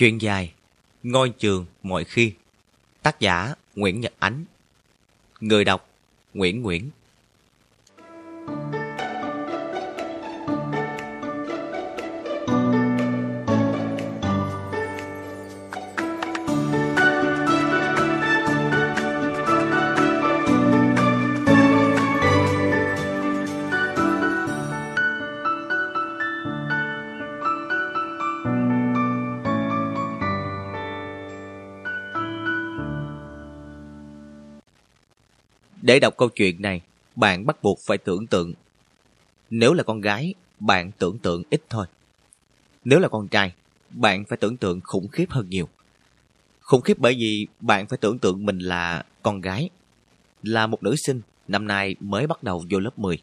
Chuyện dài Ngôi trường mọi khi, Tác giả Nguyễn Nhật Ánh, Người đọc Nguyễn Nguyễn. Để đọc câu chuyện này, bạn bắt buộc phải tưởng tượng. Nếu là con gái, bạn tưởng tượng ít thôi. Nếu là con trai, bạn phải tưởng tượng khủng khiếp hơn nhiều. Khủng khiếp bởi vì bạn phải tưởng tượng mình là con gái, là một nữ sinh năm nay mới bắt đầu vô lớp 10.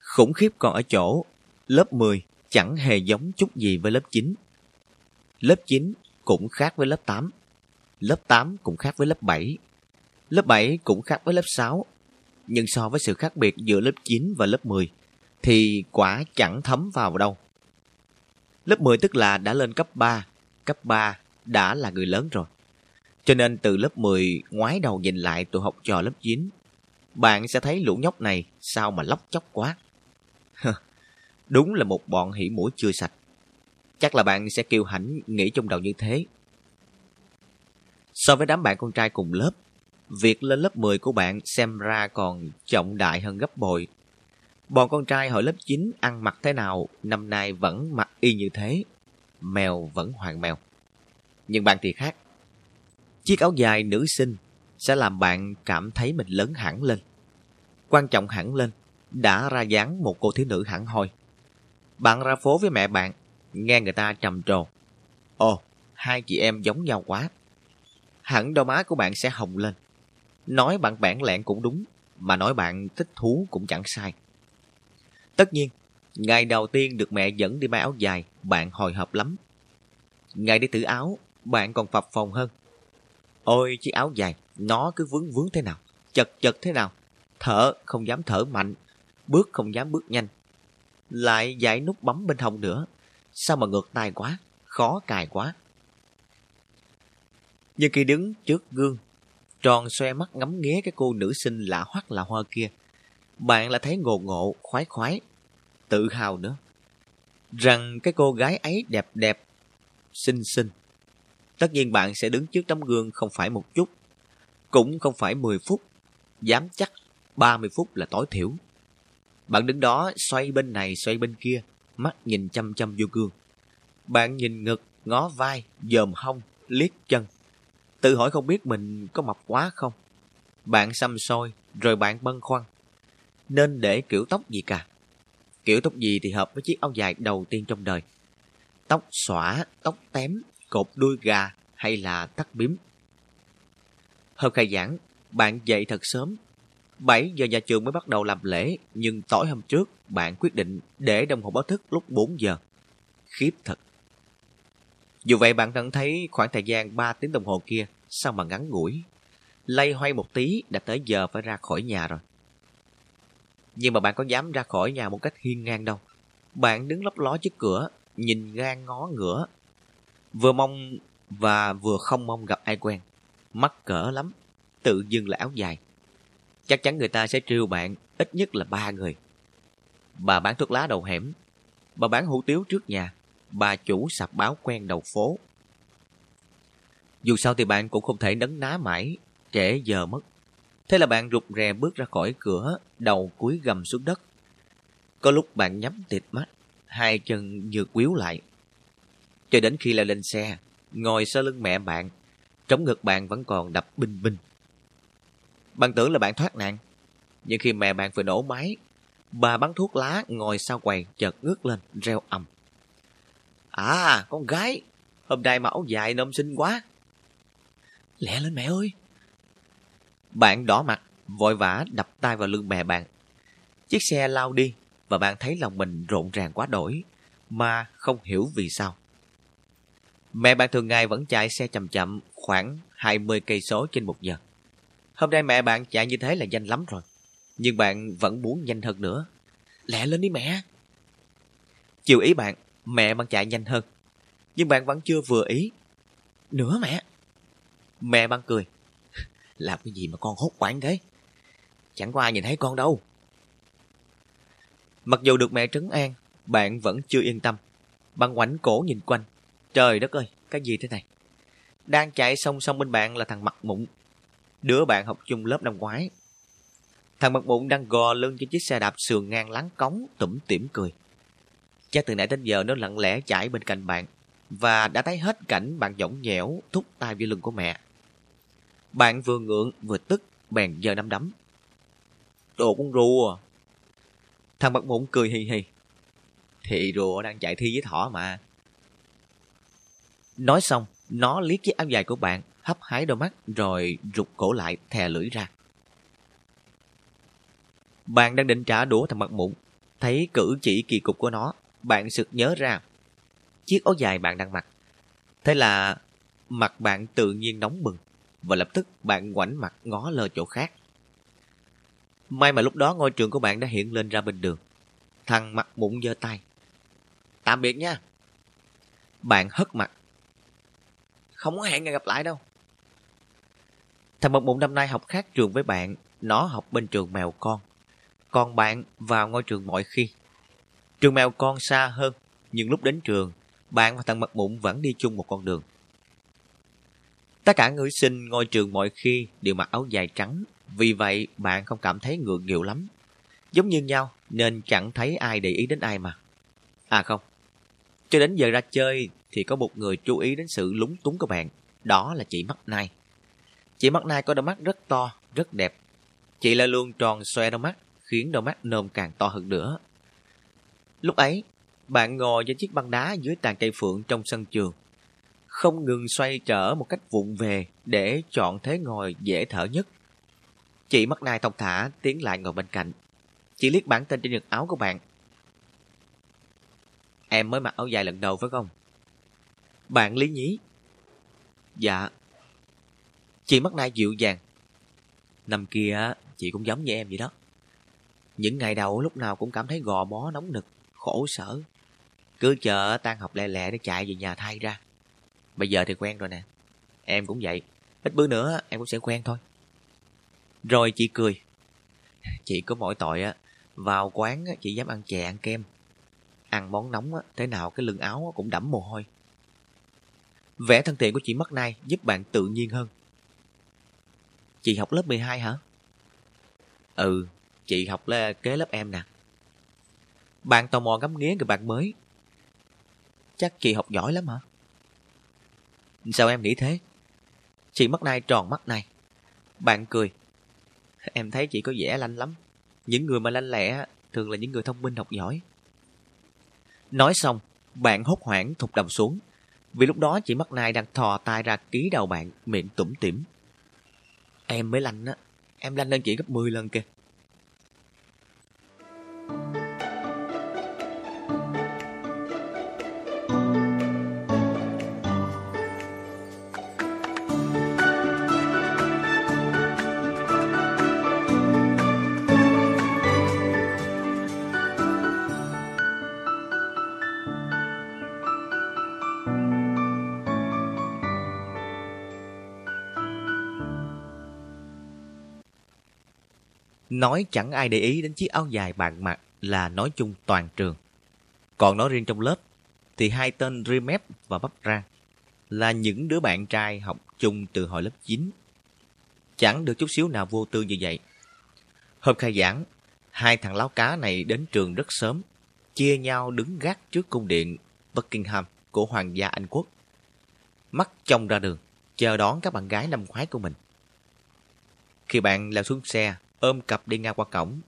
Khủng khiếp còn ở chỗ, lớp 10 chẳng hề giống chút gì với lớp 9. Lớp 9 cũng khác với lớp 8. Lớp 8 cũng khác với lớp 7 Lớp 7 cũng khác với lớp 6. Nhưng so với sự khác biệt giữa lớp 9 và lớp 10, thì quả chẳng thấm vào đâu. Lớp 10 tức là đã lên cấp 3, cấp 3 đã là người lớn rồi. Cho nên từ lớp 10 ngoái đầu nhìn lại tụi học trò lớp 9, bạn sẽ thấy lũ nhóc này sao mà lóc chóc quá. Đúng là một bọn hỉ mũi chưa sạch. Chắc là bạn sẽ kêu hãnh nghĩ trong đầu như thế. So với đám bạn con trai cùng lớp, việc lên lớp 10 của bạn xem ra còn trọng đại hơn gấp bội. Bọn con trai hồi lớp 9 ăn mặc thế nào, năm nay vẫn mặc y như thế. Mèo vẫn hoàng mèo. Nhưng bạn thì khác. Chiếc áo dài nữ sinh sẽ làm bạn cảm thấy mình lớn hẳn lên. Quan trọng hẳn lên, đã ra dáng một cô thiếu nữ hẳn hoi. Bạn ra phố với mẹ bạn, nghe người ta trầm trồ. Ồ, hai chị em giống nhau quá. Hẳn đôi má của bạn sẽ hồng lên. Nói bạn bản lẹn cũng đúng, mà nói bạn thích thú cũng chẳng sai. Tất nhiên, ngày đầu tiên được mẹ dẫn đi may áo dài, bạn hồi hộp lắm. Ngày đi thử áo, bạn còn phập phòng hơn. Ôi chiếc áo dài, nó cứ vướng vướng thế nào, chật chật thế nào. Thở không dám thở mạnh, bước không dám bước nhanh. Lại giải nút bấm bên hông nữa. Sao mà ngược tay quá, khó cài quá. Nhưng khi đứng trước gương tròn xoe mắt ngắm nghé cái cô nữ sinh lạ hoắc lạ hoa kia. Bạn là thấy ngộ ngộ, khoái khoái, tự hào nữa. Rằng cái cô gái ấy đẹp đẹp, xinh xinh. Tất nhiên bạn sẽ đứng trước tấm gương không phải một chút, cũng không phải 10 phút, dám chắc 30 phút là tối thiểu. Bạn đứng đó xoay bên này xoay bên kia, mắt nhìn chăm chăm vô gương. Bạn nhìn ngực, ngó vai, dòm hông, liếc chân. Tự hỏi không biết mình có mập quá không? Bạn xăm soi, rồi bạn băn khoăn. Nên để kiểu tóc gì cả. Kiểu tóc gì thì hợp với chiếc áo dài đầu tiên trong đời. Tóc xõa, tóc tém, cột đuôi gà hay là tắt bím. Hôm khai giảng, bạn dậy thật sớm. 7 giờ nhà trường mới bắt đầu làm lễ, nhưng tối hôm trước bạn quyết định để đồng hồ báo thức lúc 4 giờ. Khiếp thật. Dù vậy bạn vẫn thấy khoảng thời gian 3 tiếng đồng hồ kia sao mà ngắn ngủi. Lay hoay một tí đã tới giờ phải ra khỏi nhà rồi. Nhưng mà bạn có dám ra khỏi nhà một cách hiên ngang đâu. Bạn đứng lấp ló trước cửa, nhìn gan ngó ngửa. Vừa mong và vừa không mong gặp ai quen. Mắc cỡ lắm, tự dưng là áo dài. Chắc chắn người ta sẽ trêu bạn ít nhất là ba người. Bà bán thuốc lá đầu hẻm, bà bán hủ tiếu trước nhà, bà chủ sạp báo quen đầu phố. Dù sao thì bạn cũng không thể nấn ná mãi, trễ giờ mất. Thế là bạn rụt rè bước ra khỏi cửa, đầu cúi gầm xuống đất. Có lúc bạn nhắm tịt mắt, hai chân như quýu lại. Cho đến khi leo lên xe, ngồi sau lưng mẹ bạn, trống ngực bạn vẫn còn đập binh binh. Bạn tưởng là bạn thoát nạn, nhưng khi mẹ bạn vừa nổ máy, bà bắn thuốc lá ngồi sau quầy chợt ngước lên, reo ầm. À, con gái, hôm nay mà áo dài nôm xinh quá. Lẹ lên mẹ ơi! Bạn đỏ mặt, vội vã đập tay vào lưng mẹ bạn. Chiếc xe lao đi và bạn thấy lòng mình rộn ràng quá đổi, mà không hiểu vì sao. Mẹ bạn thường ngày vẫn chạy xe chậm chậm khoảng 20 cây số trên một giờ. Hôm nay mẹ bạn chạy như thế là nhanh lắm rồi, nhưng bạn vẫn muốn nhanh hơn nữa. Lẹ lên đi mẹ! Chiều ý bạn, mẹ bạn chạy nhanh hơn. Nhưng bạn vẫn chưa vừa ý. Nữa mẹ. Mẹ băng cười. Làm cái gì mà con hốt hoảng thế? Chẳng có ai nhìn thấy con đâu. Mặc dù được mẹ trấn an, bạn vẫn chưa yên tâm. Băng ngoảnh cổ nhìn quanh. Trời đất ơi, cái gì thế này? Đang chạy song song bên bạn là thằng mặt mụn. Đứa bạn học chung lớp năm ngoái. Thằng mặt mụn đang gò lưng trên chiếc xe đạp sườn ngang láng cống, tủm tỉm cười. Chắc từ nãy đến giờ nó lặng lẽ chạy bên cạnh bạn và đã thấy hết cảnh bạn dõng dẻo thúc tay với lưng của mẹ. Bạn vừa ngượng vừa tức bèn giờ nắm đấm. Đồ con rùa. Thằng mặt mụn cười hì hì. Thì rùa đang chạy thi với thỏ mà. Nói xong, nó liếc chiếc áo dài của bạn, hấp hái đôi mắt rồi rụt cổ lại thè lưỡi ra. Bạn đang định trả đũa thằng mặt mụn, thấy cử chỉ kỳ cục của nó, bạn sực nhớ ra chiếc áo dài bạn đang mặc. Thế là mặt bạn tự nhiên nóng bừng và lập tức bạn ngoảnh mặt ngó lơ chỗ khác. May mà lúc đó ngôi trường của bạn đã hiện lên ra bên đường. Thằng mặt mụn giơ tay. Tạm biệt nha. Bạn hất mặt. Không có hẹn ngày gặp lại đâu. Thằng mặt mụn năm nay học khác trường với bạn. Nó học bên trường mèo con. Còn bạn vào ngôi trường mọi khi. Trường mèo con xa hơn. Nhưng lúc đến trường, bạn và thằng mặt mụn vẫn đi chung một con đường. Tất cả người sinh ngôi trường mọi khi đều mặc áo dài trắng, vì vậy bạn không cảm thấy ngượng nghịu lắm. Giống như nhau nên chẳng thấy ai để ý đến ai mà. À không, cho đến giờ ra chơi thì có một người chú ý đến sự lúng túng của bạn, đó là chị Mắt Nai. Chị Mắt Nai có đôi mắt rất to, rất đẹp. Chị là luôn tròn xoe đôi mắt, khiến đôi mắt nôm càng to hơn nữa. Lúc ấy, bạn ngồi trên chiếc băng đá dưới tàn cây phượng trong sân trường không ngừng xoay trở một cách vụng về để chọn thế ngồi dễ thở nhất. Chị mắt nai thông thả tiến lại ngồi bên cạnh. Chị liếc bản tên trên ngực áo của bạn. Em mới mặc áo dài lần đầu phải không? Bạn lý nhí. Dạ. Chị mắt nai dịu dàng. Năm kia chị cũng giống như em vậy đó. Những ngày đầu lúc nào cũng cảm thấy gò bó nóng nực, khổ sở. Cứ chờ tan học lẹ lẹ để chạy về nhà thay ra. Bây giờ thì quen rồi nè. Em cũng vậy. Ít bữa nữa em cũng sẽ quen thôi. Rồi chị cười. Chị có mỗi tội á. Vào quán chị dám ăn chè ăn kem. Ăn món nóng á, thế nào cái lưng áo cũng đẫm mồ hôi. Vẻ thân thiện của chị Mất nay giúp bạn tự nhiên hơn. Chị học lớp 12 hả? Ừ, chị học là kế lớp em nè. Bạn tò mò ngắm nghía người bạn mới. Chắc chị học giỏi lắm hả? Sao em nghĩ thế? Chị mắt nay tròn mắt này. Bạn cười. Em thấy chị có vẻ lanh lắm. Những người mà lanh lẹ thường là những người thông minh học giỏi. Nói xong, bạn hốt hoảng thụt đầm xuống. Vì lúc đó chị mắt nai đang thò tay ra ký đầu bạn, miệng tủm tỉm. Em mới lanh á, em lanh lên chị gấp 10 lần kìa. Nói chẳng ai để ý đến chiếc áo dài bạn mặc là nói chung toàn trường. Còn nói riêng trong lớp, thì hai tên Rimep và Bắp Rang là những đứa bạn trai học chung từ hồi lớp 9. Chẳng được chút xíu nào vô tư như vậy. Hôm khai giảng, hai thằng láo cá này đến trường rất sớm, chia nhau đứng gác trước cung điện Buckingham của Hoàng gia Anh Quốc. Mắt trông ra đường, chờ đón các bạn gái năm khoái của mình. Khi bạn leo xuống xe, ôm cặp đi ngang qua cổng.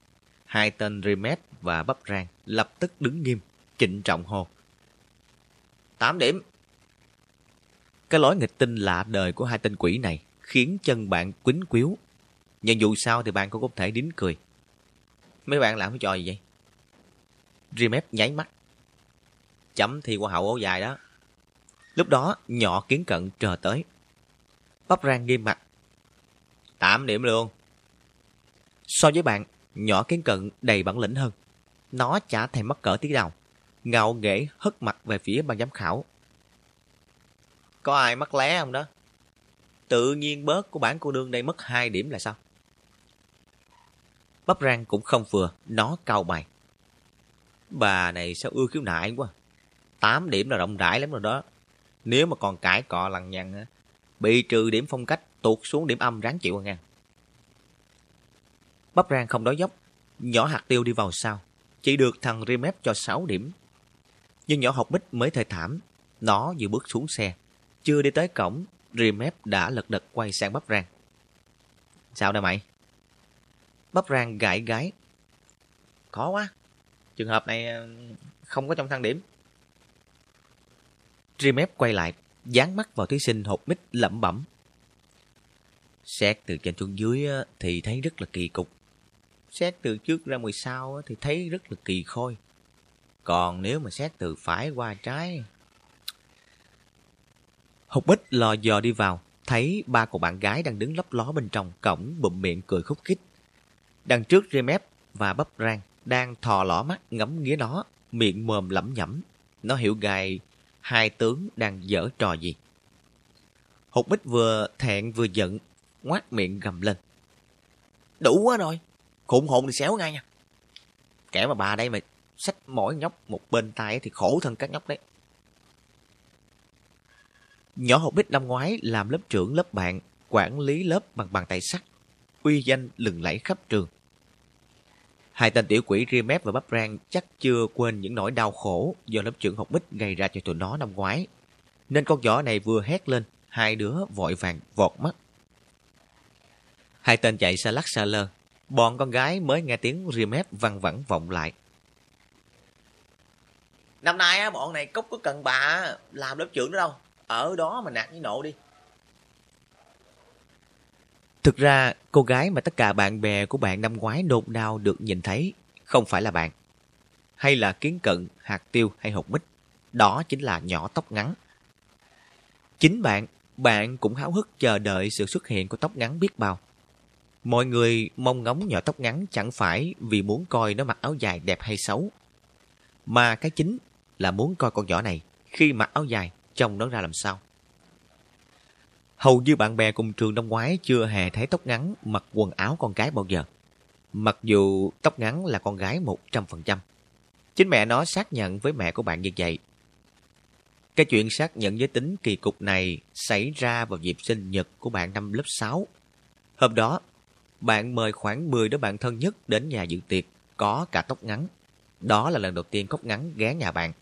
Hai tên Rimet và Bắp Rang lập tức đứng nghiêm, trịnh trọng hô. Tám điểm. Cái lối nghịch tinh lạ đời của hai tên quỷ này khiến chân bạn quýnh quýu. Nhưng dù sao thì bạn cũng có thể đính cười. Mấy bạn làm cái trò gì vậy? Rimet nháy mắt. Chấm thi qua hậu ố dài đó. Lúc đó nhỏ kiến cận chờ tới. Bắp rang nghiêm mặt. Tám điểm luôn. So với bạn, nhỏ kiến cận đầy bản lĩnh hơn. Nó chả thèm mắc cỡ tí nào. Ngạo nghễ hất mặt về phía ban giám khảo. Có ai mắc lé không đó? Tự nhiên bớt của bản cô nương đây mất 2 điểm là sao? Bắp rang cũng không vừa, nó cau mày. Bà này sao ưa khiếu nại quá. 8 điểm là rộng rãi lắm rồi đó. Nếu mà còn cãi cọ lằng nhằng, bị trừ điểm phong cách, tuột xuống điểm âm ráng chịu à ngang. Bắp rang không đói dốc, nhỏ hạt tiêu đi vào sau. Chỉ được thằng Remep cho 6 điểm. Nhưng nhỏ học bích mới thời thảm, nó vừa bước xuống xe. Chưa đi tới cổng, Remep đã lật đật quay sang bắp rang. Sao đây mày? Bắp rang gãi gái. Khó quá. Trường hợp này ờ, không có trong thang điểm. Remep quay lại, dán mắt vào thí sinh hộp mít lẩm bẩm. Xét từ trên xuống dưới ờ, thì thấy rất là kỳ cục. Xét từ trước ra ngoài sau thì thấy rất là kỳ khôi. Còn nếu mà xét từ phải qua trái... Hục Bích lò dò đi vào, thấy ba cô bạn gái đang đứng lấp ló bên trong cổng bụm miệng cười khúc khích. Đằng trước Remep và Bắp Rang đang thò lỏ mắt ngắm nghía nó, miệng mồm lẩm nhẩm. Nó hiểu gài hai tướng đang dở trò gì. Hục Bích vừa thẹn vừa giận, ngoát miệng gầm lên. Đủ quá rồi, khủng hồn thì xéo ngay nha. Kẻ mà bà đây mà xách mỗi nhóc một bên tay thì khổ thân các nhóc đấy. Nhỏ học bích năm ngoái làm lớp trưởng lớp bạn, quản lý lớp bằng bàn tay sắt, uy danh lừng lẫy khắp trường. Hai tên tiểu quỷ Riemep và Bắp Rang chắc chưa quên những nỗi đau khổ do lớp trưởng học bích gây ra cho tụi nó năm ngoái. Nên con nhỏ này vừa hét lên, hai đứa vội vàng vọt mắt. Hai tên chạy xa lắc xa lơ, bọn con gái mới nghe tiếng Riemep văng vẳng vọng lại. Năm nay á, bọn này cốc có cần bà làm lớp trưởng nữa đâu. Ở đó mà nạt với nộ đi. Thực ra, cô gái mà tất cả bạn bè của bạn năm ngoái nôn nao được nhìn thấy không phải là bạn. Hay là kiến cận, hạt tiêu hay hột mít. Đó chính là nhỏ tóc ngắn. Chính bạn, bạn cũng háo hức chờ đợi sự xuất hiện của tóc ngắn biết bao. Mọi người mong ngóng nhỏ tóc ngắn chẳng phải vì muốn coi nó mặc áo dài đẹp hay xấu. Mà cái chính là muốn coi con nhỏ này khi mặc áo dài trông nó ra làm sao. Hầu như bạn bè cùng trường năm ngoái chưa hề thấy tóc ngắn mặc quần áo con gái bao giờ. Mặc dù tóc ngắn là con gái 100%. Chính mẹ nó xác nhận với mẹ của bạn như vậy. Cái chuyện xác nhận giới tính kỳ cục này xảy ra vào dịp sinh nhật của bạn năm lớp 6. Hôm đó, bạn mời khoảng 10 đứa bạn thân nhất đến nhà dự tiệc, có cả tóc ngắn. Đó là lần đầu tiên tóc ngắn ghé nhà bạn.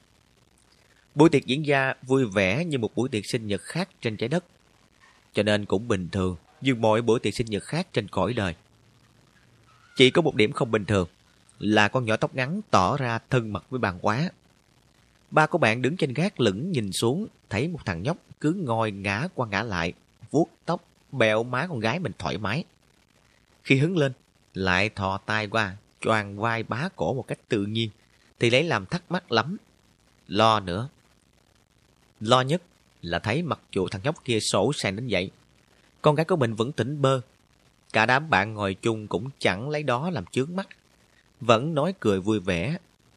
Buổi tiệc diễn ra vui vẻ như một buổi tiệc sinh nhật khác trên trái đất. Cho nên cũng bình thường như mọi buổi tiệc sinh nhật khác trên cõi đời. Chỉ có một điểm không bình thường là con nhỏ tóc ngắn tỏ ra thân mật với bạn quá. Ba của bạn đứng trên gác lửng nhìn xuống thấy một thằng nhóc cứ ngồi ngã qua ngã lại, vuốt tóc, bẹo má con gái mình thoải mái. Khi hứng lên, lại thò tay qua, choàng vai bá cổ một cách tự nhiên, thì lấy làm thắc mắc lắm. Lo nữa, Lo nhất là thấy mặc dù thằng nhóc kia sổ sàng đến vậy. Con gái của mình vẫn tỉnh bơ. Cả đám bạn ngồi chung cũng chẳng lấy đó làm chướng mắt. Vẫn nói cười vui vẻ.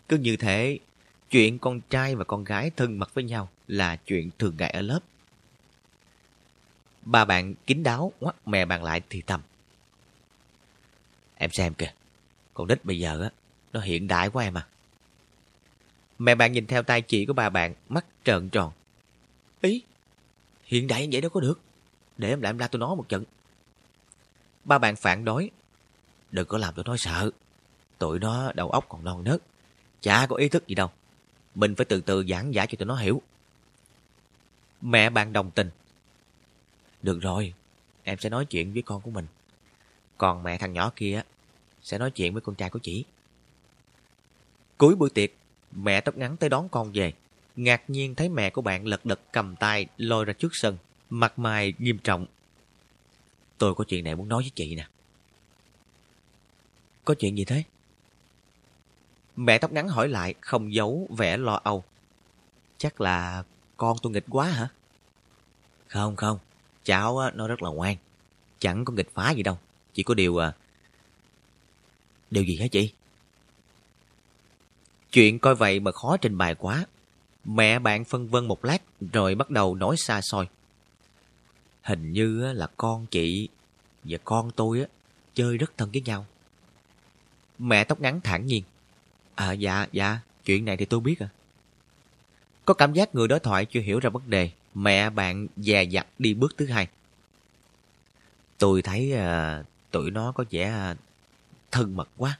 Cứ như thế, chuyện con trai và con gái thân mật với nhau là chuyện thường ngày ở lớp. Ba bạn kín đáo ngoắt mè bàn lại thì thầm. Em xem kìa, con nít bây giờ á, nó hiện đại quá em à. Mẹ bạn nhìn theo tay chị của bà bạn, mắt trợn tròn. Ý, hiện đại như vậy đâu có được. Để em lại em la tôi nó một trận. Ba bạn phản đối. Đừng có làm tụi nó sợ. Tụi nó đầu óc còn non nớt. Chả có ý thức gì đâu. Mình phải từ từ giảng giải cho tụi nó hiểu. Mẹ bạn đồng tình. Được rồi, em sẽ nói chuyện với con của mình. Còn mẹ thằng nhỏ kia sẽ nói chuyện với con trai của chị. Cuối buổi tiệc, mẹ tóc ngắn tới đón con về. Ngạc nhiên thấy mẹ của bạn lật đật cầm tay lôi ra trước sân, mặt mày nghiêm trọng. Tôi có chuyện này muốn nói với chị nè. Có chuyện gì thế? Mẹ tóc ngắn hỏi lại, không giấu vẻ lo âu. Chắc là con tôi nghịch quá hả? Không không, cháu nó rất là ngoan. Chẳng có nghịch phá gì đâu. Chỉ có điều... À... Điều gì hả chị? Chuyện coi vậy mà khó trình bày quá. Mẹ bạn phân vân một lát rồi bắt đầu nói xa xôi. Hình như là con chị và con tôi á chơi rất thân với nhau. Mẹ tóc ngắn thản nhiên. À dạ, dạ, chuyện này thì tôi biết à. Có cảm giác người đối thoại chưa hiểu ra vấn đề, mẹ bạn dè dặt đi bước thứ hai. Tôi thấy à, tụi nó có vẻ à, thân mật quá.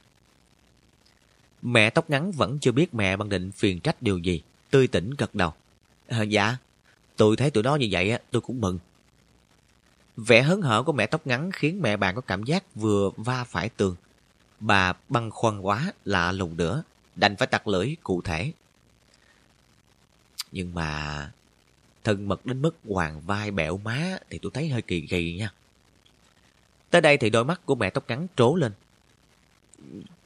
Mẹ tóc ngắn vẫn chưa biết mẹ bằng định phiền trách điều gì, tươi tỉnh gật đầu. À, dạ, tôi thấy tụi nó như vậy á, tôi cũng mừng. Vẻ hớn hở của mẹ tóc ngắn khiến mẹ bạn có cảm giác vừa va phải tường. Bà băng khoăn quá, lạ lùng nữa, đành phải tặc lưỡi cụ thể. Nhưng mà thân mật đến mức hoàng vai bẹo má thì tôi thấy hơi kỳ kỳ nha. Tới đây thì đôi mắt của mẹ tóc ngắn trố lên.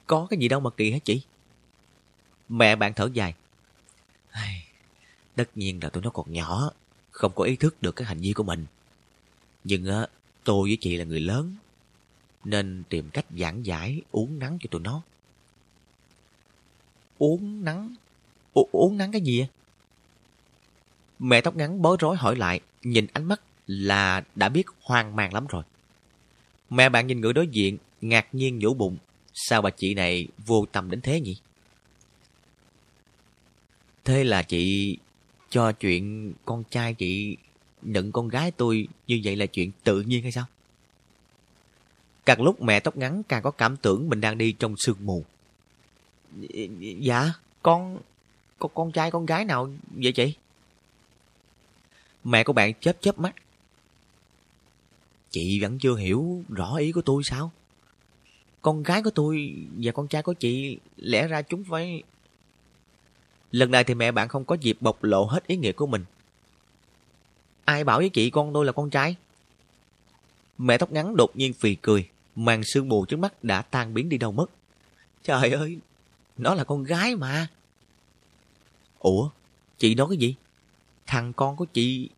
Có cái gì đâu mà kỳ hả chị? Mẹ bạn thở dài. Tất nhiên là tụi nó còn nhỏ, không có ý thức được cái hành vi của mình. Nhưng á, tôi với chị là người lớn, nên tìm cách giảng giải, uống nắng cho tụi nó. Uống nắng? U uống nắng cái gì Mẹ tóc ngắn bối rối hỏi lại, nhìn ánh mắt là đã biết hoang mang lắm rồi. Mẹ bạn nhìn người đối diện, ngạc nhiên nhổ bụng. Sao bà chị này vô tâm đến thế nhỉ? Thế là chị cho chuyện con trai chị nhận con gái tôi như vậy là chuyện tự nhiên hay sao? Càng lúc mẹ tóc ngắn càng có cảm tưởng mình đang đi trong sương mù. Dạ, con... Con, con trai con gái nào vậy chị? Mẹ của bạn chớp chớp mắt. Chị vẫn chưa hiểu rõ ý của tôi sao? Con gái của tôi và con trai của chị lẽ ra chúng phải... Lần này thì mẹ bạn không có dịp bộc lộ hết ý nghĩa của mình. Ai bảo với chị con tôi là con trai? Mẹ tóc ngắn đột nhiên phì cười, màn sương mù trước mắt đã tan biến đi đâu mất. Trời ơi, nó là con gái mà. Ủa, chị nói cái gì? Thằng con của chị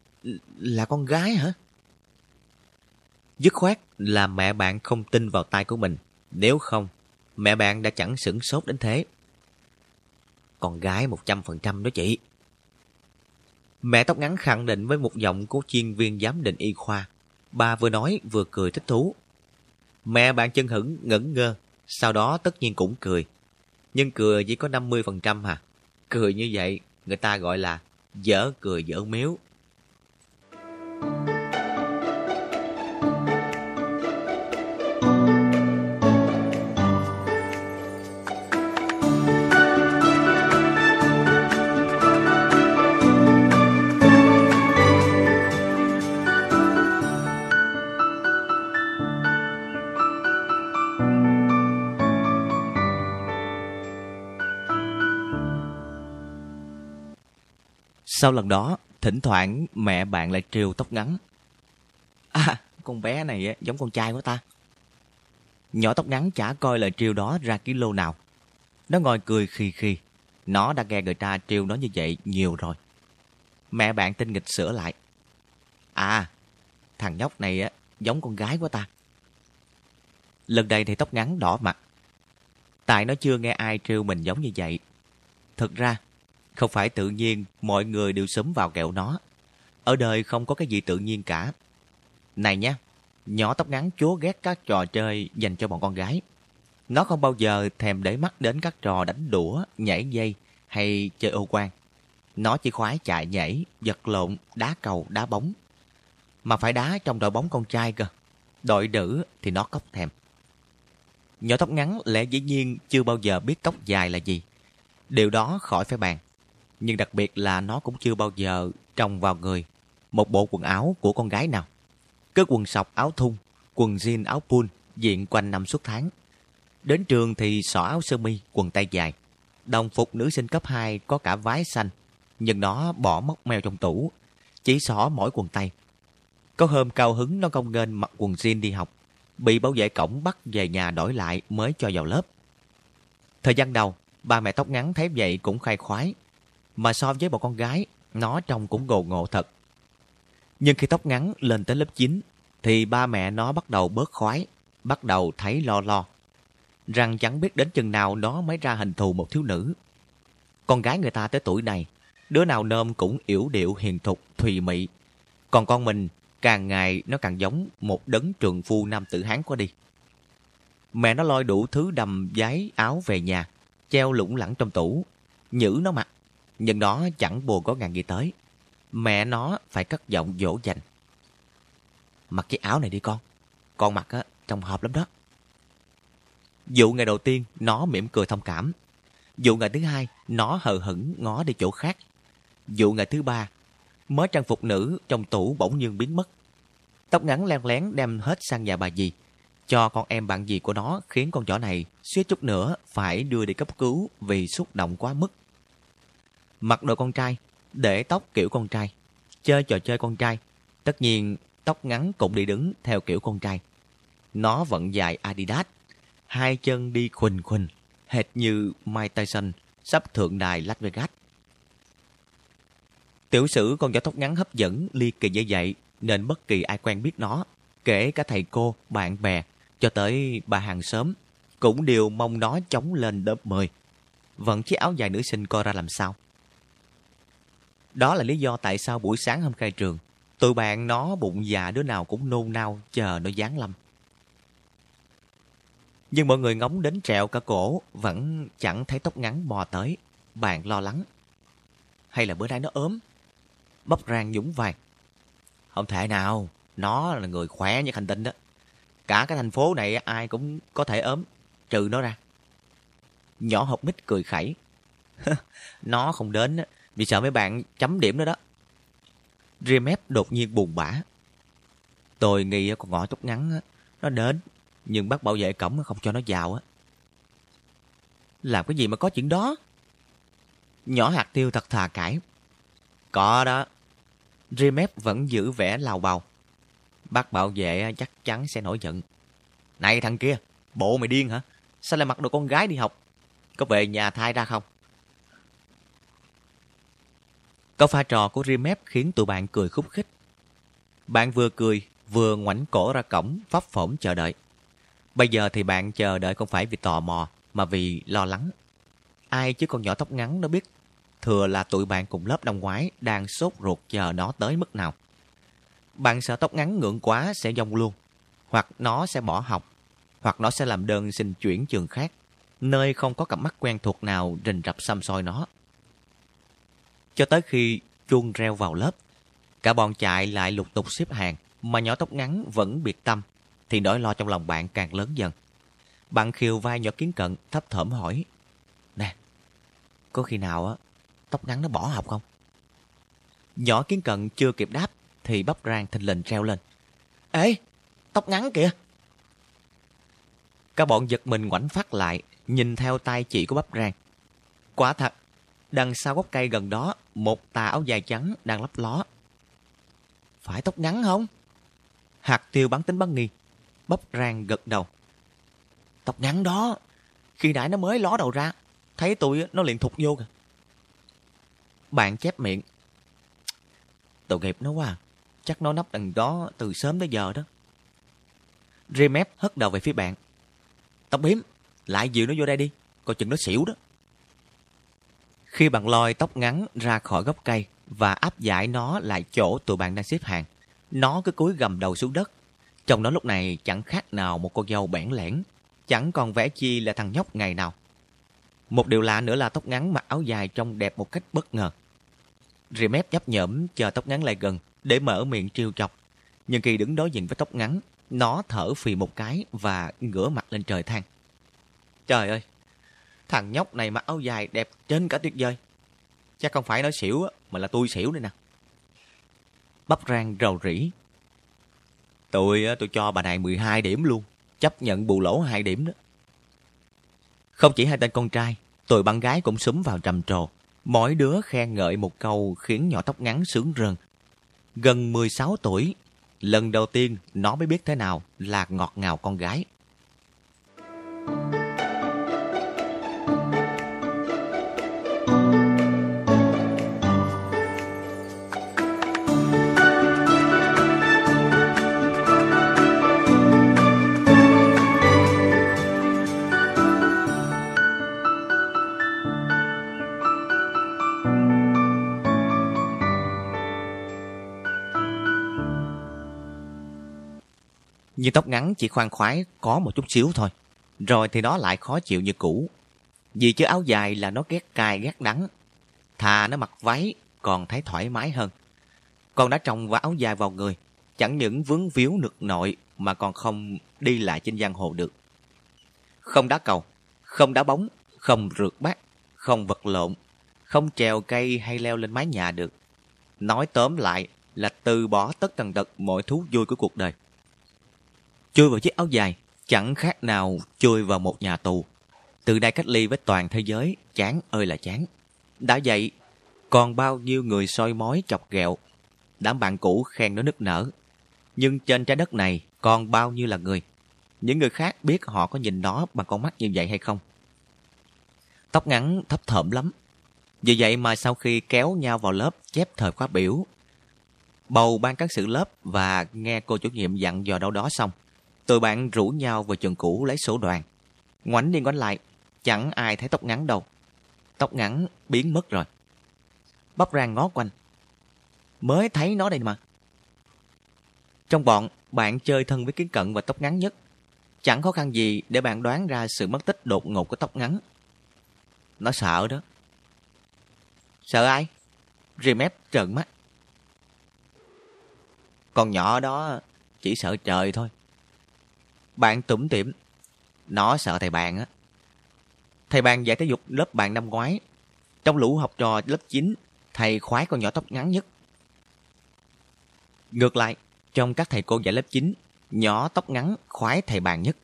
là con gái hả? Dứt khoát là mẹ bạn không tin vào tay của mình. Nếu không, mẹ bạn đã chẳng sửng sốt đến thế. Con gái 100% đó chị. Mẹ tóc ngắn khẳng định với một giọng của chuyên viên giám định y khoa. Bà vừa nói vừa cười thích thú. Mẹ bạn chân hững ngẩn ngơ, sau đó tất nhiên cũng cười. Nhưng cười chỉ có 50% hả? Cười như vậy, người ta gọi là dở cười dở miếu. Sau lần đó, thỉnh thoảng mẹ bạn lại trêu tóc ngắn. À, con bé này giống con trai của ta. Nhỏ tóc ngắn chả coi lời trêu đó ra ký lô nào. Nó ngồi cười khi khi. Nó đã nghe người ta trêu nó như vậy nhiều rồi. Mẹ bạn tinh nghịch sửa lại. À, thằng nhóc này giống con gái của ta. Lần này thì tóc ngắn đỏ mặt. Tại nó chưa nghe ai trêu mình giống như vậy. Thực ra, không phải tự nhiên mọi người đều sớm vào kẹo nó. Ở đời không có cái gì tự nhiên cả. Này nha, nhỏ tóc ngắn chúa ghét các trò chơi dành cho bọn con gái. Nó không bao giờ thèm để mắt đến các trò đánh đũa, nhảy dây hay chơi ô quan. Nó chỉ khoái chạy nhảy, giật lộn, đá cầu, đá bóng. Mà phải đá trong đội bóng con trai cơ. Đội nữ thì nó cốc thèm. Nhỏ tóc ngắn lẽ dĩ nhiên chưa bao giờ biết tóc dài là gì. Điều đó khỏi phải bàn nhưng đặc biệt là nó cũng chưa bao giờ trồng vào người một bộ quần áo của con gái nào. Cứ quần sọc áo thun, quần jean áo pull diện quanh năm suốt tháng. Đến trường thì xỏ áo sơ mi, quần tay dài. Đồng phục nữ sinh cấp 2 có cả vái xanh, nhưng nó bỏ móc mèo trong tủ, chỉ xỏ mỗi quần tay. Có hôm cao hứng nó công nghênh mặc quần jean đi học, bị bảo vệ cổng bắt về nhà đổi lại mới cho vào lớp. Thời gian đầu, ba mẹ tóc ngắn thấy vậy cũng khai khoái, mà so với một con gái, nó trông cũng gồ ngộ thật. Nhưng khi tóc ngắn lên tới lớp 9, thì ba mẹ nó bắt đầu bớt khoái, bắt đầu thấy lo lo. Rằng chẳng biết đến chừng nào nó mới ra hình thù một thiếu nữ. Con gái người ta tới tuổi này, Đứa nào nôm cũng yểu điệu hiền thục, thùy mị. Còn con mình, càng ngày nó càng giống một đấng trường phu nam tử Hán quá đi. Mẹ nó lôi đủ thứ đầm giấy áo về nhà, treo lủng lẳng trong tủ, nhử nó mặc. Nhưng nó chẳng buồn có ngàn gì tới. Mẹ nó phải cất giọng dỗ dành. Mặc cái áo này đi con. Con mặc á, trông hợp lắm đó. Dụ ngày đầu tiên, nó mỉm cười thông cảm. Dụ ngày thứ hai, nó hờ hững ngó đi chỗ khác. Dụ ngày thứ ba, mới trang phục nữ trong tủ bỗng nhiên biến mất. Tóc ngắn len lén đem hết sang nhà bà dì. Cho con em bạn dì của nó khiến con nhỏ này suýt chút nữa phải đưa đi cấp cứu vì xúc động quá mức. Mặc đồ con trai, để tóc kiểu con trai, chơi trò chơi con trai. Tất nhiên, tóc ngắn cũng đi đứng theo kiểu con trai. Nó vẫn dài Adidas, hai chân đi khuỳnh khuỳnh, hệt như Mike Tyson sắp thượng đài Las Vegas. Tiểu sử con nhỏ tóc ngắn hấp dẫn ly kỳ như vậy nên bất kỳ ai quen biết nó, kể cả thầy cô, bạn bè, cho tới bà hàng xóm, cũng đều mong nó chống lên đớp mười. Vẫn chiếc áo dài nữ sinh coi ra làm sao. Đó là lý do tại sao buổi sáng hôm khai trường, tụi bạn nó bụng già đứa nào cũng nôn nao chờ nó giáng lâm. Nhưng mọi người ngóng đến trẹo cả cổ vẫn chẳng thấy tóc ngắn bò tới. Bạn lo lắng. Hay là bữa nay nó ốm? Bắp rang dũng vàng Không thể nào, nó là người khỏe như hành tinh đó. Cả cái thành phố này ai cũng có thể ốm, trừ nó ra. Nhỏ học mít cười khẩy. nó không đến vì sợ mấy bạn chấm điểm nữa đó. Remep đột nhiên buồn bã. Tôi nghĩ con ngõ tóc ngắn nó đến, nhưng bác bảo vệ cổng không cho nó vào á. Làm cái gì mà có chuyện đó? Nhỏ hạt tiêu thật thà cãi. Có đó. Remep vẫn giữ vẻ lào bào. Bác bảo vệ chắc chắn sẽ nổi giận. Này thằng kia, bộ mày điên hả? Sao lại mặc đồ con gái đi học? Có về nhà thai ra không? Câu pha trò của Remep khiến tụi bạn cười khúc khích. Bạn vừa cười, vừa ngoảnh cổ ra cổng, pháp phỏng chờ đợi. Bây giờ thì bạn chờ đợi không phải vì tò mò, mà vì lo lắng. Ai chứ con nhỏ tóc ngắn nó biết thừa là tụi bạn cùng lớp năm ngoái đang sốt ruột chờ nó tới mức nào. Bạn sợ tóc ngắn ngượng quá sẽ dông luôn, hoặc nó sẽ bỏ học, hoặc nó sẽ làm đơn xin chuyển trường khác, nơi không có cặp mắt quen thuộc nào rình rập xăm soi nó. Cho tới khi chuông reo vào lớp, cả bọn chạy lại lục tục xếp hàng, mà nhỏ tóc ngắn vẫn biệt tâm, thì nỗi lo trong lòng bạn càng lớn dần. Bạn khiều vai nhỏ kiến cận, thấp thởm hỏi, Nè, có khi nào á tóc ngắn nó bỏ học không? Nhỏ kiến cận chưa kịp đáp, thì bắp rang thình lình treo lên. Ê, tóc ngắn kìa! Các bọn giật mình ngoảnh phát lại, nhìn theo tay chị của bắp rang. Quả thật, đằng sau gốc cây gần đó, một tà áo dài trắng đang lấp ló. Phải tóc ngắn không? Hạt tiêu bắn tính bắn nghi. Bắp rang gật đầu. Tóc ngắn đó. Khi nãy nó mới ló đầu ra. Thấy tôi nó liền thụt vô kìa. Bạn chép miệng. Tội nghiệp nó quá à. Chắc nó nấp đằng đó từ sớm tới giờ đó. Remep hất đầu về phía bạn. Tóc biếm, lại dịu nó vô đây đi. Coi chừng nó xỉu đó. Khi bạn lôi tóc ngắn ra khỏi gốc cây và áp giải nó lại chỗ tụi bạn đang xếp hàng, nó cứ cúi gầm đầu xuống đất. Trong nó lúc này chẳng khác nào một con dâu bẽn lẽn, chẳng còn vẻ chi là thằng nhóc ngày nào. Một điều lạ nữa là tóc ngắn mặc áo dài trông đẹp một cách bất ngờ. Remep nhấp nhởm chờ tóc ngắn lại gần để mở miệng trêu chọc. Nhưng khi đứng đối diện với tóc ngắn, nó thở phì một cái và ngửa mặt lên trời than. Trời ơi, thằng nhóc này mặc áo dài đẹp trên cả tuyệt vời. Chắc không phải nói xỉu mà là tôi xỉu đây nè. Bắp rang rầu rĩ. Tôi tôi cho bà này 12 điểm luôn, chấp nhận bù lỗ 2 điểm đó. Không chỉ hai tên con trai, tụi bạn gái cũng súng vào trầm trồ. Mỗi đứa khen ngợi một câu khiến nhỏ tóc ngắn sướng rơn. Gần 16 tuổi, lần đầu tiên nó mới biết thế nào là ngọt ngào con gái. Nhưng tóc ngắn chỉ khoan khoái có một chút xíu thôi. Rồi thì nó lại khó chịu như cũ. Vì chứ áo dài là nó ghét cay ghét đắng. Thà nó mặc váy còn thấy thoải mái hơn. Con đã trồng và áo dài vào người, chẳng những vướng víu nực nội mà còn không đi lại trên giang hồ được. Không đá cầu, không đá bóng, không rượt bát, không vật lộn, không trèo cây hay leo lên mái nhà được. Nói tóm lại là từ bỏ tất tần tật mọi thú vui của cuộc đời. Chui vào chiếc áo dài, chẳng khác nào chui vào một nhà tù. Từ đây cách ly với toàn thế giới, chán ơi là chán. Đã vậy, còn bao nhiêu người soi mói chọc ghẹo. Đám bạn cũ khen nó nức nở. Nhưng trên trái đất này còn bao nhiêu là người. Những người khác biết họ có nhìn nó bằng con mắt như vậy hay không. Tóc ngắn thấp thởm lắm. Vì vậy mà sau khi kéo nhau vào lớp chép thời khóa biểu, bầu ban cán sự lớp và nghe cô chủ nhiệm dặn dò đâu đó xong, tụi bạn rủ nhau vào trường cũ lấy sổ đoàn. Ngoảnh đi ngoảnh lại, chẳng ai thấy tóc ngắn đâu. Tóc ngắn biến mất rồi. Bắp rang ngó quanh. Mới thấy nó đây mà. Trong bọn, bạn chơi thân với kiến cận và tóc ngắn nhất. Chẳng khó khăn gì để bạn đoán ra sự mất tích đột ngột của tóc ngắn. Nó sợ đó. Sợ ai? Remep trợn mắt. Con nhỏ đó chỉ sợ trời thôi. Bạn tủm tỉm. Nó sợ thầy bạn á. Thầy bạn dạy thể dục lớp bạn năm ngoái. Trong lũ học trò lớp 9, thầy khoái con nhỏ tóc ngắn nhất. Ngược lại, trong các thầy cô dạy lớp 9, nhỏ tóc ngắn khoái thầy bàn nhất.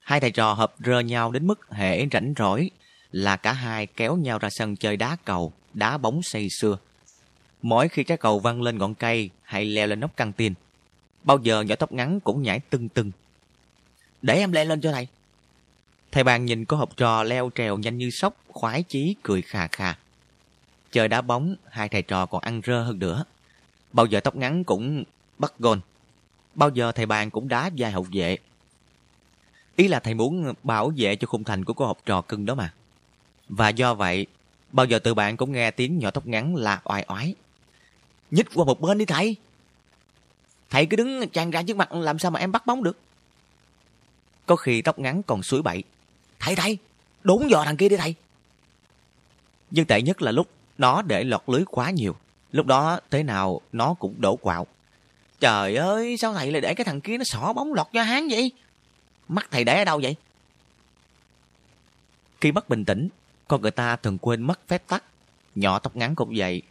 Hai thầy trò hợp rơ nhau đến mức hễ rảnh rỗi là cả hai kéo nhau ra sân chơi đá cầu, đá bóng say xưa. Mỗi khi trái cầu văng lên ngọn cây hay leo lên nóc căng tin, bao giờ nhỏ tóc ngắn cũng nhảy tưng tưng. Để em leo lên cho thầy. Thầy bàn nhìn cô học trò leo trèo nhanh như sóc, khoái chí cười khà khà. Chơi đá bóng, hai thầy trò còn ăn rơ hơn nữa. Bao giờ tóc ngắn cũng bắt gôn. Bao giờ thầy bàn cũng đá vai hậu vệ. Ý là thầy muốn bảo vệ cho khung thành của cô học trò cưng đó mà. Và do vậy, bao giờ từ bạn cũng nghe tiếng nhỏ tóc ngắn là oai oái. Nhích qua một bên đi thầy. Thầy cứ đứng tràn ra trước mặt làm sao mà em bắt bóng được. Có khi tóc ngắn còn suối bậy. Thầy thầy, đốn dò thằng kia đi thầy. Nhưng tệ nhất là lúc nó để lọt lưới quá nhiều. Lúc đó thế nào nó cũng đổ quạo. Trời ơi, sao thầy lại để cái thằng kia nó xỏ bóng lọt cho hán vậy? Mắt thầy để ở đâu vậy? Khi mất bình tĩnh, con người ta thường quên mất phép tắc. Nhỏ tóc ngắn cũng vậy.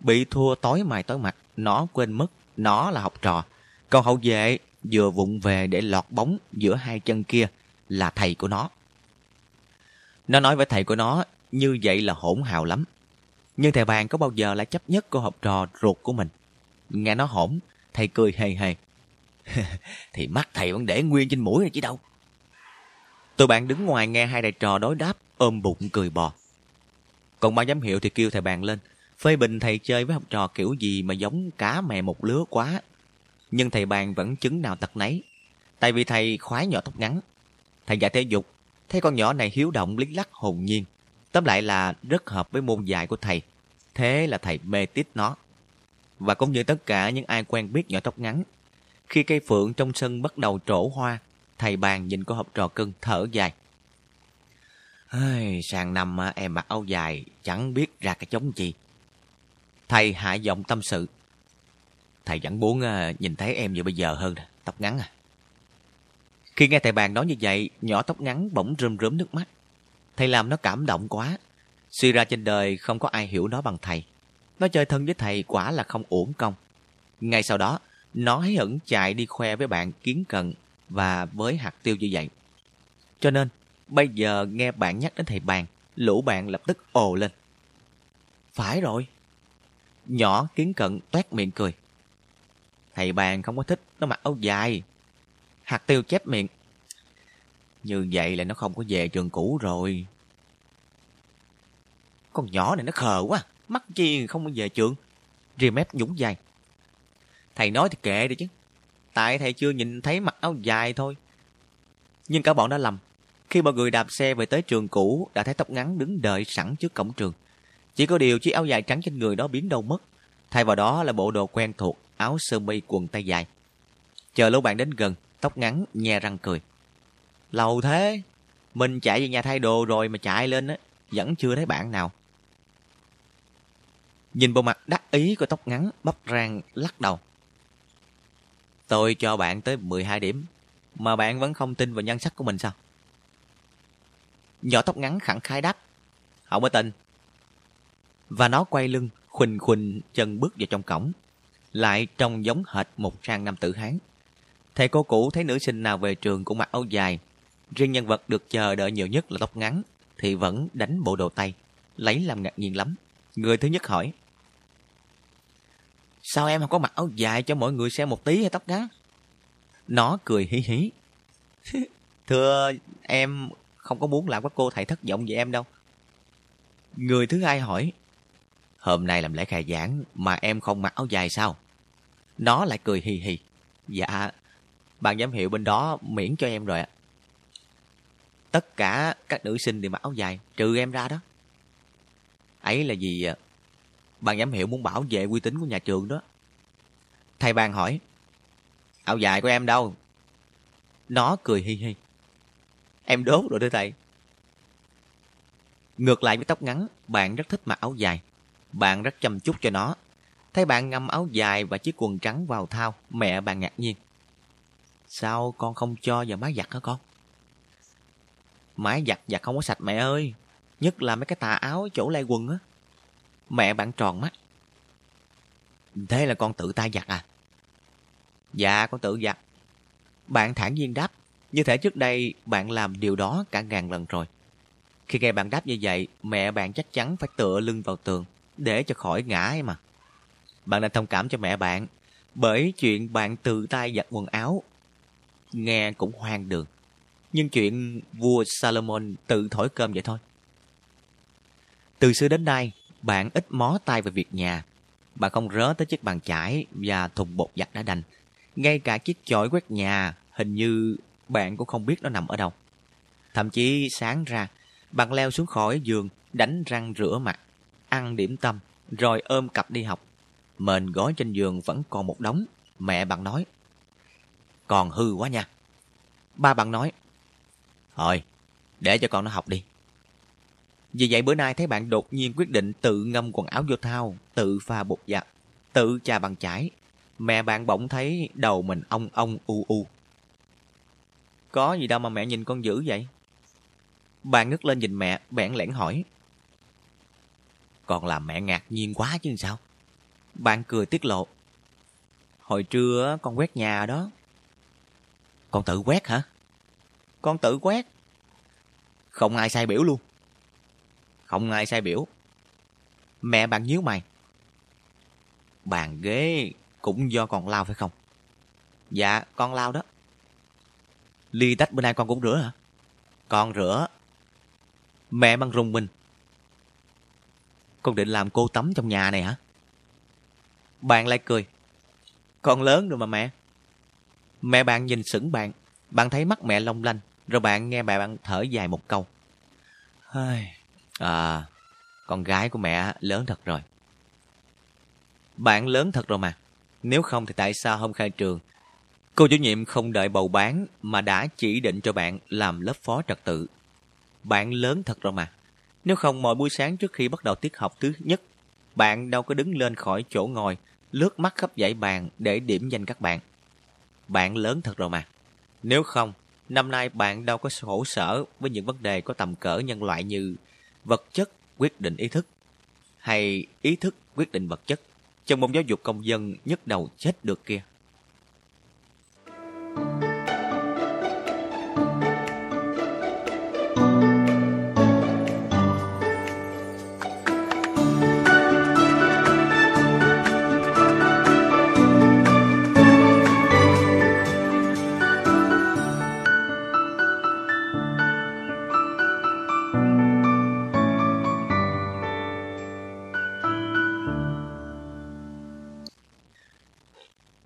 Bị thua tối mày tối mặt, nó quên mất, nó là học trò. Còn hậu vệ vừa vụng về để lọt bóng giữa hai chân kia là thầy của nó. Nó nói với thầy của nó như vậy là hỗn hào lắm. Nhưng thầy vàng có bao giờ lại chấp nhất cô học trò ruột của mình. Nghe nó hỗn, thầy cười hề hề. thì mắt thầy vẫn để nguyên trên mũi này chứ đâu. Tụi bạn đứng ngoài nghe hai thầy trò đối đáp, ôm bụng cười bò. Còn ban giám hiệu thì kêu thầy bạn lên, phê bình thầy chơi với học trò kiểu gì mà giống cá mè một lứa quá. Nhưng thầy bàn vẫn chứng nào tật nấy. Tại vì thầy khoái nhỏ tóc ngắn. Thầy dạy thể dục, thấy con nhỏ này hiếu động lý lắc hồn nhiên. Tóm lại là rất hợp với môn dạy của thầy. Thế là thầy mê tít nó. Và cũng như tất cả những ai quen biết nhỏ tóc ngắn. Khi cây phượng trong sân bắt đầu trổ hoa, thầy bàn nhìn cô học trò cưng thở dài. Ai, sang năm em mặc áo dài, chẳng biết ra cái chống gì. Thầy hạ giọng tâm sự. Thầy vẫn muốn ờ, nhìn thấy em như bây giờ hơn, tóc ngắn à. Khi nghe thầy bàn nói như vậy, nhỏ tóc ngắn bỗng rơm rớm nước mắt. Thầy làm nó cảm động quá. Suy ra trên đời không có ai hiểu nó bằng thầy. Nó chơi thân với thầy quả là không uổng công. Ngay sau đó, nó hí hửng chạy đi khoe với bạn kiến cận và với hạt tiêu như vậy. Cho nên, bây giờ nghe bạn nhắc đến thầy bàn, lũ bạn lập tức ồ lên. Phải rồi. Nhỏ kiến cận toét miệng cười. Thầy bàn không có thích nó mặc áo dài. Hạt tiêu chép miệng. Như vậy là nó không có về trường cũ rồi. Con nhỏ này nó khờ quá. Mắc chi không có về trường. Remep nhúng dài. Thầy nói thì kệ đi chứ. Tại thầy chưa nhìn thấy mặc áo dài thôi. Nhưng cả bọn đã lầm. Khi mọi người đạp xe về tới trường cũ đã thấy tóc ngắn đứng đợi sẵn trước cổng trường. Chỉ có điều chiếc áo dài trắng trên người đó biến đâu mất. Thay vào đó là bộ đồ quen thuộc, áo sơ mi quần tay dài. Chờ lâu bạn đến gần, tóc ngắn nhe răng cười. Lâu thế, mình chạy về nhà thay đồ rồi mà chạy lên á, vẫn chưa thấy bạn nào. Nhìn bộ mặt đắc ý của tóc ngắn, bắp rang lắc đầu. Tôi cho bạn tới 12 điểm, mà bạn vẫn không tin vào nhân sắc của mình sao? Nhỏ tóc ngắn khẳng khái đáp. Không có tin. Và nó quay lưng, khuỳnh khuỳnh chân bước vào trong cổng. Lại trông giống hệt một trang nam tử Hán. Thầy cô cũ thấy nữ sinh nào về trường cũng mặc áo dài. Riêng nhân vật được chờ đợi nhiều nhất là tóc ngắn, thì vẫn đánh bộ đồ tay, lấy làm ngạc nhiên lắm. Người thứ nhất hỏi. Sao em không có mặc áo dài cho mọi người xem một tí hay tóc ngắn? Nó cười hí hí. Thưa em không có muốn làm các cô thầy thất vọng về em đâu. Người thứ hai hỏi. Hôm nay làm lễ khai giảng mà em không mặc áo dài sao? Nó lại cười hì hì. Dạ, ban giám hiệu bên đó miễn cho em rồi ạ. Tất cả các nữ sinh đều mặc áo dài, trừ em ra đó. Ấy là gì à? Ban giám hiệu muốn bảo vệ uy tín của nhà trường đó. Thầy ban hỏi, áo dài của em đâu? Nó cười hi hi. Em đốt rồi thưa thầy. Ngược lại với tóc ngắn, bạn rất thích mặc áo dài. Bạn rất chăm chút cho nó. Thấy bạn ngâm áo dài và chiếc quần trắng vào thao, mẹ bạn ngạc nhiên. Sao con không cho vào máy giặt hả con? Máy giặt giặt không có sạch mẹ ơi. Nhất là mấy cái tà áo chỗ lai quần á. Mẹ bạn tròn mắt. Thế là con tự tay giặt à? Dạ con tự giặt. Bạn thản nhiên đáp. Như thể trước đây bạn làm điều đó cả ngàn lần rồi. Khi nghe bạn đáp như vậy, mẹ bạn chắc chắn phải tựa lưng vào tường để cho khỏi ngã ấy mà. Bạn nên thông cảm cho mẹ bạn bởi chuyện bạn tự tay giặt quần áo nghe cũng hoang đường. Nhưng chuyện vua Salomon tự thổi cơm vậy thôi. Từ xưa đến nay, bạn ít mó tay về việc nhà. Bạn không rớ tới chiếc bàn chải và thùng bột giặt đã đành. Ngay cả chiếc chổi quét nhà, hình như bạn cũng không biết nó nằm ở đâu. Thậm chí sáng ra, bạn leo xuống khỏi giường, đánh răng rửa mặt, ăn điểm tâm, rồi ôm cặp đi học. Mền gói trên giường vẫn còn một đống. Mẹ bạn nói, còn hư quá nha. Ba bạn nói, thôi, để cho con nó học đi. Vì vậy bữa nay thấy bạn đột nhiên quyết định tự ngâm quần áo vô thao, tự pha bột giặt, tự chà bằng chải. Mẹ bạn bỗng thấy đầu mình ong ong u u. Có gì đâu mà mẹ nhìn con dữ vậy? Bạn ngước lên nhìn mẹ, bẽn lẽn hỏi. Còn làm mẹ ngạc nhiên quá chứ sao? Bạn cười tiết lộ. Hồi trưa con quét nhà đó. Con tự quét hả? Con tự quét. Không ai sai biểu luôn. Không ai sai biểu. Mẹ bạn nhíu mày. Bàn ghế cũng do con lao phải không? Dạ, con lao đó. Ly tách bữa nay con cũng rửa hả? Con rửa. Mẹ băng rùng mình. Con định làm cô tắm trong nhà này hả? Bạn lại cười. Con lớn rồi mà mẹ. Mẹ bạn nhìn sững bạn. Bạn thấy mắt mẹ long lanh. Rồi bạn nghe mẹ bạn thở dài một câu. À, con gái của mẹ lớn thật rồi. Bạn lớn thật rồi mà. Nếu không thì tại sao hôm khai trường Cô chủ nhiệm không đợi bầu bán mà đã chỉ định cho bạn làm lớp phó trật tự. Bạn lớn thật rồi mà. Nếu không mỗi buổi sáng trước khi bắt đầu tiết học thứ nhất, bạn đâu có đứng lên khỏi chỗ ngồi, lướt mắt khắp dãy bàn để điểm danh các bạn. Bạn lớn thật rồi mà. Nếu không, năm nay bạn đâu có khổ sở với những vấn đề có tầm cỡ nhân loại như vật chất quyết định ý thức hay ý thức quyết định vật chất trong môn giáo dục công dân nhức đầu chết được kia.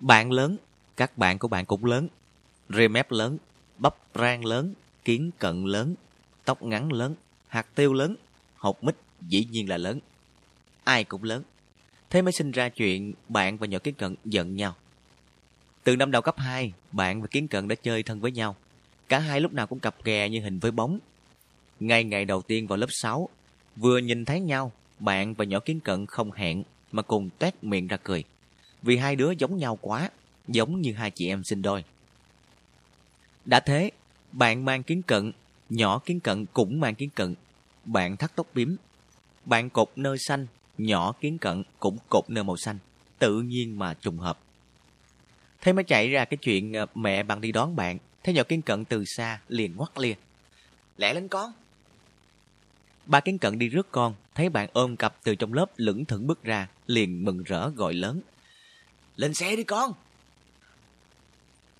Bạn lớn, các bạn của bạn cũng lớn. Rê mép lớn, bắp rang lớn, kiến cận lớn, tóc ngắn lớn, hạt tiêu lớn, hột mít dĩ nhiên là lớn. Ai cũng lớn. Thế mới sinh ra chuyện bạn và nhỏ kiến cận giận nhau. Từ năm đầu cấp 2, bạn và Kiến Cận đã chơi thân với nhau. Cả hai lúc nào cũng cặp kè như hình với bóng. Ngay ngày đầu tiên vào lớp 6, vừa nhìn thấy nhau, bạn và nhỏ Kiến Cận không hẹn mà cùng tét miệng ra cười. Vì hai đứa giống nhau quá, giống như hai chị em sinh đôi. Đã thế, bạn mang Kiến Cận, nhỏ Kiến Cận cũng mang Kiến Cận. Bạn thắt tóc bím, bạn cột nơ xanh, nhỏ Kiến Cận cũng cột nơ màu xanh. Tự nhiên mà trùng hợp. Thế mới chạy ra cái chuyện ờ, mẹ bạn đi đón bạn. Thấy nhỏ kiến cận từ xa, liền ngoắt lia. Lẹ lên con. Ba kiến cận đi rước con, thấy bạn ôm cặp từ trong lớp lững thững bước ra, liền mừng rỡ gọi lớn. Lên xe đi con.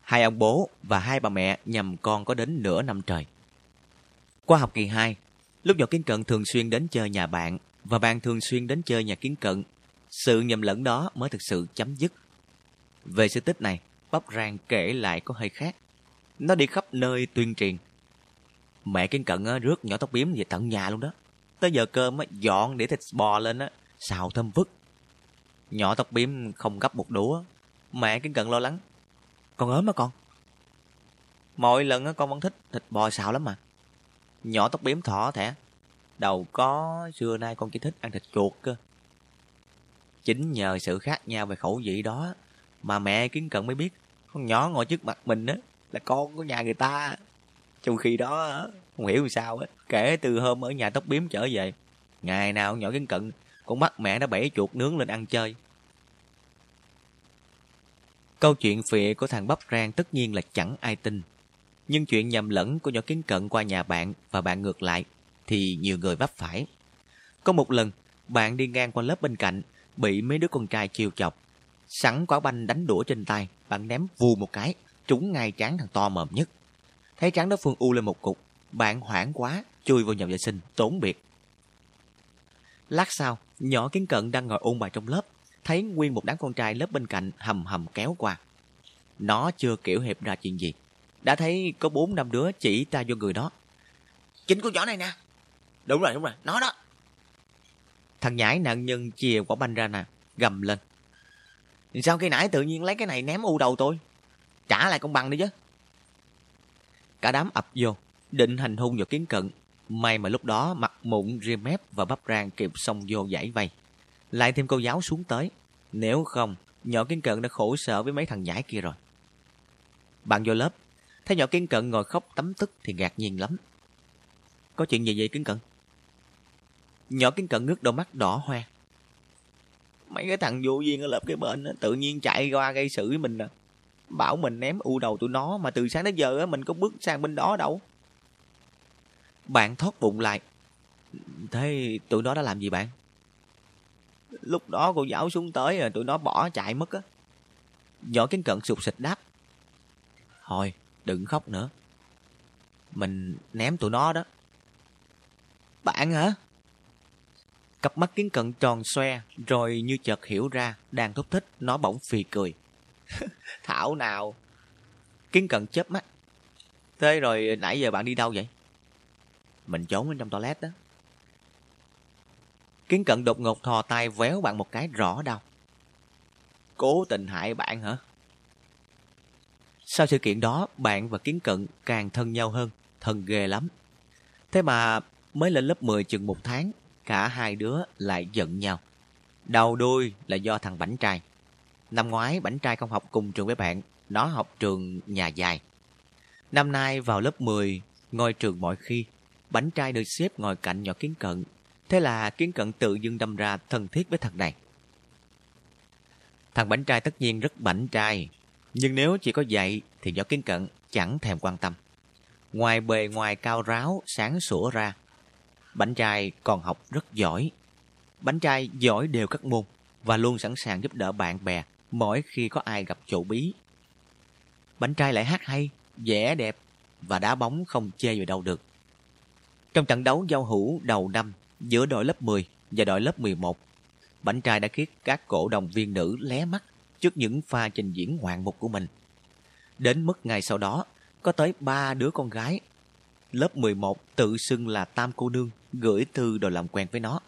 Hai ông bố và hai bà mẹ nhầm con có đến nửa năm trời. Qua học kỳ 2, lúc nhỏ kiến cận thường xuyên đến chơi nhà bạn và bạn thường xuyên đến chơi nhà kiến cận. Sự nhầm lẫn đó mới thực sự chấm dứt. Về sự tích này, Bắp Rang kể lại có hơi khác. Nó đi khắp nơi tuyên truyền. Mẹ kiến cận rước nhỏ tóc biếm về tận nhà luôn đó. Tới giờ cơm dọn để thịt bò lên á, xào thơm vứt. Nhỏ tóc biếm không gấp một đũa. Mẹ kiến cận lo lắng. Con ốm á con. Mọi lần á, con vẫn thích thịt bò xào lắm mà. Nhỏ tóc biếm thỏ thẻ. Đầu có, xưa nay con chỉ thích ăn thịt chuột cơ. Chính nhờ sự khác nhau về khẩu vị đó mà mẹ kiến cận mới biết con nhỏ ngồi trước mặt mình á là con của nhà người ta trong khi đó không hiểu sao á kể từ hôm ở nhà tóc biếm trở về ngày nào nhỏ kiến cận con bắt mẹ nó bẫy chuột nướng lên ăn chơi câu chuyện phịa của thằng bắp rang tất nhiên là chẳng ai tin nhưng chuyện nhầm lẫn của nhỏ kiến cận qua nhà bạn và bạn ngược lại thì nhiều người vấp phải có một lần bạn đi ngang qua lớp bên cạnh bị mấy đứa con trai chiều chọc Sẵn quả banh đánh đũa trên tay, bạn ném vù một cái, trúng ngay trán thằng to mồm nhất. Thấy trán đối phương u lên một cục, bạn hoảng quá, chui vào nhà vệ sinh, tốn biệt. Lát sau, nhỏ kiến cận đang ngồi ôn bài trong lớp, thấy nguyên một đám con trai lớp bên cạnh hầm hầm kéo qua. Nó chưa kiểu hiệp ra chuyện gì, đã thấy có bốn năm đứa chỉ ta vô người đó. Chính con nhỏ này nè. Đúng rồi, đúng rồi, nó đó. Thằng nhãi nạn nhân chìa quả banh ra nè, gầm lên. Sao khi nãy tự nhiên lấy cái này ném u đầu tôi? Trả lại công bằng đi chứ. Cả đám ập vô, định hành hung vào kiến cận. May mà lúc đó mặt mụn, ria mép và bắp rang kịp xông vô giải vây. Lại thêm cô giáo xuống tới. Nếu không, nhỏ kiến cận đã khổ sở với mấy thằng nhãi kia rồi. Bạn vô lớp, thấy nhỏ kiến cận ngồi khóc tấm tức thì ngạc nhiên lắm. Có chuyện gì vậy kiến cận? Nhỏ kiến cận ngước đôi mắt đỏ hoe mấy cái thằng vô duyên ở lớp cái bên tự nhiên chạy qua gây sự với mình nè bảo mình ném u đầu tụi nó mà từ sáng tới giờ á, mình có bước sang bên đó đâu bạn thoát bụng lại thế tụi nó đã làm gì bạn lúc đó cô giáo xuống tới rồi tụi nó bỏ chạy mất á nhỏ kiến cận sụt xịt đáp thôi đừng khóc nữa mình ném tụi nó đó bạn hả Cặp mắt kiến cận tròn xoe, rồi như chợt hiểu ra, đang thúc thích, nó bỗng phì cười. Thảo nào? Kiến cận chớp mắt. Thế rồi nãy giờ bạn đi đâu vậy? Mình trốn bên trong toilet đó. Kiến cận đột ngột thò tay véo bạn một cái rõ đau. Cố tình hại bạn hả? Sau sự kiện đó, bạn và Kiến Cận càng thân nhau hơn, thân ghê lắm. Thế mà mới lên lớp 10 chừng một tháng cả hai đứa lại giận nhau. Đầu đuôi là do thằng Bảnh trai. Năm ngoái Bảnh trai không học cùng trường với bạn, nó học trường nhà dài. Năm nay vào lớp 10, ngôi trường mọi khi, Bảnh trai được xếp ngồi cạnh nhỏ kiến cận. Thế là kiến cận tự dưng đâm ra thân thiết với thằng này. Thằng Bảnh trai tất nhiên rất bảnh trai, nhưng nếu chỉ có vậy thì nhỏ kiến cận chẳng thèm quan tâm. Ngoài bề ngoài cao ráo, sáng sủa ra, Bánh trai còn học rất giỏi. Bánh trai giỏi đều các môn và luôn sẵn sàng giúp đỡ bạn bè mỗi khi có ai gặp chỗ bí. Bánh trai lại hát hay, vẽ đẹp và đá bóng không chê vào đâu được. Trong trận đấu giao hữu đầu năm giữa đội lớp 10 và đội lớp 11, Bảnh trai đã khiến các cổ động viên nữ lé mắt trước những pha trình diễn ngoạn mục của mình. Đến mức ngày sau đó, có tới ba đứa con gái lớp 11 tự xưng là Tam Cô Nương gửi thư đòi làm quen với nó.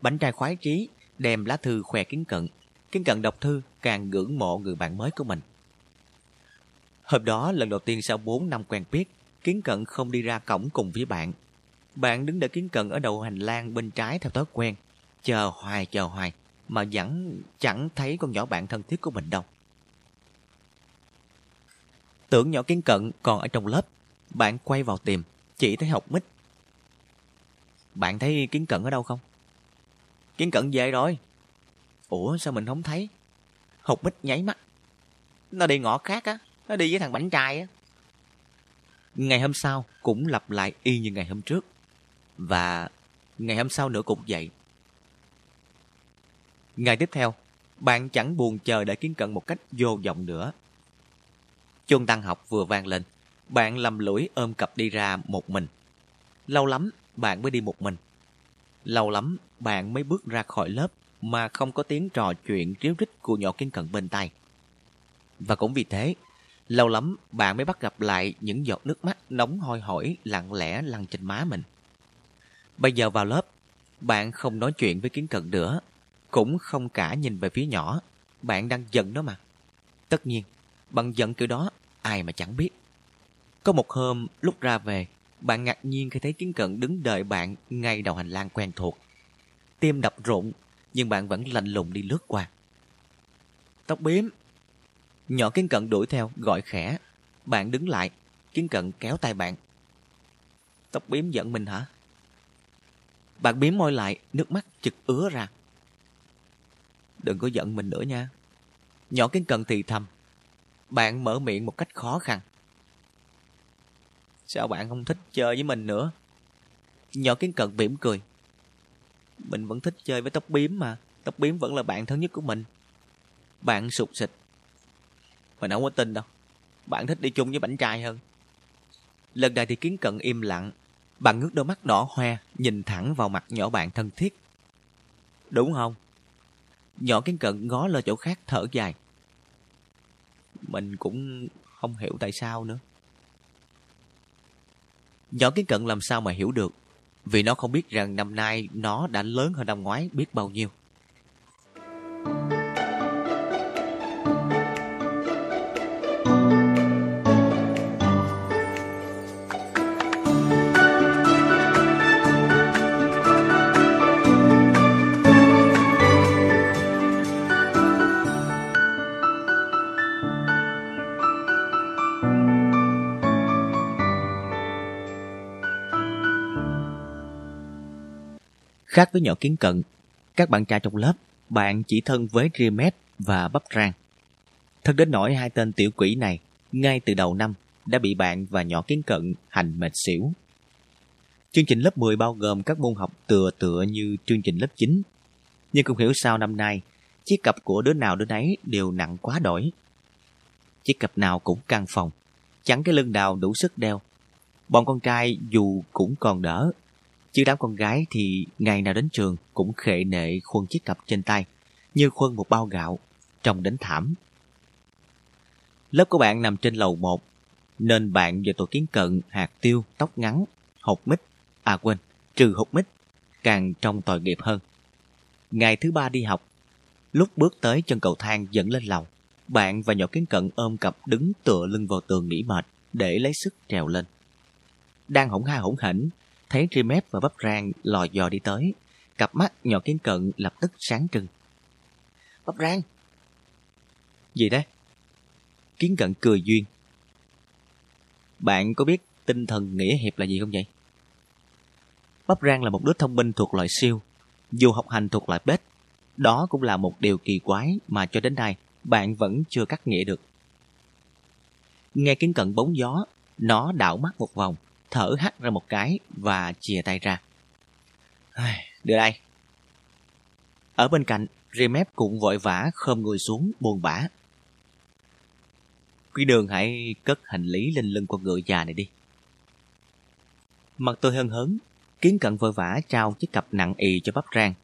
Bảnh trai khoái trí đem lá thư khoe kiến cận. Kiến cận đọc thư càng ngưỡng mộ người bạn mới của mình. Hôm đó lần đầu tiên sau 4 năm quen biết, Kiến cận không đi ra cổng cùng với bạn. Bạn đứng đợi Kiến cận ở đầu hành lang bên trái theo thói quen. Chờ hoài chờ hoài, mà vẫn chẳng thấy con nhỏ bạn thân thiết của mình đâu. Tưởng nhỏ Kiến cận còn ở trong lớp, bạn quay vào tìm, chỉ thấy học mít. Bạn thấy Kiến cận ở đâu không? Kiến cận về rồi. Ủa sao mình không thấy? Học mít nháy mắt. Nó đi ngõ khác á, nó đi với thằng bánh trai á. Ngày hôm sau cũng lặp lại y như ngày hôm trước. Và ngày hôm sau nữa cũng vậy. Ngày tiếp theo, bạn chẳng buồn chờ để kiến cận một cách vô vọng nữa. Chuông tăng học vừa vang lên, bạn lầm lũi ôm cặp đi ra một mình. Lâu lắm, bạn mới đi một mình. Lâu lắm, bạn mới bước ra khỏi lớp mà không có tiếng trò chuyện ríu rít của nhỏ kiến cận bên tay. Và cũng vì thế, lâu lắm bạn mới bắt gặp lại những giọt nước mắt nóng hôi hổi lặng lẽ lăn trên má mình. Bây giờ vào lớp, bạn không nói chuyện với kiến cận nữa, cũng không cả nhìn về phía nhỏ, bạn đang giận đó mà. Tất nhiên, bằng giận kiểu đó, ai mà chẳng biết. Có một hôm, lúc ra về, bạn ngạc nhiên khi thấy kiến cận đứng đợi bạn ngay đầu hành lang quen thuộc. Tim đập rộn, nhưng bạn vẫn lạnh lùng đi lướt qua. Tóc bím Nhỏ kiên cận đuổi theo, gọi khẽ. Bạn đứng lại, kiên cận kéo tay bạn. Tóc biếm giận mình hả? Bạn biếm môi lại, nước mắt chực ứa ra. Đừng có giận mình nữa nha. Nhỏ kiên cận thì thầm. Bạn mở miệng một cách khó khăn. Sao bạn không thích chơi với mình nữa? Nhỏ kiên cận mỉm cười. Mình vẫn thích chơi với tóc biếm mà. Tóc biếm vẫn là bạn thân nhất của mình. Bạn sụt sịch mình không có tin đâu. Bạn thích đi chung với bảnh trai hơn. Lần này thì kiến cận im lặng. Bạn ngước đôi mắt đỏ hoe, nhìn thẳng vào mặt nhỏ bạn thân thiết. Đúng không? Nhỏ kiến cận ngó lên chỗ khác thở dài. Mình cũng không hiểu tại sao nữa. Nhỏ kiến cận làm sao mà hiểu được Vì nó không biết rằng năm nay Nó đã lớn hơn năm ngoái biết bao nhiêu Khác với nhỏ kiến cận, các bạn trai trong lớp, bạn chỉ thân với Rimet và Bắp Rang. Thật đến nỗi hai tên tiểu quỷ này, ngay từ đầu năm, đã bị bạn và nhỏ kiến cận hành mệt xỉu. Chương trình lớp 10 bao gồm các môn học tựa tựa như chương trình lớp 9. Nhưng không hiểu sao năm nay, chiếc cặp của đứa nào đứa nấy đều nặng quá đổi. Chiếc cặp nào cũng căng phòng, chẳng cái lưng nào đủ sức đeo. Bọn con trai dù cũng còn đỡ, Chứ đám con gái thì ngày nào đến trường cũng khệ nệ khuôn chiếc cặp trên tay, như khuôn một bao gạo, trông đến thảm. Lớp của bạn nằm trên lầu 1, nên bạn và tổ kiến cận, hạt tiêu, tóc ngắn, hột mít, à quên, trừ hột mít, càng trông tội nghiệp hơn. Ngày thứ ba đi học, lúc bước tới chân cầu thang dẫn lên lầu, bạn và nhỏ kiến cận ôm cặp đứng tựa lưng vào tường nghỉ mệt để lấy sức trèo lên. Đang hổng ha hổng hỉnh, thấy Trimep và Bắp Rang lò dò đi tới. Cặp mắt nhỏ kiến cận lập tức sáng trưng. Bắp Rang! Gì đấy? Kiến cận cười duyên. Bạn có biết tinh thần nghĩa hiệp là gì không vậy? Bắp Rang là một đứa thông minh thuộc loại siêu, dù học hành thuộc loại bết. Đó cũng là một điều kỳ quái mà cho đến nay bạn vẫn chưa cắt nghĩa được. Nghe kiến cận bóng gió, nó đảo mắt một vòng, thở hắt ra một cái và chìa tay ra. Đưa đây. Ở bên cạnh, Remep cũng vội vã khom người xuống buồn bã. Quý đường hãy cất hành lý lên lưng con ngựa già này đi. Mặt tôi hân hớn, kiến cận vội vã trao chiếc cặp nặng ì cho bắp rang.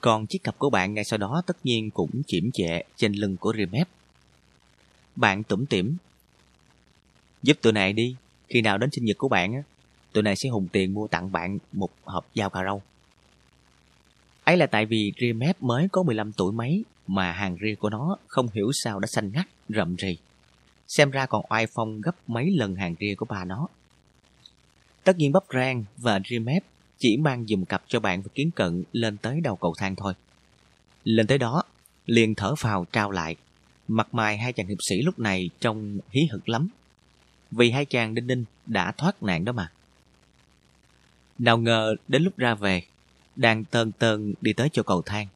Còn chiếc cặp của bạn ngay sau đó tất nhiên cũng chiểm chệ trên lưng của Remep. Bạn tủm tỉm. Giúp tụi này đi, khi nào đến sinh nhật của bạn á, tụi này sẽ hùng tiền mua tặng bạn một hộp dao cà râu. Ấy là tại vì ria mép mới có 15 tuổi mấy mà hàng ria của nó không hiểu sao đã xanh ngắt, rậm rì. Xem ra còn oai phong gấp mấy lần hàng ria của bà nó. Tất nhiên bắp rang và ria mép chỉ mang dùm cặp cho bạn và kiến cận lên tới đầu cầu thang thôi. Lên tới đó, liền thở phào trao lại. Mặt mày hai chàng hiệp sĩ lúc này trông hí hực lắm. Vì hai chàng đinh ninh đã thoát nạn đó mà. Nào ngờ đến lúc ra về, đang tơn tơn đi tới chỗ cầu thang.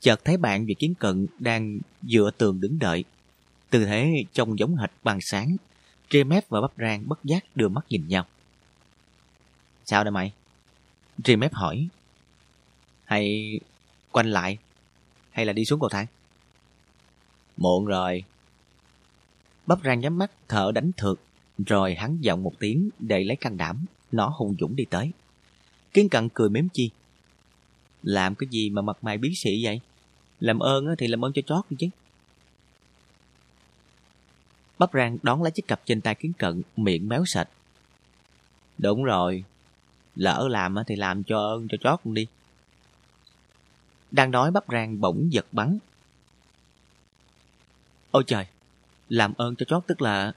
Chợt thấy bạn và kiến cận đang dựa tường đứng đợi. Tư thế trông giống hệt bằng sáng. Trê mép và bắp rang bất giác đưa mắt nhìn nhau. Sao đây mày? Trê mép hỏi. Hay quanh lại? Hay là đi xuống cầu thang? Muộn rồi. Bắp rang nhắm mắt thở đánh thượt. Rồi hắn giọng một tiếng để lấy can đảm. Nó hùng dũng đi tới. Kiến cận cười mếm chi. Làm cái gì mà mặt mày bí sĩ vậy? Làm ơn thì làm ơn cho chót đi chứ. Bắp rang đón lấy chiếc cặp trên tay kiến cận, miệng méo sạch. Đúng rồi, lỡ làm thì làm cho ơn cho chót đi. Đang nói bắp rang bỗng giật bắn. Ôi trời, làm ơn cho chót tức là...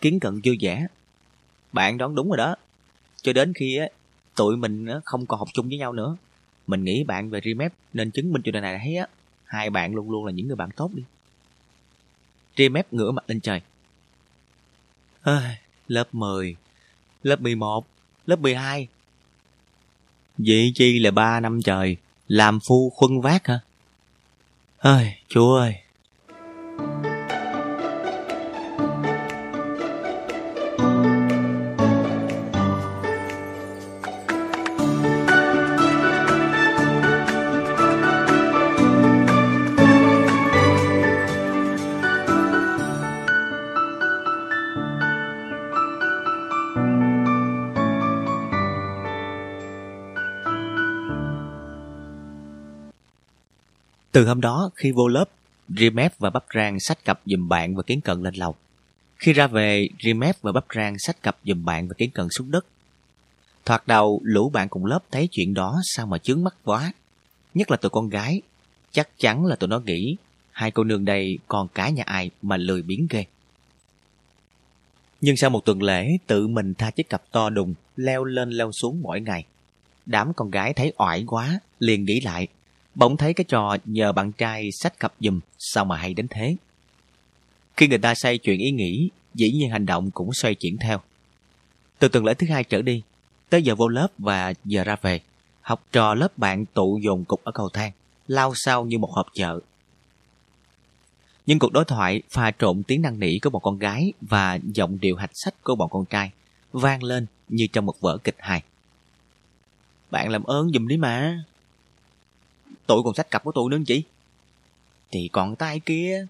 Kiến cận vui vẻ. Bạn đoán đúng rồi đó. Cho đến khi tụi mình không còn học chung với nhau nữa. Mình nghĩ bạn về Remap nên chứng minh chuyện này thấy á, hai bạn luôn luôn là những người bạn tốt đi. Remap ngửa mặt lên trời. À, lớp 10, lớp 11, lớp 12. Vậy chi là 3 năm trời, làm phu khuân vác hả? Ơi, chúa ơi, Từ hôm đó, khi vô lớp, Rimep và Bắp Rang sách cặp dùm bạn và Kiến Cận lên lầu. Khi ra về, Rimep và Bắp Rang sách cặp dùm bạn và Kiến Cận xuống đất. Thoạt đầu, lũ bạn cùng lớp thấy chuyện đó sao mà chướng mắt quá. Nhất là tụi con gái. Chắc chắn là tụi nó nghĩ hai cô nương đây còn cả nhà ai mà lười biến ghê. Nhưng sau một tuần lễ, tự mình tha chiếc cặp to đùng, leo lên leo xuống mỗi ngày. Đám con gái thấy oải quá, liền nghĩ lại bỗng thấy cái trò nhờ bạn trai sách cặp giùm sao mà hay đến thế. Khi người ta xoay chuyện ý nghĩ, dĩ nhiên hành động cũng xoay chuyển theo. Từ tuần lễ thứ hai trở đi, tới giờ vô lớp và giờ ra về, học trò lớp bạn tụ dồn cục ở cầu thang, lao sao như một hộp chợ. Nhưng cuộc đối thoại pha trộn tiếng năn nỉ của bọn con gái và giọng điệu hạch sách của bọn con trai vang lên như trong một vở kịch hài. Bạn làm ơn dùm đi mà. Tụi còn sách cặp của tôi nữa chị Thì còn tay kia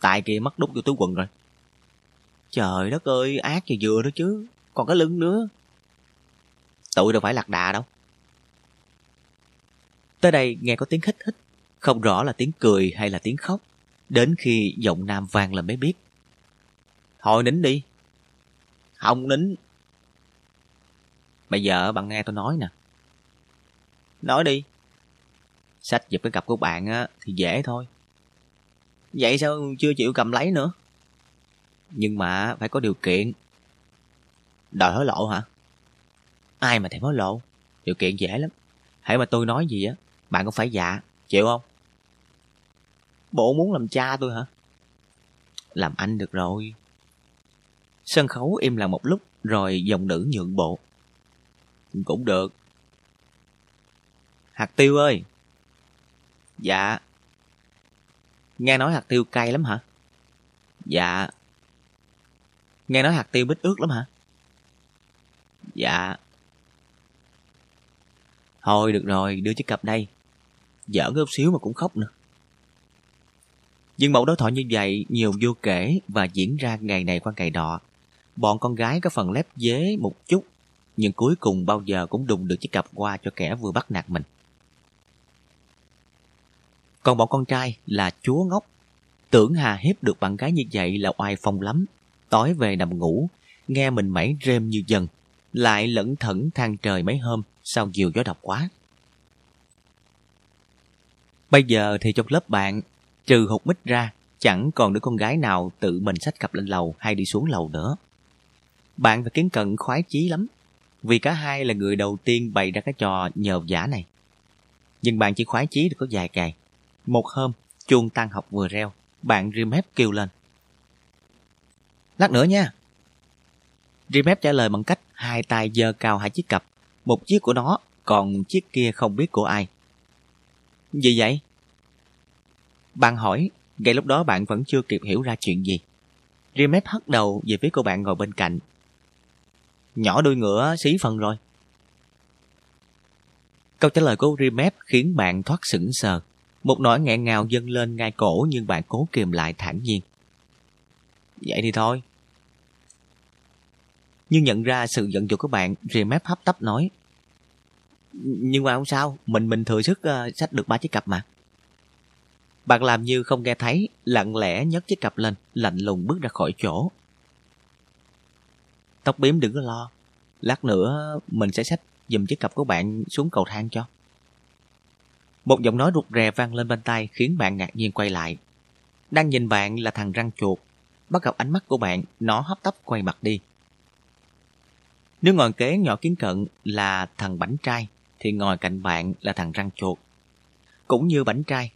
Tay kia mất đút vô túi quần rồi. Trời đất ơi, ác thì vừa đó chứ. Còn cái lưng nữa. Tụi đâu phải lạc đà đâu. Tới đây nghe có tiếng hít hít Không rõ là tiếng cười hay là tiếng khóc. Đến khi giọng nam vang là mới biết. Thôi nín đi. Không nín. Bây giờ bạn nghe tôi nói nè. Nói đi. Sách giật cái cặp của bạn á, thì dễ thôi. Vậy sao chưa chịu cầm lấy nữa? Nhưng mà phải có điều kiện. Đòi hối lộ hả? Ai mà thèm hối lộ? Điều kiện dễ lắm. Hãy mà tôi nói gì á, bạn cũng phải dạ, chịu không? Bộ muốn làm cha tôi hả? Làm anh được rồi. Sân khấu im lặng một lúc, rồi dòng nữ nhượng bộ. Cũng được. Hạt tiêu ơi, Dạ. Nghe nói hạt tiêu cay lắm hả? Dạ. Nghe nói hạt tiêu bít ướt lắm hả? Dạ. Thôi được rồi, đưa chiếc cặp đây. Giỡn gấp xíu mà cũng khóc nữa. Nhưng mẫu đối thoại như vậy nhiều vô kể và diễn ra ngày này qua ngày đó Bọn con gái có phần lép dế một chút, nhưng cuối cùng bao giờ cũng đùng được chiếc cặp qua cho kẻ vừa bắt nạt mình. Còn bọn con trai là chúa ngốc. Tưởng Hà hiếp được bạn gái như vậy là oai phong lắm. Tối về nằm ngủ, nghe mình mẩy rêm như dần. Lại lẫn thẩn than trời mấy hôm, sau nhiều gió độc quá. Bây giờ thì trong lớp bạn, trừ hụt mít ra, chẳng còn đứa con gái nào tự mình sách cặp lên lầu hay đi xuống lầu nữa. Bạn và Kiến Cận khoái chí lắm, vì cả hai là người đầu tiên bày ra cái trò nhờ giả này. Nhưng bạn chỉ khoái chí được có vài ngày. Một hôm, chuông tan học vừa reo, bạn Rimhep kêu lên. Lát nữa nha. Rimhep trả lời bằng cách hai tay giơ cao hai chiếc cặp. Một chiếc của nó, còn chiếc kia không biết của ai. Gì vậy? Bạn hỏi, ngay lúc đó bạn vẫn chưa kịp hiểu ra chuyện gì. Rimhep hất đầu về phía cô bạn ngồi bên cạnh. Nhỏ đuôi ngựa xí phần rồi. Câu trả lời của Rimep khiến bạn thoát sững sờ. Một nỗi nghẹn ngào dâng lên ngay cổ nhưng bạn cố kìm lại thản nhiên. Vậy thì thôi. Nhưng nhận ra sự giận dữ của bạn, Remap hấp tấp nói. Nhưng mà không sao, mình mình thừa sức uh, được ba chiếc cặp mà. Bạn làm như không nghe thấy, lặng lẽ nhấc chiếc cặp lên, lạnh lùng bước ra khỏi chỗ. Tóc bím đừng có lo, lát nữa mình sẽ xách dùm chiếc cặp của bạn xuống cầu thang cho. Một giọng nói rụt rè vang lên bên tai khiến bạn ngạc nhiên quay lại. Đang nhìn bạn là thằng răng chuột. Bắt gặp ánh mắt của bạn, nó hấp tấp quay mặt đi. Nếu ngồi kế nhỏ kiến cận là thằng bánh trai, thì ngồi cạnh bạn là thằng răng chuột. Cũng như bánh trai,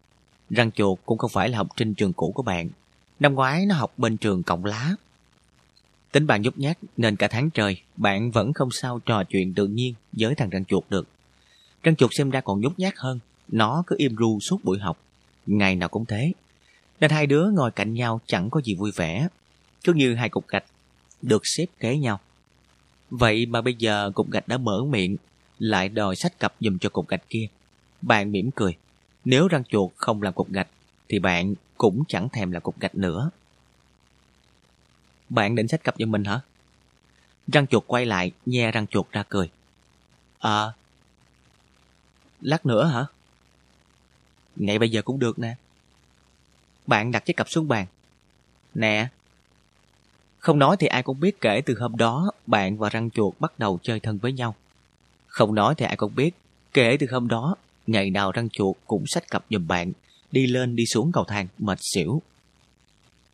răng chuột cũng không phải là học sinh trường cũ của bạn. Năm ngoái nó học bên trường Cộng Lá. Tính bạn nhút nhát nên cả tháng trời bạn vẫn không sao trò chuyện tự nhiên với thằng răng chuột được. Răng chuột xem ra còn nhút nhát hơn, nó cứ im ru suốt buổi học, ngày nào cũng thế. Nên hai đứa ngồi cạnh nhau chẳng có gì vui vẻ, cứ như hai cục gạch được xếp kế nhau. Vậy mà bây giờ cục gạch đã mở miệng, lại đòi sách cặp dùm cho cục gạch kia. Bạn mỉm cười, nếu răng chuột không làm cục gạch, thì bạn cũng chẳng thèm là cục gạch nữa. Bạn định sách cặp cho mình hả? Răng chuột quay lại, nhe răng chuột ra cười. À, lát nữa hả? Ngay bây giờ cũng được nè. Bạn đặt chiếc cặp xuống bàn. Nè. Không nói thì ai cũng biết kể từ hôm đó bạn và răng chuột bắt đầu chơi thân với nhau. Không nói thì ai cũng biết kể từ hôm đó ngày nào răng chuột cũng xách cặp giùm bạn đi lên đi xuống cầu thang mệt xỉu.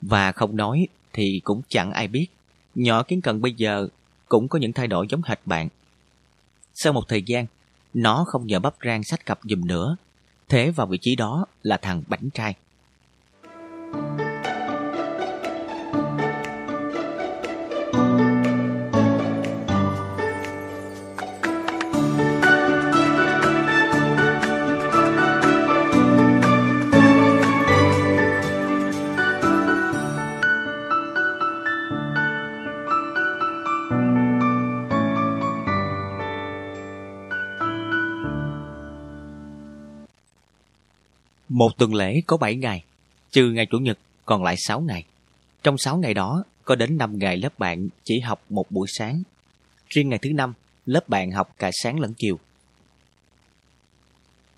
Và không nói thì cũng chẳng ai biết. Nhỏ kiến cần bây giờ cũng có những thay đổi giống hệt bạn. Sau một thời gian, nó không nhờ bắp rang sách cặp dùm nữa. Thế vào vị trí đó là thằng bánh trai. Một tuần lễ có 7 ngày, trừ ngày Chủ nhật còn lại 6 ngày. Trong 6 ngày đó, có đến 5 ngày lớp bạn chỉ học một buổi sáng. Riêng ngày thứ năm, lớp bạn học cả sáng lẫn chiều.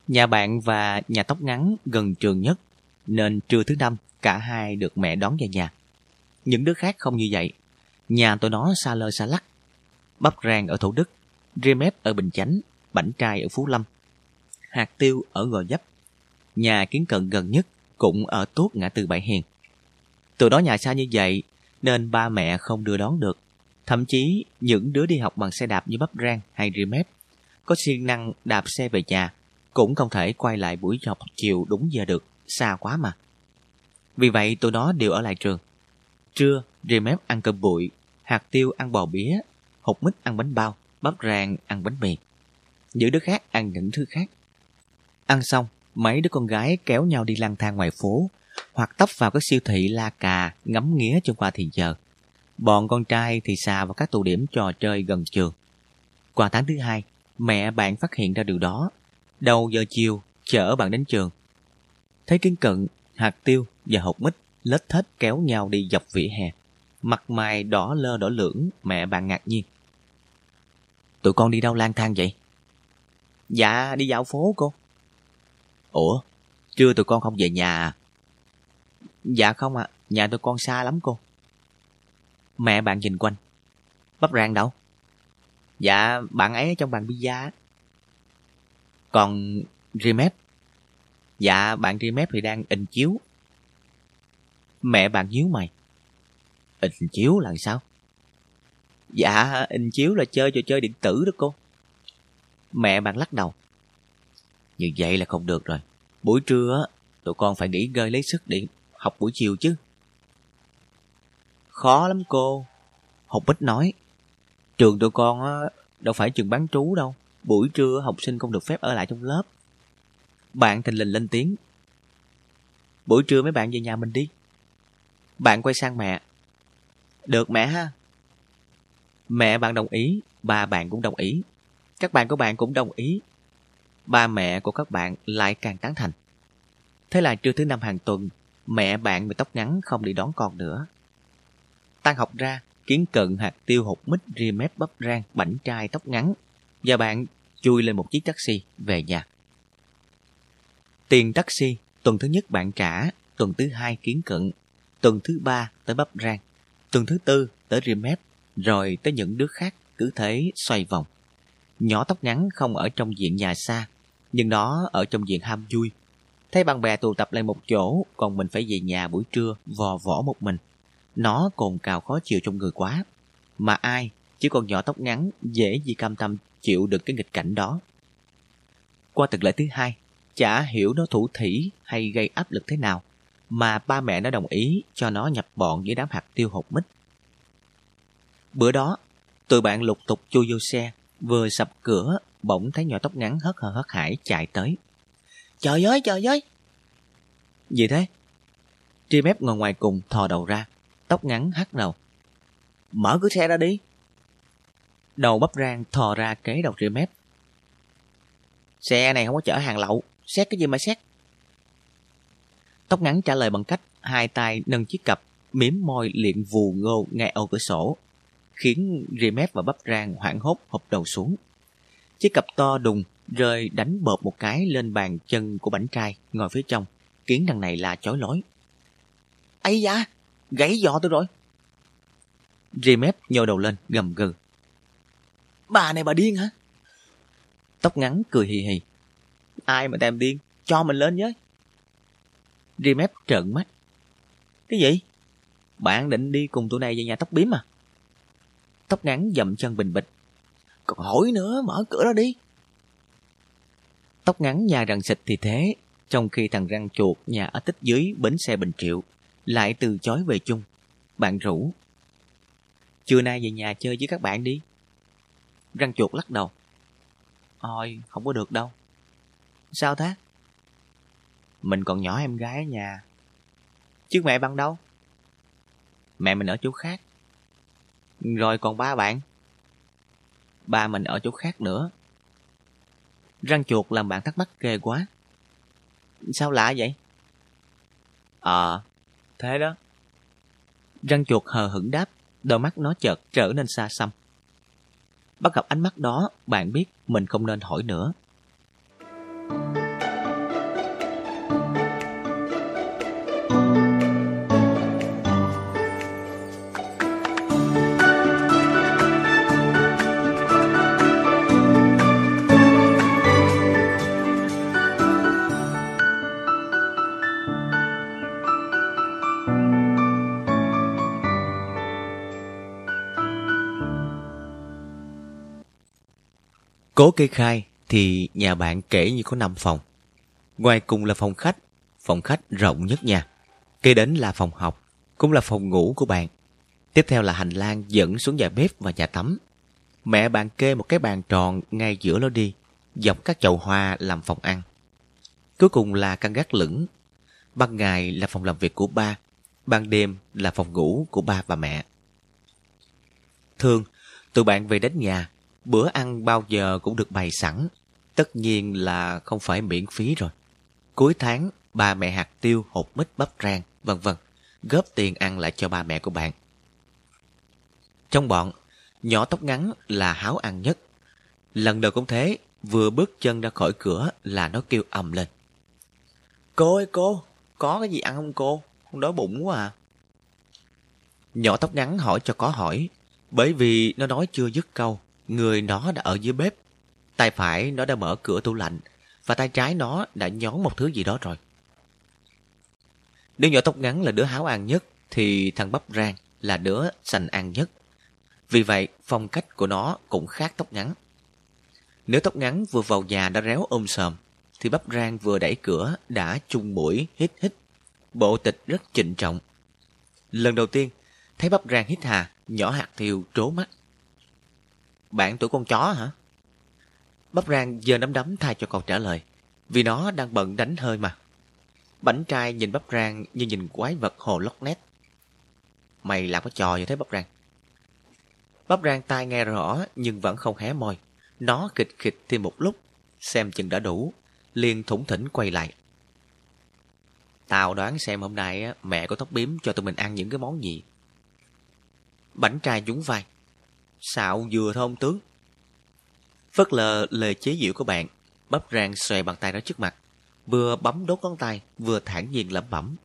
Nhà bạn và nhà tóc ngắn gần trường nhất, nên trưa thứ năm cả hai được mẹ đón về nhà. Những đứa khác không như vậy. Nhà tụi nó xa lơ xa lắc. Bắp rang ở Thủ Đức, Remep ở Bình Chánh, Bảnh Trai ở Phú Lâm, Hạt Tiêu ở Gò Dấp, nhà kiến cận gần nhất cũng ở tốt ngã tư bãi Hiền. Từ đó nhà xa như vậy nên ba mẹ không đưa đón được. Thậm chí những đứa đi học bằng xe đạp như bắp rang hay remep có siêng năng đạp xe về nhà cũng không thể quay lại buổi học chiều đúng giờ được, xa quá mà. Vì vậy tụi nó đều ở lại trường. Trưa, remep ăn cơm bụi, hạt tiêu ăn bò bía, hột mít ăn bánh bao, bắp rang ăn bánh mì. Những đứa khác ăn những thứ khác. Ăn xong, mấy đứa con gái kéo nhau đi lang thang ngoài phố hoặc tấp vào các siêu thị la cà ngắm nghía cho qua thì giờ. Bọn con trai thì xà vào các tụ điểm trò chơi gần trường. Qua tháng thứ hai, mẹ bạn phát hiện ra điều đó. Đầu giờ chiều, chở bạn đến trường. Thấy kiến cận, hạt tiêu và hột mít lết thết kéo nhau đi dọc vỉa hè. Mặt mày đỏ lơ đỏ lưỡng, mẹ bạn ngạc nhiên. Tụi con đi đâu lang thang vậy? Dạ, đi dạo phố cô. Ủa, chưa tụi con không về nhà à? Dạ không ạ, nhà tụi con xa lắm cô. Mẹ bạn nhìn quanh. Bắp rang đâu? Dạ, bạn ấy trong bàn pizza. Còn Remep? Dạ, bạn tri thì đang in chiếu. Mẹ bạn nhíu mày. In chiếu là sao? Dạ, in chiếu là chơi trò chơi điện tử đó cô. Mẹ bạn lắc đầu. Như vậy là không được rồi. Buổi trưa tụi con phải nghỉ ngơi lấy sức để học buổi chiều chứ. Khó lắm cô. Hồng Bích nói. Trường tụi con đâu phải trường bán trú đâu. Buổi trưa học sinh không được phép ở lại trong lớp. Bạn thình lình lên tiếng. Buổi trưa mấy bạn về nhà mình đi. Bạn quay sang mẹ. Được mẹ ha. Mẹ bạn đồng ý, bà bạn cũng đồng ý. Các bạn của bạn cũng đồng ý. Ba mẹ của các bạn lại càng tán thành. Thế là trưa thứ năm hàng tuần, mẹ bạn bị tóc ngắn không đi đón con nữa. Tan học ra, kiến cận hạt tiêu hột mít ria mép bắp rang bảnh trai tóc ngắn và bạn chui lên một chiếc taxi về nhà. Tiền taxi tuần thứ nhất bạn trả, tuần thứ hai kiến cận, tuần thứ ba tới bắp rang, tuần thứ tư tới ria mép, rồi tới những đứa khác cứ thế xoay vòng. Nhỏ tóc ngắn không ở trong diện nhà xa, nhưng nó ở trong diện ham vui. Thấy bạn bè tụ tập lại một chỗ, còn mình phải về nhà buổi trưa vò võ một mình. Nó cồn cào khó chịu trong người quá. Mà ai, chỉ còn nhỏ tóc ngắn, dễ gì cam tâm chịu được cái nghịch cảnh đó. Qua thực lễ thứ hai, chả hiểu nó thủ thủy hay gây áp lực thế nào, mà ba mẹ nó đồng ý cho nó nhập bọn với đám hạt tiêu hột mít. Bữa đó, tụi bạn lục tục chui vô xe, vừa sập cửa, bỗng thấy nhỏ tóc ngắn hớt hờ hớt hải chạy tới. Trời ơi, trời ơi! Gì thế? Tri mép ngồi ngoài cùng thò đầu ra, tóc ngắn hắt đầu. Mở cửa xe ra đi. Đầu bắp rang thò ra kế đầu Tri mép. Xe này không có chở hàng lậu, xét cái gì mà xét. Tóc ngắn trả lời bằng cách hai tay nâng chiếc cặp, mím môi liện vù ngô ngay ô cửa sổ, khiến Remep và bắp rang hoảng hốt hụp đầu xuống. Chiếc cặp to đùng rơi đánh bợp một cái lên bàn chân của bánh trai ngồi phía trong, khiến thằng này là chói lối. ấy da, gãy giò tôi rồi. Remep nhô đầu lên gầm gừ. Bà này bà điên hả? Tóc ngắn cười hì hì. Ai mà tèm điên, cho mình lên với. Remep trợn mắt. Cái gì? Bạn định đi cùng tụi này về nhà tóc bím à? Tóc ngắn dậm chân bình bịch. Còn hỏi nữa, mở cửa ra đi. Tóc ngắn nhà răng xịt thì thế, trong khi thằng răng chuột nhà ở tích dưới bến xe Bình Triệu lại từ chối về chung. Bạn rủ. Trưa nay về nhà chơi với các bạn đi. Răng chuột lắc đầu. Ôi, không có được đâu. Sao thế? Mình còn nhỏ em gái ở nhà. Chứ mẹ bằng đâu? Mẹ mình ở chỗ khác. Rồi còn ba bạn? Ba mình ở chỗ khác nữa. Răng chuột làm bạn thắc mắc ghê quá. Sao lạ vậy? Ờ, à, thế đó. Răng chuột hờ hững đáp, đôi mắt nó chợt trở nên xa xăm. Bắt gặp ánh mắt đó, bạn biết mình không nên hỏi nữa. Cố kê khai thì nhà bạn kể như có 5 phòng. Ngoài cùng là phòng khách, phòng khách rộng nhất nhà. Kế đến là phòng học, cũng là phòng ngủ của bạn. Tiếp theo là hành lang dẫn xuống nhà bếp và nhà tắm. Mẹ bạn kê một cái bàn tròn ngay giữa lối đi, dọc các chậu hoa làm phòng ăn. Cuối cùng là căn gác lửng. Ban ngày là phòng làm việc của ba, ban đêm là phòng ngủ của ba và mẹ. Thường, tụi bạn về đến nhà Bữa ăn bao giờ cũng được bày sẵn. Tất nhiên là không phải miễn phí rồi. Cuối tháng, ba mẹ hạt tiêu, hột mít bắp rang, vân vân góp tiền ăn lại cho ba mẹ của bạn. Trong bọn, nhỏ tóc ngắn là háo ăn nhất. Lần đầu cũng thế, vừa bước chân ra khỏi cửa là nó kêu ầm lên. Cô ơi cô, có cái gì ăn không cô? Không đói bụng quá à. Nhỏ tóc ngắn hỏi cho có hỏi, bởi vì nó nói chưa dứt câu Người nó đã ở dưới bếp. Tay phải nó đã mở cửa tủ lạnh. và tay trái nó đã nhón một thứ gì đó rồi. Đứa nhỏ tóc ngắn là đứa háo ăn nhất, thì thằng bắp rang là đứa sành ăn nhất. Vì vậy, phong cách của nó cũng khác tóc ngắn. Nếu tóc ngắn vừa vào nhà đã réo ôm sờm, thì bắp rang vừa đẩy cửa đã chung mũi hít hít. Bộ tịch rất trịnh trọng. Lần đầu tiên, thấy bắp rang hít hà, nhỏ hạt thiều trố mắt. Bạn tuổi con chó hả? Bắp rang giờ nắm đấm thay cho câu trả lời, vì nó đang bận đánh hơi mà. Bảnh trai nhìn bắp rang như nhìn quái vật hồ lóc nét. Mày làm cái trò như thế bắp rang. Bắp rang tai nghe rõ nhưng vẫn không hé môi. Nó kịch kịch thêm một lúc, xem chừng đã đủ, liền thủng thỉnh quay lại. Tao đoán xem hôm nay mẹ có tóc bím cho tụi mình ăn những cái món gì. Bảnh trai dúng vai. Xạo vừa thôi ông tướng. Phất lờ lời chế giễu của bạn, bắp rang xòe bàn tay ra trước mặt, vừa bấm đốt ngón tay, vừa thản nhiên lẩm bẩm.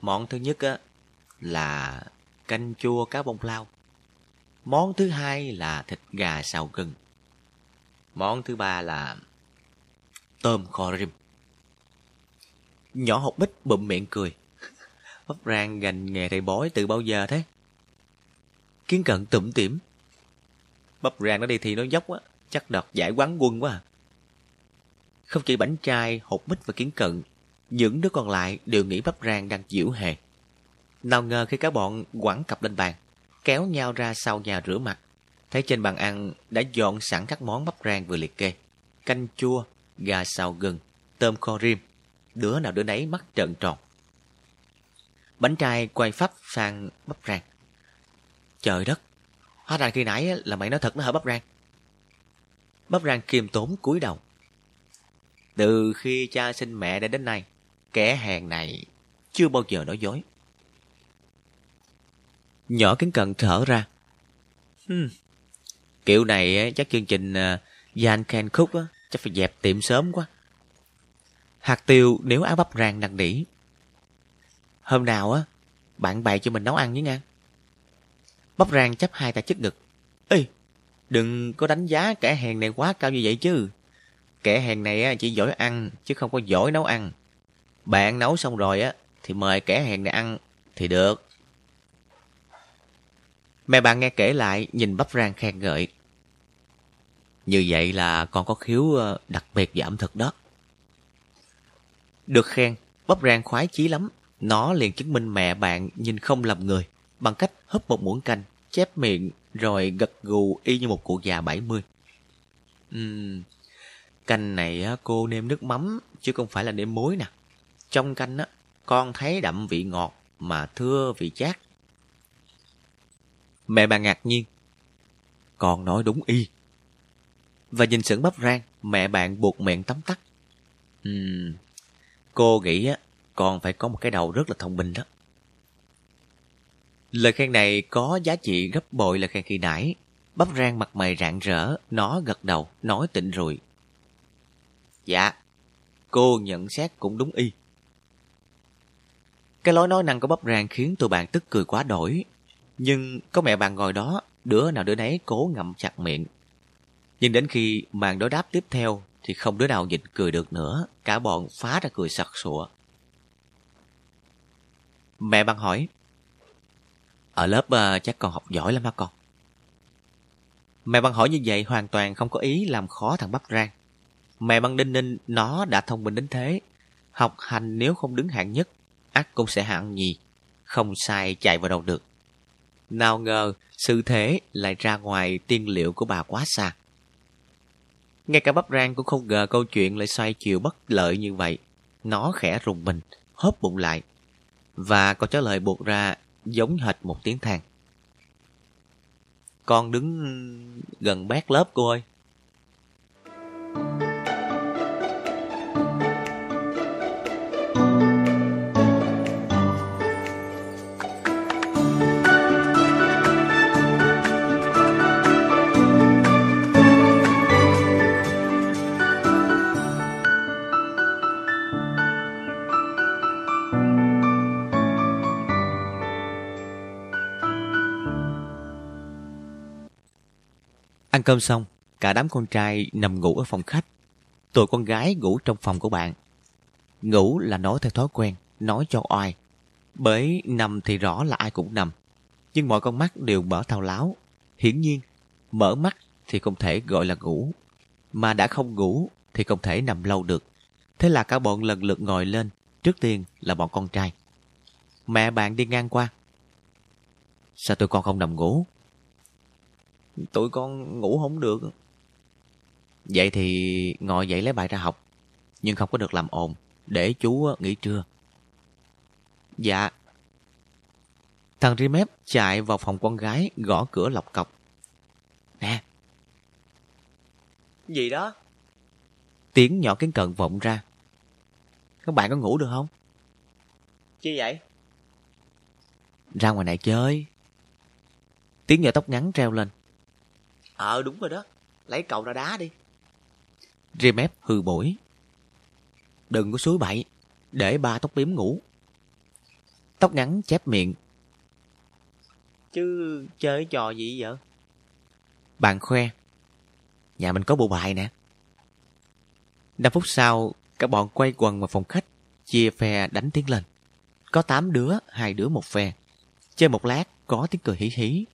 Món thứ nhất á là canh chua cá bông lau. Món thứ hai là thịt gà xào gừng. Món thứ ba là tôm kho rim. Nhỏ học bích bụm miệng cười. Bắp rang gành nghề thầy bói từ bao giờ thế? Kiến cận tủm tỉm. Bắp rang nó đi thì nó dốc á, chắc đợt giải quán quân quá à. Không chỉ bánh trai, hột mít và kiến cận, những đứa còn lại đều nghĩ bắp rang đang diễu hề. Nào ngờ khi cả bọn quẳng cặp lên bàn, kéo nhau ra sau nhà rửa mặt, thấy trên bàn ăn đã dọn sẵn các món bắp rang vừa liệt kê. Canh chua, gà xào gừng, tôm kho rim, đứa nào đứa nấy mắt trợn tròn. Bánh trai quay phắp sang bắp rang. Trời đất, hóa ra khi nãy là mày nói thật nó hở bắp rang. Bắp rang kiềm tốn cúi đầu. Từ khi cha sinh mẹ đã đến nay, kẻ hèn này chưa bao giờ nói dối. Nhỏ kính cận thở ra. Hmm. Kiểu này chắc chương trình uh, Jan Ken Cook chắc phải dẹp tiệm sớm quá. Hạt tiêu nếu áo bắp rang nặng nỉ. Hôm nào á, bạn bè cho mình nấu ăn nhé ngang Bắp rang chấp hai tay trước ngực. Ê, đừng có đánh giá kẻ hèn này quá cao như vậy chứ. Kẻ hèn này chỉ giỏi ăn, chứ không có giỏi nấu ăn. Bạn nấu xong rồi á, thì mời kẻ hèn này ăn thì được. Mẹ bạn nghe kể lại, nhìn bắp rang khen ngợi. Như vậy là con có khiếu ờ, đặc biệt về ẩm thực đó. Được khen, bắp rang khoái chí lắm. Nó liền chứng minh mẹ bạn nhìn không lầm người bằng cách húp một muỗng canh, chép miệng rồi gật gù y như một cụ già 70. Uhm, canh này cô nêm nước mắm chứ không phải là nêm muối nè. Trong canh á, con thấy đậm vị ngọt mà thưa vị chát. Mẹ bà ngạc nhiên. Con nói đúng y. Và nhìn sững bắp rang, mẹ bạn buộc miệng tắm tắt. Uhm, cô nghĩ á, con phải có một cái đầu rất là thông minh đó. Lời khen này có giá trị gấp bội lời khen khi nãy. Bắp rang mặt mày rạng rỡ, nó gật đầu, nói tịnh rồi. Dạ, cô nhận xét cũng đúng y. Cái lối nói năng của bắp rang khiến tụi bạn tức cười quá đổi. Nhưng có mẹ bạn ngồi đó, đứa nào đứa nấy cố ngậm chặt miệng. Nhưng đến khi màn đối đáp tiếp theo thì không đứa nào nhịn cười được nữa, cả bọn phá ra cười sặc sụa. Mẹ bạn hỏi, ở lớp uh, chắc con học giỏi lắm hả con? Mẹ băng hỏi như vậy hoàn toàn không có ý làm khó thằng Bắp Rang. Mẹ băng đinh ninh nó đã thông minh đến thế. Học hành nếu không đứng hạng nhất, ắt cũng sẽ hạng nhì. Không sai chạy vào đâu được. Nào ngờ sự thế lại ra ngoài tiên liệu của bà quá xa. Ngay cả bắp rang cũng không ngờ câu chuyện lại xoay chiều bất lợi như vậy. Nó khẽ rùng mình, hớp bụng lại. Và câu trả lời buộc ra giống hệt một tiếng than. Con đứng gần bát lớp cô ơi. Cơm xong, cả đám con trai nằm ngủ ở phòng khách. tụi con gái ngủ trong phòng của bạn. Ngủ là nói theo thói quen, nói cho oai. Bởi nằm thì rõ là ai cũng nằm. Nhưng mọi con mắt đều mở thao láo. Hiển nhiên, mở mắt thì không thể gọi là ngủ. Mà đã không ngủ thì không thể nằm lâu được. Thế là cả bọn lần lượt ngồi lên. Trước tiên là bọn con trai. Mẹ bạn đi ngang qua. Sao tụi con không nằm ngủ? Tụi con ngủ không được. Vậy thì ngồi dậy lấy bài ra học. Nhưng không có được làm ồn. Để chú nghỉ trưa. Dạ. Thằng Rimep chạy vào phòng con gái gõ cửa lọc cọc. Nè. Gì đó? Tiếng nhỏ kiến cận vọng ra. Các bạn có ngủ được không? Chi vậy? Ra ngoài này chơi. Tiếng nhỏ tóc ngắn treo lên. Ờ đúng rồi đó. Lấy cầu ra đá đi. Rimep hư bổi. Đừng có suối bậy. Để ba tóc biếm ngủ. Tóc ngắn chép miệng. Chứ chơi trò gì vậy? Bạn khoe. Nhà mình có bộ bài nè. 5 phút sau, cả bọn quay quần vào phòng khách, chia phe đánh tiếng lên. Có 8 đứa, hai đứa một phe. Chơi một lát, có tiếng cười hí hí.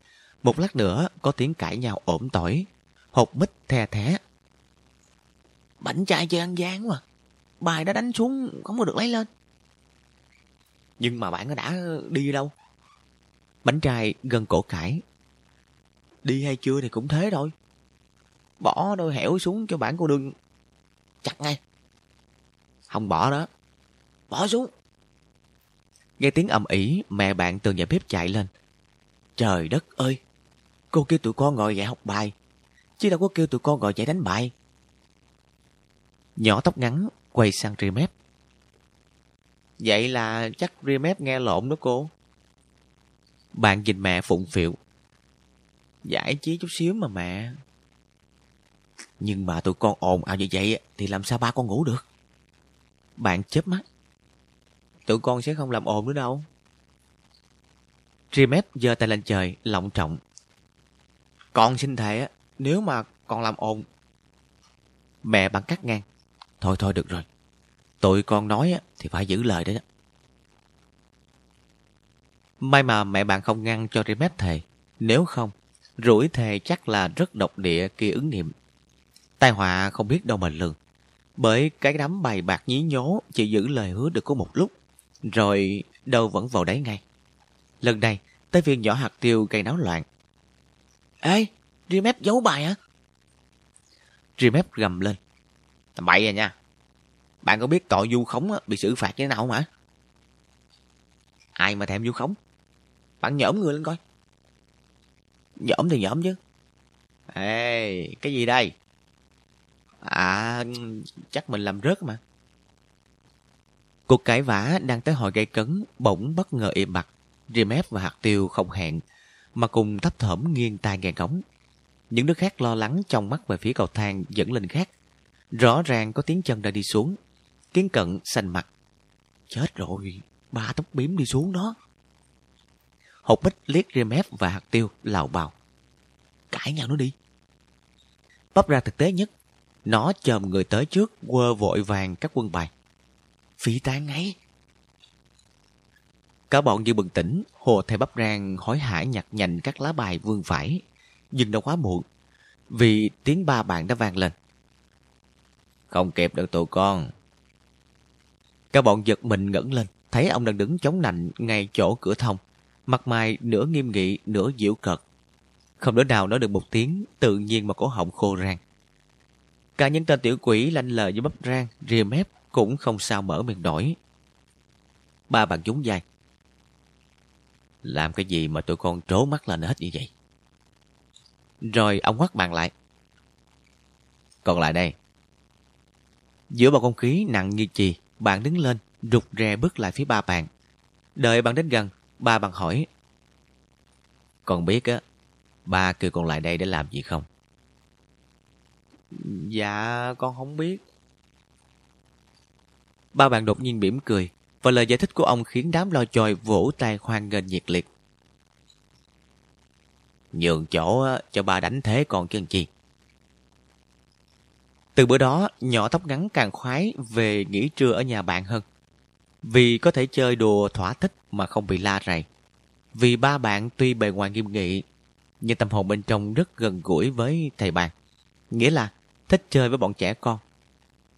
Một lát nữa, có tiếng cãi nhau ổm tỏi. Hột mít the thé. Bảnh trai chơi ăn gian mà. Bài đã đánh xuống, không có được lấy lên. Nhưng mà bạn đã đi đâu? Bánh trai gần cổ cãi. Đi hay chưa thì cũng thế thôi. Bỏ đôi hẻo xuống cho bạn cô đừng chặt ngay. Không bỏ đó. Bỏ xuống. Nghe tiếng ầm ĩ, mẹ bạn từ nhà bếp chạy lên. Trời đất ơi! Cô kêu tụi con ngồi dậy học bài, chứ đâu có kêu tụi con ngồi dậy đánh bài. Nhỏ tóc ngắn quay sang Remep. Vậy là chắc Remep nghe lộn đó cô. Bạn nhìn mẹ phụng phịu. Giải trí chút xíu mà mẹ. Nhưng mà tụi con ồn ào như vậy thì làm sao ba con ngủ được? Bạn chớp mắt. Tụi con sẽ không làm ồn nữa đâu. Trimep giơ tay lên trời, lọng trọng. Con xin thề, nếu mà con làm ồn... Mẹ bạn cắt ngang. Thôi thôi được rồi. Tụi con nói thì phải giữ lời đấy đó. May mà mẹ bạn không ngăn cho Trimep thề. Nếu không, rủi thề chắc là rất độc địa kia ứng nghiệm. Tai họa không biết đâu mà lường. Bởi cái đám bày bạc nhí nhố chỉ giữ lời hứa được có một lúc, rồi đâu vẫn vào đấy ngay. Lần này, tới viên nhỏ hạt tiêu gây náo loạn. Ê, Remep giấu bài hả? Remep gầm lên. Tầm bậy à nha. Bạn có biết tội du khống bị xử phạt như thế nào không hả? Ai mà thèm du khống? Bạn nhỡm người lên coi. Nhỡm thì nhỡm chứ. Ê, cái gì đây? À, chắc mình làm rớt mà. Cuộc cãi vã đang tới hồi gây cấn, bỗng bất ngờ im bặt. Remep và hạt tiêu không hẹn, mà cùng thấp thỏm nghiêng tai nghe ngóng. Những đứa khác lo lắng trong mắt về phía cầu thang dẫn lên khác. Rõ ràng có tiếng chân đã đi xuống. Kiến cận xanh mặt. Chết rồi, ba tóc bím đi xuống đó. Hột bích liếc Remep và hạt tiêu lào bào. Cãi nhau nó đi. Bắp ra thực tế nhất nó chồm người tới trước, quơ vội vàng các quân bài. Phi tan ngay. Cả bọn như bừng tỉnh, hồ thầy bắp rang hối hả nhặt nhành các lá bài vương vải. Nhưng đã quá muộn, vì tiếng ba bạn đã vang lên. Không kịp được tụi con. Cả bọn giật mình ngẩng lên, thấy ông đang đứng chống nạnh ngay chỗ cửa thông. Mặt mày nửa nghiêm nghị, nửa diễu cợt. Không đứa nào nói được một tiếng, tự nhiên mà cổ họng khô rang. Cả những tên tiểu quỷ lanh lờ với bắp rang, rìa mép cũng không sao mở miệng nổi. Ba bạn nhún dài. Làm cái gì mà tụi con trố mắt lên hết như vậy? Rồi ông quát bạn lại. Còn lại đây. Giữa bầu không khí nặng như chì, bạn đứng lên, rụt rè bước lại phía ba bạn. Đợi bạn đến gần, ba bạn hỏi. Còn biết á, ba kêu con lại đây để làm gì không? Dạ con không biết Ba bạn đột nhiên mỉm cười và lời giải thích của ông khiến đám lo chòi vỗ tay hoan nghênh nhiệt liệt Nhường chỗ cho ba đánh thế còn chân chi Từ bữa đó, nhỏ tóc ngắn càng khoái về nghỉ trưa ở nhà bạn hơn. Vì có thể chơi đùa thỏa thích mà không bị la rầy. Vì ba bạn tuy bề ngoài nghiêm nghị, nhưng tâm hồn bên trong rất gần gũi với thầy bạn. Nghĩa là thích chơi với bọn trẻ con.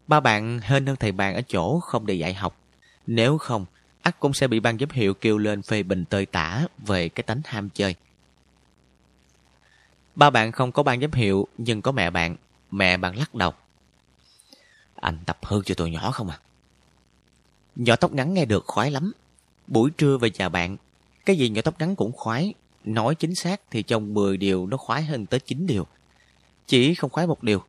Ba bạn hên hơn thầy bạn ở chỗ không để dạy học. Nếu không, ắt cũng sẽ bị ban giám hiệu kêu lên phê bình tơi tả về cái tánh ham chơi. Ba bạn không có ban giám hiệu nhưng có mẹ bạn. Mẹ bạn lắc đầu. Anh tập hư cho tụi nhỏ không à? Nhỏ tóc ngắn nghe được khoái lắm. Buổi trưa về nhà bạn, cái gì nhỏ tóc ngắn cũng khoái. Nói chính xác thì trong 10 điều nó khoái hơn tới 9 điều. Chỉ không khoái một điều,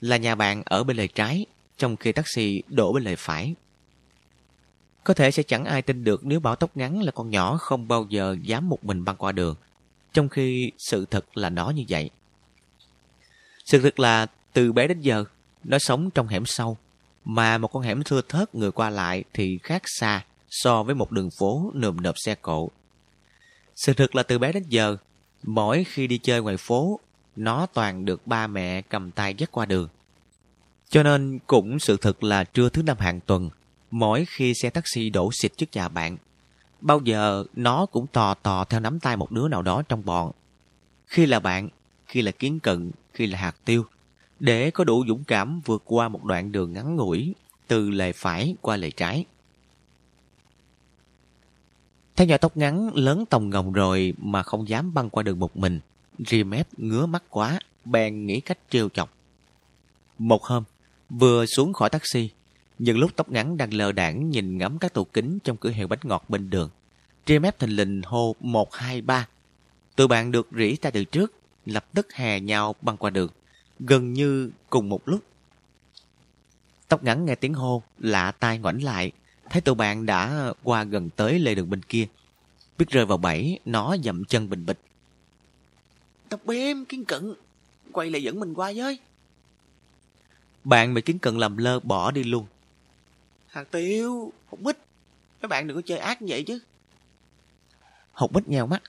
là nhà bạn ở bên lề trái, trong khi taxi đổ bên lề phải. Có thể sẽ chẳng ai tin được nếu bảo tóc ngắn là con nhỏ không bao giờ dám một mình băng qua đường, trong khi sự thật là nó như vậy. Sự thật là từ bé đến giờ, nó sống trong hẻm sâu, mà một con hẻm thưa thớt người qua lại thì khác xa so với một đường phố nườm nượp xe cộ. Sự thật là từ bé đến giờ, mỗi khi đi chơi ngoài phố, nó toàn được ba mẹ cầm tay dắt qua đường. Cho nên cũng sự thật là trưa thứ năm hàng tuần, mỗi khi xe taxi đổ xịt trước nhà bạn, bao giờ nó cũng tò tò theo nắm tay một đứa nào đó trong bọn. Khi là bạn, khi là kiến cận, khi là hạt tiêu, để có đủ dũng cảm vượt qua một đoạn đường ngắn ngủi từ lề phải qua lề trái. Theo nhỏ tóc ngắn lớn tòng ngồng rồi mà không dám băng qua đường một mình, Riemep ngứa mắt quá, bèn nghĩ cách trêu chọc. Một hôm, vừa xuống khỏi taxi, nhưng lúc tóc ngắn đang lờ đảng nhìn ngắm các tủ kính trong cửa hiệu bánh ngọt bên đường. Riemep thình lình hô một hai ba. Tụi bạn được rỉ ra từ trước, lập tức hè nhau băng qua đường, gần như cùng một lúc. Tóc ngắn nghe tiếng hô, lạ tai ngoảnh lại, thấy tụi bạn đã qua gần tới lề đường bên kia. Biết rơi vào bẫy, nó dậm chân bình bịch. Tóc bêm, kiến cận, quay lại dẫn mình qua với. Bạn bị kiến cận làm lơ bỏ đi luôn. Thằng Tiêu, Hột Bích, mấy bạn đừng có chơi ác như vậy chứ. Hột Bích nheo mắt.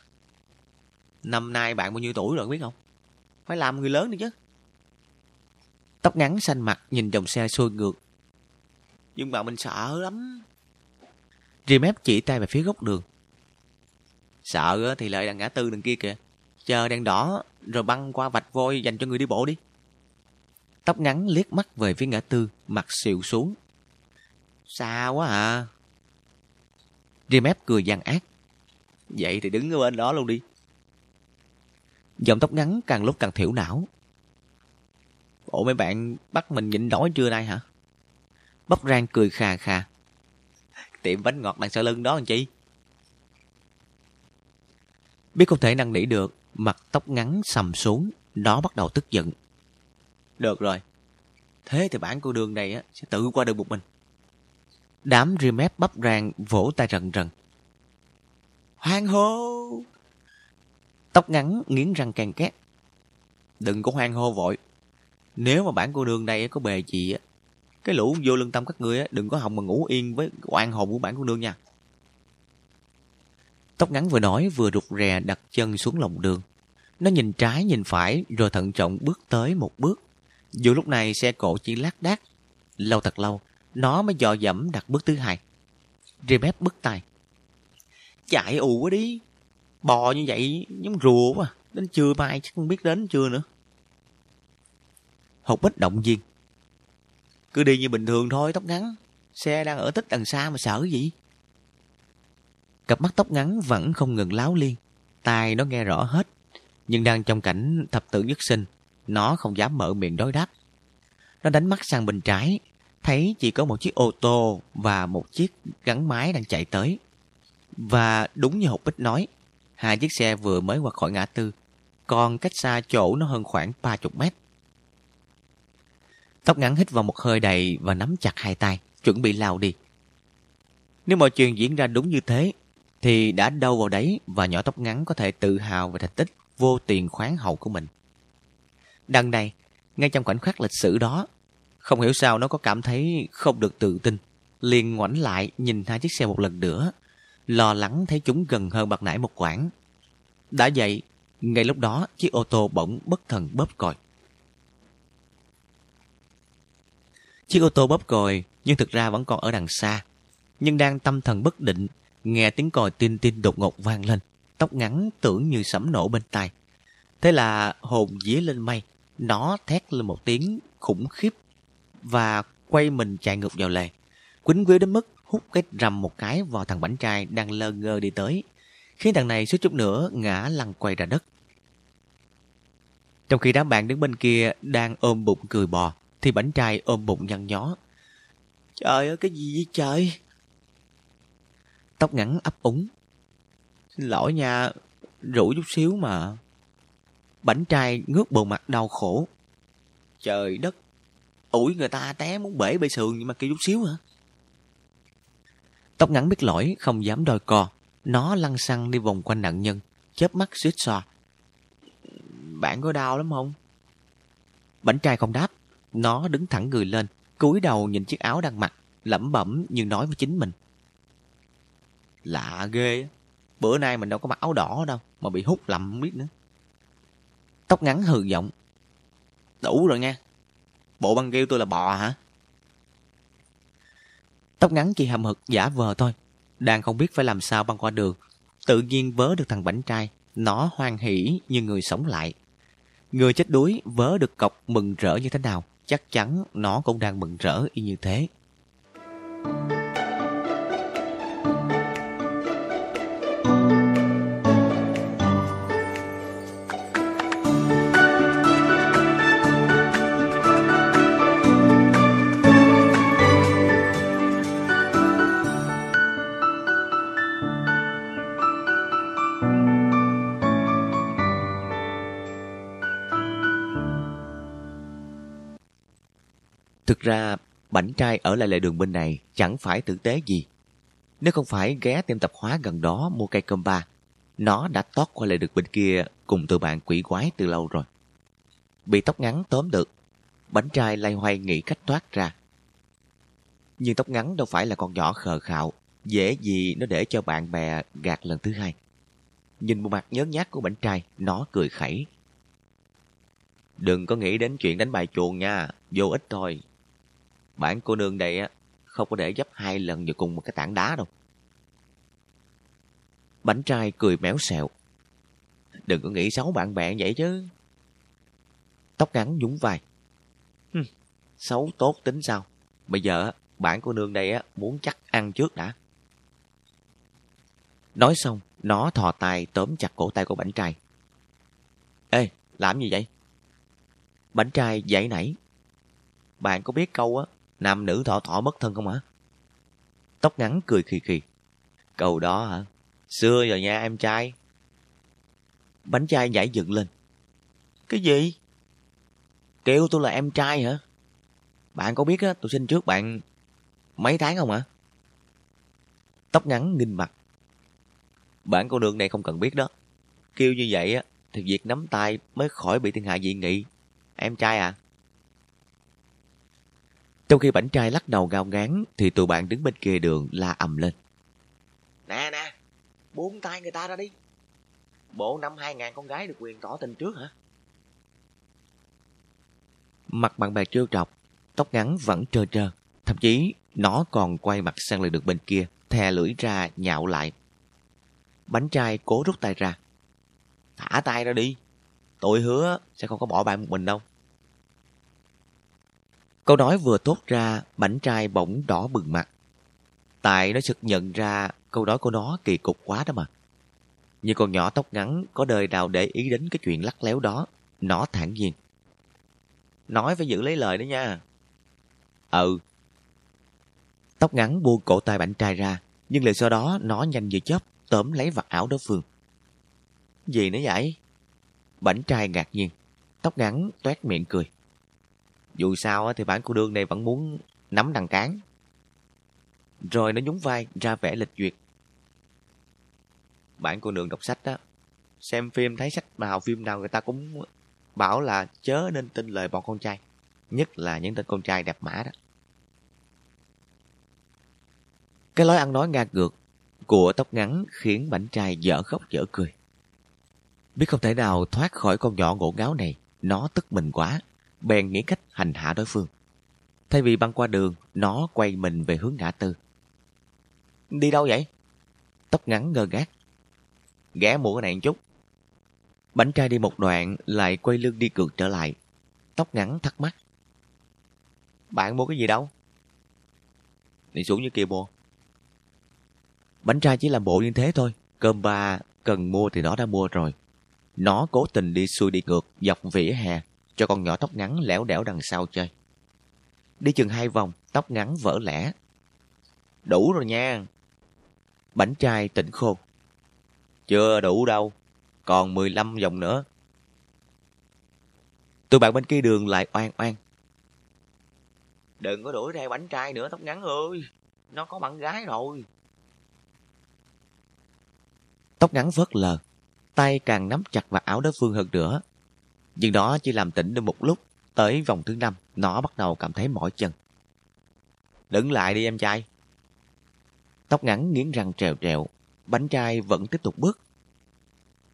Năm nay bạn bao nhiêu tuổi rồi biết không? Phải làm người lớn đi chứ. Tóc ngắn xanh mặt nhìn dòng xe xuôi ngược. Nhưng mà mình sợ lắm. Remep chỉ tay về phía góc đường. Sợ thì lợi đằng ngã tư đằng kia kìa. Chờ đèn đỏ rồi băng qua vạch vôi dành cho người đi bộ đi. Tóc ngắn liếc mắt về phía ngã tư, mặt xìu xuống. Xa quá à. Remep cười gian ác. Vậy thì đứng ở bên đó luôn đi. Dòng tóc ngắn càng lúc càng thiểu não. Ủa mấy bạn bắt mình nhịn đói trưa nay hả? Bắp rang cười khà khà. Tiệm bánh ngọt đằng sau lưng đó anh chị. Biết không thể năn nỉ được, mặt tóc ngắn sầm xuống, nó bắt đầu tức giận. Được rồi, thế thì bản cô đường này á, sẽ tự qua được một mình. Đám remep bắp rang vỗ tay rần rần. Hoang hô! Tóc ngắn nghiến răng càng két. Đừng có hoang hô vội. Nếu mà bản cô nương đây có bề gì á, cái lũ vô lương tâm các người á, đừng có hòng mà ngủ yên với oan hồn của bản cô nương nha. Tóc ngắn vừa nói vừa rụt rè đặt chân xuống lòng đường. Nó nhìn trái nhìn phải rồi thận trọng bước tới một bước. Dù lúc này xe cộ chỉ lác đác. Lâu thật lâu, nó mới dò dẫm đặt bước thứ hai. Rebep bứt tay. Chạy ù quá đi. Bò như vậy giống rùa quá. À. Đến trưa mai chắc không biết đến chưa nữa. Hột bích động viên. Cứ đi như bình thường thôi, tóc ngắn. Xe đang ở tích đằng xa mà sợ gì? Cặp mắt tóc ngắn vẫn không ngừng láo liên. Tai nó nghe rõ hết. Nhưng đang trong cảnh thập tử nhất sinh. Nó không dám mở miệng đối đáp. Nó đánh mắt sang bên trái. Thấy chỉ có một chiếc ô tô và một chiếc gắn máy đang chạy tới. Và đúng như Hột Bích nói, hai chiếc xe vừa mới qua khỏi ngã tư, còn cách xa chỗ nó hơn khoảng 30 mét. Tóc ngắn hít vào một hơi đầy và nắm chặt hai tay, chuẩn bị lao đi. Nếu mọi chuyện diễn ra đúng như thế, thì đã đâu vào đấy và nhỏ tóc ngắn có thể tự hào về thành tích vô tiền khoáng hậu của mình. Đằng này, ngay trong khoảnh khắc lịch sử đó, không hiểu sao nó có cảm thấy không được tự tin. Liền ngoảnh lại nhìn hai chiếc xe một lần nữa, lo lắng thấy chúng gần hơn bạc nãy một quãng. Đã vậy, ngay lúc đó chiếc ô tô bỗng bất thần bóp còi. Chiếc ô tô bóp còi nhưng thực ra vẫn còn ở đằng xa. Nhưng đang tâm thần bất định, nghe tiếng còi tin tin đột ngột vang lên. Tóc ngắn tưởng như sấm nổ bên tai. Thế là hồn dí lên mây, nó thét lên một tiếng khủng khiếp và quay mình chạy ngược vào lề. Quýnh quýu đến mức hút cái rầm một cái vào thằng bảnh trai đang lơ ngơ đi tới, khiến thằng này suýt chút nữa ngã lăn quay ra đất. Trong khi đám bạn đứng bên kia đang ôm bụng cười bò, thì bảnh trai ôm bụng nhăn nhó. Trời ơi, cái gì vậy trời? Tóc ngắn ấp úng. Xin lỗi nha, rủ chút xíu mà. Bảnh trai ngước bộ mặt đau khổ. Trời đất, ủi người ta té muốn bể bê sườn nhưng mà kêu chút xíu hả? Tóc ngắn biết lỗi, không dám đòi co. Nó lăn xăng đi vòng quanh nạn nhân, chớp mắt suýt xoa. Bạn có đau lắm không? Bảnh trai không đáp. Nó đứng thẳng người lên, cúi đầu nhìn chiếc áo đang mặc, lẩm bẩm như nói với chính mình. Lạ ghê Bữa nay mình đâu có mặc áo đỏ đâu, mà bị hút lầm không biết nữa. Tóc ngắn hừ giọng. Đủ rồi nha. Bộ băng kêu tôi là bò hả? Tóc ngắn chị hầm hực giả vờ thôi. Đang không biết phải làm sao băng qua đường. Tự nhiên vớ được thằng bảnh trai. Nó hoan hỉ như người sống lại. Người chết đuối, vớ được cọc mừng rỡ như thế nào. Chắc chắn nó cũng đang mừng rỡ y như thế. Thank you. Thực ra, bảnh trai ở lại lề đường bên này chẳng phải tử tế gì. Nếu không phải ghé tiệm tập hóa gần đó mua cây cơm ba, nó đã tót qua lại được bên kia cùng từ bạn quỷ quái từ lâu rồi. Bị tóc ngắn tóm được, bảnh trai lay hoay nghĩ cách thoát ra. Nhưng tóc ngắn đâu phải là con nhỏ khờ khạo, dễ gì nó để cho bạn bè gạt lần thứ hai. Nhìn bộ mặt nhớ nhát của bảnh trai, nó cười khẩy. Đừng có nghĩ đến chuyện đánh bài chuồng nha, vô ích thôi, Bản cô nương đây á không có để dấp hai lần vào cùng một cái tảng đá đâu. Bánh trai cười méo xẹo. Đừng có nghĩ xấu bạn bè vậy chứ. Tóc ngắn nhúng vai. Hừm, xấu tốt tính sao? Bây giờ bản cô nương đây á muốn chắc ăn trước đã. Nói xong, nó thò tay tóm chặt cổ tay của bánh trai. Ê, làm gì vậy? Bánh trai dậy nảy. Bạn có biết câu á, Nam nữ thọ thọ mất thân không hả? Tóc ngắn cười khì khì. Câu đó hả? Xưa rồi nha em trai. Bánh trai nhảy dựng lên. Cái gì? Kêu tôi là em trai hả? Bạn có biết á, tôi sinh trước bạn mấy tháng không hả? Tóc ngắn nghìn mặt. Bạn con đường này không cần biết đó. Kêu như vậy á, thì việc nắm tay mới khỏi bị thiên hạ dị nghị. Em trai à? Trong khi bảnh trai lắc đầu gào ngán thì tụi bạn đứng bên kia đường la ầm lên. Nè nè, buông tay người ta ra đi. Bộ năm 2000 con gái được quyền tỏ tình trước hả? Mặt bạn bè trêu trọc, tóc ngắn vẫn trơ trơ. Thậm chí nó còn quay mặt sang lề được bên kia, thè lưỡi ra nhạo lại. Bánh trai cố rút tay ra. Thả tay ra đi. Tôi hứa sẽ không có bỏ bạn một mình đâu. Câu nói vừa tốt ra, bảnh trai bỗng đỏ bừng mặt. Tại nó sực nhận ra câu nói của nó kỳ cục quá đó mà. Như con nhỏ tóc ngắn có đời nào để ý đến cái chuyện lắc léo đó, nó thản nhiên. Nói phải giữ lấy lời đó nha. Ừ. Tóc ngắn buông cổ tay bảnh trai ra, nhưng lời sau đó nó nhanh như chớp tóm lấy vạt áo đối phương. Gì nữa vậy? Bảnh trai ngạc nhiên, tóc ngắn toét miệng cười. Dù sao thì bản cô đương này vẫn muốn nắm đằng cán. Rồi nó nhún vai ra vẻ lịch duyệt. Bản cô nương đọc sách đó. Xem phim thấy sách nào phim nào người ta cũng bảo là chớ nên tin lời bọn con trai. Nhất là những tên con trai đẹp mã đó. Cái lối ăn nói ngang ngược của tóc ngắn khiến bảnh trai dở khóc dở cười. Biết không thể nào thoát khỏi con nhỏ ngổ ngáo này, nó tức mình quá bèn nghĩ cách hành hạ đối phương. Thay vì băng qua đường, nó quay mình về hướng ngã tư. Đi đâu vậy? Tóc ngắn ngơ ngác. Ghé mũi này một chút. Bánh trai đi một đoạn lại quay lưng đi ngược trở lại. Tóc ngắn thắc mắc. Bạn mua cái gì đâu? Đi xuống như kia mua. Bánh trai chỉ làm bộ như thế thôi. Cơm ba cần mua thì nó đã mua rồi. Nó cố tình đi xuôi đi ngược dọc vỉa hè cho con nhỏ tóc ngắn lẻo đẻo đằng sau chơi. Đi chừng hai vòng, tóc ngắn vỡ lẽ. Đủ rồi nha. Bánh trai tỉnh khôn. Chưa đủ đâu, còn 15 vòng nữa. Tụi bạn bên kia đường lại oan oan. Đừng có đuổi theo bánh trai nữa tóc ngắn ơi, nó có bạn gái rồi. Tóc ngắn vớt lờ, tay càng nắm chặt vào áo đối phương hơn nữa. Nhưng đó chỉ làm tỉnh được một lúc, tới vòng thứ năm, nó bắt đầu cảm thấy mỏi chân. Đứng lại đi em trai. Tóc ngắn nghiến răng trèo trèo, bánh trai vẫn tiếp tục bước.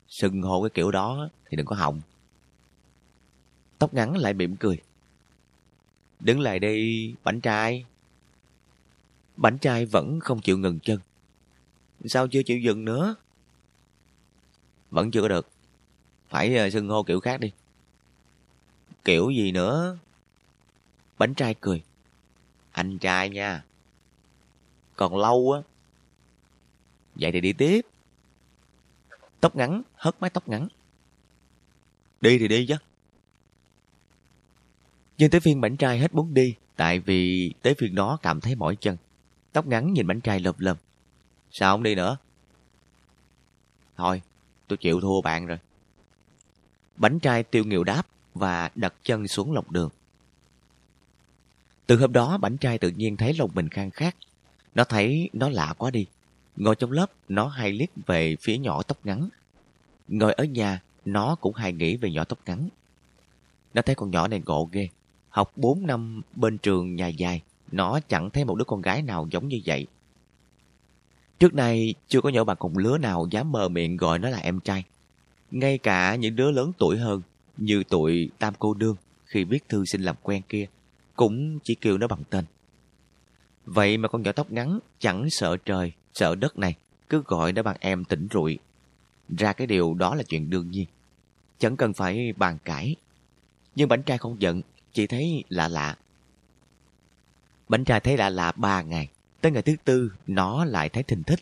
Sừng hô cái kiểu đó thì đừng có hỏng Tóc ngắn lại mỉm cười. Đứng lại đi, bánh trai. Bánh trai vẫn không chịu ngừng chân. Sao chưa chịu dừng nữa? Vẫn chưa có được. Phải ờ, sừng hô kiểu khác đi. Kiểu gì nữa? Bánh trai cười. Anh trai nha. Còn lâu á. Vậy thì đi tiếp. Tóc ngắn, hất mái tóc ngắn. Đi thì đi chứ. Nhưng tới phiên bánh trai hết muốn đi, tại vì tới phiên đó cảm thấy mỏi chân. Tóc ngắn nhìn bánh trai lầm lầm. Sao không đi nữa? Thôi, tôi chịu thua bạn rồi. Bánh trai tiêu nghiệu đáp và đặt chân xuống lòng đường. Từ hôm đó bảnh trai tự nhiên thấy lòng mình khang khát. Nó thấy nó lạ quá đi. Ngồi trong lớp, nó hay liếc về phía nhỏ tóc ngắn. Ngồi ở nhà, nó cũng hay nghĩ về nhỏ tóc ngắn. Nó thấy con nhỏ này ngộ ghê. Học 4 năm bên trường nhà dài, nó chẳng thấy một đứa con gái nào giống như vậy. Trước nay, chưa có nhỏ bạn cùng lứa nào dám mờ miệng gọi nó là em trai. Ngay cả những đứa lớn tuổi hơn, như tụi Tam Cô nương khi viết thư xin làm quen kia, cũng chỉ kêu nó bằng tên. Vậy mà con nhỏ tóc ngắn chẳng sợ trời, sợ đất này, cứ gọi nó bằng em tỉnh rụi. Ra cái điều đó là chuyện đương nhiên. Chẳng cần phải bàn cãi. Nhưng bánh trai không giận, chỉ thấy lạ lạ. Bánh trai thấy lạ lạ ba ngày. Tới ngày thứ tư, nó lại thấy thình thích.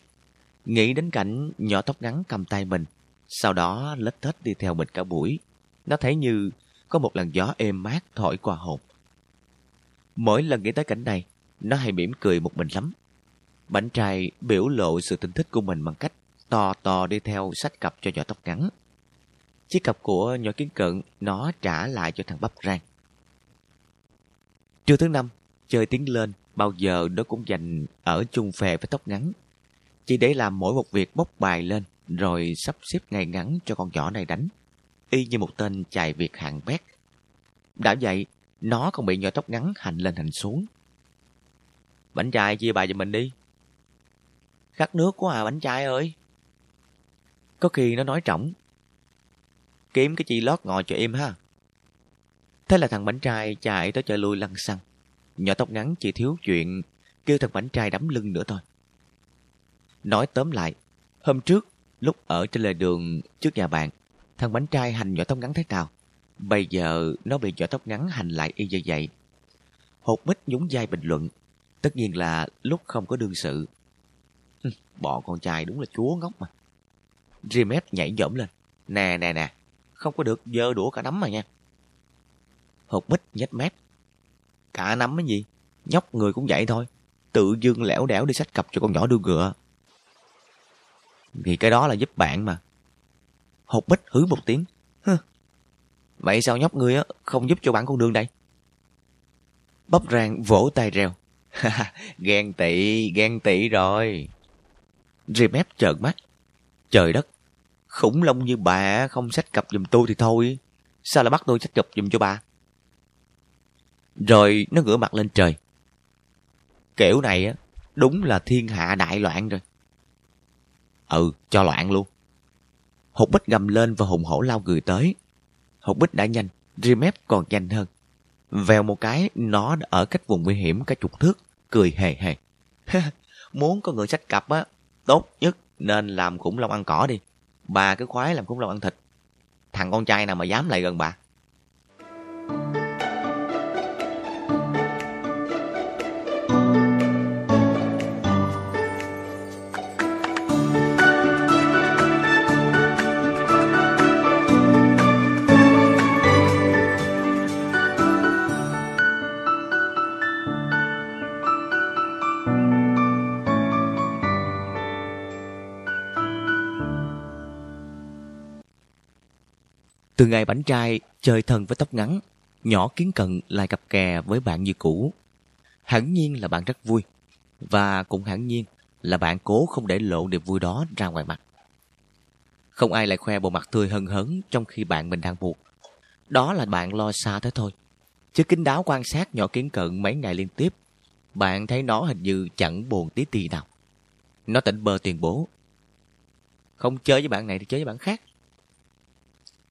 Nghĩ đến cảnh nhỏ tóc ngắn cầm tay mình. Sau đó lết thết đi theo mình cả buổi. Nó thấy như có một làn gió êm mát thổi qua hồn. Mỗi lần nghĩ tới cảnh này, nó hay mỉm cười một mình lắm. Bánh trai biểu lộ sự tinh thích của mình bằng cách to to đi theo sách cặp cho nhỏ tóc ngắn. Chiếc cặp của nhỏ kiến cận nó trả lại cho thằng bắp rang. Trưa thứ năm, chơi tiến lên, bao giờ nó cũng dành ở chung phè với tóc ngắn. Chỉ để làm mỗi một việc bốc bài lên, rồi sắp xếp ngày ngắn cho con nhỏ này đánh. Y như một tên chài việc hạng bét. Đã vậy, nó còn bị nhỏ tóc ngắn hành lên hành xuống. Bánh trai chia bài cho mình đi. Khát nước quá à bánh trai ơi. Có khi nó nói trọng. Kiếm cái chi lót ngồi cho em ha. Thế là thằng bánh trai chạy tới chơi lui lăn xăng. Nhỏ tóc ngắn chỉ thiếu chuyện kêu thằng bánh trai đấm lưng nữa thôi. Nói tóm lại, hôm trước, lúc ở trên lề đường trước nhà bạn, thằng bánh trai hành nhỏ tóc ngắn thế nào? Bây giờ nó bị nhỏ tóc ngắn hành lại y như vậy. Hột mít nhún vai bình luận. Tất nhiên là lúc không có đương sự. Bọn con trai đúng là chúa ngốc mà. Rimet nhảy dẫm lên. Nè nè nè, không có được dơ đũa cả nắm mà nha. Hột mít nhếch mép. Cả nắm cái gì? Nhóc người cũng vậy thôi. Tự dưng lẻo đẻo đi sách cặp cho con nhỏ đưa ngựa. Thì cái đó là giúp bạn mà. Hột bích hứ một tiếng. Hừ. Vậy sao nhóc ngươi không giúp cho bạn con đường đây? Bắp rang vỗ tay reo. ghen tị, ghen tị rồi. Remep trợn mắt. Trời đất, khủng long như bà không sách cặp giùm tôi thì thôi. Sao lại bắt tôi sách cặp giùm cho bà? Rồi nó ngửa mặt lên trời. Kiểu này á, đúng là thiên hạ đại loạn rồi. Ừ, cho loạn luôn. Hột bích gầm lên và hùng hổ lao người tới. Hột bích đã nhanh, Remep còn nhanh hơn. Vèo một cái, nó đã ở cách vùng nguy hiểm cả chục thước, cười hề hề. Muốn có người sách cặp á, tốt nhất nên làm khủng long ăn cỏ đi. Bà cứ khoái làm khủng long ăn thịt. Thằng con trai nào mà dám lại gần bà. Từ ngày bánh trai chơi thân với tóc ngắn, nhỏ kiến cận lại cặp kè với bạn như cũ. Hẳn nhiên là bạn rất vui, và cũng hẳn nhiên là bạn cố không để lộ niềm vui đó ra ngoài mặt. Không ai lại khoe bộ mặt tươi hân hấn trong khi bạn mình đang buộc. Đó là bạn lo xa thế thôi. Chứ kính đáo quan sát nhỏ kiến cận mấy ngày liên tiếp, bạn thấy nó hình như chẳng buồn tí tì nào. Nó tỉnh bơ tuyên bố. Không chơi với bạn này thì chơi với bạn khác.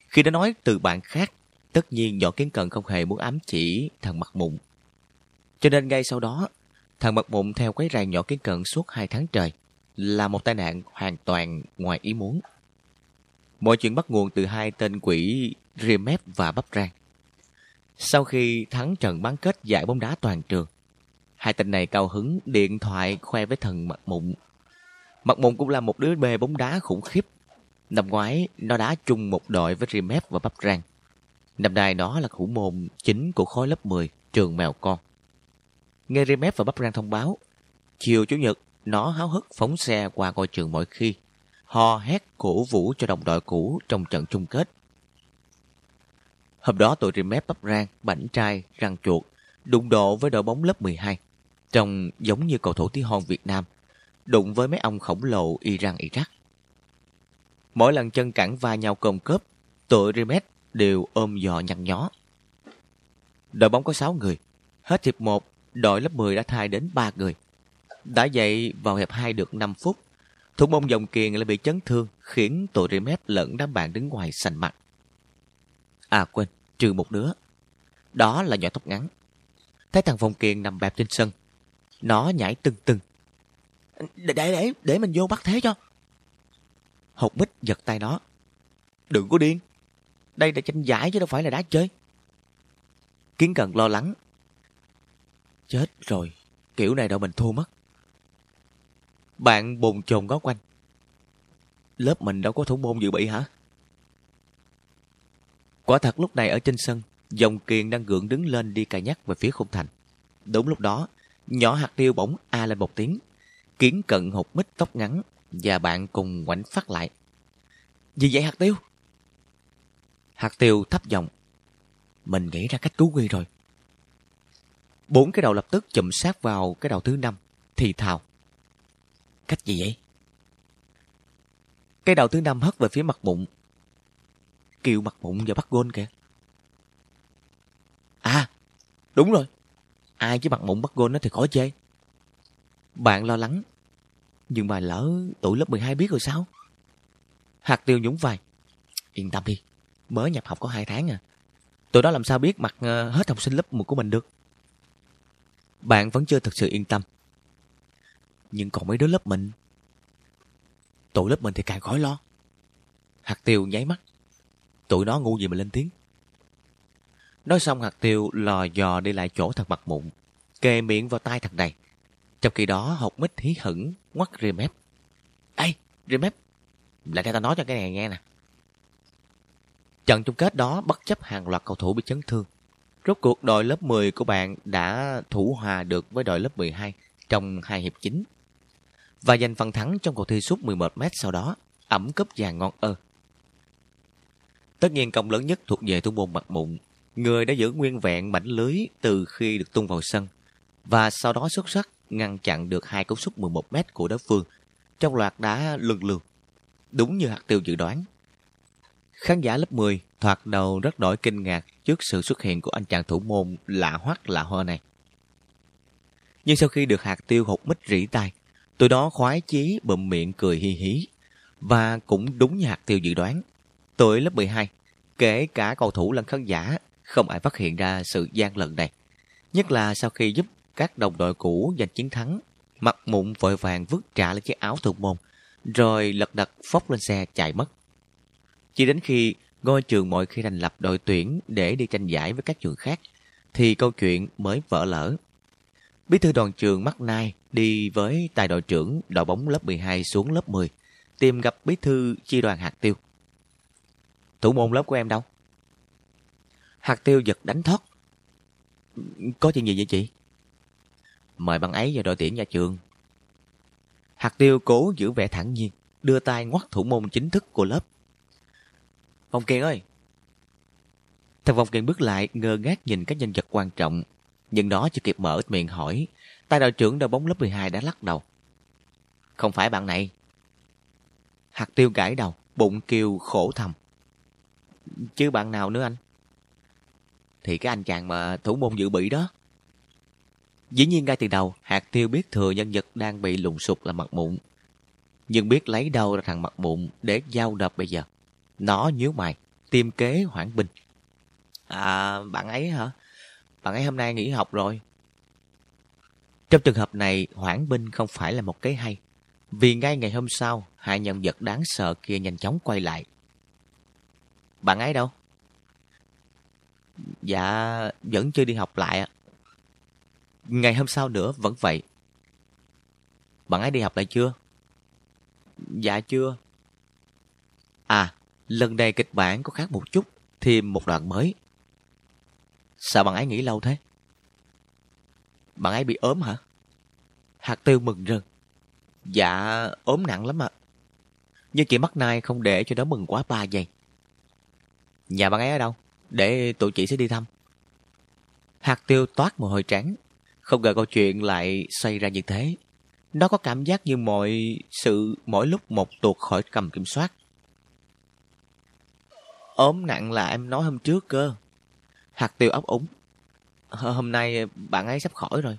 Khi đã nói từ bạn khác, tất nhiên nhỏ kiến cần không hề muốn ám chỉ thằng mặt mụn. Cho nên ngay sau đó, thằng mặt mụn theo quấy rầy nhỏ kiến cận suốt hai tháng trời là một tai nạn hoàn toàn ngoài ý muốn. Mọi chuyện bắt nguồn từ hai tên quỷ Riemep và Bắp Rang. Sau khi thắng trận bán kết giải bóng đá toàn trường, hai tên này cao hứng điện thoại khoe với thần mặt mụn. Mặt mụn cũng là một đứa bê bóng đá khủng khiếp Năm ngoái, nó đá chung một đội với Rimep và Bắp Rang. Năm nay nó là thủ môn chính của khối lớp 10, trường Mèo Con. Nghe Rimep và Bắp Rang thông báo, chiều Chủ nhật, nó háo hức phóng xe qua ngôi trường mỗi khi, ho hét cổ vũ cho đồng đội cũ trong trận chung kết. Hôm đó tụi Rimep Bắp Rang, Bảnh Trai, Răng Chuột đụng độ với đội bóng lớp 12, trông giống như cầu thủ tí hon Việt Nam, đụng với mấy ông khổng lồ Iran Iraq. Mỗi lần chân cẳng va nhau côm cớp, tụi Rimet đều ôm giò nhăn nhó. Đội bóng có 6 người. Hết hiệp 1, đội lớp 10 đã thay đến 3 người. Đã dậy vào hiệp 2 được 5 phút. Thủ môn dòng kiền lại bị chấn thương, khiến tụi Rimet lẫn đám bạn đứng ngoài sành mặt. À quên, trừ một đứa. Đó là nhỏ tóc ngắn. Thấy thằng Phong Kiền nằm bẹp trên sân. Nó nhảy tưng tưng. Để, để, để, để mình vô bắt thế cho. Hột bích giật tay nó. Đừng có điên. Đây là tranh giải chứ đâu phải là đá chơi. Kiến cần lo lắng. Chết rồi. Kiểu này đâu mình thua mất. Bạn bồn chồn ngó quanh. Lớp mình đâu có thủ môn dự bị hả? Quả thật lúc này ở trên sân, dòng kiền đang gượng đứng lên đi cài nhắc về phía khung thành. Đúng lúc đó, nhỏ hạt tiêu bỗng a lên một tiếng. Kiến cận hột mít tóc ngắn và bạn cùng ngoảnh phát lại. Gì vậy hạt tiêu? Hạt tiêu thấp giọng. Mình nghĩ ra cách cứu nguy rồi. Bốn cái đầu lập tức chụm sát vào cái đầu thứ năm, thì thào. Cách gì vậy? Cái đầu thứ năm hất về phía mặt bụng. Kiều mặt bụng và bắt gôn kìa. À, đúng rồi. Ai chứ mặt bụng bắt gôn nó thì khó chê. Bạn lo lắng nhưng mà lỡ tụi lớp 12 biết rồi sao? Hạt tiêu nhúng vai. Yên tâm đi, mới nhập học có 2 tháng à. Tụi đó làm sao biết mặt ờ, hết học sinh lớp 1 của mình được? Bạn vẫn chưa thật sự yên tâm. Nhưng còn mấy đứa lớp mình. Tụi lớp mình thì càng khỏi lo. Hạt tiêu nháy mắt. Tụi nó ngu gì mà lên tiếng. Nói xong hạt tiêu lò dò đi lại chỗ thật mặt mụn. Kề miệng vào tai thật đầy. Trong khi đó học mít hí hửng ngoắt Remep. Ê, Remep, lại đây ta nói cho cái này nghe nè. Trận chung kết đó bất chấp hàng loạt cầu thủ bị chấn thương. Rốt cuộc đội lớp 10 của bạn đã thủ hòa được với đội lớp 12 trong hai hiệp chính. Và giành phần thắng trong cuộc thi suốt 11 mét sau đó, ẩm cúp vàng ngon ơ. Tất nhiên công lớn nhất thuộc về thủ môn mặt mụn, người đã giữ nguyên vẹn mảnh lưới từ khi được tung vào sân, và sau đó xuất sắc ngăn chặn được hai cú sút 11 mét của đối phương trong loạt đá lưng lường. Đúng như hạt tiêu dự đoán. Khán giả lớp 10 thoạt đầu rất đổi kinh ngạc trước sự xuất hiện của anh chàng thủ môn lạ hoắc lạ hoa này. Nhưng sau khi được hạt tiêu hụt mít rỉ tai, tụi đó khoái chí bụm miệng cười hi hí. Và cũng đúng như hạt tiêu dự đoán. Tuổi lớp 12, kể cả cầu thủ lẫn khán giả, Không ai phát hiện ra sự gian lận này. Nhất là sau khi giúp các đồng đội cũ giành chiến thắng, mặt mụn vội vàng vứt trả lên chiếc áo thủ môn, rồi lật đật phóc lên xe chạy mất. Chỉ đến khi ngôi trường mỗi khi thành lập đội tuyển để đi tranh giải với các trường khác, thì câu chuyện mới vỡ lở. Bí thư đoàn trường Mắt Nai đi với tài đội trưởng đội bóng lớp 12 xuống lớp 10, tìm gặp bí thư chi đoàn hạt tiêu. Thủ môn lớp của em đâu? Hạt tiêu giật đánh thoát. Có chuyện gì vậy chị? Mời bạn ấy vào đội tuyển nhà trường. Hạt tiêu cố giữ vẻ thẳng nhiên, đưa tay ngoắt thủ môn chính thức của lớp. Phong Kiên ơi! Thằng Phong Kiên bước lại ngơ ngác nhìn các nhân vật quan trọng, nhưng đó chưa kịp mở miệng hỏi, tay đội trưởng đội bóng lớp 12 đã lắc đầu. Không phải bạn này. Hạt tiêu gãi đầu, bụng kêu khổ thầm. Chứ bạn nào nữa anh? Thì cái anh chàng mà thủ môn dự bị đó. Dĩ nhiên ngay từ đầu, hạt tiêu biết thừa nhân vật đang bị lùng sụp là mặt mụn. Nhưng biết lấy đâu ra thằng mặt mụn để giao đập bây giờ. Nó nhíu mày, tìm kế hoãn binh. À, bạn ấy hả? Bạn ấy hôm nay nghỉ học rồi. Trong trường hợp này, hoãn binh không phải là một cái hay. Vì ngay ngày hôm sau, hai nhân vật đáng sợ kia nhanh chóng quay lại. Bạn ấy đâu? Dạ, vẫn chưa đi học lại ạ. Ngày hôm sau nữa vẫn vậy. Bạn ấy đi học lại chưa? Dạ chưa. À, lần này kịch bản có khác một chút, thêm một đoạn mới. Sao bạn ấy nghỉ lâu thế? Bạn ấy bị ốm hả? Hạt tiêu mừng rơn. Dạ, ốm nặng lắm ạ. Nhưng chị mắt nai không để cho nó mừng quá ba giây. Nhà bạn ấy ở đâu? Để tụi chị sẽ đi thăm. Hạt tiêu toát mồ hôi trắng. Không ngờ câu chuyện lại xoay ra như thế. Nó có cảm giác như mọi sự mỗi lúc một tuột khỏi cầm kiểm soát. ốm nặng là em nói hôm trước cơ. Hạt tiêu ấp úng. Hôm nay bạn ấy sắp khỏi rồi.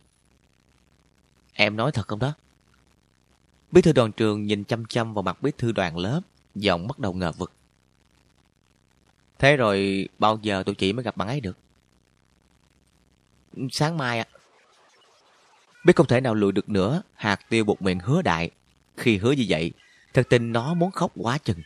Em nói thật không đó? Bí thư đoàn trường nhìn chăm chăm vào mặt bí thư đoàn lớp, giọng bắt đầu ngờ vực. Thế rồi bao giờ tụi chị mới gặp bạn ấy được? Sáng mai ạ. Biết không thể nào lùi được nữa, hạt tiêu bột miệng hứa đại. Khi hứa như vậy, thật tình nó muốn khóc quá chừng.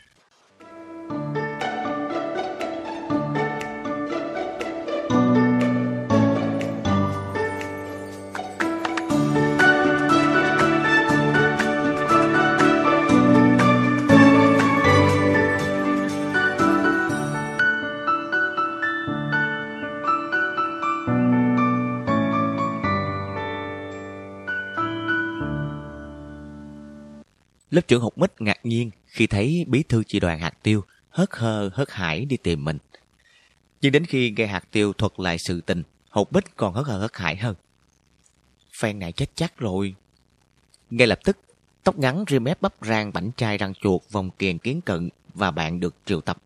Lớp trưởng Hục Mít ngạc nhiên khi thấy bí thư chi đoàn hạt tiêu hớt hơ hớt hải đi tìm mình. Nhưng đến khi nghe hạt tiêu thuật lại sự tình, Hục Mít còn hớt hơ hớt hải hơn. Phen này chết chắc rồi. Ngay lập tức, tóc ngắn ria mép bắp rang bảnh chai răng chuột vòng kiền kiến cận và bạn được triệu tập.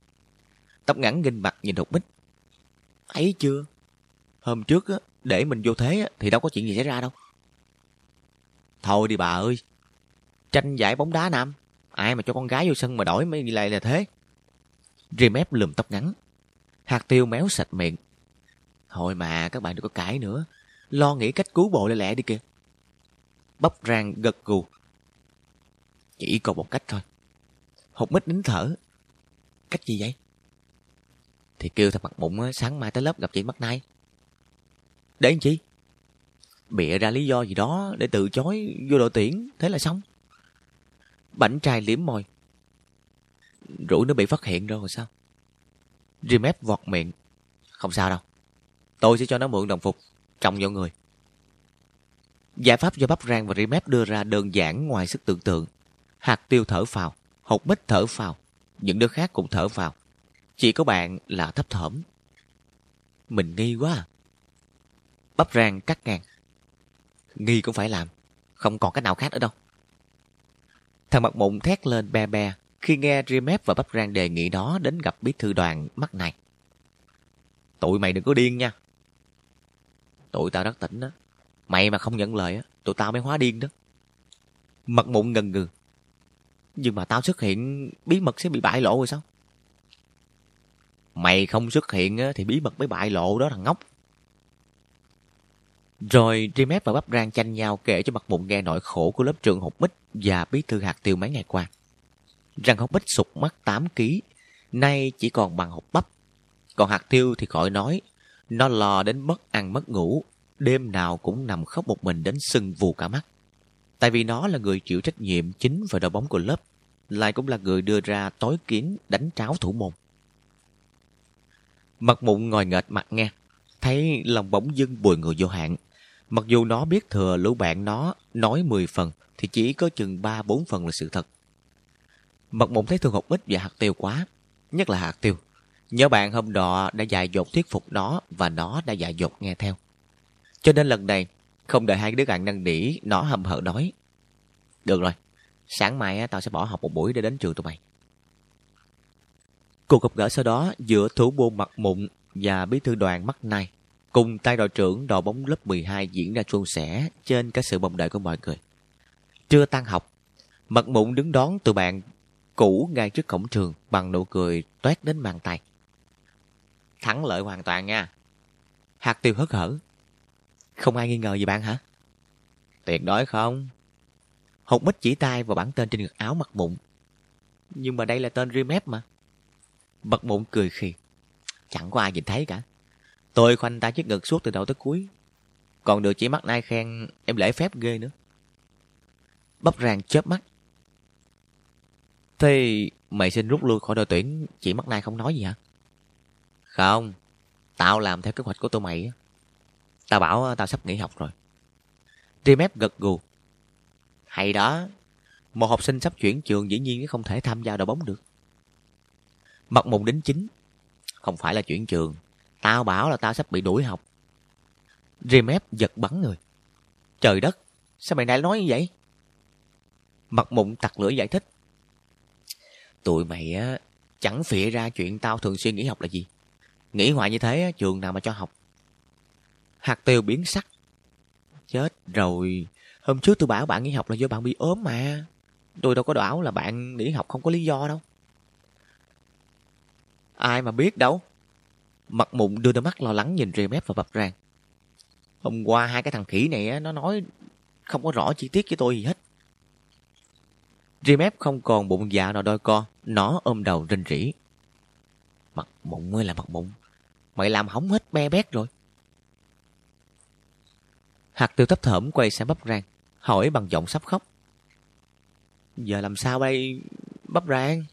Tóc ngắn nghênh mặt nhìn Hục Mít. Ấy chưa? Hôm trước á, để mình vô thế á, thì đâu có chuyện gì xảy ra đâu. Thôi đi bà ơi, tranh giải bóng đá nam. Ai mà cho con gái vô sân mà đổi mấy lại là thế? Rim ép lùm tóc ngắn. Hạt tiêu méo sạch miệng. Thôi mà, các bạn đừng có cãi nữa. Lo nghĩ cách cứu bộ lẹ lẹ đi kìa. Bắp rang gật gù. Chỉ còn một cách thôi. Hột mít nín thở. Cách gì vậy? Thì kêu thằng mặt bụng sáng mai tới lớp gặp chị mắt nay. Để làm chi? Bịa ra lý do gì đó để từ chối vô đội tuyển, thế là xong. Bảnh trai liếm môi. Rủi nó bị phát hiện rồi sao? Rimep vọt miệng. Không sao đâu. Tôi sẽ cho nó mượn đồng phục, trọng vào người. Giải pháp do Bắp Rang và Rimep đưa ra đơn giản ngoài sức tưởng tượng. Hạt tiêu thở phào, hột mít thở phào, những đứa khác cũng thở phào. Chỉ có bạn là thấp thỏm. Mình nghi quá à. Bắp Rang cắt ngang. Nghi cũng phải làm, không còn cách nào khác nữa đâu. Thằng mặt mụn thét lên be be khi nghe Rimep và Bắp Rang đề nghị đó đến gặp bí thư đoàn mắt này. Tụi mày đừng có điên nha. Tụi tao rất tỉnh đó. Mày mà không nhận lời á, tụi tao mới hóa điên đó. Mặt mụn ngần ngừ. Nhưng mà tao xuất hiện bí mật sẽ bị bại lộ rồi sao? Mày không xuất hiện thì bí mật mới bại lộ đó thằng ngốc. Rồi Dreamet và Bắp Rang tranh nhau kể cho mặt mụn nghe nỗi khổ của lớp trường học bích và bí thư hạt tiêu mấy ngày qua. Rằng học bích sụt mất 8 kg, nay chỉ còn bằng hộp bắp. Còn hạt tiêu thì khỏi nói, nó lo đến mất ăn mất ngủ, đêm nào cũng nằm khóc một mình đến sưng vù cả mắt. Tại vì nó là người chịu trách nhiệm chính về đội bóng của lớp, lại cũng là người đưa ra tối kiến đánh tráo thủ môn. Mặt mụn ngồi nghệt mặt nghe, thấy lòng bỗng dưng bùi người vô hạn. Mặc dù nó biết thừa lũ bạn nó nói 10 phần, thì chỉ có chừng 3-4 phần là sự thật. mật mụn thấy thương học ít và hạt tiêu quá, nhất là hạt tiêu. Nhớ bạn hôm đó đã dạy dột thuyết phục nó và nó đã dạy dột nghe theo. Cho nên lần này, không đợi hai đứa bạn năn nỉ, nó hầm hở nói. Được rồi, sáng mai tao sẽ bỏ học một buổi để đến trường tụi mày. Cuộc gặp gỡ sau đó giữa thủ môn mặt mụn và bí thư đoàn mắt nai cùng tay đội trưởng đội bóng lớp 12 diễn ra suôn sẻ trên cả sự mong đợi của mọi người. Trưa tan học, mặt mụn đứng đón tụi bạn cũ ngay trước cổng trường bằng nụ cười toét đến màn tay. Thắng lợi hoàn toàn nha. Hạt tiêu hớt hở. Không ai nghi ngờ gì bạn hả? Tuyệt đối không. Hột mít chỉ tay vào bản tên trên ngực áo mặt mụn. Nhưng mà đây là tên Remap mà. Mặt mụn cười khì. Chẳng có ai nhìn thấy cả. Tôi khoanh tay chiếc ngực suốt từ đầu tới cuối. Còn được chỉ mắt nai khen, em lễ phép ghê nữa. Bắp ràng chớp mắt. Thế mày xin rút lui khỏi đội tuyển, chỉ mắt nai không nói gì hả? Không. Tao làm theo kế hoạch của tụi mày. Tao bảo tao sắp nghỉ học rồi. Trimep gật gù. Hay đó. Một học sinh sắp chuyển trường dĩ nhiên không thể tham gia đội bóng được. Mặt mùng đính chính. Không phải là chuyển trường. Tao bảo là tao sắp bị đuổi học. Remep giật bắn người. Trời đất, sao mày lại nói như vậy? Mặt mụn tặc lưỡi giải thích. Tụi mày á, chẳng phịa ra chuyện tao thường xuyên nghỉ học là gì. nghỉ hoài như thế, trường nào mà cho học. Hạt tiêu biến sắc. Chết rồi, hôm trước tôi bảo bạn nghỉ học là do bạn bị ốm mà. Tôi đâu có đảo là bạn nghỉ học không có lý do đâu. Ai mà biết đâu. Mặt mụn đưa đôi mắt lo lắng nhìn Remep và Bập Rang. Hôm qua hai cái thằng khỉ này nó nói không có rõ chi tiết với tôi gì hết. Remep không còn bụng dạ nào đôi co, nó ôm đầu rên rỉ. Mặt mụn ơi là mặt mụn, mày làm hỏng hết be bét rồi. Hạt tiêu thấp thởm quay sang bắp rang, hỏi bằng giọng sắp khóc. Giờ làm sao đây, bắp rang?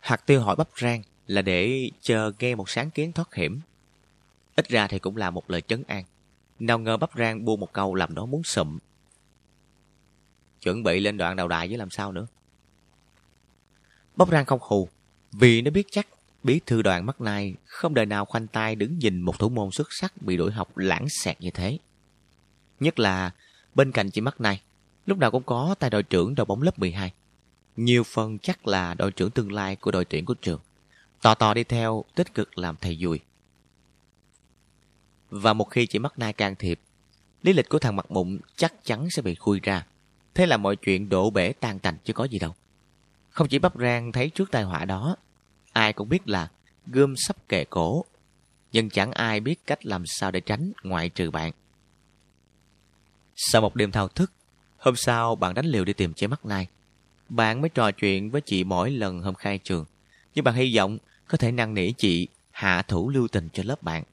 Hạt tiêu hỏi bắp rang là để chờ nghe một sáng kiến thoát hiểm. Ít ra thì cũng là một lời chấn an. Nào ngờ bắp rang buông một câu làm nó muốn sụm. Chuẩn bị lên đoạn đầu đài với làm sao nữa. Bắp rang không hù, vì nó biết chắc bí thư đoàn mắt nai không đời nào khoanh tay đứng nhìn một thủ môn xuất sắc bị đuổi học lãng xẹt như thế. Nhất là bên cạnh chị mắt nai, lúc nào cũng có tay đội trưởng đội bóng lớp 12. Nhiều phần chắc là đội trưởng tương lai của đội tuyển của trường. Tò tò đi theo, tích cực làm thầy dùi. Và một khi chị mắt nai can thiệp, lý lịch của thằng mặt mụn chắc chắn sẽ bị khui ra. Thế là mọi chuyện đổ bể tan tành chứ có gì đâu. Không chỉ bắp rang thấy trước tai họa đó, ai cũng biết là gươm sắp kề cổ. Nhưng chẳng ai biết cách làm sao để tránh ngoại trừ bạn. Sau một đêm thao thức, hôm sau bạn đánh liều đi tìm chế mắt nai. Bạn mới trò chuyện với chị mỗi lần hôm khai trường. Nhưng bạn hy vọng có thể năn nỉ chị hạ thủ lưu tình cho lớp bạn.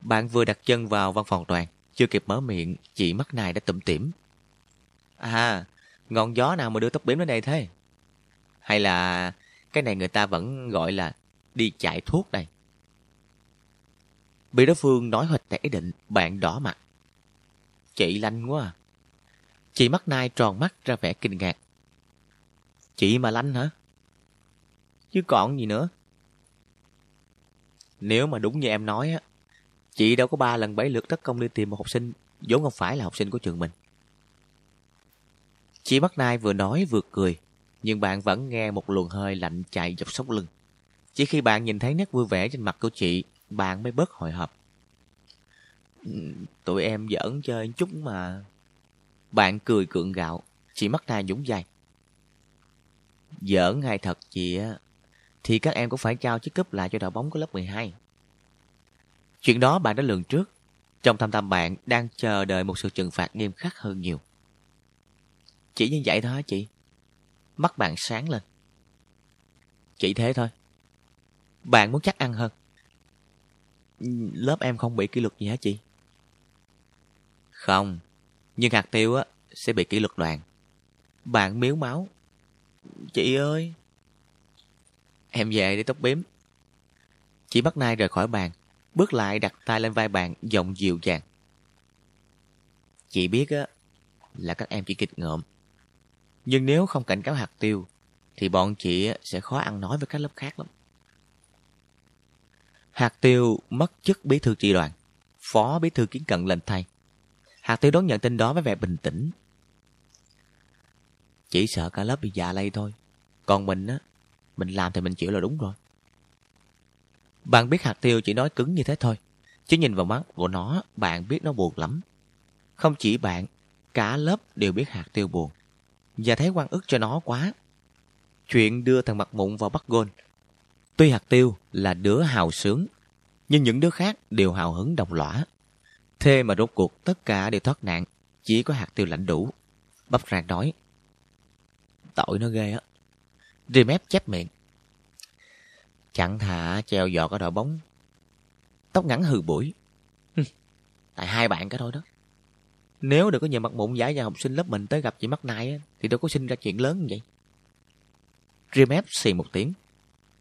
Bạn vừa đặt chân vào văn phòng đoàn, chưa kịp mở miệng, chị mắt nai đã tụm tỉm. À, ngọn gió nào mà đưa tóc bím đến đây thế? Hay là cái này người ta vẫn gọi là đi chạy thuốc đây? Bị đối phương nói hoạch tẻ định, bạn đỏ mặt. Chị lanh quá à. Chị mắt nai tròn mắt ra vẻ kinh ngạc. Chị mà lanh hả? Chứ còn gì nữa. Nếu mà đúng như em nói á, chị đâu có ba lần bảy lượt tất công đi tìm một học sinh vốn không phải là học sinh của trường mình. Chị bắc nai vừa nói vừa cười, nhưng bạn vẫn nghe một luồng hơi lạnh chạy dọc sống lưng. Chỉ khi bạn nhìn thấy nét vui vẻ trên mặt của chị, bạn mới bớt hồi hộp. Ừ, tụi em giỡn chơi chút mà. Bạn cười cượng gạo, chị mắt nai nhúng dài. Giỡn hay thật chị á, thì các em cũng phải trao chiếc cúp lại cho đội bóng của lớp 12. Chuyện đó bạn đã lường trước. Trong thâm tâm bạn đang chờ đợi một sự trừng phạt nghiêm khắc hơn nhiều. Chỉ như vậy thôi hả chị? Mắt bạn sáng lên. Chỉ thế thôi. Bạn muốn chắc ăn hơn. Lớp em không bị kỷ luật gì hả chị? Không. Nhưng hạt tiêu á, sẽ bị kỷ luật đoàn. Bạn miếu máu. Chị ơi! Em về để tóc bím. Chị bắt nai rời khỏi bàn, bước lại đặt tay lên vai bạn, giọng dịu dàng. Chị biết á, là các em chỉ kịch ngợm. Nhưng nếu không cảnh cáo hạt tiêu, thì bọn chị sẽ khó ăn nói với các lớp khác lắm. Hạt tiêu mất chức bí thư tri đoàn, phó bí thư kiến cận lên thay. Hạt tiêu đón nhận tin đó với vẻ bình tĩnh. Chỉ sợ cả lớp bị già lây thôi. Còn mình á, mình làm thì mình chịu là đúng rồi. Bạn biết hạt tiêu chỉ nói cứng như thế thôi. Chứ nhìn vào mắt của nó, bạn biết nó buồn lắm. Không chỉ bạn, cả lớp đều biết hạt tiêu buồn. Và thấy quan ức cho nó quá. Chuyện đưa thằng mặt mụn vào bắt gôn. Tuy hạt tiêu là đứa hào sướng, nhưng những đứa khác đều hào hứng đồng lõa. Thế mà rốt cuộc tất cả đều thoát nạn, chỉ có hạt tiêu lãnh đủ. Bắp rạc nói. Tội nó ghê á. Remep chép miệng. Chẳng thà treo giọt ở đội bóng. Tóc ngắn hư bụi. Tại hai bạn cái thôi đó. Nếu được có nhiều mặt mụn giả và học sinh lớp mình tới gặp chị mắt này thì đâu có sinh ra chuyện lớn như vậy. Remep xì một tiếng.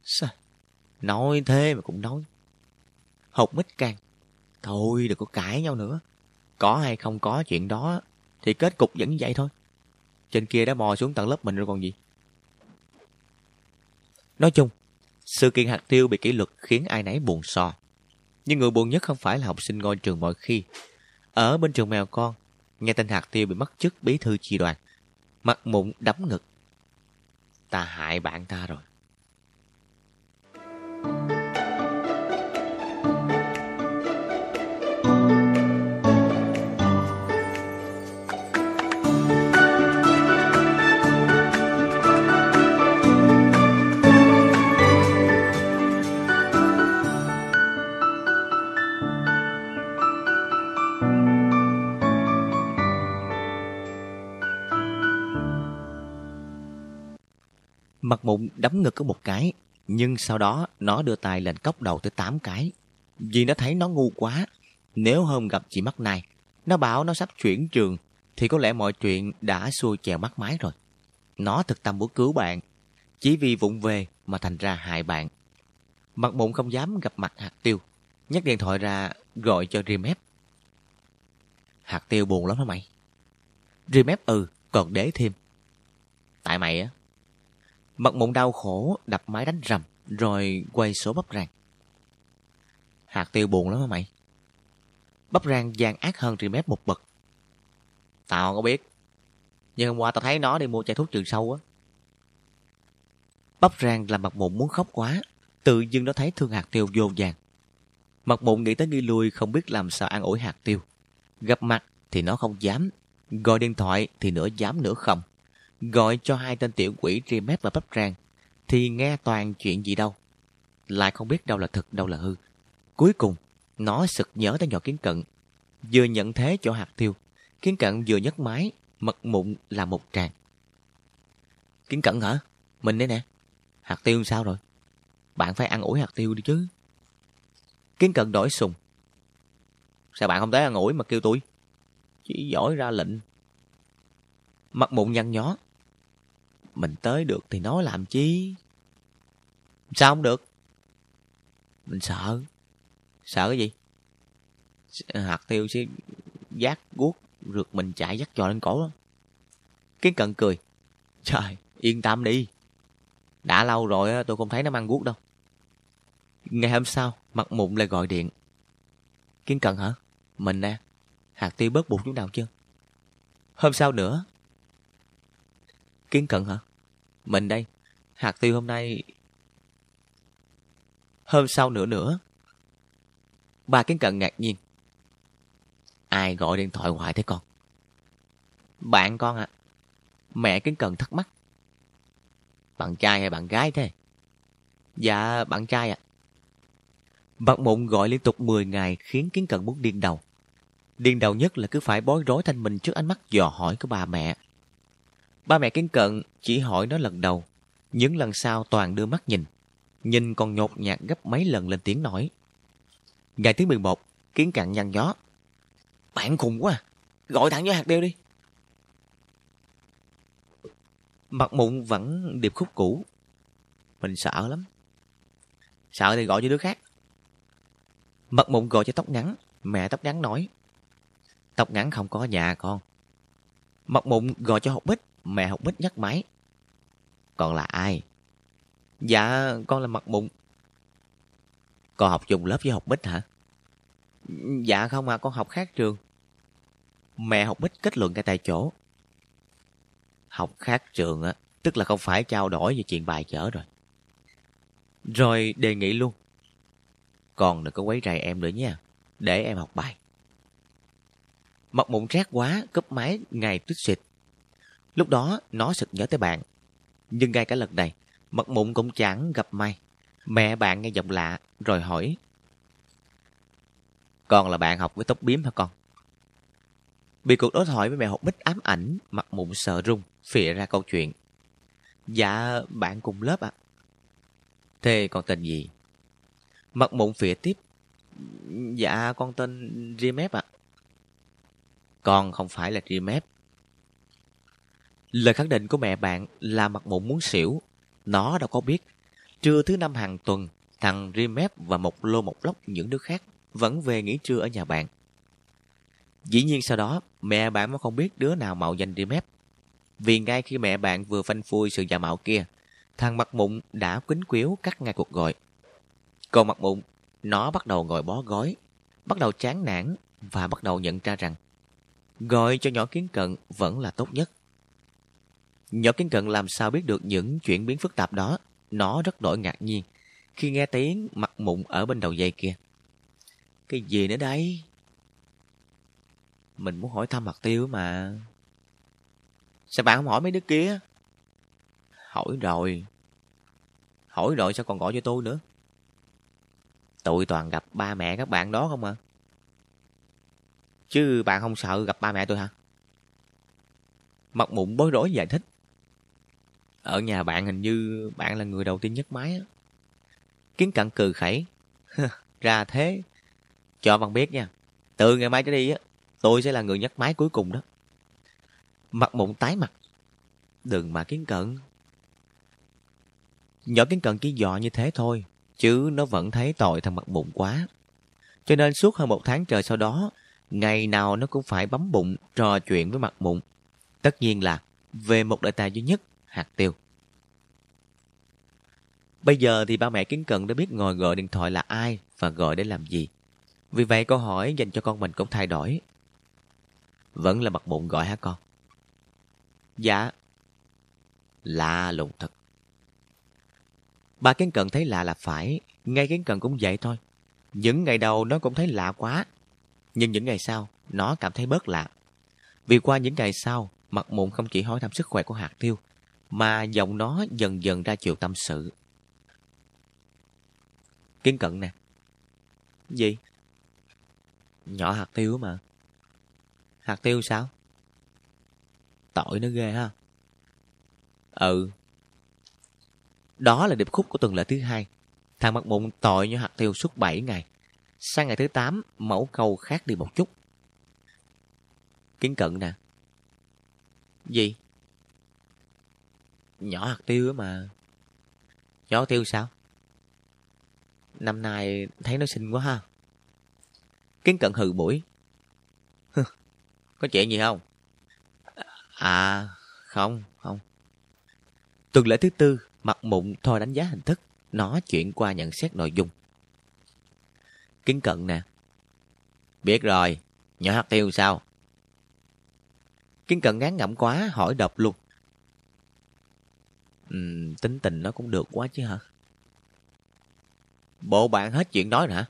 Sao? Nói thế mà cũng nói. Hột mít càng. Thôi đừng có cãi nhau nữa. Có hay không có chuyện đó, thì kết cục vẫn vậy thôi. Trên kia đã mò xuống tận lớp mình rồi còn gì. Nói chung, sự kiện hạt tiêu bị kỷ luật khiến ai nấy buồn so. Nhưng người buồn nhất không phải là học sinh ngôi trường mọi khi. Ở bên trường mèo con, nghe tên hạt tiêu bị mất chức bí thư chi đoàn. Mặt mụn đấm ngực. Ta hại bạn ta rồi. Mặt mụn đấm ngực có một cái, nhưng sau đó nó đưa tay lên cốc đầu tới 8 cái. Vì nó thấy nó ngu quá. Nếu hôm gặp chị Mắt này, nó bảo nó sắp chuyển trường, thì có lẽ mọi chuyện đã xuôi chèo mắt mái rồi. Nó thực tâm muốn cứu bạn, chỉ vì vụng về mà thành ra hại bạn. Mặt mụn không dám gặp mặt hạt tiêu, nhấc điện thoại ra gọi cho Rimep. Hạt tiêu buồn lắm hả mày? Rimep ừ, còn đế thêm. Tại mày á, Mặt mụn đau khổ, đập máy đánh rầm, rồi quay số bắp rang. Hạt tiêu buồn lắm hả mày? Bắp rang gian ác hơn trì mép một bậc. Tao có biết. Nhưng hôm qua tao thấy nó đi mua chai thuốc trừ sâu á. Bắp rang làm mặt mụn muốn khóc quá. Tự dưng nó thấy thương hạt tiêu vô vàng. Mặt mụn nghĩ tới nghi lui không biết làm sao an ủi hạt tiêu. Gặp mặt thì nó không dám. Gọi điện thoại thì nửa dám nửa không. Gọi cho hai tên tiểu quỷ Rimet và Bắp Rang Thì nghe toàn chuyện gì đâu. Lại không biết đâu là thật, đâu là hư. Cuối cùng, Nó sực nhớ tới nhỏ kiến cận, Vừa nhận thế cho hạt tiêu Kiến cận vừa nhấc máy, Mật mụn là một tràng. Kiến cận hả? Mình đây nè. Hạt tiêu sao rồi? Bạn phải ăn ủi hạt tiêu đi chứ. Kiến cận đổi sùng. Sao bạn không tới ăn ủi mà kêu tôi? Chỉ giỏi ra lệnh. Mặt mụn nhăn nhó mình tới được thì nói làm chi? Sao không được? Mình sợ. Sợ cái gì? Hạt tiêu sẽ giác guốc rượt mình chạy dắt trò lên cổ đó. Kiến cận cười. Trời, yên tâm đi. Đã lâu rồi tôi không thấy nó mang guốc đâu. Ngày hôm sau, mặt mụn lại gọi điện. Kiến cận hả? Mình nè. Hạt tiêu bớt bụng chút nào chưa? Hôm sau nữa. Kiến cận hả? Mình đây, hạt tiêu hôm nay... Hôm sau nữa nữa. Ba kiến cận ngạc nhiên. Ai gọi điện thoại hoài thế con? Bạn con ạ. À. Mẹ kiến cận thắc mắc. Bạn trai hay bạn gái thế? Dạ, bạn trai ạ. Mặt mụn gọi liên tục 10 ngày khiến Kiến Cận muốn điên đầu. Điên đầu nhất là cứ phải bối rối thanh mình trước ánh mắt dò hỏi của bà mẹ. Ba mẹ Kiến Cận chỉ hỏi nó lần đầu, những lần sau toàn đưa mắt nhìn. Nhìn còn nhột nhạt gấp mấy lần lên tiếng nói. Ngày thứ 11, Kiến Cận nhăn gió. Bạn khùng quá à. Gọi thẳng cho hạt đeo đi. Mặt mụn vẫn điệp khúc cũ. Mình sợ lắm. Sợ thì gọi cho đứa khác. Mặt mụn gọi cho tóc ngắn. Mẹ tóc ngắn nói. Tóc ngắn không có nhà con. Mặt mụn gọi cho học bích. Mẹ học bích nhắc máy. Còn là ai? Dạ, con là mặt bụng. Con học chung lớp với học bích hả? Dạ không à, con học khác trường. Mẹ học bích kết luận ngay tại chỗ. Học khác trường á, tức là không phải trao đổi về chuyện bài chở rồi. Rồi đề nghị luôn. Còn đừng có quấy rầy em nữa nha, để em học bài. Mặt mụn rét quá, cúp máy ngày tuyết xịt. Lúc đó nó sực nhớ tới bạn. Nhưng ngay cả lần này, mặt mụn cũng chẳng gặp may. Mẹ bạn nghe giọng lạ, rồi hỏi. Con là bạn học với tóc biếm hả con? Bị cuộc đối thoại với mẹ học bích ám ảnh, mặt mụn sợ run, phịa ra câu chuyện. Dạ, bạn cùng lớp ạ. Thế con tên gì? Mặt mụn phịa tiếp. Dạ, con tên Rimep ạ. Con không phải là Rimep. Lời khẳng định của mẹ bạn là mặt mụn muốn xỉu. Nó đâu có biết. Trưa thứ năm hàng tuần, thằng Rimep và một lô một lóc những đứa khác vẫn về nghỉ trưa ở nhà bạn. Dĩ nhiên sau đó, mẹ bạn mới không biết đứa nào mạo danh Rimep. Vì ngay khi mẹ bạn vừa phanh phui sự giả mạo kia, thằng mặt mụn đã quýnh quýu cắt ngay cuộc gọi. Còn mặt mụn, nó bắt đầu ngồi bó gói, bắt đầu chán nản và bắt đầu nhận ra rằng gọi cho nhỏ kiến cận vẫn là tốt nhất. Nhỏ kiến cận làm sao biết được những chuyển biến phức tạp đó, nó rất đổi ngạc nhiên khi nghe tiếng mặt mụn ở bên đầu dây kia. Cái gì nữa đây? Mình muốn hỏi thăm mặt tiêu mà. Sao bạn không hỏi mấy đứa kia? Hỏi rồi. Hỏi rồi sao còn gọi cho tôi nữa? Tụi toàn gặp ba mẹ các bạn đó không à? Chứ bạn không sợ gặp ba mẹ tôi hả? Mặt mụn bối rối giải thích. Ở nhà bạn hình như bạn là người đầu tiên nhấc máy á. Kiến cận cười khẩy. Ra thế. Cho bằng biết nha. Từ ngày mai trở đi á, tôi sẽ là người nhấc máy cuối cùng đó. Mặt mụn tái mặt. Đừng mà kiến cận. Nhỏ kiến cận chỉ dò như thế thôi, chứ nó vẫn thấy tội thằng mặt bụng quá. Cho nên suốt hơn một tháng trời sau đó, ngày nào nó cũng phải bấm bụng trò chuyện với mặt mụn. Tất nhiên là về một đề tài duy nhất, hạt tiêu. Bây giờ thì ba mẹ kính cận đã biết ngồi gọi điện thoại là ai và gọi để làm gì. Vì vậy câu hỏi dành cho con mình cũng thay đổi. Vẫn là mặt bụng gọi hả con? Dạ. Lạ lùng thật. Ba kiến cận thấy lạ là phải, ngay kiến cận cũng vậy thôi. Những ngày đầu nó cũng thấy lạ quá. Nhưng những ngày sau, nó cảm thấy bớt lạ. Vì qua những ngày sau, mặt mụn không chỉ hỏi thăm sức khỏe của hạt tiêu, mà giọng nó dần dần ra chiều tâm sự. Kiến cận nè. Gì? Nhỏ hạt tiêu mà. Hạt tiêu sao? Tội nó ghê ha. Ừ. Đó là điệp khúc của tuần lễ thứ hai. Thằng mặt mụn tội như hạt tiêu suốt 7 ngày. Sang ngày thứ 8, mẫu câu khác đi một chút. Kiến cận nè. Gì? Nhỏ hạt tiêu mà. Nhỏ hạt tiêu sao? Năm nay thấy nó xinh quá ha. Kiến cận hừ mũi. Có chuyện gì không? À, không, không. Tuần lễ thứ tư, mặt mụn thôi đánh giá hình thức, nó chuyển qua nhận xét nội dung. kiến cận nè. Biết rồi, nhỏ hạt tiêu sao? kiến cận ngán ngẩm quá, hỏi đập luôn. Uhm, tính tình nó cũng được quá chứ hả? Bộ bạn hết chuyện nói hả?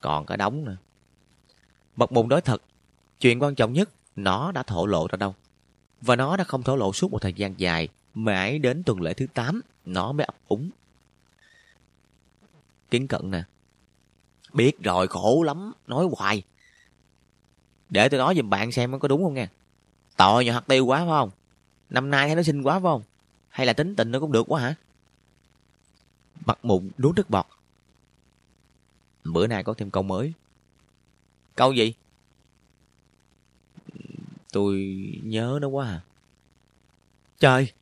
Còn cả đống nữa. Mật mùng nói thật, chuyện quan trọng nhất nó đã thổ lộ ra đâu. Và nó đã không thổ lộ suốt một thời gian dài, mãi đến tuần lễ thứ 8 nó mới ấp úng. Kiến cận nè. Biết rồi, khổ lắm, nói hoài. Để tôi nói giùm bạn xem có đúng không nha. Tội nhỏ hạt tiêu quá phải không? Năm nay thấy nó xinh quá phải không? Hay là tính tình nó cũng được quá hả? Mặt mụn nuốt nước bọt. Bữa nay có thêm câu mới. Câu gì? Tôi nhớ nó quá à. Trời,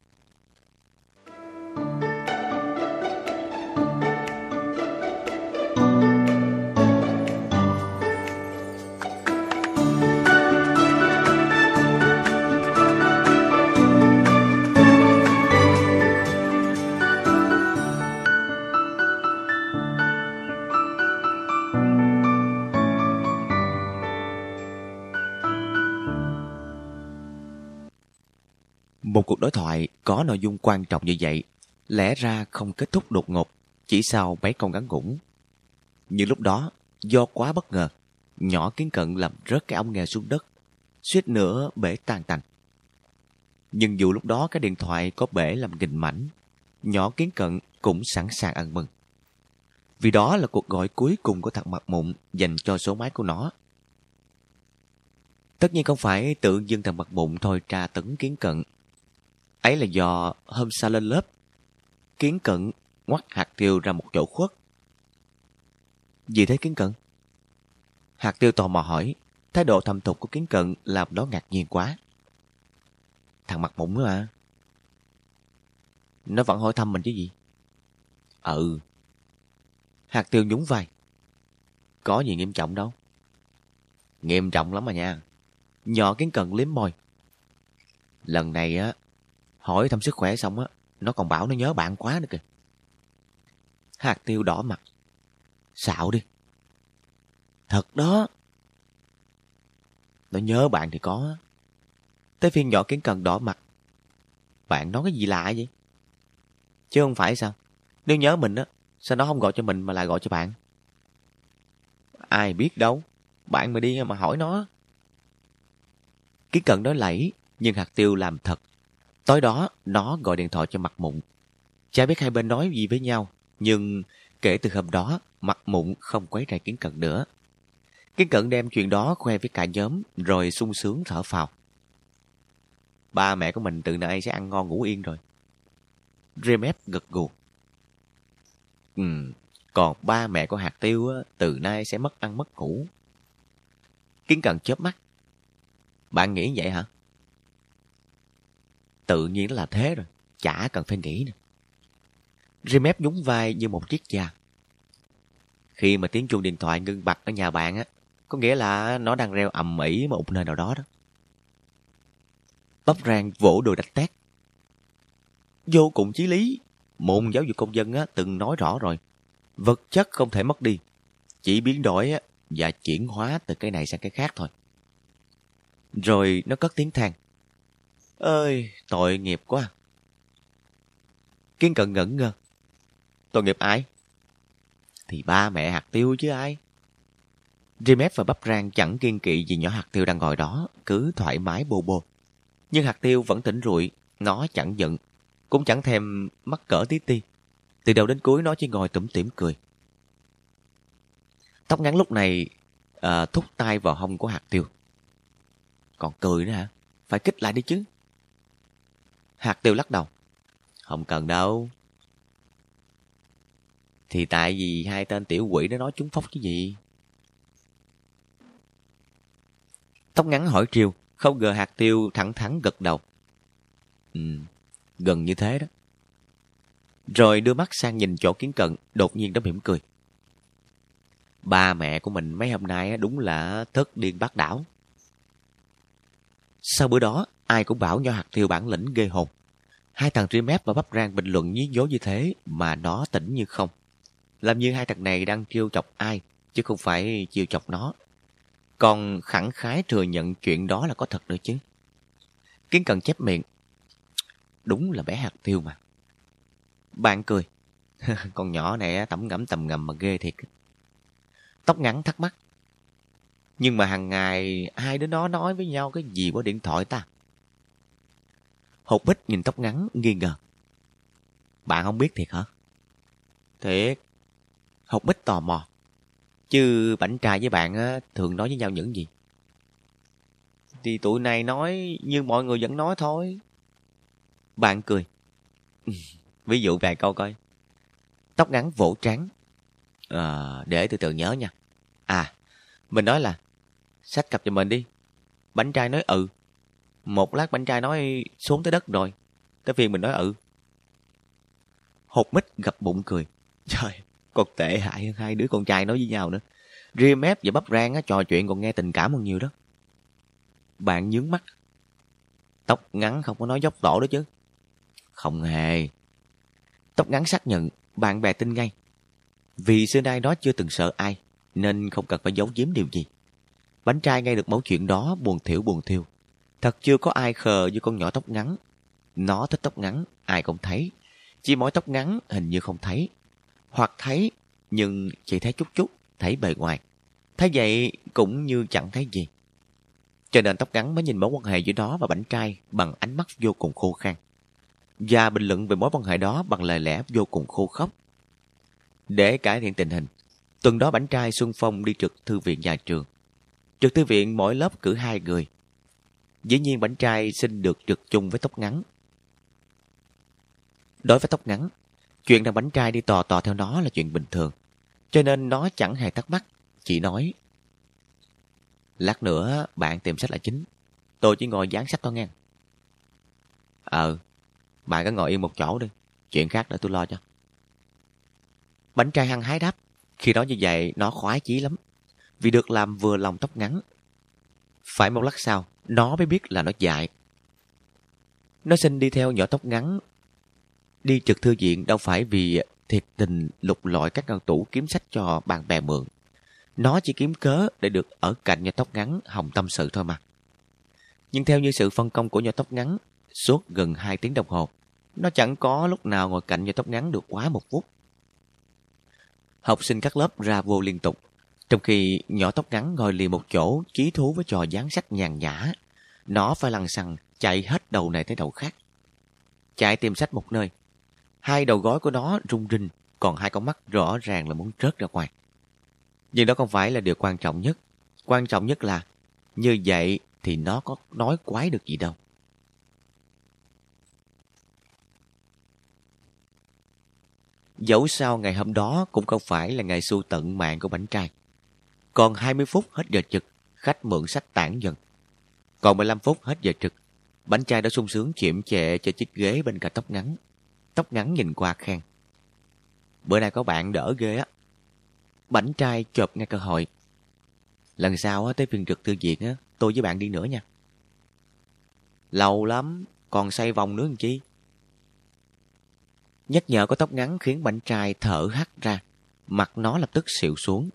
Một cuộc đối thoại có nội dung quan trọng như vậy, lẽ ra không kết thúc đột ngột, chỉ sau mấy câu ngắn ngủn. Nhưng lúc đó, do quá bất ngờ, nhỏ kiến cận làm rớt cái ống nghe xuống đất, suýt nữa bể tan tành. Nhưng dù lúc đó cái điện thoại có bể làm nghìn mảnh, nhỏ kiến cận cũng sẵn sàng ăn mừng. Vì đó là cuộc gọi cuối cùng của thằng mặt mụn dành cho số máy của nó. Tất nhiên không phải tự dưng thằng mặt mụn thôi tra tấn kiến cận Ấy là do hôm sau lên lớp, Kiến Cận ngoắt hạt tiêu ra một chỗ khuất. Gì thế Kiến Cận? Hạt tiêu tò mò hỏi, thái độ thầm thục của Kiến Cận làm nó ngạc nhiên quá. Thằng mặt mụn nữa à? Nó vẫn hỏi thăm mình chứ gì? Ừ. Hạt tiêu nhún vai. Có gì nghiêm trọng đâu. Nghiêm trọng lắm mà nha. Nhỏ Kiến Cận liếm môi. Lần này á, Hỏi thăm sức khỏe xong á, nó còn bảo nó nhớ bạn quá nữa kìa. Hạt tiêu đỏ mặt. Xạo đi. Thật đó. Nó nhớ bạn thì có. Tới phiên nhỏ kiến cần đỏ mặt. Bạn nói cái gì lạ vậy? Chứ không phải sao? Nếu nhớ mình á, sao nó không gọi cho mình mà lại gọi cho bạn? Ai biết đâu. Bạn mà đi mà hỏi nó. Kiến cần nói lẫy, nhưng hạt tiêu làm thật Tối đó, nó gọi điện thoại cho mặt mụn. Chả biết hai bên nói gì với nhau, nhưng kể từ hôm đó, mặt mụn không quấy rầy kiến cận nữa. Kiến cận đem chuyện đó khoe với cả nhóm, rồi sung sướng thở phào. Ba mẹ của mình từ nay sẽ ăn ngon ngủ yên rồi. Remep gật gù. Ừ, còn ba mẹ của hạt tiêu á, từ nay sẽ mất ăn mất ngủ. Kiến cận chớp mắt. Bạn nghĩ vậy hả? Tự nhiên là thế rồi, chả cần phải nghĩ nữa. Remep nhún vai như một chiếc da. Khi mà tiếng chuông điện thoại ngưng bặt ở nhà bạn á, có nghĩa là nó đang reo ầm ĩ một nơi nào đó đó. Bắp rang vỗ đùi đạch tét. Vô cùng chí lý, môn giáo dục công dân á, từng nói rõ rồi. Vật chất không thể mất đi, chỉ biến đổi á, và chuyển hóa từ cái này sang cái khác thôi. Rồi nó cất tiếng than. Ơi, tội nghiệp quá. Kiên cận ngẩn ngơ. Tội nghiệp ai? Thì ba mẹ hạt tiêu chứ ai? Dreamet và bắp rang chẳng kiên kỵ gì nhỏ hạt tiêu đang ngồi đó, cứ thoải mái bô bô. Nhưng hạt tiêu vẫn tỉnh rụi, nó chẳng giận, cũng chẳng thèm mắc cỡ tí ti. Từ đầu đến cuối nó chỉ ngồi tủm tỉm cười. Tóc ngắn lúc này à, thúc tay vào hông của hạt tiêu. Còn cười nữa hả? Phải kích lại đi chứ. Hạt tiêu lắc đầu. Không cần đâu. Thì tại vì hai tên tiểu quỷ đó nói trúng phóc cái gì? Tóc ngắn hỏi Triều, không ngờ hạt tiêu thẳng thắn gật đầu. Ừ, gần như thế đó. Rồi đưa mắt sang nhìn chỗ kiến cận, đột nhiên nó mỉm cười. Ba mẹ của mình mấy hôm nay đúng là thất điên bác đảo. Sau bữa đó, ai cũng bảo nho hạt tiêu bản lĩnh ghê hồn. Hai thằng Dreamap và Bắp Rang bình luận nhí nhố như thế mà nó tỉnh như không. Làm như hai thằng này đang trêu chọc ai, chứ không phải chiêu chọc nó. Còn khẳng khái thừa nhận chuyện đó là có thật nữa chứ. Kiến cần chép miệng. Đúng là bé hạt tiêu mà. Bạn cười. Con nhỏ này tẩm ngẫm tầm ngầm mà ghê thiệt. Tóc ngắn thắc mắc. Nhưng mà hàng ngày hai đứa nó nói với nhau cái gì qua điện thoại ta? Hột bích nhìn tóc ngắn nghi ngờ. Bạn không biết thiệt hả? Thiệt. Học bích tò mò. Chứ bảnh trai với bạn á, thường nói với nhau những gì? Thì tụi này nói như mọi người vẫn nói thôi. Bạn cười. Ví dụ vài câu coi. Tóc ngắn vỗ trắng. À, để từ từ nhớ nha. À, mình nói là sách cặp cho mình đi. Bánh trai nói ừ. Một lát bánh trai nói xuống tới đất rồi. Tới phiên mình nói ừ. Hột mít gặp bụng cười. Trời, còn tệ hại hơn hai đứa con trai nói với nhau nữa. Ria mép và bắp rang á, trò chuyện còn nghe tình cảm hơn nhiều đó. Bạn nhướng mắt. Tóc ngắn không có nói dốc tổ đó chứ. Không hề. Tóc ngắn xác nhận, bạn bè tin ngay. Vì xưa nay đó chưa từng sợ ai, nên không cần phải giấu giếm điều gì. Bánh trai nghe được mẫu chuyện đó buồn thiểu buồn thiêu. Thật chưa có ai khờ như con nhỏ tóc ngắn. Nó thích tóc ngắn, ai cũng thấy. Chỉ mỗi tóc ngắn hình như không thấy. Hoặc thấy, nhưng chỉ thấy chút chút, thấy bề ngoài. Thấy vậy cũng như chẳng thấy gì. Cho nên tóc ngắn mới nhìn mối quan hệ giữa đó và bánh trai bằng ánh mắt vô cùng khô khan. Và bình luận về mối quan hệ đó bằng lời lẽ vô cùng khô khốc. Để cải thiện tình hình, tuần đó bánh trai Xuân Phong đi trực thư viện nhà trường. Trực thư viện mỗi lớp cử hai người. Dĩ nhiên bánh trai xin được trực chung với tóc ngắn. Đối với tóc ngắn, chuyện rằng bánh trai đi tò tò theo nó là chuyện bình thường. Cho nên nó chẳng hề thắc mắc, chỉ nói. Lát nữa bạn tìm sách là chính. Tôi chỉ ngồi dán sách thôi nghe. Ờ, bạn cứ ngồi yên một chỗ đi. Chuyện khác để tôi lo cho. Bánh trai hăng hái đáp. Khi đó như vậy nó khoái chí lắm. Vì được làm vừa lòng tóc ngắn. Phải một lát sau, nó mới biết là nó dại. Nó xin đi theo nhỏ tóc ngắn. Đi trực thư viện đâu phải vì thiệt tình lục lọi các ngăn tủ kiếm sách cho bạn bè mượn. Nó chỉ kiếm cớ để được ở cạnh nhỏ tóc ngắn hồng tâm sự thôi mà. Nhưng theo như sự phân công của nhỏ tóc ngắn, suốt gần 2 tiếng đồng hồ, nó chẳng có lúc nào ngồi cạnh nhỏ tóc ngắn được quá một phút. Học sinh các lớp ra vô liên tục, trong khi nhỏ tóc ngắn ngồi liền một chỗ chí thú với trò dán sách nhàn nhã. Nó phải lăn xăng chạy hết đầu này tới đầu khác. Chạy tìm sách một nơi. Hai đầu gối của nó rung rinh, còn hai con mắt rõ ràng là muốn rớt ra ngoài. Nhưng đó không phải là điều quan trọng nhất. Quan trọng nhất là như vậy thì nó có nói quái được gì đâu. Dẫu sao ngày hôm đó cũng không phải là ngày su tận mạng của bánh trai. Còn 20 phút hết giờ trực, khách mượn sách tản dần. Còn 15 phút hết giờ trực, bánh trai đã sung sướng chiếm chệ cho chiếc ghế bên cạnh tóc ngắn. Tóc ngắn nhìn qua khen. Bữa nay có bạn đỡ ghê á. Bánh trai chộp ngay cơ hội. Lần sau á, tới phiên trực thư viện á, tôi với bạn đi nữa nha. Lâu lắm, còn xoay vòng nữa làm chi? Nhắc nhở có tóc ngắn khiến bánh trai thở hắt ra. Mặt nó lập tức xịu xuống.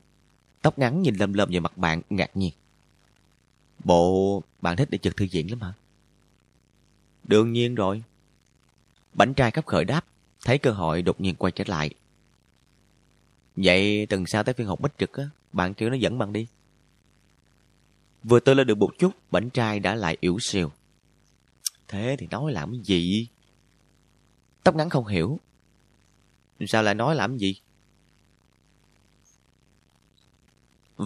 Tóc ngắn nhìn lầm lầm vào mặt bạn ngạc nhiên. Bộ bạn thích đi trực thư viện lắm hả? Đương nhiên rồi. Bánh trai khắp khởi đáp, thấy cơ hội đột nhiên quay trở lại. Vậy tuần sau tới phiên học bích trực á, bạn kêu nó dẫn bạn đi. Vừa tôi lên được một chút, bánh trai đã lại yếu xìu. Thế thì nói làm cái gì? Tóc ngắn không hiểu. Sao lại nói làm gì?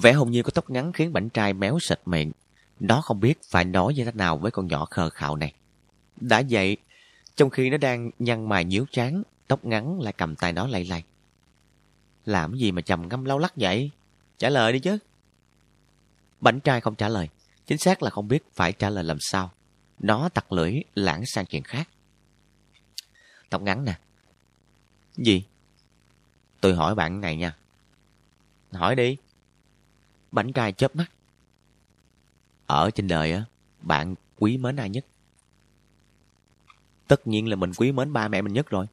Vẻ hồn nhiên của tóc ngắn khiến bảnh trai méo sạch miệng. Nó không biết phải nói như thế nào với con nhỏ khờ khạo này. Đã vậy, trong khi nó đang nhăn mày nhíu trán, tóc ngắn lại cầm tay nó lay lay. Làm gì mà trầm ngâm lau lắc vậy? Trả lời đi chứ. Bảnh trai không trả lời. Chính xác là không biết phải trả lời làm sao. Nó tặc lưỡi lãng sang chuyện khác. Tóc ngắn nè. Gì? Tôi hỏi bạn này nha. Hỏi đi. Bánh trai chớp mắt. Ở trên đời á, bạn quý mến ai nhất? Tất nhiên là mình quý mến ba mẹ mình nhất rồi.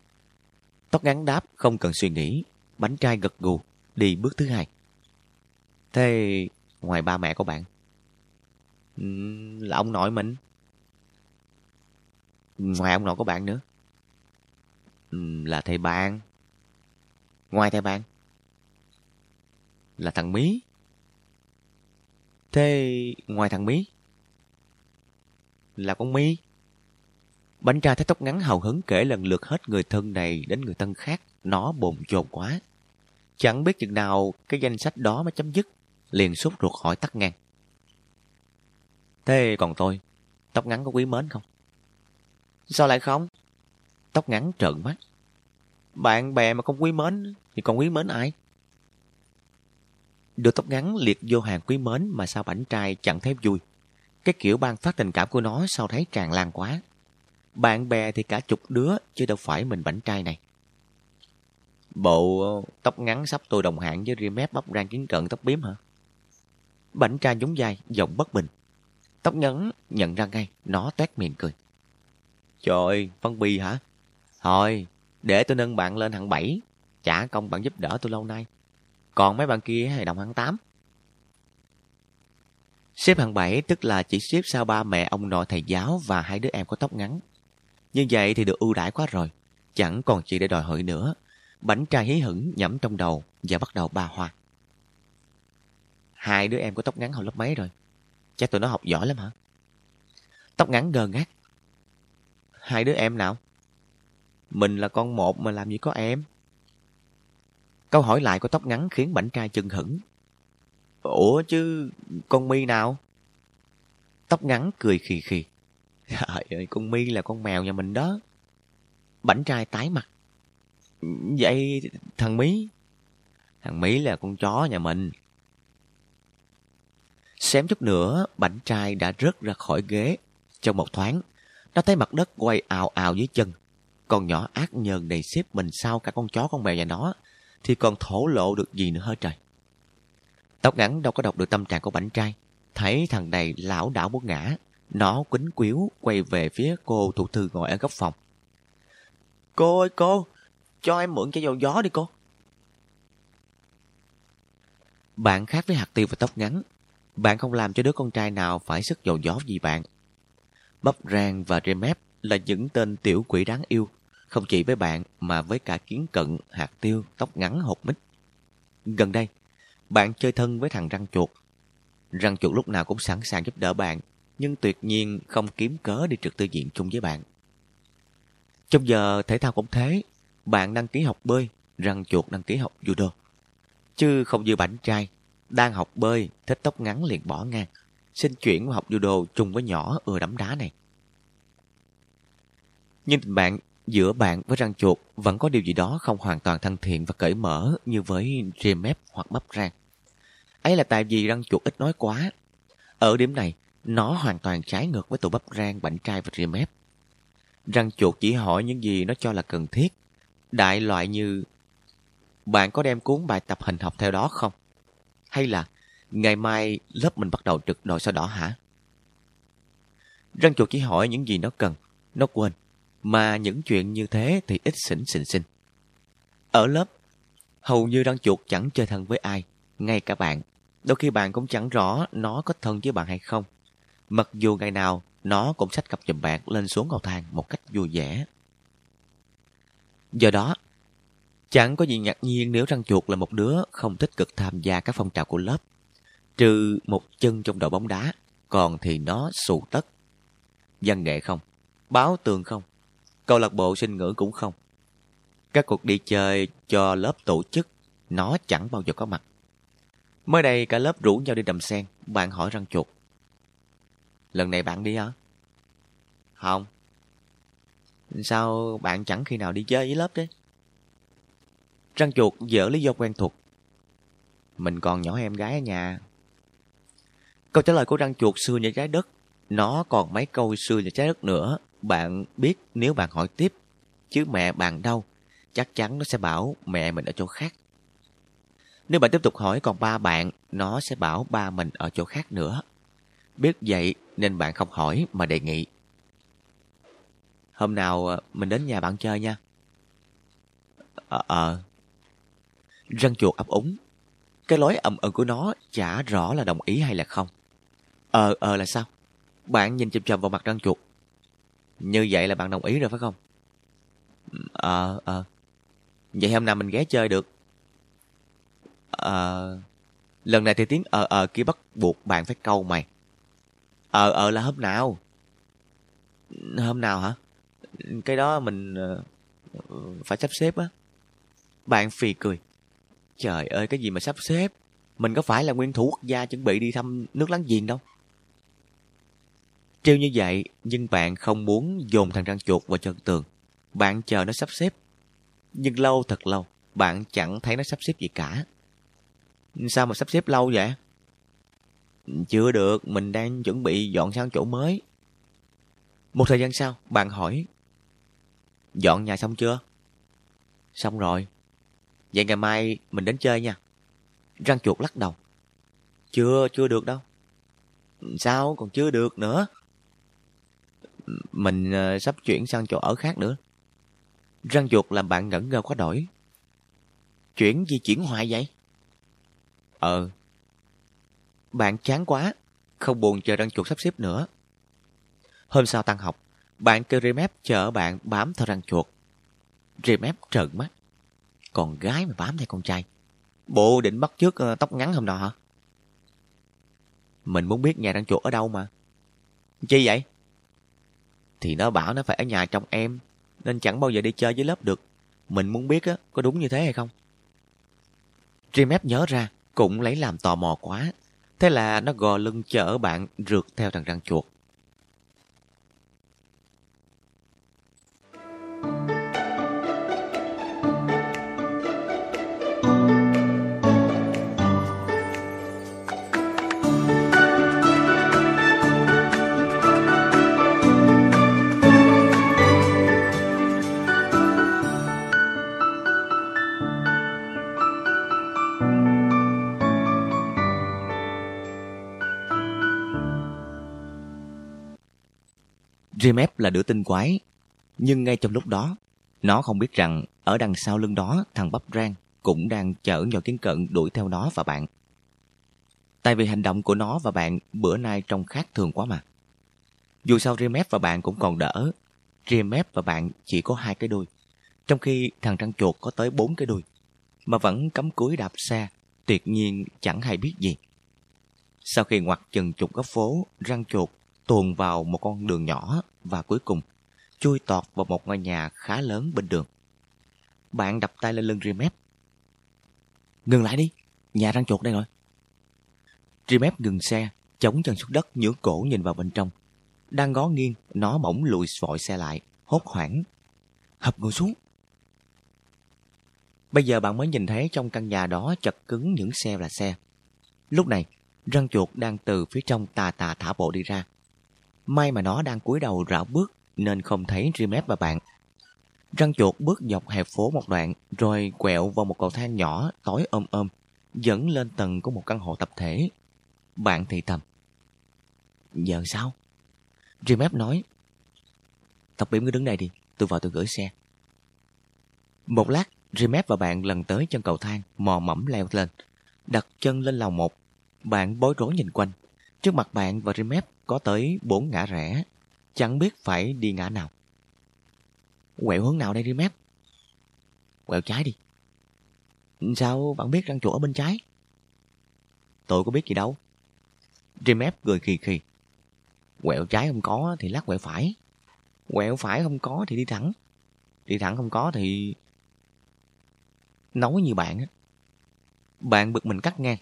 Tóc ngắn đáp không cần suy nghĩ. Bánh trai gật gù, đi bước thứ hai. Thế ngoài ba mẹ của bạn? Ừ, là ông nội mình. Ngoài ông nội của bạn nữa? Ừ, là thầy bạn. Ngoài thầy bạn? Là thằng Mí. Thế ngoài thằng Mí? Là con mí Bánh tra thấy tóc ngắn hào hứng kể lần lượt hết người thân này đến người thân khác. Nó bồn chồn quá. Chẳng biết chừng nào cái danh sách đó mới chấm dứt, liền sốt ruột hỏi tắt ngang. Thế còn tôi, tóc ngắn có quý mến không? Sao lại không? Tóc ngắn trợn mắt. Bạn bè mà không quý mến thì còn quý mến ai? Được tóc ngắn liệt vô hàng quý mến mà sao bảnh trai chẳng thấy vui. Cái kiểu ban phát tình cảm của nó sao thấy tràn lan quá. Bạn bè thì cả chục đứa chứ đâu phải mình bảnh trai này. Bộ tóc ngắn sắp tôi đồng hạng với ria mép bắp rang kiến cận tóc biếm hả? Bảnh trai nhúng dài, giọng bất bình. Tóc ngắn nhận ra ngay, nó tét miệng cười. Trời ơi, phân bì hả? Thôi, để tôi nâng bạn lên hạng 7. Trả công bạn giúp đỡ tôi lâu nay. Còn mấy bạn kia thì đồng hạng 8. Xếp hạng 7 tức là chỉ xếp sau ba mẹ, ông nội, thầy giáo và hai đứa em có tóc ngắn. Như vậy thì được ưu đãi quá rồi. Chẳng còn gì để đòi hỏi nữa. Bánh trai hí hửng nhẩm trong đầu và bắt đầu ba hoa. Hai đứa em có tóc ngắn học lớp mấy rồi? Chắc tụi nó học giỏi lắm hả? Tóc ngắn gờ ngắt. Hai đứa em nào? Mình là con một mà làm gì có em? Câu hỏi lại của tóc ngắn khiến bảnh trai chừng hững. Ủa chứ con mi nào? Tóc ngắn cười khì khì. Trời ơi, con mi là con mèo nhà mình đó. Bảnh trai tái mặt. Vậy thằng Mí? Thằng Mí là con chó nhà mình. Xém chút nữa, bảnh trai đã rớt ra khỏi ghế. Trong một thoáng, nó thấy mặt đất quay ào ào dưới chân. Con nhỏ ác nhờn này xếp mình sau cả con chó con mèo nhà nó, thì còn thổ lộ được gì nữa hả trời. Tóc ngắn đâu có đọc được tâm trạng của bảnh trai. Thấy thằng này lão đảo muốn ngã, nó quính quýu quay về phía cô thủ thư ngồi ở góc phòng. Cô ơi cô, cho em mượn cái dầu gió đi cô. Bạn khác với hạt tiêu và tóc ngắn. Bạn không làm cho đứa con trai nào phải sức dầu gió gì bạn. Bắp rang và remep là những tên tiểu quỷ đáng yêu, không chỉ với bạn mà với cả kiến cận, hạt tiêu, tóc ngắn hột mít. Gần đây, bạn chơi thân với thằng răng chuột. Răng chuột lúc nào cũng sẵn sàng giúp đỡ bạn, nhưng tuyệt nhiên không kiếm cớ đi trực tư diện chung với bạn. Trong giờ thể thao cũng thế, bạn đăng ký học bơi, răng chuột đăng ký học judo. Chứ không như bảnh trai, đang học bơi, thích tóc ngắn liền bỏ ngang, xin chuyển vào học judo chung với nhỏ ưa đấm đá này. Nhưng tình bạn giữa bạn với răng chuột vẫn có điều gì đó không hoàn toàn thân thiện và cởi mở như với mép hoặc bắp rang. Ấy là tại vì răng chuột ít nói quá. Ở điểm này, nó hoàn toàn trái ngược với tụ bắp rang, bảnh trai và mép. Răng chuột chỉ hỏi những gì nó cho là cần thiết. Đại loại như bạn có đem cuốn bài tập hình học theo đó không? Hay là ngày mai lớp mình bắt đầu trực đội sao đỏ hả? Răng chuột chỉ hỏi những gì nó cần, nó quên. Mà những chuyện như thế thì ít xỉn xình xinh. Ở lớp, hầu như răng chuột chẳng chơi thân với ai, ngay cả bạn. Đôi khi bạn cũng chẳng rõ nó có thân với bạn hay không. Mặc dù ngày nào nó cũng xách cặp giùm bạn lên xuống cầu thang một cách vui vẻ. Do đó, chẳng có gì ngạc nhiên nếu răng chuột là một đứa không tích cực tham gia các phong trào của lớp. Trừ một chân trong đội bóng đá, còn thì nó xù tất. Văn nghệ không, báo tường không, câu lạc bộ sinh ngữ cũng không. Các cuộc đi chơi cho lớp tổ chức, nó chẳng bao giờ có mặt. Mới đây cả lớp rủ nhau đi đầm sen, bạn hỏi răng chuột. Lần này bạn đi hả? Không. Sao bạn chẳng khi nào đi chơi với lớp đấy? Răng chuột dở lý do quen thuộc. Mình còn nhỏ em gái ở nhà. Câu trả lời của răng chuột xưa như trái đất. Nó còn mấy câu xưa như trái đất nữa. Bạn biết nếu bạn hỏi tiếp, chứ mẹ bạn đâu, chắc chắn nó sẽ bảo mẹ mình ở chỗ khác. Nếu bạn tiếp tục hỏi còn ba bạn, nó sẽ bảo ba mình ở chỗ khác nữa. Biết vậy nên bạn không hỏi mà đề nghị. Hôm nào ờ, mình đến nhà bạn chơi nha. Ờ, ờ. Răng chuột ấp úng. Cái lối ầm ừ của nó chả rõ là đồng ý hay là không. Ờ, ờ là sao? Bạn nhìn chầm chầm vào mặt răng chuột. Như vậy là bạn đồng ý rồi phải không? Ờ, ờ. Vậy hôm nào mình ghé chơi được? Ờ... Lần này thì tiếng ờ ờ kia bắt buộc bạn phải câu mày. Ờ ờ là hôm nào? Hôm nào hả? Cái đó mình ờ, phải sắp xếp á. Bạn phì cười. Trời ơi, cái gì mà sắp xếp? Mình có phải là nguyên thủ quốc gia chuẩn bị đi thăm nước láng giềng đâu. Trêu như vậy, nhưng bạn không muốn dồn thằng răng chuột vào chân tường. Bạn chờ nó sắp xếp. Nhưng lâu thật lâu, bạn chẳng thấy nó sắp xếp gì cả. Sao mà sắp xếp lâu vậy? Chưa được, mình đang chuẩn bị dọn sang chỗ mới. Một thời gian sau, bạn hỏi. Dọn nhà xong chưa? Xong rồi. Vậy ngày mai mình đến chơi nha. Răng chuột lắc đầu. Chưa, chưa được đâu. Sao còn chưa được nữa? Mình uh, sắp chuyển sang chỗ ở khác nữa. Răng chuột làm bạn ngẩn ngơ quá đổi. Chuyển gì chuyển hoài vậy? Ờ. Bạn chán quá, không buồn chờ răng chuột sắp xếp nữa. Hôm sau tăng học, bạn kêu Remap chở bạn bám theo răng chuột. Remap trợn mắt. còn gái mà bám theo con trai. Bộ định bắt trước uh, ờ, tóc ngắn hôm nọ hả? Mình muốn biết nhà răng chuột ở đâu mà. Chi vậy? Thì nó bảo nó phải ở nhà trong em, nên chẳng bao giờ đi chơi với lớp được. Mình muốn biết á, có đúng như thế hay không? Remep nhớ ra, cũng lấy làm tò mò quá. Thế là nó gò lưng chở bạn rượt theo thằng răng chuột. Dreamep là đứa tinh quái, nhưng ngay trong lúc đó, nó không biết rằng ở đằng sau lưng đó thằng Bắp Rang cũng đang chở nhỏ kiến cận đuổi theo nó và bạn. Tại vì hành động của nó và bạn bữa nay trông khác thường quá mà. Dù sao Dreamep và bạn cũng còn đỡ, Dreamep và bạn chỉ có hai cái đuôi, trong khi thằng răng chuột có tới bốn cái đuôi, mà vẫn cắm cúi đạp xe, tuyệt nhiên chẳng hay biết gì. Sau khi ngoặt chừng chục góc phố, răng chuột tuồn vào một con đường nhỏ và cuối cùng chui tọt vào một ngôi nhà khá lớn bên đường. Bạn đập tay lên lưng Remep. Ngừng lại đi, nhà răng chuột đây rồi. Remep ngừng xe, chống chân xuống đất nhướng cổ nhìn vào bên trong. Đang ngó nghiêng, nó bỗng lùi vội xe lại, hốt hoảng. Hập ngồi xuống. Bây giờ bạn mới nhìn thấy trong căn nhà đó chật cứng những xe là xe. Lúc này, răng chuột đang từ phía trong tà tà thả bộ đi ra. May mà nó đang cúi đầu rảo bước nên không thấy Rimet và bạn. Răng chuột bước dọc hè phố một đoạn rồi quẹo vào một cầu thang nhỏ tối ôm ôm dẫn lên tầng của một căn hộ tập thể. Bạn thì thầm. Giờ sao? Rimet nói. Tập biểm cứ đứng đây đi, tôi vào tôi gửi xe. Một lát, Rimet và bạn lần tới chân cầu thang, mò mẫm leo lên. Đặt chân lên lầu một, bạn bối rối nhìn quanh. Trước mặt bạn và Rimet có tới bốn ngã rẽ, chẳng biết phải đi ngã nào. Quẹo hướng nào đây đi mép? Quẹo trái đi. Sao bạn biết răng chuột ở bên trái? Tôi có biết gì đâu. Remep cười khì khì. Quẹo trái không có thì lát quẹo phải. Quẹo phải không có thì đi thẳng. Đi thẳng không có thì... Nói như bạn á. Bạn bực mình cắt ngang.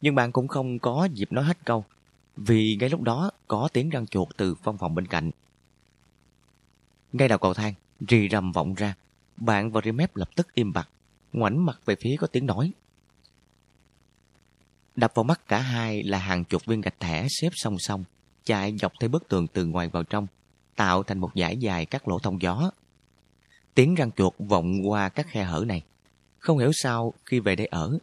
Nhưng bạn cũng không có dịp nói hết câu, vì ngay lúc đó có tiếng răng chuột từ văn phòng bên cạnh. Ngay đầu cầu thang, rì rầm vọng ra, bạn và Remep lập tức im bặt, ngoảnh mặt về phía có tiếng nói. Đập vào mắt cả hai là hàng chục viên gạch thẻ xếp song song, chạy dọc theo bức tường từ ngoài vào trong, tạo thành một dải dài các lỗ thông gió. Tiếng răng chuột vọng qua các khe hở này. Không hiểu sao khi về đây ở,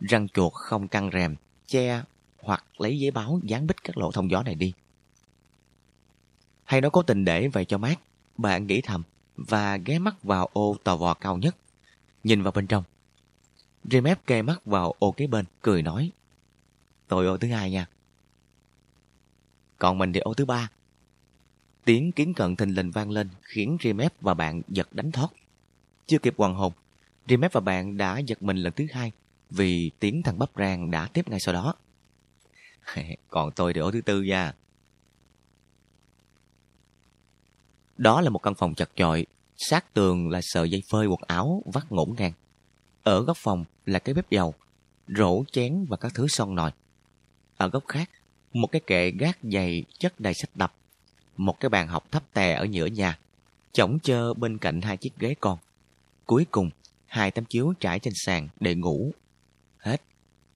răng chuột không căng rèm, che hoặc lấy giấy báo dán bít các lỗ thông gió này đi. Hay nó cố tình để vậy cho mát, bạn nghĩ thầm và ghé mắt vào ô tò vò cao nhất, nhìn vào bên trong. Remep kê mắt vào ô kế bên, cười nói. Tôi ô thứ hai nha. Còn mình thì ô thứ ba. Tiếng kiến cận thình lình vang lên khiến Remep và bạn giật đánh thoát. Chưa kịp hoàng hồn, Remep và bạn đã giật mình lần thứ hai vì tiếng thằng bắp rang đã tiếp ngay sau đó. Còn tôi thì ở thứ tư nha. Đó là một căn phòng chật chội, sát tường là sợi dây phơi quần áo vắt ngổn ngang. Ở góc phòng là cái bếp dầu, rổ chén và các thứ son nồi. Ở góc khác, một cái kệ gác dày chất đầy sách đập, một cái bàn học thấp tè ở giữa nhà, chổng chơ bên cạnh hai chiếc ghế con. Cuối cùng, hai tấm chiếu trải trên sàn để ngủ. Hết.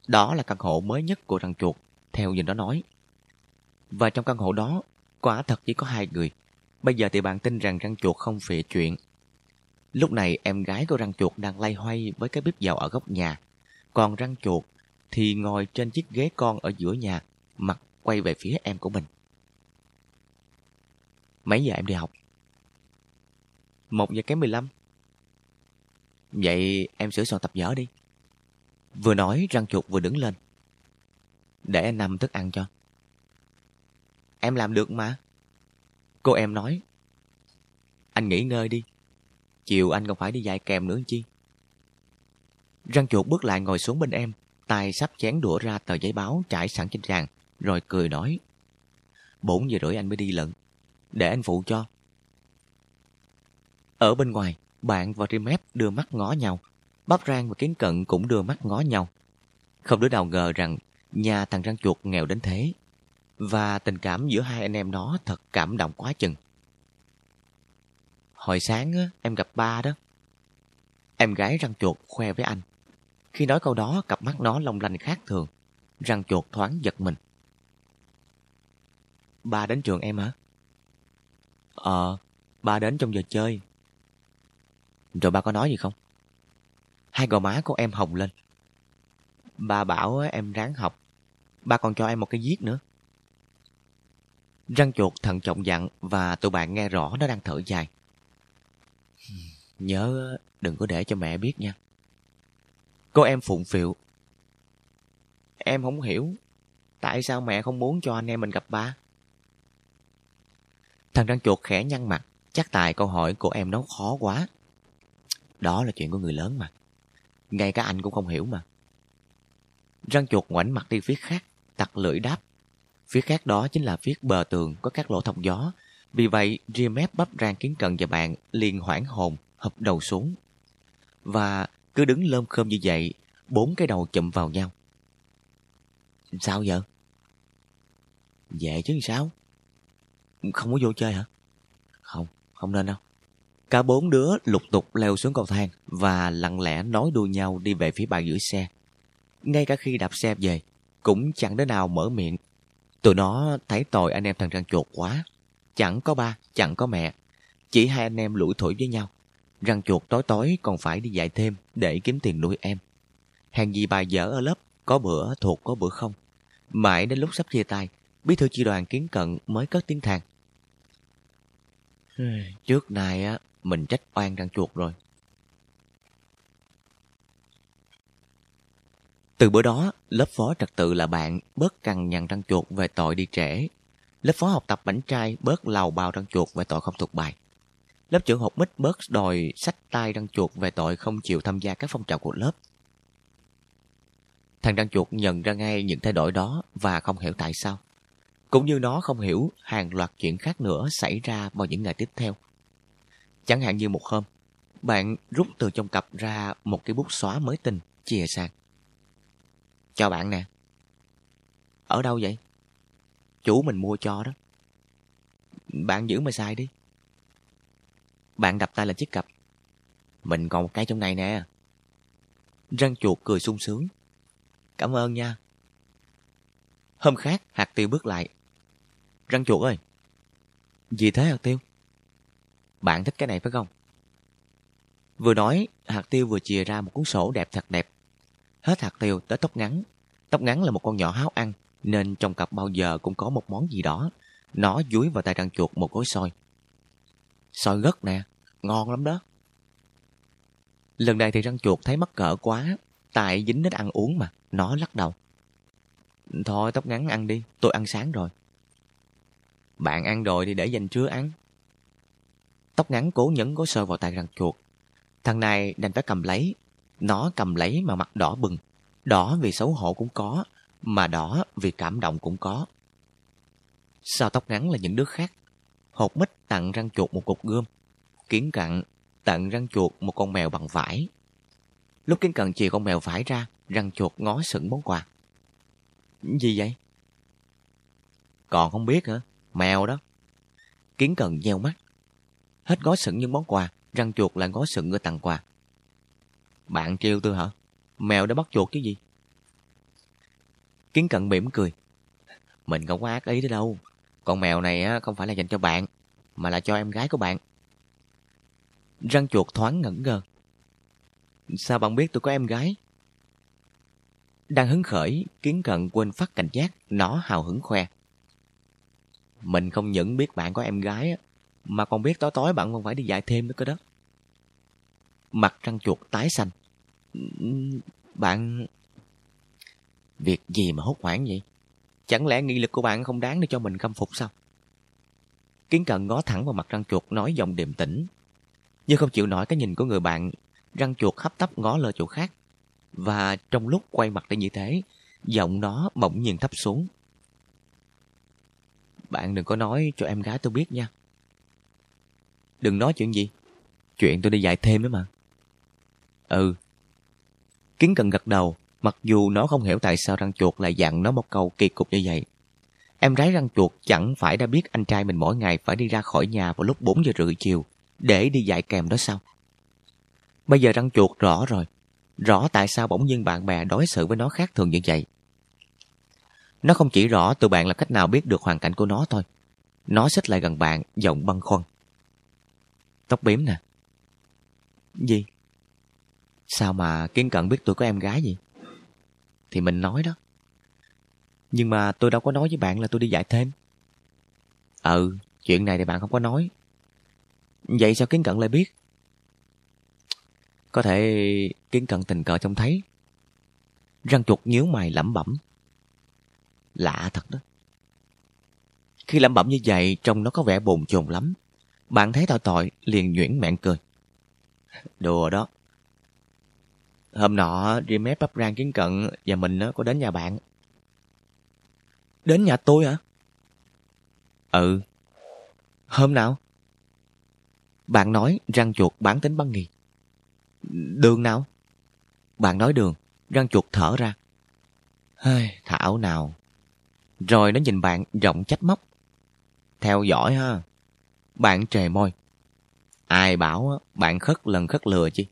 Đó là căn hộ mới nhất của răng chuột, theo như nó nói. Và trong căn hộ đó, quả thật chỉ có hai người. Bây giờ thì bạn tin rằng răng chuột không phịa chuyện. Lúc này em gái của răng chuột đang lay hoay với cái bếp dầu ở góc nhà. Còn răng chuột thì ngồi trên chiếc ghế con ở giữa nhà, mặt quay về phía em của mình. Mấy giờ em đi học? Một giờ kém mười lăm. Vậy em sửa soạn tập vở đi. Vừa nói răng chuột vừa đứng lên. Để anh nằm thức ăn cho. Em làm được mà. Cô em nói. Anh nghỉ ngơi đi. Chiều anh còn phải đi dạy kèm nữa chi. Răng chuột bước lại ngồi xuống bên em, tay sắp chén đũa ra tờ giấy báo trải sẵn trên tràn, rồi cười nói. Bốn giờ rưỡi anh mới đi lận. Để anh phụ cho. Ở bên ngoài, bạn và Rimep đưa mắt ngó nhau. Bắp rang và kiến cận cũng đưa mắt ngó nhau. Không đứa nào ngờ rằng nhà thằng răng chuột nghèo đến thế. Và tình cảm giữa hai anh em nó thật cảm động quá chừng. Hồi sáng á, em gặp ba đó. Em gái răng chuột khoe với anh. Khi nói câu đó, cặp mắt nó long lanh khác thường. Răng chuột thoáng giật mình. Ba đến trường em hả? Ờ, ba đến trong giờ chơi. Rồi ba có nói gì không? Hai gò má của em hồng lên. Ba bảo em ráng học. Ba còn cho em một cái viết nữa. Răng chuột thận trọng dặn và tụi bạn nghe rõ nó đang thở dài. Nhớ đừng có để cho mẹ biết nha. Cô em phụng phịu. Em không hiểu. Tại sao mẹ không muốn cho anh em mình gặp ba? Thằng răng chuột khẽ nhăn mặt. Chắc tại câu hỏi của em nó khó quá. Đó là chuyện của người lớn mà. Ngay cả anh cũng không hiểu mà. Răng chuột ngoảnh mặt đi phía khác, tặc lưỡi đáp. Phía khác đó chính là phía bờ tường có các lỗ thông gió. Vì vậy, ria mép bắp rang kiến cận và bạn liền hoảng hồn, hợp đầu xuống. Và cứ đứng lơm khơm như vậy, bốn cái đầu chụm vào nhau. Sao vậy? Vậy chứ sao? Không có vô chơi hả? Không, không nên đâu. Cả bốn đứa lục tục leo xuống cầu thang và lặng lẽ nói đùa nhau đi về phía bãi giữ xe. Ngay cả khi đạp xe về, cũng chẳng đứa nào mở miệng. Tụi nó thấy tội anh em thằng răng chuột quá. Chẳng có ba, chẳng có mẹ. Chỉ hai anh em lủi thủi với nhau. Răng chuột tối tối còn phải đi dạy thêm để kiếm tiền nuôi em. Hàng gì bài dở ở lớp, có bữa thuộc có bữa không. Mãi đến lúc sắp chia tay, bí thư chi đoàn kiến cận mới cất tiếng than. Trước này á, mình trách oan răng chuột rồi. Từ bữa đó, lớp phó trật tự là bạn bớt cằn nhằn răng chuột về tội đi trễ. Lớp phó học tập bảnh trai bớt lầu bao răng chuột về tội không thuộc bài. Lớp trưởng học mít bớt đòi sách tay răng chuột về tội không chịu tham gia các phong trào của lớp. Thằng răng chuột nhận ra ngay những thay đổi đó và không hiểu tại sao. Cũng như nó không hiểu hàng loạt chuyện khác nữa xảy ra vào những ngày tiếp theo. Chẳng hạn như một hôm, bạn rút từ trong cặp ra một cái bút xóa mới tinh, chia sang. Cho bạn nè. Ở đâu vậy? Chủ mình mua cho đó. Bạn giữ mà xài đi. Bạn đập tay lên chiếc cặp. Mình còn một cái trong này nè. Răng chuột cười sung sướng. Cảm ơn nha. Hôm khác, hạt tiêu bước lại. Răng chuột ơi. Gì thế hạt tiêu? Bạn thích cái này phải không? Vừa nói, hạt tiêu vừa chìa ra một cuốn sổ đẹp thật đẹp. Hết hạt tiêu tới tóc ngắn. Tóc ngắn là một con nhỏ háo ăn, nên trong cặp bao giờ cũng có một món gì đó. Nó dúi vào tay răng chuột một gói xôi. Xôi gất nè, ngon lắm đó. Lần này thì răng chuột thấy mắc cỡ quá, tại dính đến ăn uống mà, nó lắc đầu. Thôi tóc ngắn ăn đi, tôi ăn sáng rồi. Bạn ăn rồi thì để dành trưa ăn. Tóc ngắn cố nhấn gối sơ vào tay răng chuột. Thằng này đành phải cầm lấy. Nó cầm lấy mà mặt đỏ bừng. Đỏ vì xấu hổ cũng có, mà đỏ vì cảm động cũng có. Sao tóc ngắn là những đứa khác? Hột mít tặng răng chuột một cục gươm. kiến cặn tặng răng chuột một con mèo bằng vải. Lúc kiến cận chìa con mèo vải ra, răng chuột ngó sững món quà. Gì vậy? Còn không biết hả? Mèo đó. Kiến cần nheo mắt. Hết gói sững những món quà, răng chuột lại gói sững người tặng quà. Bạn trêu tôi hả? Mèo đã bắt chuột chứ gì? Kiến cận mỉm cười. Mình không có ác ý đấy đâu. Con mèo này không phải là dành cho bạn, mà là cho em gái của bạn. Răng chuột thoáng ngẩn ngơ. Sao bạn biết tôi có em gái? Đang hứng khởi, kiến cận quên phát cảnh giác, nó hào hứng khoe. Mình không những biết bạn có em gái, mà còn biết tối tối bạn còn phải đi dạy thêm nữa cơ đó. Mặt răng chuột tái xanh. Bạn... Việc gì mà hốt hoảng vậy? Chẳng lẽ nghị lực của bạn không đáng để cho mình khâm phục sao? Kiến cận ngó thẳng vào mặt răng chuột nói giọng điềm tĩnh. Nhưng không chịu nổi cái nhìn của người bạn, răng chuột hấp tấp ngó lơ chỗ khác. Và trong lúc quay mặt đi như thế, giọng nó bỗng nhiên thấp xuống. Bạn đừng có nói cho em gái tôi biết nha. Đừng nói chuyện gì. Chuyện tôi đi dạy thêm đó mà. Ừ. Kiến cần gật đầu, mặc dù nó không hiểu tại sao răng chuột lại dặn nó một câu kỳ cục như vậy. Em gái răng chuột chẳng phải đã biết anh trai mình mỗi ngày phải đi ra khỏi nhà vào lúc 4 giờ rưỡi chiều để đi dạy kèm đó sao? Bây giờ răng chuột rõ rồi. Rõ tại sao bỗng nhiên bạn bè đối xử với nó khác thường như vậy. Nó không chỉ rõ tụi bạn là cách nào biết được hoàn cảnh của nó thôi. Nó xích lại gần bạn, giọng băn khoăn. Tóc bím nè. Gì? Sao mà kiến cận biết tôi có em gái gì? Thì mình nói đó. Nhưng mà tôi đâu có nói với bạn là tôi đi dạy thêm. Ừ, chuyện này thì bạn không có nói. Vậy sao kiến cận lại biết? Có thể kiến cận tình cờ trông thấy. Răng chuột nhíu mày lẩm bẩm. Lạ thật đó. Khi lẩm bẩm như vậy, trông nó có vẻ bồn chồn lắm. Bạn thấy tội tội, liền nhuyễn mẹn cười. Đùa đó. Hôm nọ, Remep bắp rang kiến cận và mình có đến nhà bạn. Đến nhà tôi hả? Ừ. Hôm nào? Bạn nói răng chuột bán tính băng nghì. Đường nào? Bạn nói đường, răng chuột thở ra. Hơi, thảo nào. Rồi nó nhìn bạn giọng trách móc. Theo dõi ha. Bạn trề môi. Ai bảo bạn khất lần khất lừa chi?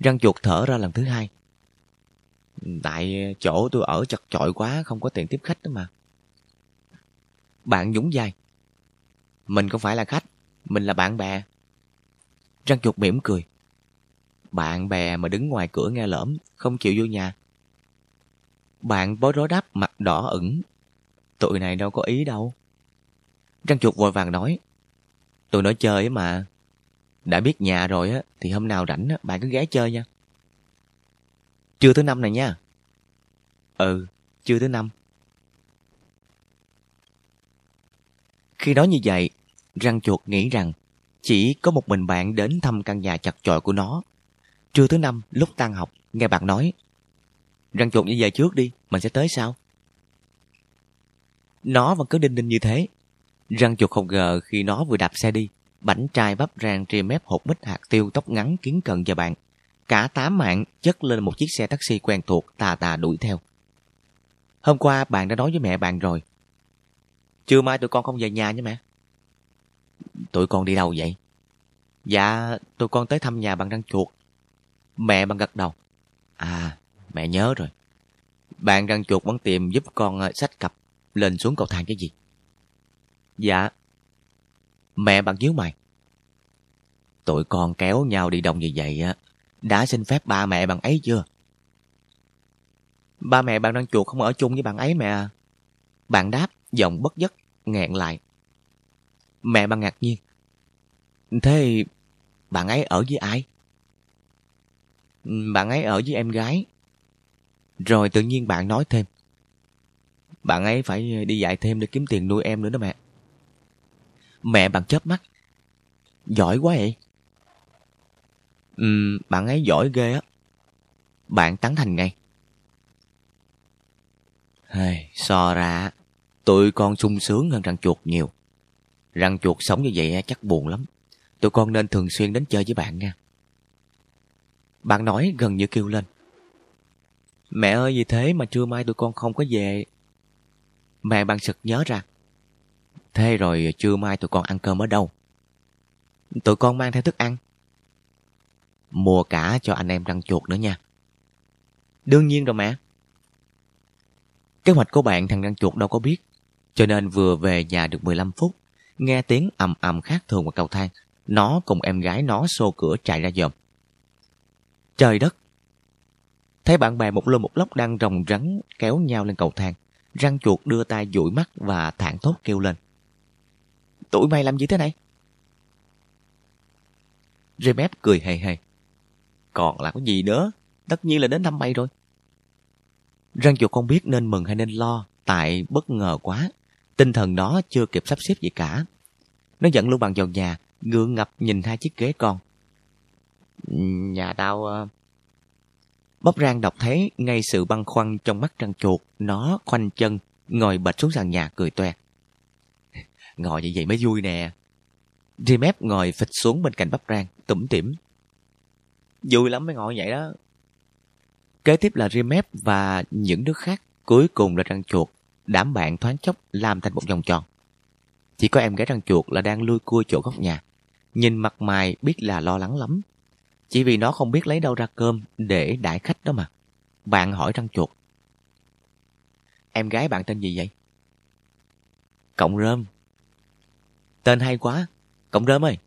Răng chuột thở ra lần thứ hai. Tại chỗ tôi ở chật chội quá, không có tiền tiếp khách đó mà. Bạn nhúng dài. Mình không phải là khách, mình là bạn bè. Răng chuột mỉm cười. Bạn bè mà đứng ngoài cửa nghe lỡm, không chịu vô nhà. Bạn bối rối đáp mặt đỏ ửng. Tụi này đâu có ý đâu. Răng chuột vội vàng nói. Tôi nói chơi mà. Đã biết nhà rồi á, thì hôm nào rảnh á, bạn cứ ghé chơi nha. Trưa thứ năm này nha. Ừ, trưa thứ năm. Khi nói như vậy, răng chuột nghĩ rằng chỉ có một mình bạn đến thăm căn nhà chặt chội của nó. Trưa thứ năm, lúc tan học, nghe bạn nói Răng chuột như vậy trước đi, mình sẽ tới sau. Nó vẫn cứ đinh đinh như thế. Răng chuột không ngờ khi nó vừa đạp xe đi, bảnh trai bắp rang ria mép hột mít hạt tiêu tóc ngắn kiến cận vào bạn. Cả tám mạng chất lên một chiếc xe taxi quen thuộc tà tà đuổi theo. Hôm qua bạn đã nói với mẹ bạn rồi. Trưa mai tụi con không về nhà nha mẹ. Tụi con đi đâu vậy? Dạ, tụi con tới thăm nhà bạn răng chuột. Mẹ bằng gật đầu. À, mẹ nhớ rồi. Bạn răng chuột vẫn tìm giúp con ờ, sách cặp lên xuống cầu thang cái gì? Dạ. Mẹ bạn nhíu mày. Tụi con kéo nhau đi đồng như vậy á, đã xin phép ba mẹ bằng ấy chưa? Ba mẹ bạn đang chuột không ở chung với bạn ấy mẹ à. Bạn đáp, giọng bất giấc, nghẹn lại. Mẹ bạn ngạc nhiên. Thế bạn ấy ở với ai? Bạn ấy ở với em gái. Rồi tự nhiên bạn nói thêm. Bạn ấy phải đi dạy thêm để kiếm tiền nuôi em nữa đó mẹ. Mẹ bạn chớp mắt. Giỏi quá vậy. Ừ, bạn ấy giỏi ghê á. Bạn tán thành ngay. Hey, so ra, tụi con sung sướng hơn răng chuột nhiều. Răng chuột sống như vậy chắc buồn lắm. tụi con nên thường xuyên đến chơi với bạn nha. Bạn nói gần như kêu lên. Mẹ ơi vì thế mà trưa mai tụi con không có về. Mẹ bạn sực nhớ ra. Thế rồi trưa mai tụi con ăn cơm ở đâu? Tụi con mang theo thức ăn. Mua cả cho anh em răng chuột nữa nha. Đương nhiên rồi mẹ. Kế hoạch của bạn thằng răng chuột đâu có biết. Cho nên vừa về nhà được 15 phút, nghe tiếng ầm ầm khác thường ngoài cầu thang. Nó cùng em gái nó xô cửa chạy ra dòm. Trời đất! Thấy bạn bè một lô một lóc đang rồng rắn kéo nhau lên cầu thang. Răng chuột đưa tay dụi mắt và thản thốt kêu lên. Tụi mày làm gì thế này? Remep cười hề hề. Còn là có gì nữa? Tất nhiên là đến thăm mày rồi. Răng chuột không biết nên mừng hay nên lo, tại bất ngờ quá. Tinh thần nó chưa kịp sắp xếp gì cả. Nó dẫn luôn Bằng vào nhà, ngượng ngập nhìn hai chiếc ghế con. Nhà tao... Ờ, bóp rang đọc thấy ngay sự băn khoăn trong mắt răng chuột, nó khoanh chân, ngồi bệt xuống sàn nhà cười toe. Ngồi như vậy mới vui nè. Remep ngồi phịch xuống bên cạnh bắp rang, tủm tỉm. Vui lắm mới ngồi vậy đó. Kế tiếp là Remep và những đứa khác, cuối cùng là răng chuột, đám bạn thoáng chốc làm thành một vòng tròn. Chỉ có em gái răng chuột là đang lui cua chỗ góc nhà. Nhìn mặt mày biết là lo lắng lắm. Chỉ vì nó không biết lấy đâu ra cơm để đãi khách đó mà. Bạn hỏi răng chuột. Em gái bạn tên gì vậy? Cộng rơm. Tên hay quá. Cộng rơm ơi.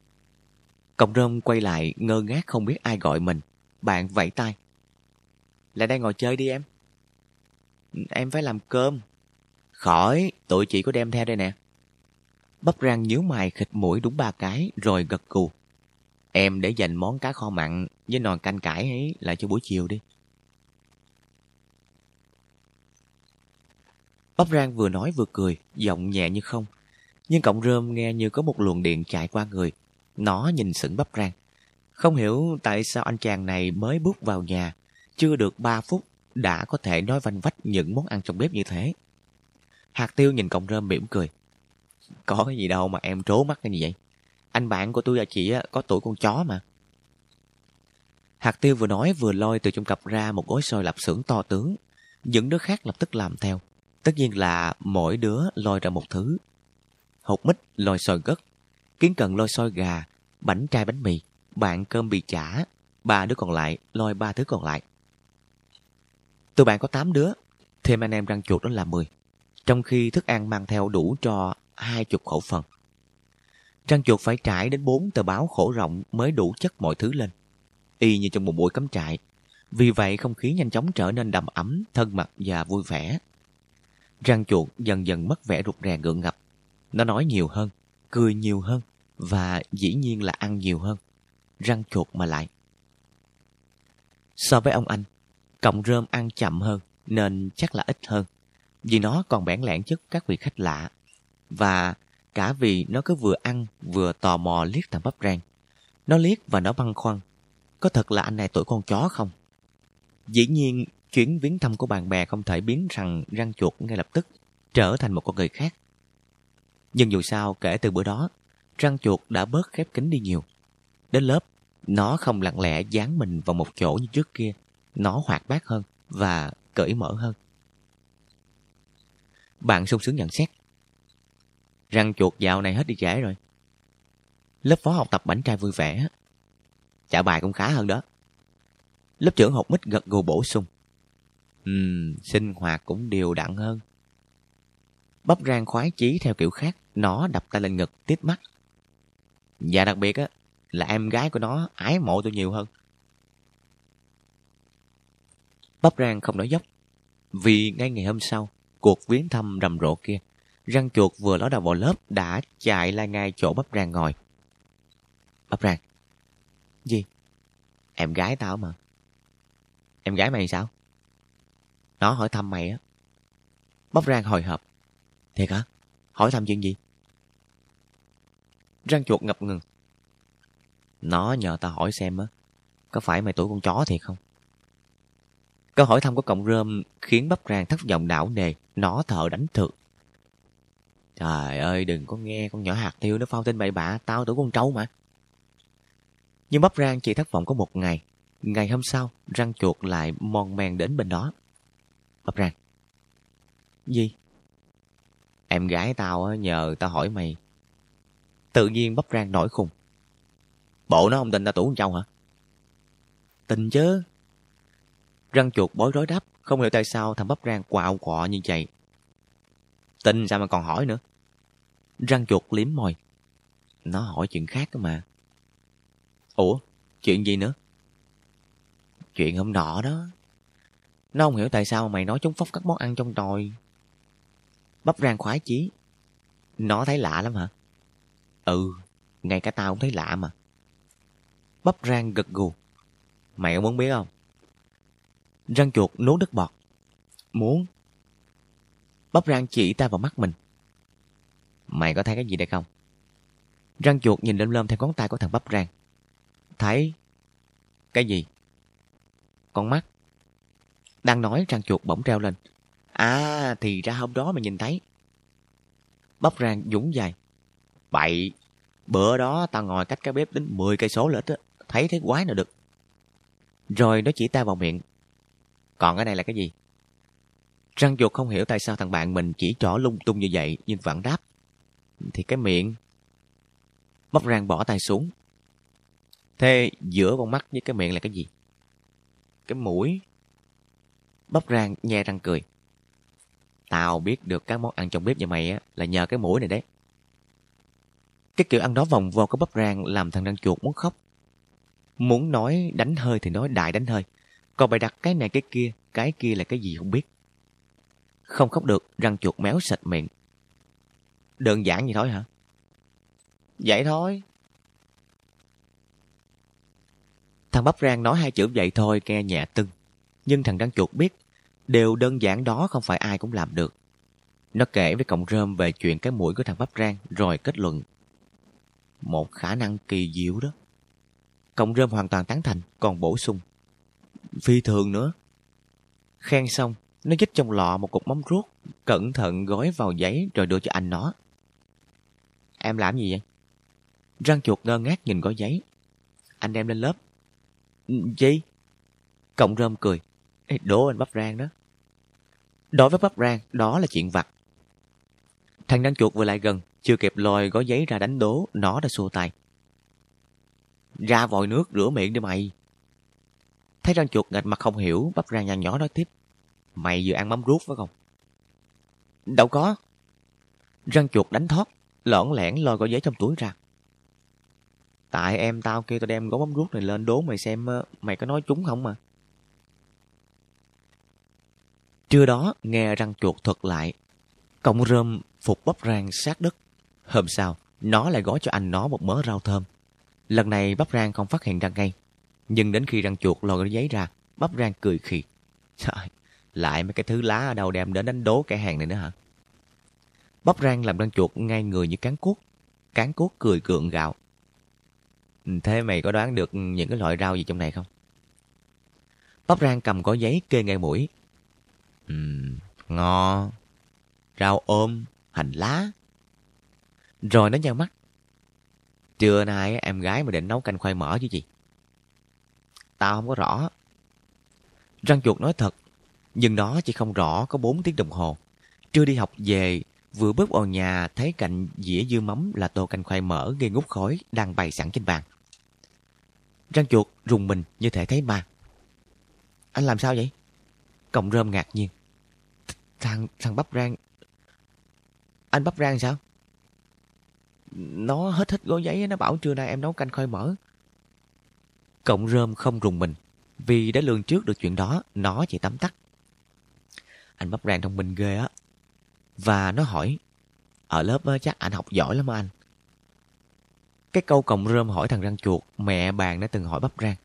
Cộng rơm quay lại ngơ ngác không biết ai gọi mình. Bạn vẫy tay. Lại đây ngồi chơi đi em. Em phải làm cơm. Khỏi, tụi chị có đem theo đây nè. Bắp rang nhíu mày khịt mũi đúng ba cái rồi gật cù. Em để dành món cá kho mặn với nồi canh cải ấy lại cho buổi chiều đi. Bắp rang vừa nói vừa cười, giọng nhẹ như không. Nhưng cọng rơm nghe như có một luồng điện chạy qua người. Nó nhìn sững bắp rang. Không hiểu tại sao anh chàng này mới bước vào nhà, chưa được ba phút đã có thể nói vanh vách những món ăn trong bếp như thế. Hạt tiêu nhìn cọng rơm mỉm cười. Có cái gì đâu mà em trố mắt cái gì vậy? Anh bạn của tôi và chị có tuổi con chó mà. Hạt tiêu vừa nói vừa lôi từ trong cặp ra một gói xôi lạp xưởng to tướng. Những đứa khác lập tức làm theo. Tất nhiên là mỗi đứa lôi ra một thứ. Hột mít lòi xôi gất, kiến cần lôi xôi gà, bánh trai bánh mì, bạn cơm bì chả, ba đứa còn lại lôi ba thứ còn lại. Tụi bạn có 8 đứa, thêm anh em răng chuột đó là 10. Trong khi thức ăn mang theo đủ cho hai chục khẩu phần. Răng chuột phải trải đến bốn tờ báo khổ rộng mới đủ chất mọi thứ lên. Y như trong một buổi cắm trại. Vì vậy không khí nhanh chóng trở nên đầm ấm, thân mật và vui vẻ. Răng chuột dần dần mất vẻ rụt rè ngượng ngập. Nó nói nhiều hơn, cười nhiều hơn và dĩ nhiên là ăn nhiều hơn. Răng chuột mà lại. So với ông anh, cọng rơm ăn chậm hơn nên chắc là ít hơn. Vì nó còn bẽn lẽn chất các vị khách lạ. Và cả vì nó cứ vừa ăn vừa tò mò liếc thằng bắp rang. Nó liếc và nó băn khoăn. Có thật là anh này tuổi con chó không? Dĩ nhiên, chuyến viếng thăm của bạn bè không thể biến rằng răng chuột ngay lập tức trở thành một con người khác. Nhưng dù sao, kể từ bữa đó, răng chuột đã bớt khép kín đi nhiều. Đến lớp, nó không lặng lẽ dán mình vào một chỗ như trước kia. Nó hoạt bát hơn và cởi mở hơn. Bạn sung sướng nhận xét. Răng chuột dạo này hết đi trễ rồi. Lớp phó học tập bảnh trai vui vẻ. Trả bài cũng khá hơn đó. Lớp trưởng học mít gật gù bổ sung. Ừm, sinh hoạt cũng đều đặn hơn. Bắp rang khoái chí theo kiểu khác, nó đập tay lên ngực, tiếp mắt. Và đặc biệt á, là em gái của nó ái mộ tôi nhiều hơn. Bắp rang không nói dốc, vì ngay ngày hôm sau, cuộc viếng thăm rầm rộ kia, răng chuột vừa ló đầu vào lớp đã chạy lại ngay chỗ bắp rang ngồi. Bắp rang. Gì? Em gái tao mà. Em gái mày sao? Nó hỏi thăm mày á. Bắp rang hồi hộp. Thiệt hả? Hỏi thăm chuyện gì? Răng chuột ngập ngừng. Nó nhờ tao hỏi xem á, có phải mày tuổi con chó thiệt không? Câu hỏi thăm của cọng rơm khiến bắp rang thất vọng đảo nề, nó thở đánh thực. Trời ơi, đừng có nghe con nhỏ hạt tiêu nó phao tin bậy bạ, tao tuổi con trâu mà. Nhưng bắp rang chỉ thất vọng có một ngày. Ngày hôm sau, răng chuột lại mon men đến bên đó. Bắp rang. Gì? Em gái tao nhờ tao hỏi mày. Tự nhiên bắp rang nổi khùng. Bộ nó không tin tao tủ con trâu hả? Tin chứ. Răng chuột bối rối đáp, không hiểu tại sao thằng bắp rang quạo quọ như vậy. Tin sao mà còn hỏi nữa? Răng chuột liếm môi. Nó hỏi chuyện khác cơ mà. Ủa, chuyện gì nữa? Chuyện hôm nọ đó. Nó không hiểu tại sao mày nói chúng phóc các món ăn trong nồi. Bắp rang khoái chí. Nó thấy lạ lắm hả? Ừ, ngay cả tao cũng thấy lạ mà. Bắp rang gật gù. Mày có muốn biết không? Răng chuột nuốt nước bọt. Muốn. Bắp rang chỉ ta vào mắt mình. Mày có thấy cái gì đây không? Răng chuột nhìn lên lơm theo ngón tay của thằng bắp rang. Thấy... Cái gì? Con mắt. Đang nói răng chuột bỗng treo lên. À, thì ra hôm đó mà nhìn thấy. Bắp rang dũng dài. Bậy, bữa đó tao ngồi cách cái bếp đến 10 cây số lết á, thấy thấy quái nào được. Rồi nó chỉ tao vào miệng. Còn cái này là cái gì? Răng chuột không hiểu tại sao thằng bạn mình chỉ trỏ lung tung như vậy nhưng vẫn đáp. Thì cái miệng. Bắp rang bỏ tay xuống. Thế giữa con mắt với cái miệng là cái gì? Cái mũi. Bắp rang nhe răng cười. Tao biết được các món ăn trong bếp nhà mày á, là nhờ cái mũi này đấy. Cái kiểu ăn đó vòng vo có bắp rang làm thằng răng chuột muốn khóc. Muốn nói đánh hơi thì nói đại đánh hơi. Còn bày đặt cái này cái kia, cái kia là cái gì không biết. Không khóc được, răng chuột méo sạch miệng. Đơn giản vậy thôi hả? Vậy thôi. Thằng bắp rang nói hai chữ vậy thôi nghe nhẹ tưng. Nhưng thằng răng chuột biết, đều đơn giản đó không phải ai cũng làm được. Nó kể với cộng rơm về chuyện cái mũi của thằng bắp rang rồi kết luận. Một khả năng kỳ diệu đó. Cộng rơm hoàn toàn tán thành, còn bổ sung. Phi thường nữa. Khen xong, nó dít trong lọ một cục mắm ruốc, cẩn thận gói vào giấy rồi đưa cho anh nó. Em làm gì vậy? Răng chuột ngơ ngác nhìn gói giấy. Anh đem lên lớp. Gì? Cộng rơm cười. Đố anh bắp rang đó. Đối với bắp rang, đó là chuyện vặt. Thằng răng chuột vừa lại gần, chưa kịp lòi gói giấy ra đánh đố, nó đã xua tay. Ra vòi nước rửa miệng đi mày. Thấy răng chuột ngạch mặt không hiểu, bắp rang nhăn nhỏ nói tiếp. Mày vừa ăn mắm ruốc phải không? Đâu có. Răng chuột đánh thoát, lõn lẻn lòi gói giấy trong túi ra. Tại em tao kêu tao đem gói mắm ruốc này lên đố mày xem ờ, mày có nói trúng không mà. Trưa đó nghe răng chuột thuật lại. Cộng rơm phục bắp rang sát đất. Hôm sau, nó lại gói cho anh nó một mớ rau thơm. Lần này bắp rang không phát hiện ra ngay. Nhưng đến khi răng chuột lòi cái giấy ra, bắp rang cười khì. Trời, lại mấy cái thứ lá ở đâu đem đến đánh đố cái hàng này nữa hả? Bắp rang làm răng chuột ngay người như cán cuốc. Cán cuốc cười gượng gạo. Ừ, thế mày có đoán được những cái loại rau gì trong này không? Bắp rang cầm gói giấy kê ngay mũi. Uhm, ngò, rau ôm, hành lá. Rồi nó nhăn mắt. Trưa nay em gái mà định nấu canh khoai mỡ chứ gì? Tao không có rõ. Răng chuột nói thật, nhưng nó chỉ không rõ có 4 tiếng đồng hồ. Trưa đi học về, vừa bước vào nhà thấy cạnh dĩa dưa mắm là tô canh khoai mỡ gây ngút khói đang bày sẵn trên bàn. Răng chuột rùng mình như thể thấy ma. Anh làm sao vậy? Cộng rơm ngạc nhiên. Thằng, thằng bắp rang... Anh bắp rang sao? Nó hết thích gói giấy, nó bảo trưa nay em nấu canh khoai mỡ. Cộng rơm không rùng mình, vì đã lường trước được chuyện đó, nó chỉ tắm tắt. Anh bắp rang thông minh ghê á. Và nó hỏi, ở lớp chắc anh học giỏi lắm anh. Cái câu cộng rơm hỏi thằng răng chuột, mẹ bạn đã từng hỏi bắp rang.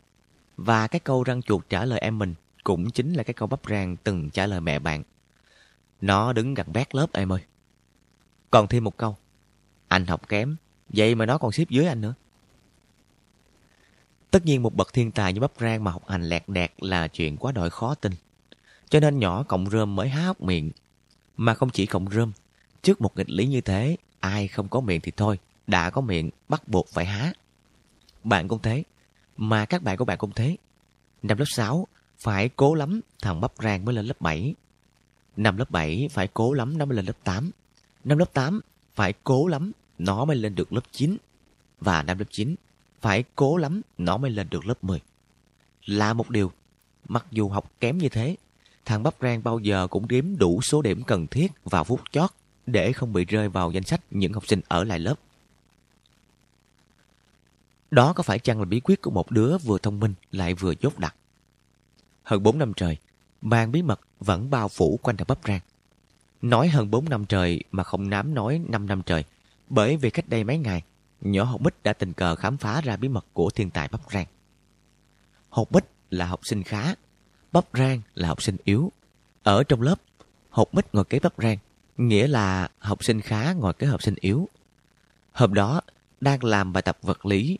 Và cái câu răng chuột trả lời em mình cũng chính là cái câu bắp rang từng trả lời mẹ bạn. Nó đứng gần bét lớp em ơi. Còn thêm một câu. Anh học kém, vậy mà nó còn xếp dưới anh nữa. Tất nhiên một bậc thiên tài như bắp rang mà học hành lẹt đẹt là chuyện quá đội khó tin. Cho nên nhỏ cộng rơm mới há hốc miệng. Mà không chỉ cộng rơm, trước một nghịch lý như thế, ai không có miệng thì thôi, đã có miệng bắt buộc phải há. Bạn cũng thế, mà các bạn của bạn cũng thế. Năm lớp 6 phải cố lắm thằng bắp rang mới lên lớp 7. Năm lớp 7 phải cố lắm nó mới lên lớp 8. Năm lớp 8 phải cố lắm nó mới lên được lớp 9. Và năm lớp 9 phải cố lắm nó mới lên được lớp 10. Là một điều, mặc dù học kém như thế, thằng bắp rang bao giờ cũng đếm đủ số điểm cần thiết vào phút chót để không bị rơi vào danh sách những học sinh ở lại lớp. Đó có phải chăng là bí quyết của một đứa vừa thông minh lại vừa dốt đặc? Hơn 4 năm trời, màn bí mật vẫn bao phủ quanh đầu bắp rang. Nói hơn 4 năm trời mà không nám nói 5 năm trời, bởi vì cách đây mấy ngày, nhỏ học bích đã tình cờ khám phá ra bí mật của thiên tài bắp rang. Học bích là học sinh khá, bắp rang là học sinh yếu. Ở trong lớp, học bích ngồi kế bắp rang, nghĩa là học sinh khá ngồi kế học sinh yếu. Hôm đó, đang làm bài tập vật lý,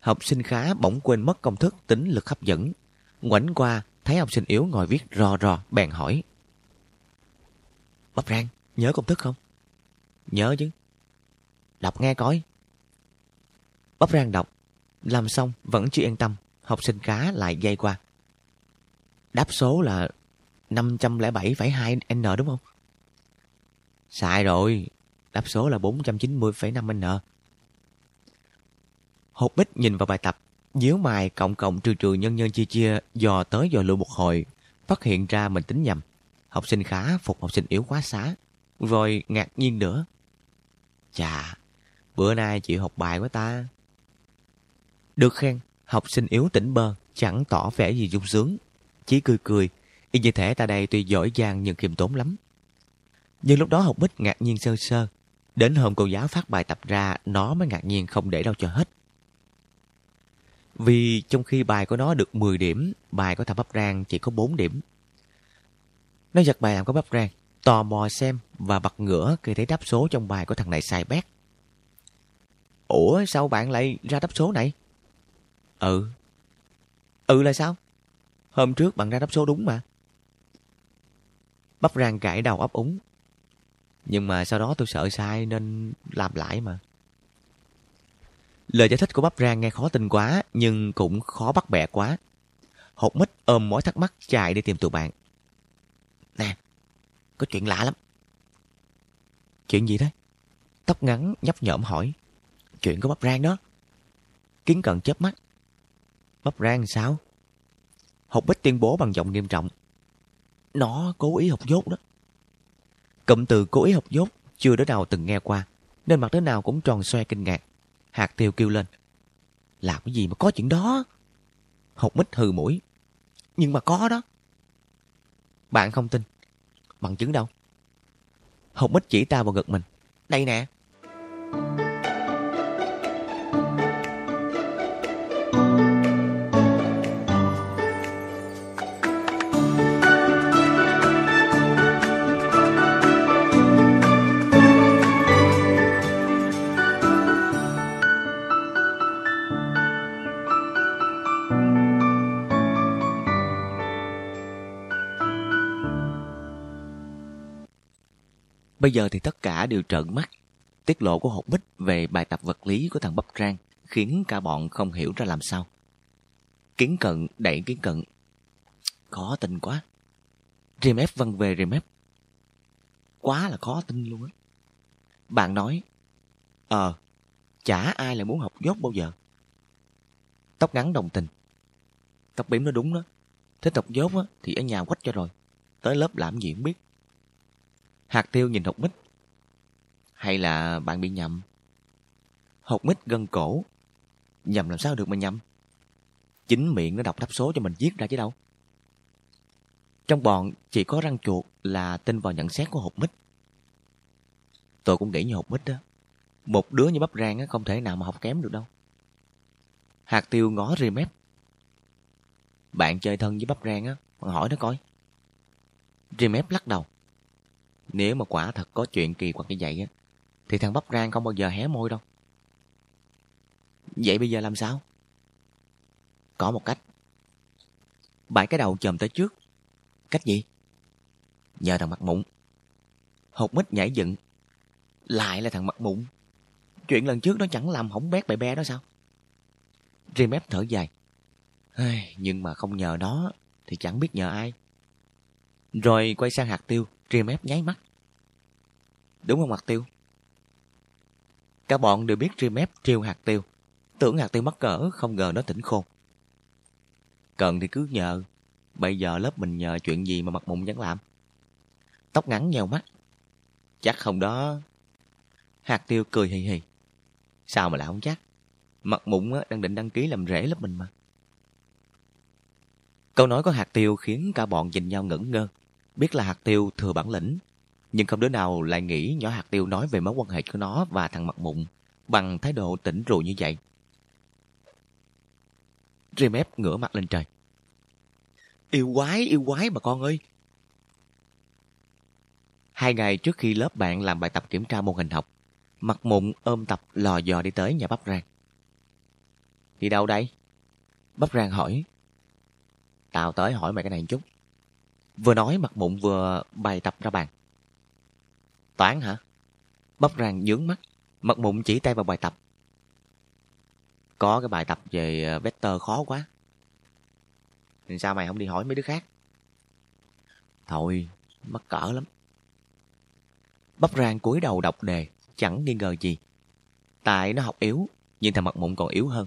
học sinh khá bỗng quên mất công thức tính lực hấp dẫn. Ngoảnh qua, thấy học sinh yếu ngồi viết rò rò, bèn hỏi. Bắp rang, nhớ công thức không? Nhớ chứ. Đọc nghe coi. Bắp rang đọc, làm xong vẫn chưa yên tâm, học sinh khá lại dây qua. Đáp số là 507,2N đúng không? Sai rồi, đáp số là 490,5N. Hột bích nhìn vào bài tập, nhíu mày cộng cộng trừ trừ nhân nhân chia chia dò tới dò lưu một hồi, phát hiện ra mình tính nhầm. Học sinh khá phục học sinh yếu quá xá, rồi ngạc nhiên nữa. Chà, bữa nay chịu học bài quá ta. Được khen, học sinh yếu tỉnh bơ, chẳng tỏ vẻ gì dung sướng. Chỉ cười cười, y như thể ta đây tuy giỏi giang nhưng khiêm tốn lắm. Nhưng lúc đó học bích ngạc nhiên sơ sơ. Đến hôm cô giáo phát bài tập ra, nó mới ngạc nhiên không để đâu cho hết. Vì trong khi bài của nó được 10 điểm, bài của thằng bắp rang chỉ có 4 điểm. Nó giật bài làm có bắp rang, tò mò xem và bật ngửa khi thấy đáp số trong bài của thằng này sai bét. Ủa sao bạn lại ra đáp số này? Ừ. Ừ là sao? Hôm trước bạn ra đáp số đúng mà. Bắp rang gãi đầu ấp úng. Nhưng mà sau đó tôi sợ sai nên làm lại mà. Lời giải thích của bắp rang nghe khó tin quá nhưng cũng khó bắt bẻ quá. Hột mít ôm mối thắc mắc chạy đi tìm tụi bạn. Nè, có chuyện lạ lắm. Chuyện gì thế? Tóc ngắn nhấp nhởm hỏi. Chuyện của bắp rang đó. Kiến cận chớp mắt. Bắp rang sao? Hột bích tuyên bố bằng giọng nghiêm trọng. Nó cố ý học dốt đó. Cụm từ cố ý học dốt chưa đứa nào từng nghe qua, nên mặt đứa nào cũng tròn xoe kinh ngạc. Hạt tiêu kêu lên. Làm cái gì mà có chuyện đó? Hột mít hừ mũi. Nhưng mà có đó. Bạn không tin. Bằng chứng đâu? Hột mít chỉ ta vào gật mình. Đây nè. Bây giờ thì tất cả đều trợn mắt. Tiết lộ của hột bích về bài tập vật lý của thằng Bắp Trang khiến cả bọn không hiểu ra làm sao. Kiến cận đẩy kiến cận. Khó tin quá. Rìm ép văn về rìm ép. Quá là khó tin luôn á. Bạn nói, Ờ, chả ai lại muốn học dốt bao giờ. Tóc ngắn đồng tình. Tóc bím nó đúng đó. thế tộc dốt á, thì ở nhà quách cho rồi. Tới lớp làm gì không biết. Hạt tiêu nhìn hột mít. Hay là bạn bị nhầm? Hột mít gân cổ. Nhầm làm sao được mà nhầm? Chính miệng nó đọc đáp số cho mình viết ra chứ đâu. Trong bọn chỉ có răng chuột là tin vào nhận xét của hột mít. Tôi cũng nghĩ như hột mít đó. Một đứa như bắp rang không thể nào mà học kém được đâu. Hạt tiêu ngó ri mép. Bạn chơi thân với bắp rang á, hỏi nó coi. Ri mép lắc đầu. Nếu mà quả thật có chuyện kỳ quặc như vậy á, thì thằng bắp rang không bao giờ hé môi đâu. Vậy bây giờ làm sao? Có một cách. Bãi cái đầu chồm tới trước. Cách gì? Nhờ thằng mặt mụn. Hột mít nhảy dựng. Lại là thằng mặt mụn. Chuyện lần trước nó chẳng làm hỏng bét bè bè đó sao? Rim ép thở dài. Nhưng mà không nhờ nó thì chẳng biết nhờ ai. Rồi quay sang hạt tiêu, ria mép nháy mắt. Đúng không hạt tiêu? Cả bọn đều biết ria mép triều hạt tiêu. Tưởng hạt tiêu mắc cỡ, không ngờ nó tỉnh khôn. Cần thì cứ nhờ. Bây giờ lớp mình nhờ chuyện gì mà mặt mụn chẳng làm. Tóc ngắn nhèo mắt. Chắc không đó. Hạt tiêu cười hì hì. Sao mà lại không chắc? Mặt mụn đang định đăng ký làm rễ lớp mình mà. Câu nói của hạt tiêu khiến cả bọn nhìn nhau ngẩn ngơ. Biết là hạt tiêu thừa bản lĩnh. Nhưng không đứa nào lại nghĩ nhỏ hạt tiêu nói về mối quan hệ của nó và thằng mặt mụn bằng thái độ tỉnh rượu như vậy. Remep ngửa mặt lên trời. Yêu quái, yêu quái bà con ơi! Hai ngày trước khi lớp bạn làm bài tập kiểm tra môn hình học, mặt mụn ôm tập lò dò đi tới nhà bắp rang. Đi đâu đây? Bắp rang hỏi. Tao tới hỏi mày cái này một chút. Vừa nói mặt mụn vừa bài tập ra bàn. Toán hả? Bắp rang nhướng mắt, mặt mụn chỉ tay vào bài tập. Có cái bài tập về ờ, vector khó quá. Thì sao mày không đi hỏi mấy đứa khác? Thôi, mắc cỡ lắm. Bắp rang cúi đầu đọc đề, chẳng nghi ngờ gì. Tại nó học yếu, nhưng thằng mặt mụn còn yếu hơn.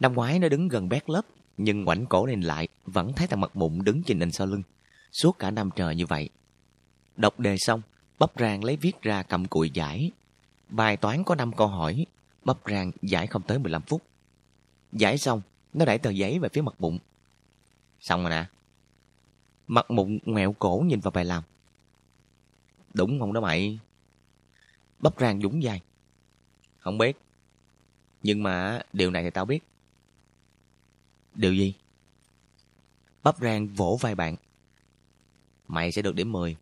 Năm ngoái nó đứng gần bét lớp, nhưng ngoảnh cổ lên lại, vẫn thấy thằng mặt mụn đứng trên nền sau lưng. Suốt cả năm trời như vậy. Đọc đề xong, bắp rang lấy viết ra cầm cụi giải. Bài toán có 5 câu hỏi, bắp rang giải không tới 15 phút. Giải xong, nó đẩy tờ giấy về phía mặt bụng. Xong rồi nè. Mặt mụn ngoẹo cổ nhìn vào bài làm. Đúng không đó mày? Bắp rang dũng dài. Không biết. Nhưng mà điều này thì tao biết. Điều gì? Bắp rang vỗ vai bạn. Mày sẽ được điểm 10.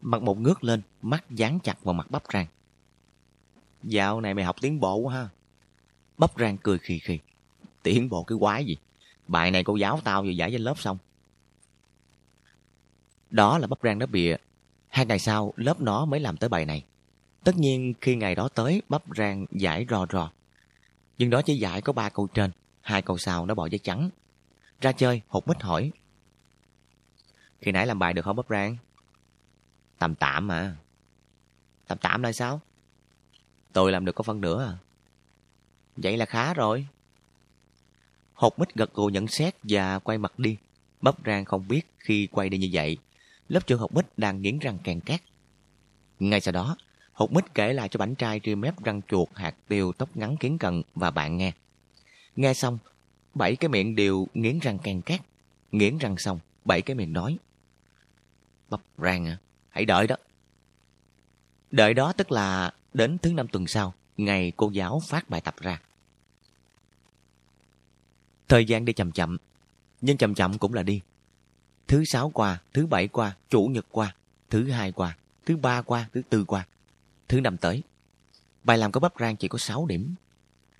Mặt một ngước lên, mắt dán chặt vào mặt bắp rang. Dạo này mày học tiến bộ quá ha. Bắp rang cười khì khì. Tiến bộ cái quái gì? Bài này cô giáo tao vừa giải trên lớp xong. Đó là bắp rang nó bịa. Hai ngày sau, lớp nó mới làm tới bài này. Tất nhiên khi ngày đó tới, bắp rang giải rò rò. Nhưng đó chỉ giải có ba câu trên, hai câu sau nó bỏ giấy trắng. Ra chơi, hụt mít hỏi. Khi nãy làm bài được không bắp rang? Tầm tạm mà. Tầm tạm là sao? Tôi làm được có phân nữa à. Vậy là khá rồi. Hột mít gật gù nhận xét và quay mặt đi. Bắp rang không biết khi quay đi như vậy. Lớp trưởng hột mít đang nghiến răng càng cát. Ngay sau đó, hột mít kể lại cho bảnh trai tri mép răng chuột, hạt tiêu, tóc ngắn kiến cận và bạn nghe. Nghe xong, bảy cái miệng đều nghiến răng càng cát. Nghiến răng xong, bảy cái miệng nói. Bắp rang à, hãy đợi đó. Đợi đó tức là đến thứ năm tuần sau, ngày cô giáo phát bài tập ra. Thời gian đi chậm chậm, nhưng chậm chậm cũng là đi. Thứ sáu qua, thứ bảy qua, chủ nhật qua, thứ hai qua, thứ ba qua, thứ tư qua, thứ năm tới. Bài làm có bắp rang chỉ có 6 điểm.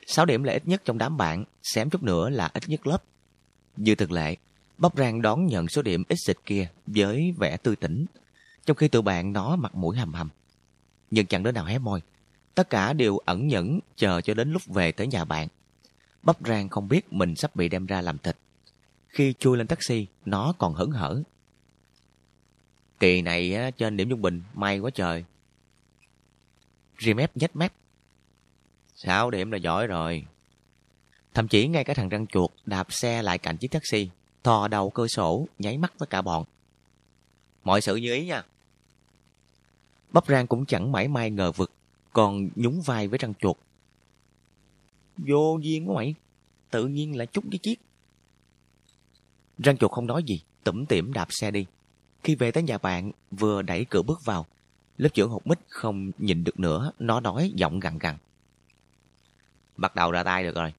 6 điểm là ít nhất trong đám bạn, xém chút nữa là ít nhất lớp. Như thực lệ, bắp rang đón nhận số điểm ít xịt kia với vẻ tươi tỉnh, trong khi tụi bạn nó mặt mũi hầm hầm. Nhưng chẳng đứa nào hé môi. Tất cả đều ẩn nhẫn chờ cho đến lúc về tới nhà bạn. Bắp rang không biết mình sắp bị đem ra làm thịt. Khi chui lên taxi, nó còn hững hở. Kỳ này trên điểm trung bình, may quá trời. Remep nhếch mép. Sáu điểm là giỏi rồi. Thậm chí ngay cả thằng răng chuột đạp xe lại cạnh chiếc taxi, thò đầu cơ sổ, nháy mắt với cả bọn. Mọi sự như ý nha. Bắp rang cũng chẳng mãi may ngờ vực, còn nhún vai với răng chuột. Vô duyên quá mày, tự nhiên là chút cái chiếc. Răng chuột không nói gì, tủm tỉm đạp xe đi. Khi về tới nhà bạn, vừa đẩy cửa bước vào, lớp trưởng hột mít không nhìn được nữa, nó nói giọng gằn gằn. Bắt đầu ra tay được rồi.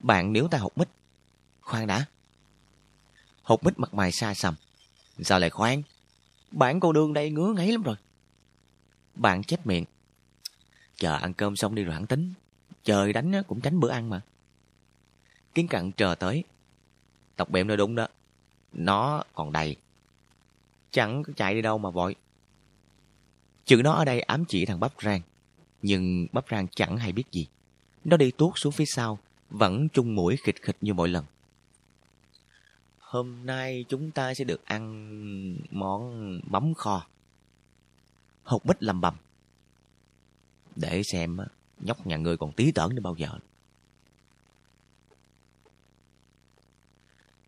Bạn níu tay hột mít. Khoan đã. Hột mít mặt mày xa xăm. Sao lại khoan? Bạn cô đương đây ngứa ngáy lắm rồi. Bạn chết miệng. Chờ ăn cơm xong đi rồi hẳn tính. Trời đánh cũng tránh bữa ăn mà. Kiến cặn chờ tới. Tộc bệm nói đúng đó. Nó còn đầy. Chẳng có chạy đi đâu mà vội. Chữ nó ở đây ám chỉ thằng bắp rang. Nhưng bắp rang chẳng hay biết gì. Nó đi tuốt xuống phía sau, vẫn chung mũi khịch khịch như mọi lần. Hôm nay chúng ta sẽ được ăn món mắm kho. Hột bích lầm bầm. Để xem nhóc nhà ngươi còn tí tởn đến bao giờ.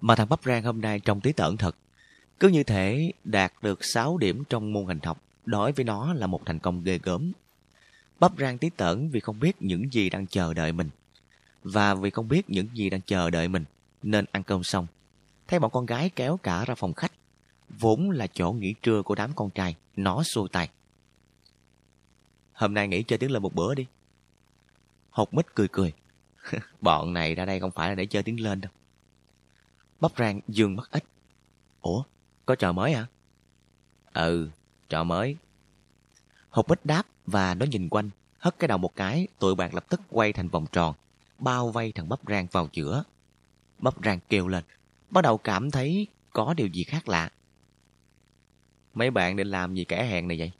Mà thằng Bắp Rang hôm nay trông tí tởn thật. Cứ như thể đạt được 6 điểm trong môn hình học, đối với nó là một thành công ghê gớm. Bắp Rang tí tởn vì không biết những gì đang chờ đợi mình. Và vì không biết những gì đang chờ đợi mình, nên ăn cơm xong. Thấy bọn con gái kéo cả ra phòng khách, vốn là chỗ nghỉ trưa của đám con trai, nó xua tay. Hôm nay nghỉ chơi tiếng lên một bữa đi. Hột mít cười cười. bọn này ra đây không phải là để chơi tiếng lên đâu. Bắp rang dương mắt ít. Ủa, có trò mới hả? Ừ, trò mới. Hột mít đáp và nó nhìn quanh, hất cái đầu một cái, tụi bạn lập tức quay thành vòng tròn, bao vây thằng bắp rang vào giữa. Bắp rang kêu lên, bắt đầu cảm thấy có điều gì khác lạ. Mấy bạn định làm gì kẻ hẹn này vậy?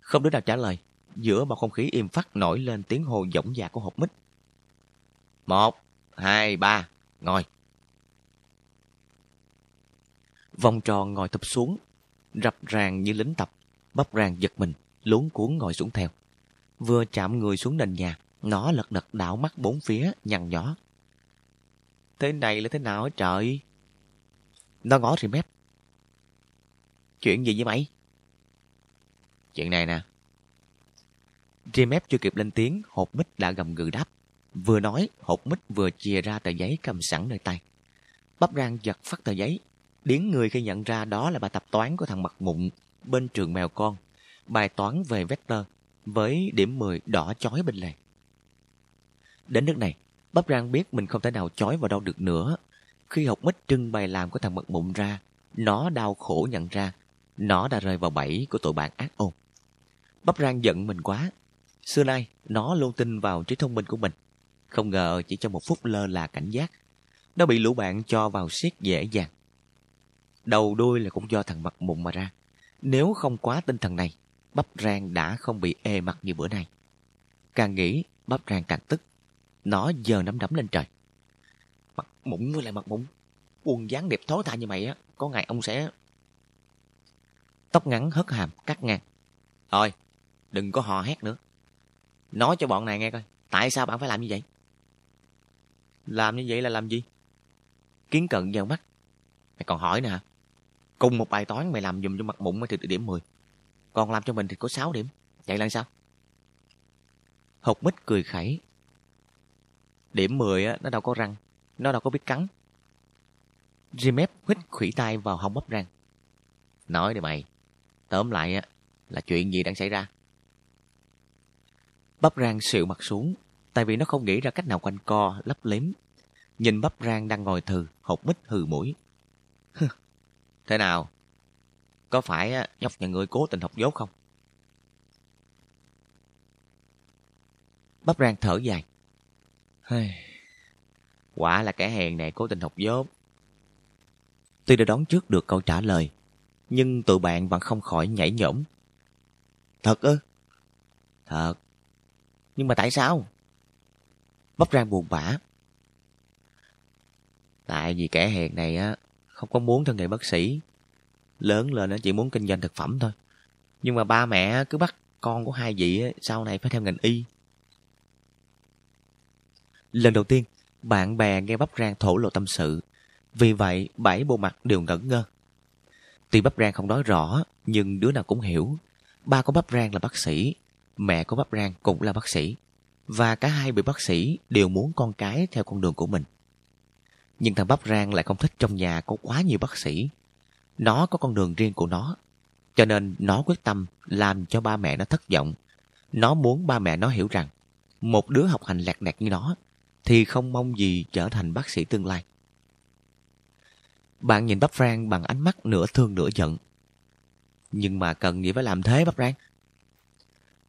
Không đứa nào trả lời, giữa bầu không khí im phắt nổi lên tiếng hô dõng dạc của hộp mít. Một, hai, ba, ngồi. Vòng tròn ngồi thụp xuống, rập ràng như lính tập, bắp ràng giật mình, luống cuốn ngồi xuống theo. Vừa chạm người xuống nền nhà, nó lật đật đảo mắt bốn phía, nhằn nhó. Thế này là thế nào hả trời? Nó ngó thì mép. Chuyện gì với mày? Chuyện này nè. Remep chưa kịp lên tiếng, hộp mít đã gầm gừ đáp. Vừa nói, hộp mít vừa chìa ra tờ giấy cầm sẵn nơi tay. Bắp rang giật phát tờ giấy. Điến người khi nhận ra đó là bài tập toán của thằng mặt mụn bên trường mèo con. Bài toán về vector với điểm 10 đỏ chói bên lề. Đến nước này, Bắp rang biết mình không thể nào chói vào đâu được nữa. Khi học mít trưng bày làm của thằng mật mụn ra, nó đau khổ nhận ra nó đã rơi vào bẫy của tội bạn ác ôn. Bắp rang giận mình quá. Xưa nay, nó luôn tin vào trí thông minh của mình. Không ngờ chỉ trong một phút lơ là cảnh giác, nó bị lũ bạn cho vào siết dễ dàng. Đầu đuôi là cũng do thằng mặt mụn mà ra. Nếu không quá tinh thần này, bắp rang đã không bị ê mặt như bữa nay. Càng nghĩ, bắp rang càng tức. Nó giờ nắm đấm lên trời. Mặt mụn với lại mặt mụn. Quần dáng đẹp thối tha như mày á, có ngày ông sẽ... Tóc ngắn hất hàm, cắt ngang. Thôi, đừng có hò hét nữa. Nói cho bọn này nghe coi, tại sao bạn phải làm như vậy? Làm như vậy là làm gì? Kiến cận vào mắt. Mày còn hỏi nè hả? Cùng một bài toán mày làm dùm cho mặt mụn thì được điểm 10. Còn làm cho mình thì có 6 điểm. Vậy là sao? Hột mít cười khẩy, Điểm 10 á, nó đâu có răng, nó đâu có biết cắn. Jimep hít khủy tay vào hông bắp răng. Nói đi mày, tóm lại á, là chuyện gì đang xảy ra? Bắp rang xịu mặt xuống, tại vì nó không nghĩ ra cách nào quanh co, lấp liếm. Nhìn bắp rang đang ngồi thừ, hột mít hừ mũi. Thế nào? Có phải á, nhóc nhà người cố tình học dốt không? Bắp rang thở dài. Quả là kẻ hèn này cố tình học dốt. Tuy đã đón trước được câu trả lời, nhưng tụi bạn vẫn không khỏi nhảy nhổm. Thật ư? Thật. Nhưng mà tại sao? Bắp rang buồn bã. Tại vì kẻ hèn này á không có muốn theo nghề bác sĩ. Lớn lên nó chỉ muốn kinh doanh thực phẩm thôi. Nhưng mà ba mẹ cứ bắt con của hai vị sau này phải theo ngành y. Lần đầu tiên, bạn bè nghe bắp rang thổ lộ tâm sự. Vì vậy, bảy bộ mặt đều ngẩn ngơ. Tuy bắp rang không nói rõ, nhưng đứa nào cũng hiểu. Ba của bắp rang là bác sĩ, mẹ của bắp rang cũng là bác sĩ. Và cả hai vị bác sĩ đều muốn con cái theo con đường của mình. Nhưng thằng bắp rang lại không thích trong nhà có quá nhiều bác sĩ. Nó có con đường riêng của nó. Cho nên nó quyết tâm làm cho ba mẹ nó thất vọng. Nó muốn ba mẹ nó hiểu rằng một đứa học hành lạc nẹt như nó thì không mong gì trở thành bác sĩ tương lai. Bạn nhìn bắp rang bằng ánh mắt nửa thương nửa giận. Nhưng mà cần gì phải làm thế bắp rang?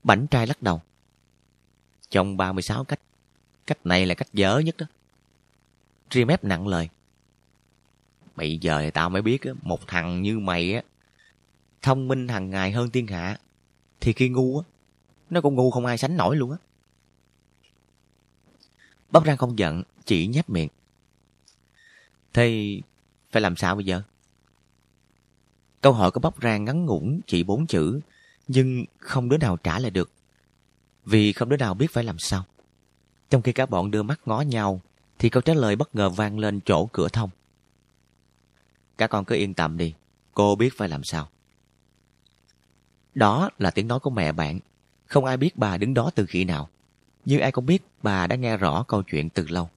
Bảnh trai lắc đầu. Trong 36 cách, cách này là cách dở nhất đó. Remep nặng lời. Bây giờ thì tao mới biết một thằng như mày á, thông minh hàng ngày hơn thiên hạ, thì khi ngu á, nó cũng ngu không ai sánh nổi luôn á. Bắp rang không giận, chỉ nhếch miệng. Thế phải làm sao bây giờ? Câu hỏi của bắp rang ngắn ngủn chỉ bốn chữ, nhưng không đứa nào trả lời được. Vì không đứa nào biết phải làm sao. Trong khi cả bọn đưa mắt ngó nhau, thì câu trả lời bất ngờ vang lên chỗ cửa thông. Các con cứ yên tâm đi, cô biết phải làm sao. Đó là tiếng nói của mẹ bạn. Không ai biết bà đứng đó từ khi nào như ai cũng biết bà đã nghe rõ câu chuyện từ lâu.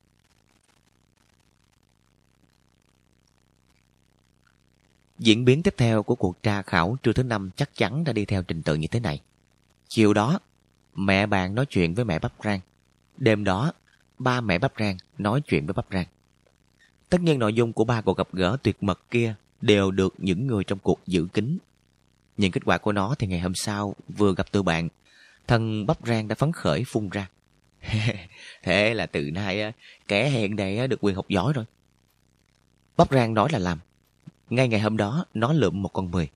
Diễn biến tiếp theo của cuộc tra khảo trưa thứ năm chắc chắn đã đi theo trình tự như thế này. Chiều đó, mẹ bạn nói chuyện với mẹ Bắp Rang. Đêm đó, ba mẹ Bắp Rang nói chuyện với Bắp Rang. Tất nhiên nội dung của ba cuộc gặp gỡ tuyệt mật kia đều được những người trong cuộc giữ kín. những kết quả của nó thì ngày hôm sau vừa gặp tôi bạn, thân Bắp Rang đã phấn khởi phun ra. Thế là từ nay kẻ hẹn này được quyền học giỏi rồi. Bắp Rang nói là làm. Ngay ngày hôm đó nó lượm một con mười.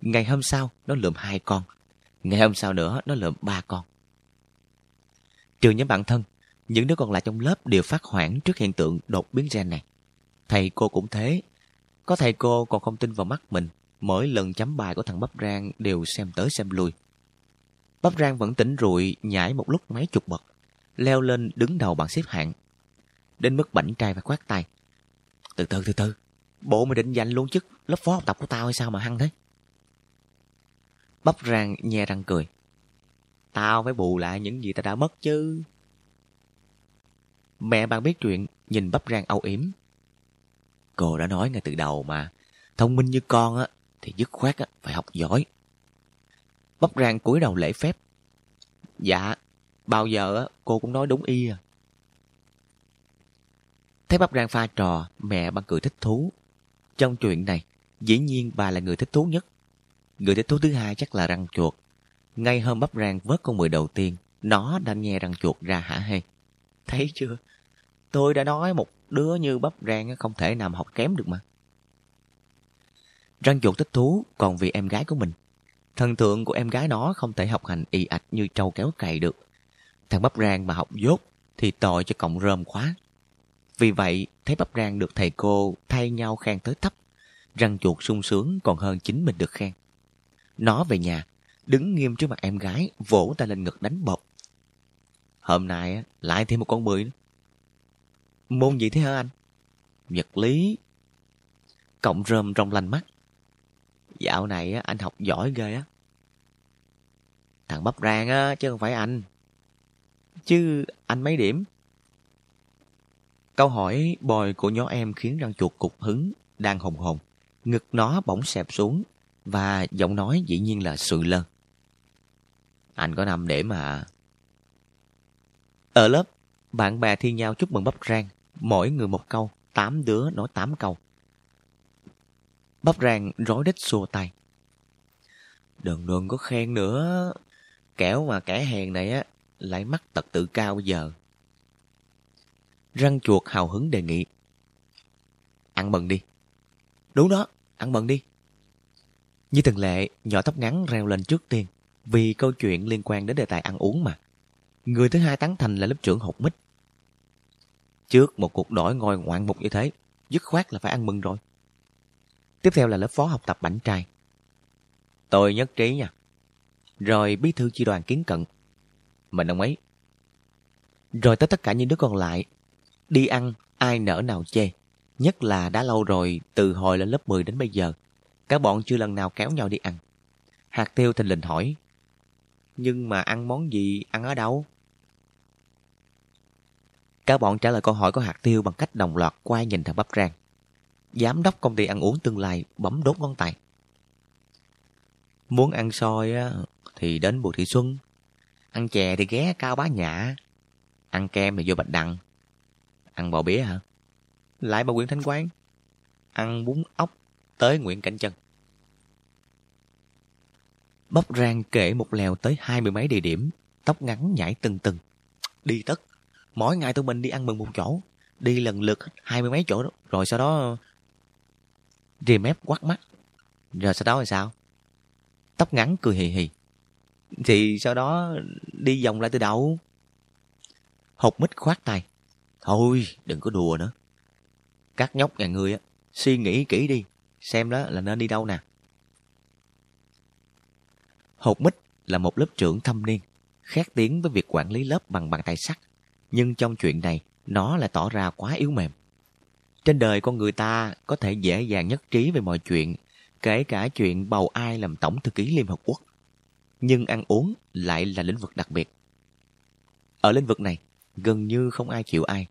Ngày hôm sau nó lượm hai con. Ngày hôm sau nữa nó lượm ba con. Trừ nhóm bạn thân, những đứa còn lại trong lớp đều phát hoảng trước hiện tượng đột biến gen này. Thầy cô cũng thế. Có thầy cô còn không tin vào mắt mình. Mỗi lần chấm bài của thằng Bắp Rang đều xem tới xem lui. Bắp Rang vẫn tỉnh rụi nhảy một lúc mấy chục bậc. Leo lên đứng đầu bảng xếp hạng. Đến mức bảnh trai và khoát tay. Từ từ từ từ. Bộ mày định giành luôn chức lớp phó học tập của tao hay sao mà hăng thế? Bắp Rang nhe răng cười. Tao phải bù lại những gì tao đã mất chứ. Mẹ bạn biết chuyện, nhìn bắp rang âu yếm. Cô đã nói ngay từ đầu mà, thông minh như con á, thì dứt khoát á, phải học giỏi. Bắp rang cúi đầu lễ phép. Dạ, bao giờ cô cũng nói đúng y à. Thấy bắp rang pha trò, mẹ băng cười thích thú. Trong chuyện này, dĩ nhiên bà là người thích thú nhất. Người thích thú thứ hai chắc là răng chuột. Ngay hôm bắp rang vớt con mười đầu tiên, nó đã nghe răng chuột ra hả hê. Thấy chưa? Tôi đã nói một đứa như bắp rang không thể nào học kém được mà. Răng chuột thích thú còn vì em gái của mình. Thần tượng của em gái nó không thể học hành y ạch như trâu kéo cày được. Thằng bắp rang mà học dốt thì tội cho cộng rơm quá. Vì vậy, thấy bắp rang được thầy cô thay nhau khen tới thấp. Răng chuột sung sướng còn hơn chính mình được khen. Nó về nhà, đứng nghiêm trước mặt em gái, vỗ tay lên ngực đánh bột. Hôm nay lại thêm một con bưởi nữa. Môn gì thế hả anh? Nhật lý. Cộng rơm trong lành mắt. Dạo này anh học giỏi ghê á. Thằng bắp rang á, chứ không phải anh. Chứ anh mấy điểm? Câu hỏi bòi của nhỏ em khiến răng chuột cục hứng, đang hồng hồng. Ngực nó bỗng xẹp xuống và giọng nói dĩ nhiên là sự lơ. Anh có năm điểm mà... Ở lớp, bạn bè thi nhau chúc mừng bắp rang. Mỗi người một câu, tám đứa nói tám câu. Bắp rang rối đít xua tay. Đừng đừng có khen nữa. Kẻo mà kẻ hèn này á lại mắc tật tự cao bây giờ. Răng chuột hào hứng đề nghị. Ăn mừng đi. Đúng đó, ăn mừng đi. Như thường lệ, nhỏ tóc ngắn reo lên trước tiên, vì câu chuyện liên quan đến đề tài ăn uống mà. Người thứ hai tán thành là lớp trưởng học mít. Trước một cuộc đổi ngồi ngoạn mục như thế, dứt khoát là phải ăn mừng rồi. Tiếp theo là lớp phó học tập bảnh trai. Tôi nhất trí nha. Rồi bí thư chi đoàn kiến cận. Mình ông ấy. Rồi tới tất cả những đứa còn lại. Đi ăn, ai nỡ nào chê. Nhất là đã lâu rồi, từ hồi lên lớp 10 đến bây giờ. Cả bọn chưa lần nào kéo nhau đi ăn. Hạt tiêu thình lình hỏi. Nhưng mà ăn món gì, ăn ở đâu? Cả bọn trả lời câu hỏi của hạt tiêu bằng cách đồng loạt quay nhìn thằng bắp rang. Giám đốc công ty ăn uống tương lai bấm đốt ngón tay. Muốn ăn soi á, thì đến Bùi Thị Xuân. Ăn chè thì ghé Cao Bá Nhã. Ăn kem thì vô Bạch Đằng. Ăn bò bía hả? Lại bà Nguyễn Thanh Quán. Ăn bún ốc tới Nguyễn Cảnh Chân. Bắp rang kể một lèo tới hai mươi mấy địa điểm, tóc ngắn nhảy từng từng, Đi tất. Mỗi ngày tụi mình đi ăn mừng một chỗ. Đi lần lượt hai mươi mấy chỗ đó. Rồi sau đó... Rìa mép quắt mắt. Rồi sau đó là sao? Tóc ngắn cười hì hì. Thì sau đó đi vòng lại từ đầu. Hột mít khoát tay. Thôi, đừng có đùa nữa. Các nhóc nhà ngươi á, suy nghĩ kỹ đi, xem đó là nên đi đâu nè. Hột Mít là một lớp trưởng thâm niên, khác tiếng với việc quản lý lớp bằng bàn tay sắt. Nhưng trong chuyện này, nó lại tỏ ra quá yếu mềm. Trên đời con người ta có thể dễ dàng nhất trí về mọi chuyện, kể cả chuyện bầu ai làm tổng thư ký Liên Hợp Quốc. Nhưng ăn uống lại là lĩnh vực đặc biệt. Ở lĩnh vực này, gần như không ai chịu ai.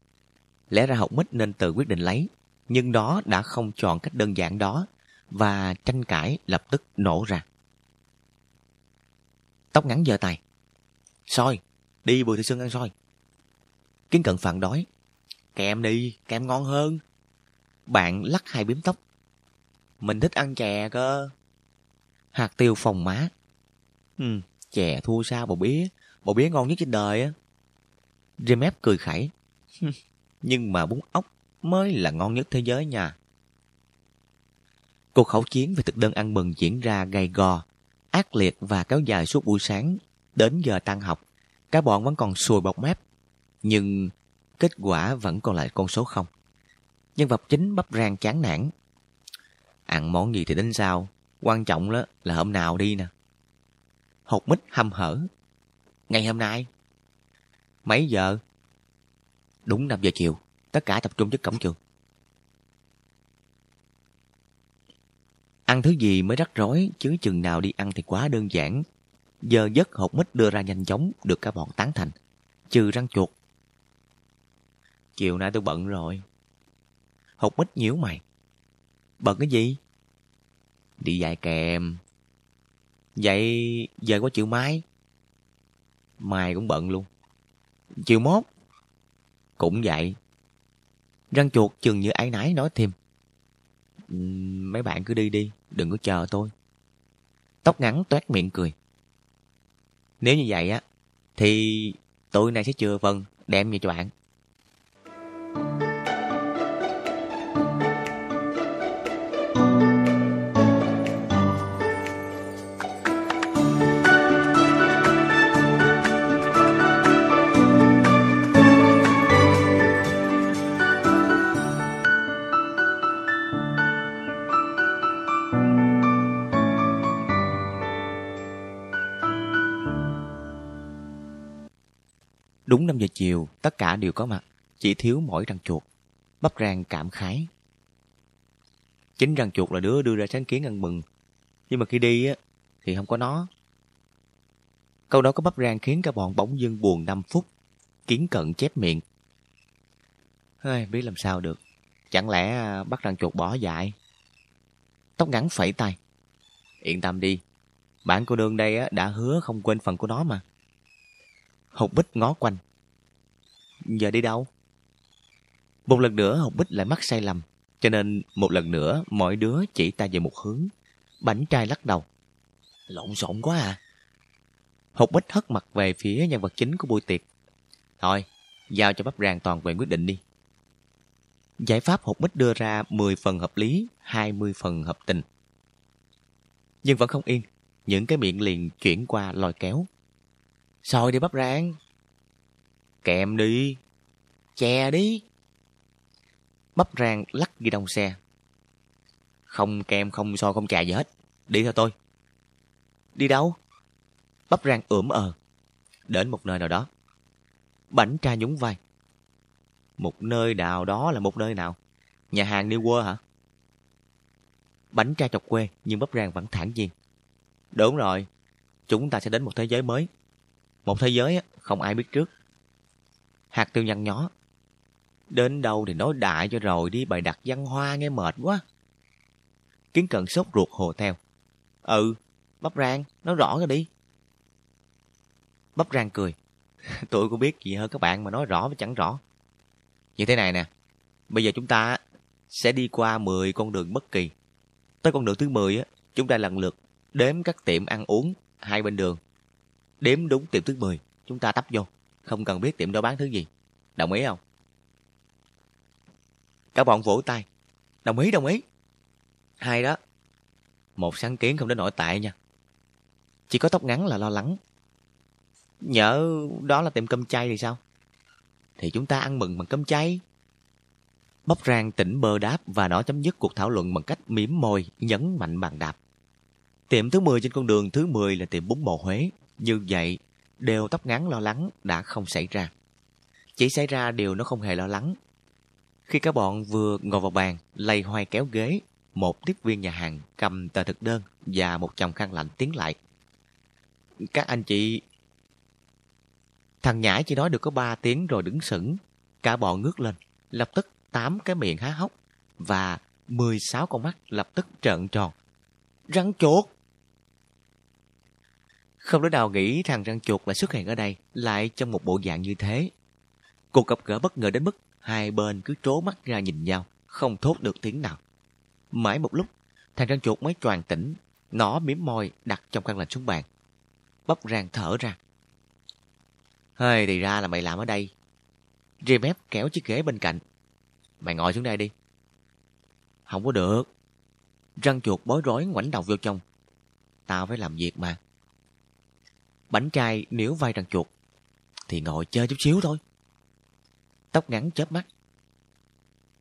Lẽ ra học mít nên tự quyết định lấy, nhưng nó đã không chọn cách đơn giản đó và tranh cãi lập tức nổ ra. Tóc ngắn giờ tài Soi, đi Bùi Thị Xuân ăn soi. Kiến cận phản đói. Kèm đi, kèm ngon hơn. Bạn lắc hai biếm tóc. Mình thích ăn chè cơ. Hạt tiêu phòng má. Ừ, chè thua sao bò bía. Bò bía ngon nhất trên đời á. Remep cười khẩy. Nhưng mà bún ốc mới là ngon nhất thế giới nha. Cuộc khẩu chiến về thực đơn ăn mừng diễn ra gay go, ác liệt và kéo dài suốt buổi sáng. Đến giờ tan học, cả bọn vẫn còn sùi bọc mép. Nhưng kết quả vẫn còn lại con số không. Nhân vật chính bắp rang chán nản. Ăn món gì thì đến sao, quan trọng đó là hôm nào đi nè. Hột mít hăm hở. Ngày hôm nay. Mấy giờ? Đúng 5 giờ chiều, tất cả tập trung trước cổng trường. Ăn thứ gì mới rắc rối, chứ chừng nào đi ăn thì quá đơn giản. Giờ giấc hột mít đưa ra nhanh chóng, được cả bọn tán thành. Trừ răng chuột. Chiều nay tôi bận rồi. Hột mít nhíu mày. Bận cái gì? Đi dạy kèm. Vậy giờ có chiều mai? Mai cũng bận luôn. Chiều mốt? Cũng vậy. Răng chuột chừng như ái nái nói thêm. Mấy bạn cứ đi đi, đừng có chờ tôi. Tóc ngắn toét miệng cười. Nếu như vậy á, thì tôi này sẽ chừa phần đem về cho bạn. Đúng 5 giờ chiều, tất cả đều có mặt, chỉ thiếu mỗi răng chuột. Bắp rang cảm khái. Chính răng chuột là đứa đưa ra sáng kiến ăn mừng, nhưng mà khi đi á, thì không có nó. Câu đó có bắp rang khiến cả bọn bỗng dưng buồn 5 phút. Kiến cận chép miệng. Hơi, biết làm sao được. Chẳng lẽ à, bắt răng chuột bỏ dại? Tóc ngắn phẩy tay. Yên tâm đi. Bạn cô đơn đây á, đã hứa không quên phần của nó mà. Hột bích ngó quanh. Giờ đi đâu? Một lần nữa Hột bích lại mắc sai lầm. Cho nên một lần nữa mọi đứa chỉ ta về một hướng. Bảnh trai lắc đầu. Lộn xộn quá à. Hột bích hất mặt về phía nhân vật chính của buổi tiệc. Thôi, giao cho bắp rang toàn quyền quyết định đi. Giải pháp hột bích đưa ra 10 phần hợp lý, 20 phần hợp tình. Nhưng vẫn không yên, những cái miệng liền chuyển qua lòi kéo. Soi đi bắp rang. Kèm đi. Chè đi. Bắp rang lắc ghi đông xe. Không kem, không soi, không chè gì hết. Đi theo tôi. Đi đâu? Bắp rang ưỡm ờ. Đến một nơi nào đó. Bảnh tra nhúng vai. Một nơi nào đó là một nơi nào? Nhà hàng New World hả? Bánh tra chọc quê nhưng bắp rang vẫn thản nhiên. Đúng rồi, chúng ta sẽ đến một thế giới mới. Một thế giới không ai biết trước. Hạt tiêu nhăn nhó. Đến đâu thì nói đại cho rồi đi bài đặt văn hoa nghe mệt quá. Kiến cận sốt ruột hồ theo. Ừ, bắp rang, nói rõ ra đi. Bắp rang cười. Tôi có biết gì hơn các bạn mà nói rõ mà chẳng rõ. Như thế này nè, bây giờ chúng ta sẽ đi qua 10 con đường bất kỳ. Tới con đường thứ 10 á, chúng ta lần lượt đếm các tiệm ăn uống hai bên đường Đếm đúng tiệm thứ 10, chúng ta tấp vô. Không cần biết tiệm đó bán thứ gì. Đồng ý không? Cả bọn vỗ tay. Đồng ý, đồng ý. Hai đó. Một sáng kiến không đến nội tại nha. Chỉ có tóc ngắn là lo lắng. Nhỡ đó là tiệm cơm chay thì sao? thì chúng ta ăn mừng bằng cơm chay. Bóc rang tỉnh bơ đáp và nó chấm dứt cuộc thảo luận bằng cách mỉm môi, nhấn mạnh bàn đạp. Tiệm thứ 10 trên con đường thứ 10 là tiệm bún bò Huế. Như vậy, đều tóc ngắn lo lắng đã không xảy ra. Chỉ xảy ra điều nó không hề lo lắng. Khi cả bọn vừa ngồi vào bàn, lay hoay kéo ghế, một tiếp viên nhà hàng cầm tờ thực đơn và một chồng khăn lạnh tiến lại. Các anh chị... Thằng Nhãi chỉ nói được có ba tiếng rồi đứng sững. Cả bọn ngước lên, lập tức tám cái miệng há hốc và 16 con mắt lập tức trợn tròn. Rắn chuột! Không đứa nào nghĩ thằng răng chuột lại xuất hiện ở đây, lại trong một bộ dạng như thế. Cuộc gặp gỡ bất ngờ đến mức hai bên cứ trố mắt ra nhìn nhau, không thốt được tiếng nào. Mãi một lúc, thằng răng chuột mới choàng tỉnh, nó miếm môi đặt trong căn lạnh xuống bàn. bắp rang thở ra. Hơi thì ra là mày làm ở đây. Remep kéo chiếc ghế bên cạnh. Mày ngồi xuống đây đi. Không có được. Răng chuột bối rối ngoảnh đầu vô trong. Tao phải làm việc mà. Bánh trai nếu vai răng chuột thì ngồi chơi chút xíu thôi. Tóc ngắn chớp mắt.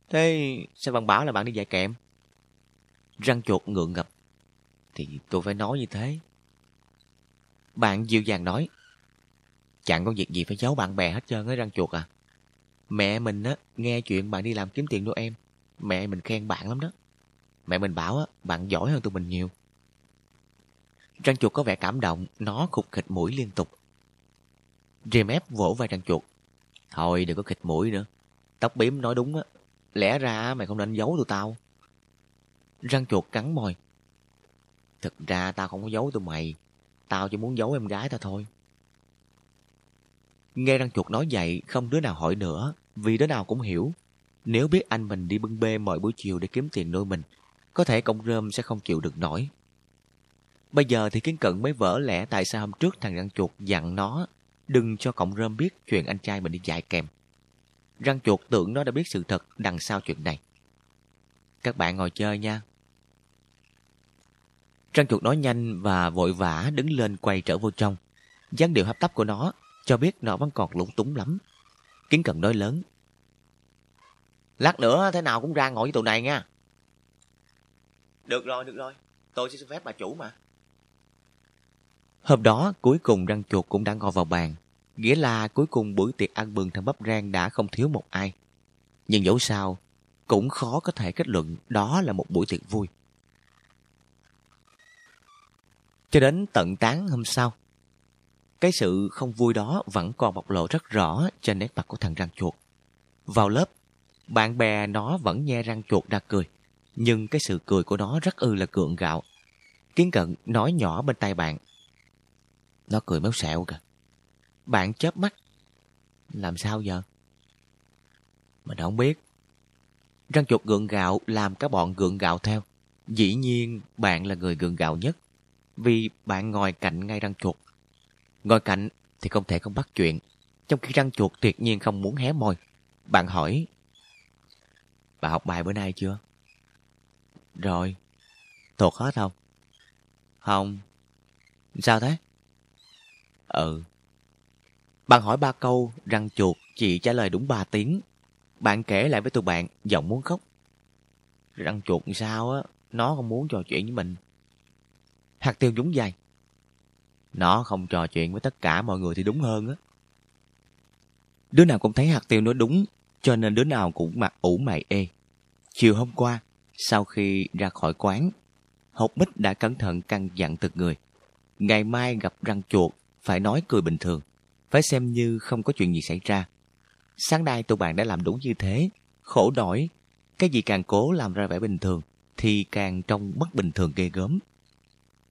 Thế sao bạn bảo là bạn đi dạy kèm? Răng chuột ngượng ngập. Thì tôi phải nói như thế. Bạn dịu dàng nói. Chẳng có việc gì phải giấu bạn bè hết trơn á răng chuột à. Mẹ mình á, nghe chuyện bạn đi làm kiếm tiền nuôi em. Mẹ mình khen bạn lắm đó. Mẹ mình bảo á, bạn giỏi hơn tụi mình nhiều. Răng chuột có vẻ cảm động, nó khục khịch mũi liên tục. Remep vỗ vai răng chuột. Thôi đừng có khịch mũi nữa. Tóc bím nói đúng á. Lẽ ra mày không nên giấu tụi tao. Răng chuột cắn môi. Thực ra tao không có giấu tụi mày. Tao chỉ muốn giấu em gái tao thôi. Nghe răng chuột nói vậy, không đứa nào hỏi nữa, vì đứa nào cũng hiểu. Nếu biết anh mình đi bưng bê mọi buổi chiều để kiếm tiền nuôi mình, có thể công rơm sẽ không chịu được nổi. Bây giờ thì kiến cận mới vỡ lẽ tại sao hôm trước thằng răng chuột dặn nó đừng cho cọng rơm biết chuyện anh trai mình đi dạy kèm. Răng chuột tưởng nó đã biết sự thật đằng sau chuyện này. Các bạn ngồi chơi nha. Răng chuột nói nhanh và vội vã đứng lên quay trở vô trong. dáng điệu hấp tấp của nó cho biết nó vẫn còn lúng túng lắm. Kiến cận nói lớn. Lát nữa thế nào cũng ra ngồi với tụi này nha. Được rồi, được rồi. Tôi sẽ xin phép bà chủ mà. Hôm đó, cuối cùng răng chuột cũng đã ngồi vào bàn. Nghĩa là cuối cùng buổi tiệc ăn mừng thằng bắp rang đã không thiếu một ai. Nhưng dẫu sao, cũng khó có thể kết luận đó là một buổi tiệc vui. Cho đến tận tán hôm sau, cái sự không vui đó vẫn còn bộc lộ rất rõ trên nét mặt của thằng răng chuột. Vào lớp, bạn bè nó vẫn nghe răng chuột ra cười, nhưng cái sự cười của nó rất ư là cượng gạo. Kiến cận nói nhỏ bên tai bạn. Nó cười méo xẹo kìa. Bạn chớp mắt. Làm sao giờ? Mình không biết. Răng chuột gượng gạo làm các bọn gượng gạo theo. Dĩ nhiên bạn là người gượng gạo nhất. Vì bạn ngồi cạnh ngay răng chuột. Ngồi cạnh thì không thể không bắt chuyện. Trong khi răng chuột tuyệt nhiên không muốn hé môi. Bạn hỏi. Bà học bài bữa nay chưa? Rồi. Thuộc hết không? Không. Sao thế? Ừ. Bạn hỏi ba câu, răng chuột, chị trả lời đúng ba tiếng. Bạn kể lại với tụi bạn, giọng muốn khóc. Răng chuột sao á, nó không muốn trò chuyện với mình. Hạt tiêu nhún dài. Nó không trò chuyện với tất cả mọi người thì đúng hơn á. Đứa nào cũng thấy hạt tiêu nói đúng, cho nên đứa nào cũng mặc ủ mày ê. Chiều hôm qua, sau khi ra khỏi quán, Hột Bích đã cẩn thận căn dặn từng người. Ngày mai gặp răng chuột, phải nói cười bình thường, phải xem như không có chuyện gì xảy ra. Sáng nay tụi bạn đã làm đúng như thế, khổ nổi, cái gì càng cố làm ra vẻ bình thường, thì càng trông bất bình thường ghê gớm.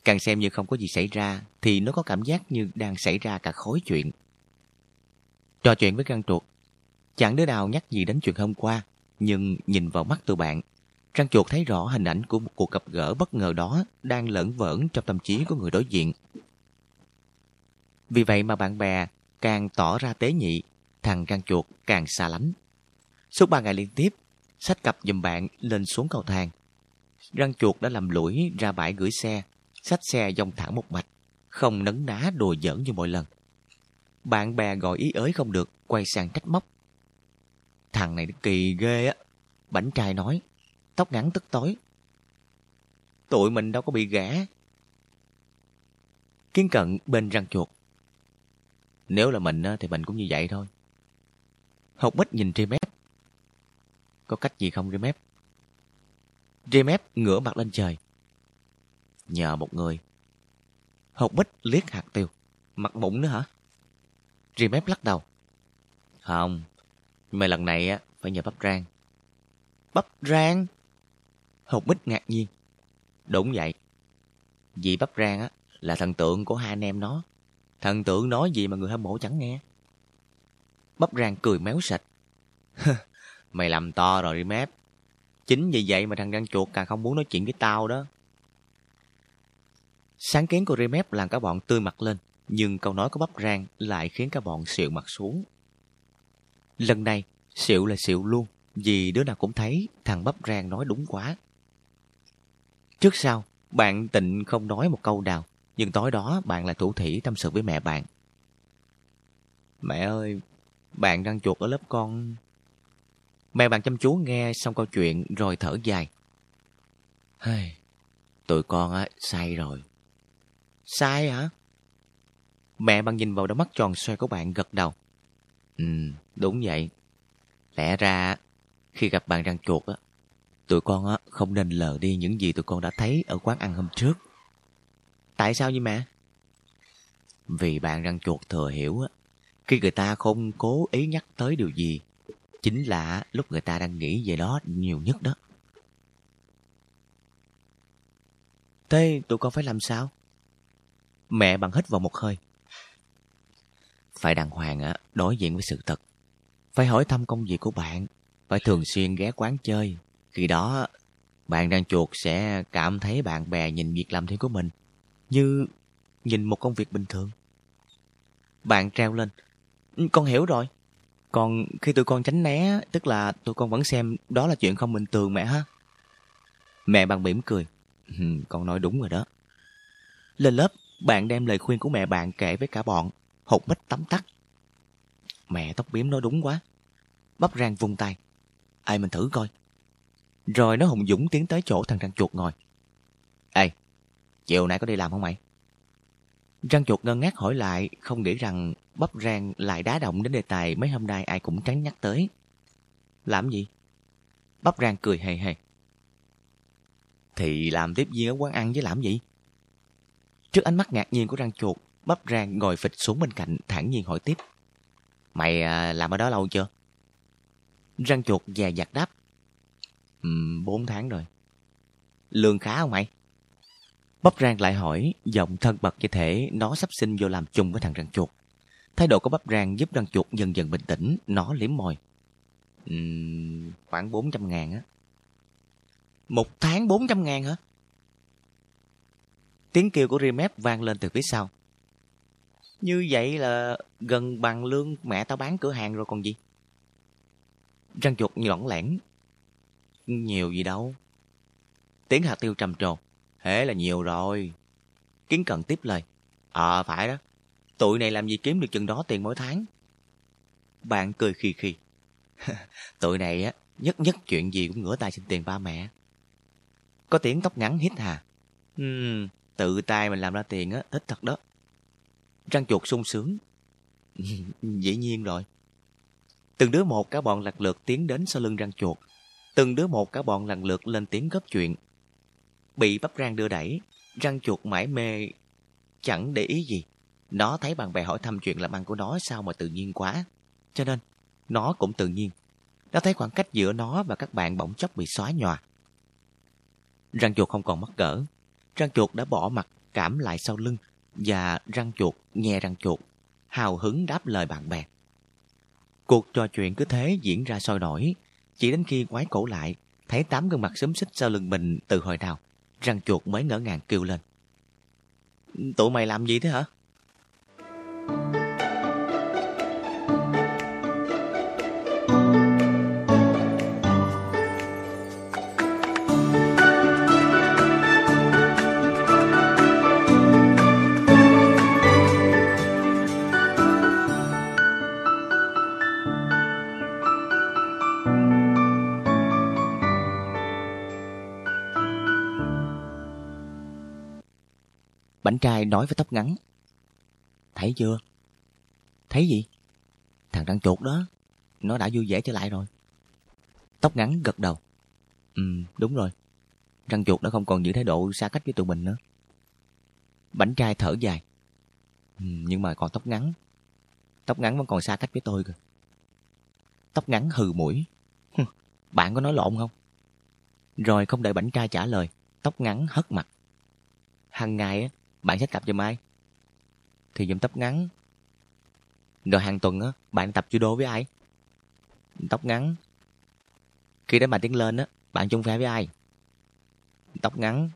Càng xem như không có gì xảy ra, thì nó có cảm giác như đang xảy ra cả khối chuyện. Trò chuyện với răng chuột, chẳng đứa nào nhắc gì đến chuyện hôm qua, nhưng nhìn vào mắt tụi bạn, Răng chuột thấy rõ hình ảnh của một cuộc gặp gỡ bất ngờ đó đang lẫn vẩn trong tâm trí của người đối diện. Vì vậy mà bạn bè càng tỏ ra tế nhị, thằng răng chuột càng xa lánh. Suốt ba ngày liên tiếp, sách cặp dùm bạn lên xuống cầu thang. Răng chuột đã làm lũi ra bãi gửi xe, sách xe dòng thẳng một mạch, không nấn ná đùa giỡn như mọi lần. Bạn bè gọi ý ới không được, quay sang trách móc. Thằng này nó kỳ ghê á. Bảnh trai nói, tóc ngắn tức tối. Tụi mình đâu có bị gã. Kiến cận bên răng chuột. Nếu là mình thì mình cũng như vậy thôi. Học bích nhìn Remap. Có cách gì không Remap? Remap ngửa mặt lên trời. Nhờ một người. Học bích liếc hạt tiêu. Mặt mụn nữa hả? Remap lắc đầu. Không, nhưng mà lần này á phải nhờ bắp rang. Bắp rang? Học bích ngạc nhiên. Đúng vậy. Vì bắp rang á là thần tượng của hai anh em nó. Thần tượng nói gì mà người hâm mộ chẳng nghe. Bắp rang cười méo sạch. Mày làm to rồi đi mép. Chính vì vậy mà thằng răng chuột càng không muốn nói chuyện với tao đó. Sáng kiến của Remep làm cả bọn tươi mặt lên, nhưng câu nói của bắp rang lại khiến cả bọn xịu mặt xuống. Lần này, xịu là xịu luôn, vì đứa nào cũng thấy thằng bắp rang nói đúng quá. Trước sau, bạn tịnh không nói một câu nào, nhưng tối đó bạn lại thủ thỉ tâm sự với mẹ bạn. Mẹ ơi, bạn đang chuột ở lớp con. Mẹ bạn chăm chú nghe xong câu chuyện rồi thở dài. Hey, tụi con á, sai rồi. Sai hả? Mẹ bạn nhìn vào đôi mắt tròn xoay của bạn gật đầu. Ừ, đúng vậy. Lẽ ra, khi gặp bạn răng chuột á, tụi con á không nên lờ đi những gì tụi con đã thấy ở quán ăn hôm trước. Tại sao vậy mẹ? Vì bạn răng chuột thừa hiểu á, khi người ta không cố ý nhắc tới điều gì, chính là lúc người ta đang nghĩ về đó nhiều nhất đó. Thế tụi con phải làm sao? Mẹ bằng hít vào một hơi. Phải đàng hoàng á, đối diện với sự thật. Phải hỏi thăm công việc của bạn. Phải thường xuyên ghé quán chơi. Khi đó, bạn đang chuột sẽ cảm thấy bạn bè nhìn việc làm thêm của mình như nhìn một công việc bình thường. Bạn treo lên. Ừ, con hiểu rồi. Còn khi tụi con tránh né, tức là tụi con vẫn xem đó là chuyện không bình thường mẹ ha. Mẹ bằng mỉm cười. Ừ, con nói đúng rồi đó. Lên lớp, bạn đem lời khuyên của mẹ bạn kể với cả bọn. Hột bích tắm tắt. Mẹ tóc biếm nói đúng quá. Bắp rang vung tay. Ai mình thử coi. Rồi nó hùng dũng tiến tới chỗ thằng răng chuột ngồi. Ê, chiều nay có đi làm không mày? Răng chuột ngơ ngác hỏi lại, không nghĩ rằng bắp rang lại đá động đến đề tài mấy hôm nay ai cũng tránh nhắc tới. Làm gì? Bắp rang cười hề hề. Thì làm tiếp viên ở quán ăn với làm gì? Trước ánh mắt ngạc nhiên của răng chuột, bắp rang ngồi phịch xuống bên cạnh thản nhiên hỏi tiếp. Mày à, làm ở đó lâu chưa? Răng chuột dè dặt đáp. Ừm, bốn tháng rồi. Lương khá không mày? Bắp rang lại hỏi, giọng thân mật như thể nó sắp sinh vô làm chung với thằng răng chuột. Thái độ của bắp rang giúp răng chuột dần dần bình tĩnh, nó liếm môi. Uhm, khoảng 400 ngàn á. Một tháng 400 ngàn hả? Tiếng kêu của Remep vang lên từ phía sau. Như vậy là gần bằng lương mẹ tao bán cửa hàng rồi còn gì? Răng chuột lỏng lẻn. Nhiều gì đâu. Tiếng hạt tiêu trầm trồ. Thế là nhiều rồi. Kiến cần tiếp lời. Ờ, phải đó. Tụi này làm gì kiếm được chừng đó tiền mỗi tháng. Bạn cười khì khì. Tụi này á, nhất nhất chuyện gì cũng ngửa tay xin tiền ba mẹ. Có tiếng tóc ngắn hít hà. Uhm, tự tay mình làm ra tiền á, thích thật đó. Răng chuột sung sướng. Dĩ nhiên rồi. Từng đứa một cả bọn lật lượt tiến đến sau lưng răng chuột. Từng đứa một cả bọn lần lượt lên tiếng góp chuyện. Bị bắp rang đưa đẩy, răng chuột mãi mê, chẳng để ý gì. Nó thấy bạn bè hỏi thăm chuyện làm ăn của nó sao mà tự nhiên quá. Cho nên, nó cũng tự nhiên. Nó thấy khoảng cách giữa nó và các bạn bỗng chốc bị xóa nhòa. Răng chuột không còn mắc cỡ. Răng chuột đã bỏ mặt cảm lại sau lưng và răng chuột nghe răng chuột hào hứng đáp lời bạn bè. Cuộc trò chuyện cứ thế diễn ra sôi nổi, chỉ đến khi quái cổ lại, thấy tám gương mặt xúm xích sau lưng mình từ hồi nào, răng chuột mới ngỡ ngàng kêu lên. Tụi mày làm gì thế hả? Bảnh trai nói với tóc ngắn. Thấy chưa? Thấy gì? Thằng răng chuột đó, nó đã vui vẻ trở lại rồi. Tóc ngắn gật đầu. Ừ, đúng rồi. Răng chuột đã không còn giữ thái độ xa cách với tụi mình nữa. Bảnh trai thở dài. Ừ, nhưng mà còn tóc ngắn. Tóc ngắn vẫn còn xa cách với tôi cơ. Tóc ngắn hừ mũi. Bạn có nói lộn không? Rồi không đợi bảnh trai trả lời, tóc ngắn hất mặt. Hằng ngày bạn sẽ tập giùm ai? Thì giùm tóc ngắn. Rồi hàng tuần á, bạn tập judo với ai? Tóc ngắn. Khi đến bàn tiến lên á, bạn chung phe với ai? Tóc ngắn.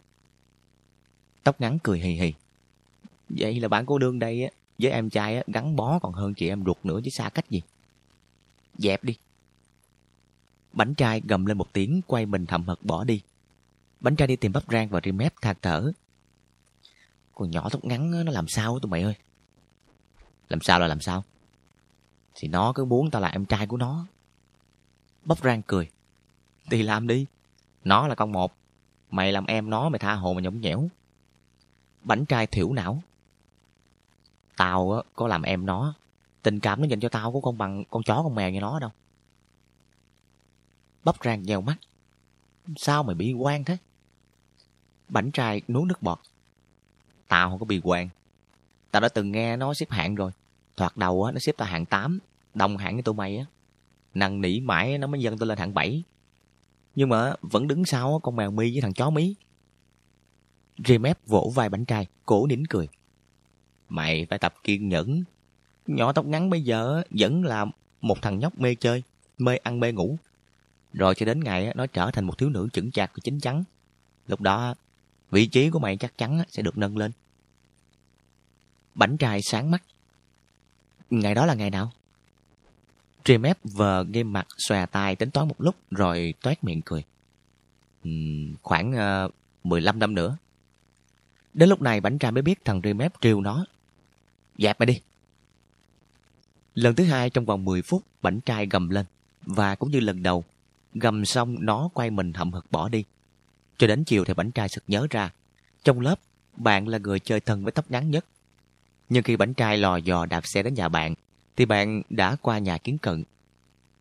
Tóc ngắn cười hì hì. Vậy là bạn cô đương đây á, với em trai á, gắn bó còn hơn chị em ruột nữa chứ xa cách gì. Dẹp đi. Bánh trai gầm lên một tiếng quay mình thầm hật bỏ đi. Bánh trai đi tìm bắp rang và ri mép thạc thở. Con nhỏ tóc ngắn nó làm sao tụi mày ơi? Làm sao là làm sao? Thì nó cứ muốn tao là em trai của nó. Bắp rang cười. Thì làm đi. Nó là con một. Mày làm em nó mày tha hồ mà nhõng nhẽo. Bánh trai thiểu não. Tao á, có làm em nó. Tình cảm nó dành cho tao cũng không bằng con chó con mèo như nó đâu. Bắp rang nhèo mắt. Sao mày bị quan thế? Bảnh trai nuốt nước bọt. Tao không có bị quan. Tao đã từng nghe nó xếp hạng rồi. Thoạt đầu á, nó xếp tao hạng 8, đồng hạng với tụi mày á. Năn nỉ mãi nó mới dâng tôi lên hạng 7. Nhưng mà vẫn đứng sau con mèo mi với thằng chó mí. Remep vỗ vai bánh trai, cổ nín cười. Mày phải tập kiên nhẫn. Nhỏ tóc ngắn bây giờ vẫn là một thằng nhóc mê chơi, mê ăn mê ngủ. Rồi cho đến ngày nó trở thành một thiếu nữ chững chạc và chín chắn. Lúc đó, vị trí của mày chắc chắn sẽ được nâng lên. Bảnh trai sáng mắt. Ngày đó là ngày nào? Trimep vờ nghiêm mặt xòe tay tính toán một lúc rồi toét miệng cười. Uhm, khoảng ờ, uh, 15 năm nữa. Đến lúc này bảnh trai mới biết thằng Trimep trêu nó. Dẹp mày đi. Lần thứ hai trong vòng 10 phút bảnh trai gầm lên. Và cũng như lần đầu, gầm xong nó quay mình hậm hực bỏ đi. Cho đến chiều thì bảnh trai sực nhớ ra. Trong lớp, bạn là người chơi thân với tóc ngắn nhất. Nhưng khi bảnh trai lò dò đạp xe đến nhà bạn, thì bạn đã qua nhà kiến cận.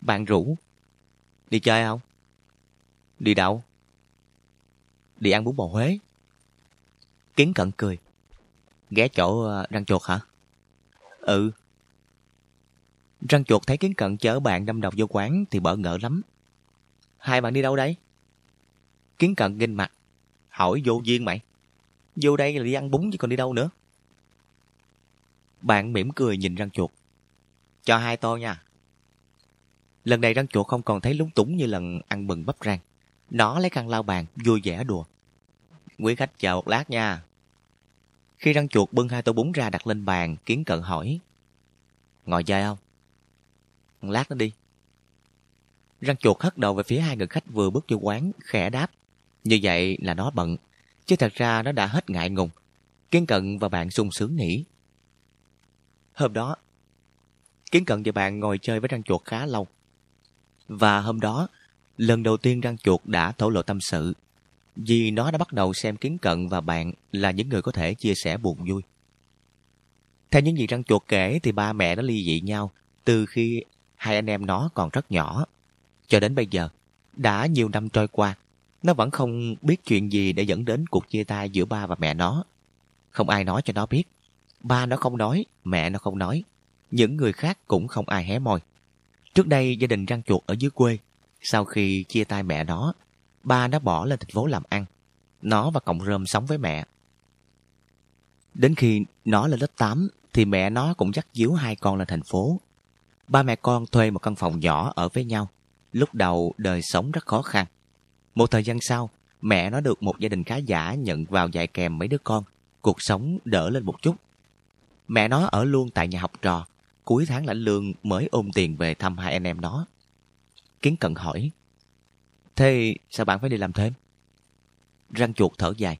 Bạn rủ. Đi chơi không? Đi đâu? Đi ăn bún bò Huế. Kiến cận cười. Ghé chỗ ờ, răng chuột hả? Ừ. Răng chuột thấy kiến cận chở bạn đâm đầu vô quán thì bỡ ngỡ lắm. Hai bạn đi đâu đấy Kiến cận nghênh mặt. Hỏi vô duyên mày. Vô đây là đi ăn bún chứ còn đi đâu nữa. Bạn mỉm cười nhìn răng chuột. Cho hai tô nha. Lần này răng chuột không còn thấy lúng túng như lần ăn mừng bắp rang. Nó lấy khăn lau bàn, vui vẻ đùa. Quý khách chờ một lát nha. Khi răng chuột bưng hai tô bún ra đặt lên bàn, kiến cận hỏi. Ngồi chơi không? Lát nó đi. Răng chuột hất đầu về phía hai người khách vừa bước vô quán, khẽ đáp. Như vậy là nó bận, chứ thật ra nó đã hết ngại ngùng. Kiến cận và bạn sung sướng nghỉ. Hôm đó, Kiến cận và bạn ngồi chơi với răng chuột khá lâu. Và hôm đó, lần đầu tiên răng chuột đã thổ lộ tâm sự. Vì nó đã bắt đầu xem kiến cận và bạn là những người có thể chia sẻ buồn vui. Theo những gì răng chuột kể thì ba mẹ nó ly dị nhau từ khi hai anh em nó còn rất nhỏ. Cho đến bây giờ, đã nhiều năm trôi qua, nó vẫn không biết chuyện gì để dẫn đến cuộc chia tay giữa ba và mẹ nó. Không ai nói cho nó biết. Ba nó không nói, mẹ nó không nói. Những người khác cũng không ai hé môi. Trước đây gia đình răng chuột ở dưới quê. Sau khi chia tay mẹ nó, ba nó bỏ lên thành phố làm ăn. Nó và cộng rơm sống với mẹ. Đến khi nó lên lớp 8 thì mẹ nó cũng dắt díu hai con lên thành phố. Ba mẹ con thuê một căn phòng nhỏ ở với nhau. Lúc đầu đời sống rất khó khăn. Một thời gian sau, mẹ nó được một gia đình khá giả nhận vào dạy kèm mấy đứa con. Cuộc sống đỡ lên một chút. Mẹ nó ở luôn tại nhà học trò. Cuối tháng lãnh lương mới ôm tiền về thăm hai anh em nó. Kiến cận hỏi. Thế sao bạn phải đi làm thêm? Răng chuột thở dài.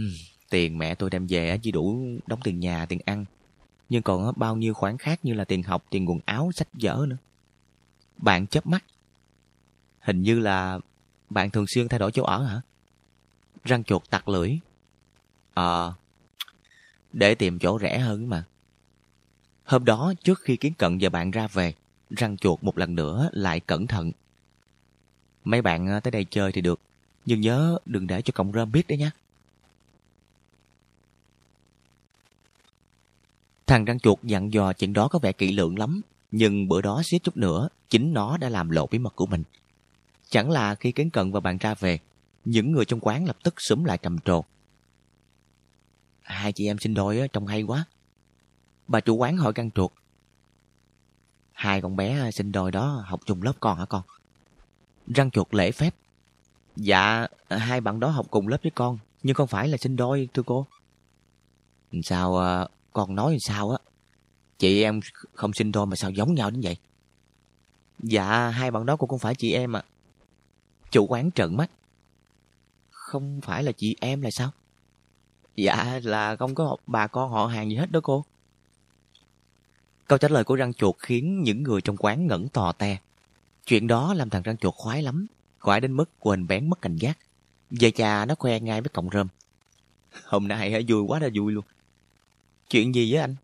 Uhm, tiền mẹ tôi đem về chỉ đủ đóng tiền nhà, tiền ăn. Nhưng còn bao nhiêu khoản khác như là tiền học, tiền quần áo, sách vở nữa. Bạn chớp mắt. Hình như là bạn thường xuyên thay đổi chỗ ở hả? Răng chuột tặc lưỡi. Ờ, để tìm chỗ rẻ hơn mà. Hôm đó, trước khi Kiến Cận và bạn ra về, răng chuột một lần nữa lại cẩn thận. Mấy bạn ờ, tới đây chơi thì được, nhưng nhớ đừng để cho cộng rơm biết đấy nhé. Thằng răng chuột dặn dò chuyện đó có vẻ kỹ lưỡng lắm, nhưng bữa đó xếp chút nữa, chính nó đã làm lộ bí mật của mình. Chẳng là khi Kiến Cận và bạn ra về, những người trong quán lập tức súng lại trầm trồ. Hai chị em sinh đôi á, trông hay quá. Bà chủ quán hỏi căn chuột. Hai con bé sinh đôi đó học chung lớp con hả con? Răng chuột lễ phép. Dạ, hai bạn đó học cùng lớp với con, nhưng không phải là sinh đôi, thưa cô. Sao, à, con nói sao á? Chị em không sinh đôi mà sao giống nhau đến vậy? Dạ, hai bạn đó cũng không phải chị em à. Chủ quán trợn mắt. Không phải là chị em là sao? Dạ, là không có bà con họ hàng gì hết đó cô. Câu trả lời của răng chuột khiến những người trong quán ngẩn tò te. Chuyện đó làm thằng răng chuột khoái lắm, khoái đến mức quên bén mất cảnh giác. Về cha nó khoe ngay với cọng rơm. Hôm nay vui quá là vui luôn. Chuyện gì với anh?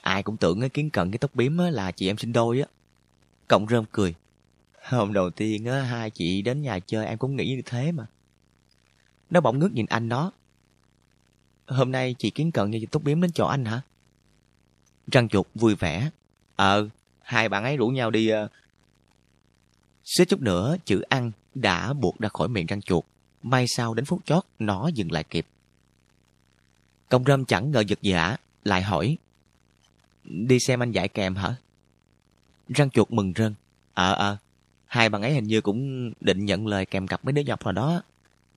Ai cũng tưởng kiến cận cái tóc biếm là chị em sinh đôi á. Cộng rơm cười. Hôm đầu tiên á, hai chị đến nhà chơi em cũng nghĩ như thế mà. Nó bỗng ngước nhìn anh nó. Hôm nay chị kiến cận như túc biếm đến chỗ anh hả? Răng chuột vui vẻ. Ờ, hai bạn ấy rủ nhau đi... Ờ. Uh... Xích chút nữa, chữ ăn đã buộc ra khỏi miệng răng chuột. May sao đến phút chót, nó dừng lại kịp. Công rơm chẳng ngờ giật giả, lại hỏi. Đi xem anh dạy kèm hả? Răng chuột mừng rơn. Ờ ờ, hai bạn ấy hình như cũng định nhận lời kèm cặp mấy đứa nhóc nào đó.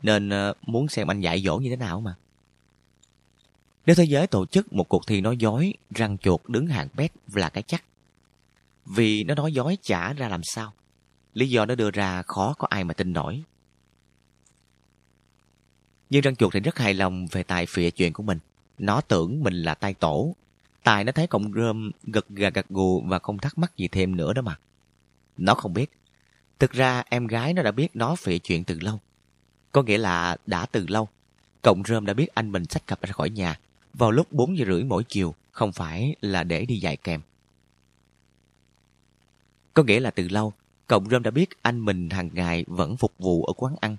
Nên ờ, muốn xem anh dạy dỗ như thế nào mà. Nếu thế giới tổ chức một cuộc thi nói dối, răng chuột đứng hàng bét là cái chắc. Vì nó nói dối chả ra làm sao. Lý do nó đưa ra khó có ai mà tin nổi. Nhưng răng chuột thì rất hài lòng về tài phịa chuyện của mình. Nó tưởng mình là tay tổ. Tài nó thấy cọng rơm gật gà gật gù và không thắc mắc gì thêm nữa đó mà. Nó không biết. Thực ra em gái nó đã biết nó phỉ chuyện từ lâu. Có nghĩa là đã từ lâu. Cộng rơm đã biết anh mình sách cặp ra khỏi nhà vào lúc 4 giờ rưỡi mỗi chiều, không phải là để đi dạy kèm. Có nghĩa là từ lâu, Cộng Rơm đã biết anh mình hàng ngày vẫn phục vụ ở quán ăn.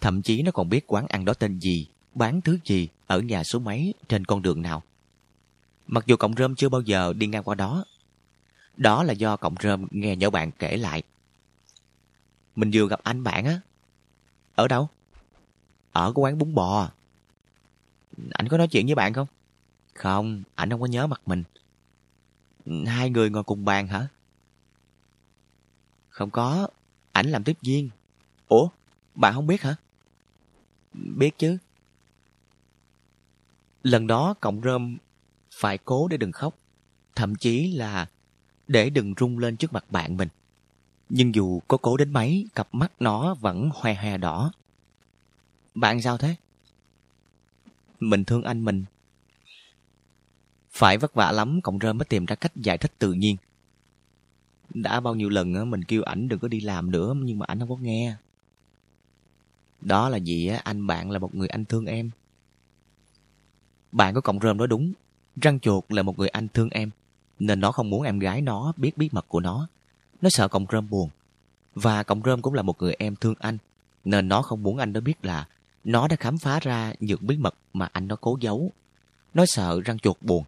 Thậm chí nó còn biết quán ăn đó tên gì, bán thứ gì, ở nhà số mấy, trên con đường nào. Mặc dù Cộng Rơm chưa bao giờ đi ngang qua đó. Đó là do Cộng Rơm nghe nhỏ bạn kể lại. Mình vừa gặp anh bạn á. Ở đâu? Ở cái quán bún bò. Anh có nói chuyện với bạn không? Không, anh không có nhớ mặt mình. Hai người ngồi cùng bàn hả? Không có, ảnh làm tiếp viên. Ủa, bạn không biết hả? Biết chứ. Lần đó cộng rơm phải cố để đừng khóc. Thậm chí là để đừng rung lên trước mặt bạn mình. Nhưng dù có cố đến mấy, cặp mắt nó vẫn hoe hoe đỏ. Bạn sao thế? Mình thương anh mình. Phải vất vả lắm, cộng rơm mới tìm ra cách giải thích tự nhiên. Đã bao nhiêu lần mình kêu ảnh đừng có đi làm nữa, nhưng mà ảnh không có nghe. Đó là gì anh bạn là một người anh thương em. Bạn của cộng rơm nói đúng, răng chuột là một người anh thương em, nên nó không muốn em gái nó biết bí mật của nó. Nó sợ cộng rơm buồn. Và cộng rơm cũng là một người em thương anh, nên nó không muốn anh nó biết là nó đã khám phá ra những bí mật mà anh nó cố giấu. Nó sợ răng chuột buồn.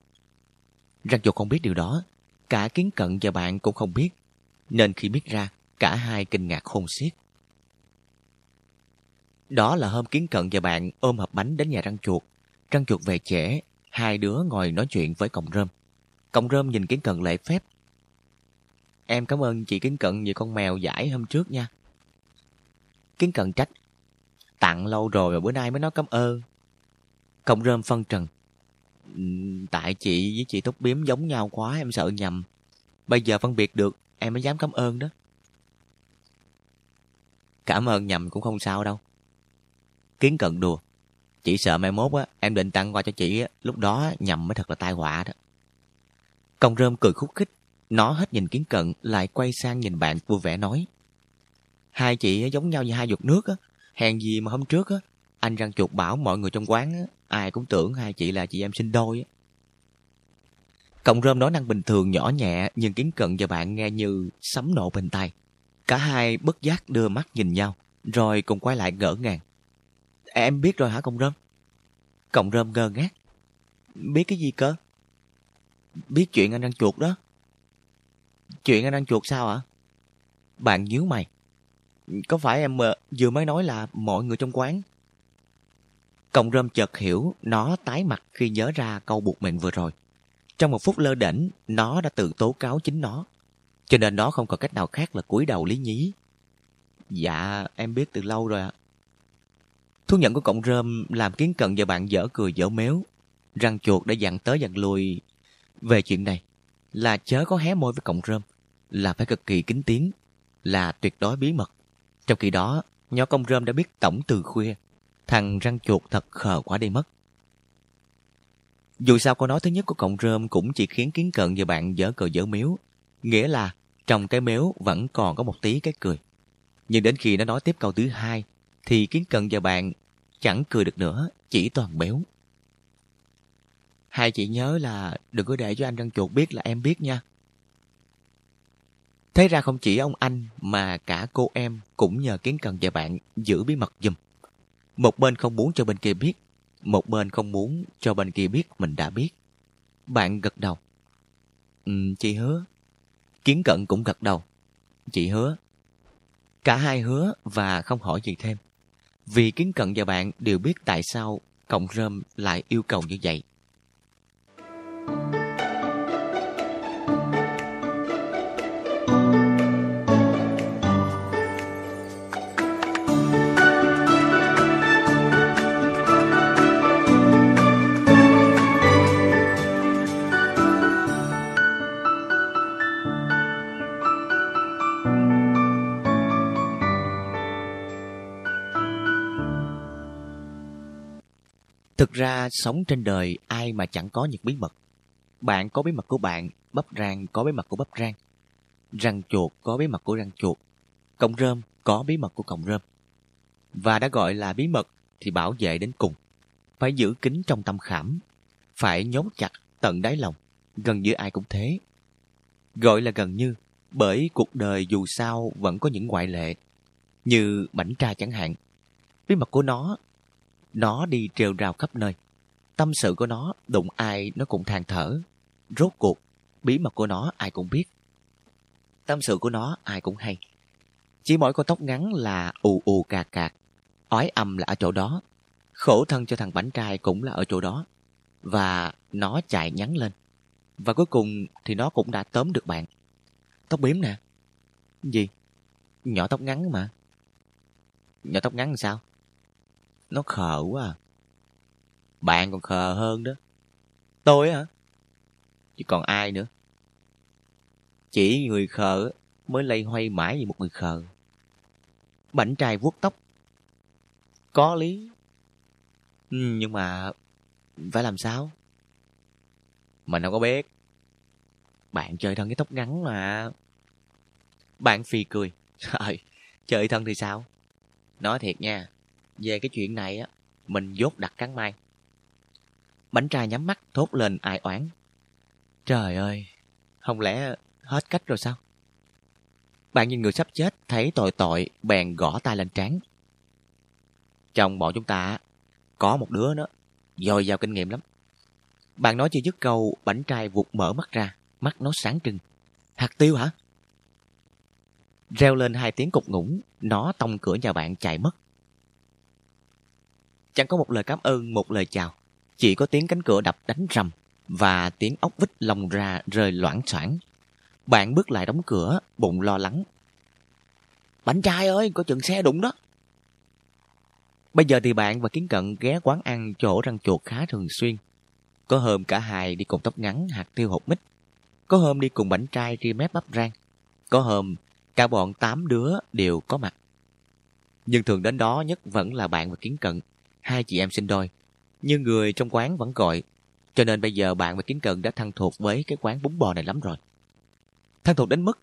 Răng chuột không biết điều đó. Cả kiến cận và bạn cũng không biết. Nên khi biết ra, cả hai kinh ngạc khôn xiết. Đó là hôm kiến cận và bạn ôm hộp bánh đến nhà răng chuột. Răng chuột về trễ, hai đứa ngồi nói chuyện với cọng rơm. Cọng rơm nhìn kiến cận lễ phép. Em cảm ơn chị kiến cận về con mèo giải hôm trước nha. Kiến cận trách Tặng lâu rồi mà bữa nay mới nói cảm ơn. Cộng rơm phân trần. Tại chị với chị Túc Biếm giống nhau quá em sợ nhầm. Bây giờ phân biệt được em mới dám cảm ơn đó. Cảm ơn nhầm cũng không sao đâu. Kiến cận đùa. Chị sợ mai mốt á, em định tặng qua cho chị á, lúc đó nhầm mới thật là tai họa đó. Công rơm cười khúc khích, nó hết nhìn kiến cận lại quay sang nhìn bạn vui vẻ nói. Hai chị giống nhau như hai giọt nước á, Hèn gì mà hôm trước á, anh răng chuột bảo mọi người trong quán á, ai cũng tưởng hai chị là chị em sinh đôi á. Cộng rơm nói năng bình thường nhỏ nhẹ nhưng kiến cận và bạn nghe như sấm nổ bên tai. Cả hai bất giác đưa mắt nhìn nhau, rồi cùng quay lại ngỡ ngàng. Em biết rồi hả cộng rơm? Cộng rơm ngơ ngác. Biết cái gì cơ? Biết chuyện anh răng chuột đó. Chuyện anh ăn chuột sao hả? Bạn nhíu mày. Có phải em ờ, vừa mới nói là mọi người trong quán? Cộng rơm chợt hiểu nó tái mặt khi nhớ ra câu buộc mình vừa rồi. Trong một phút lơ đỉnh, nó đã tự tố cáo chính nó. Cho nên nó không còn cách nào khác là cúi đầu lý nhí. Dạ, em biết từ lâu rồi ạ. Thú nhận của cộng rơm làm kiến cận và bạn dở cười dở méo. Răng chuột đã dặn tới dặn lui về chuyện này. Là chớ có hé môi với cộng rơm. Là phải cực kỳ kính tiếng. Là tuyệt đối bí mật. Trong khi đó, nhỏ công rơm đã biết tổng từ khuya. Thằng răng chuột thật khờ quá đi mất. Dù sao câu nói thứ nhất của cộng rơm cũng chỉ khiến kiến cận và bạn dở cờ dở miếu. Nghĩa là trong cái miếu vẫn còn có một tí cái cười. Nhưng đến khi nó nói tiếp câu thứ hai, thì kiến cận và bạn chẳng cười được nữa, chỉ toàn béo. Hai chị nhớ là đừng có để cho anh răng chuột biết là em biết nha. Thế ra không chỉ ông anh mà cả cô em cũng nhờ kiến cần và bạn giữ bí mật giùm. Một bên không muốn cho bên kia biết, một bên không muốn cho bên kia biết mình đã biết. Bạn gật đầu. Ừ, chị hứa. Kiến cận cũng gật đầu. Chị hứa. Cả hai hứa và không hỏi gì thêm. Vì kiến cận và bạn đều biết tại sao cộng rơm lại yêu cầu như vậy. Thực ra sống trên đời ai mà chẳng có những bí mật. Bạn có bí mật của bạn, bắp rang có bí mật của bắp rang. Răng chuột có bí mật của răng chuột. Cọng rơm có bí mật của cọng rơm. Và đã gọi là bí mật thì bảo vệ đến cùng. Phải giữ kín trong tâm khảm. Phải nhốt chặt tận đáy lòng. Gần như ai cũng thế. Gọi là gần như bởi cuộc đời dù sao vẫn có những ngoại lệ. Như bảnh tra chẳng hạn. Bí mật của nó nó đi trêu rào khắp nơi. Tâm sự của nó đụng ai nó cũng than thở. Rốt cuộc, bí mật của nó ai cũng biết. Tâm sự của nó ai cũng hay. Chỉ mỗi con tóc ngắn là ù ù cà cạc. Ói âm là ở chỗ đó. Khổ thân cho thằng bánh trai cũng là ở chỗ đó. Và nó chạy nhắn lên. Và cuối cùng thì nó cũng đã tóm được bạn. Tóc biếm nè. Gì? Nhỏ tóc ngắn mà. Nhỏ tóc ngắn làm sao? Nó khờ quá à. Bạn còn khờ hơn đó. Tôi hả? Chứ còn ai nữa? Chỉ người khờ mới lây hoay mãi vì một người khờ. Bảnh trai vuốt tóc. Có lý. Ừ, nhưng mà phải làm sao? Mình đâu có biết. Bạn chơi thân cái tóc ngắn mà. Bạn phì cười. Trời, chơi thân thì sao? Nói thiệt nha, về cái chuyện này á, mình dốt đặt cắn mai. Bánh trai nhắm mắt thốt lên ai oán. Trời ơi, không lẽ hết cách rồi sao? Bạn nhìn người sắp chết thấy tội tội bèn gõ tay lên trán. Trong bọn chúng ta có một đứa nó dồi dào kinh nghiệm lắm. Bạn nói chưa dứt câu, bánh trai vụt mở mắt ra, mắt nó sáng trưng. Hạt tiêu hả? Reo lên hai tiếng cục ngủng, nó tông cửa nhà bạn chạy mất. Chẳng có một lời cảm ơn, một lời chào. Chỉ có tiếng cánh cửa đập đánh rầm và tiếng ốc vít lồng ra rơi loãng xoảng. Bạn bước lại đóng cửa, bụng lo lắng. Bánh trai ơi, có chừng xe đụng đó. Bây giờ thì bạn và Kiến Cận ghé quán ăn chỗ răng chuột khá thường xuyên. Có hôm cả hai đi cùng tóc ngắn hạt tiêu hột mít. Có hôm đi cùng bánh trai ri mép bắp rang. Có hôm cả bọn tám đứa đều có mặt. Nhưng thường đến đó nhất vẫn là bạn và Kiến Cận hai chị em sinh đôi. Nhưng người trong quán vẫn gọi, cho nên bây giờ bạn và Kiến Cần đã thân thuộc với cái quán bún bò này lắm rồi. Thân thuộc đến mức,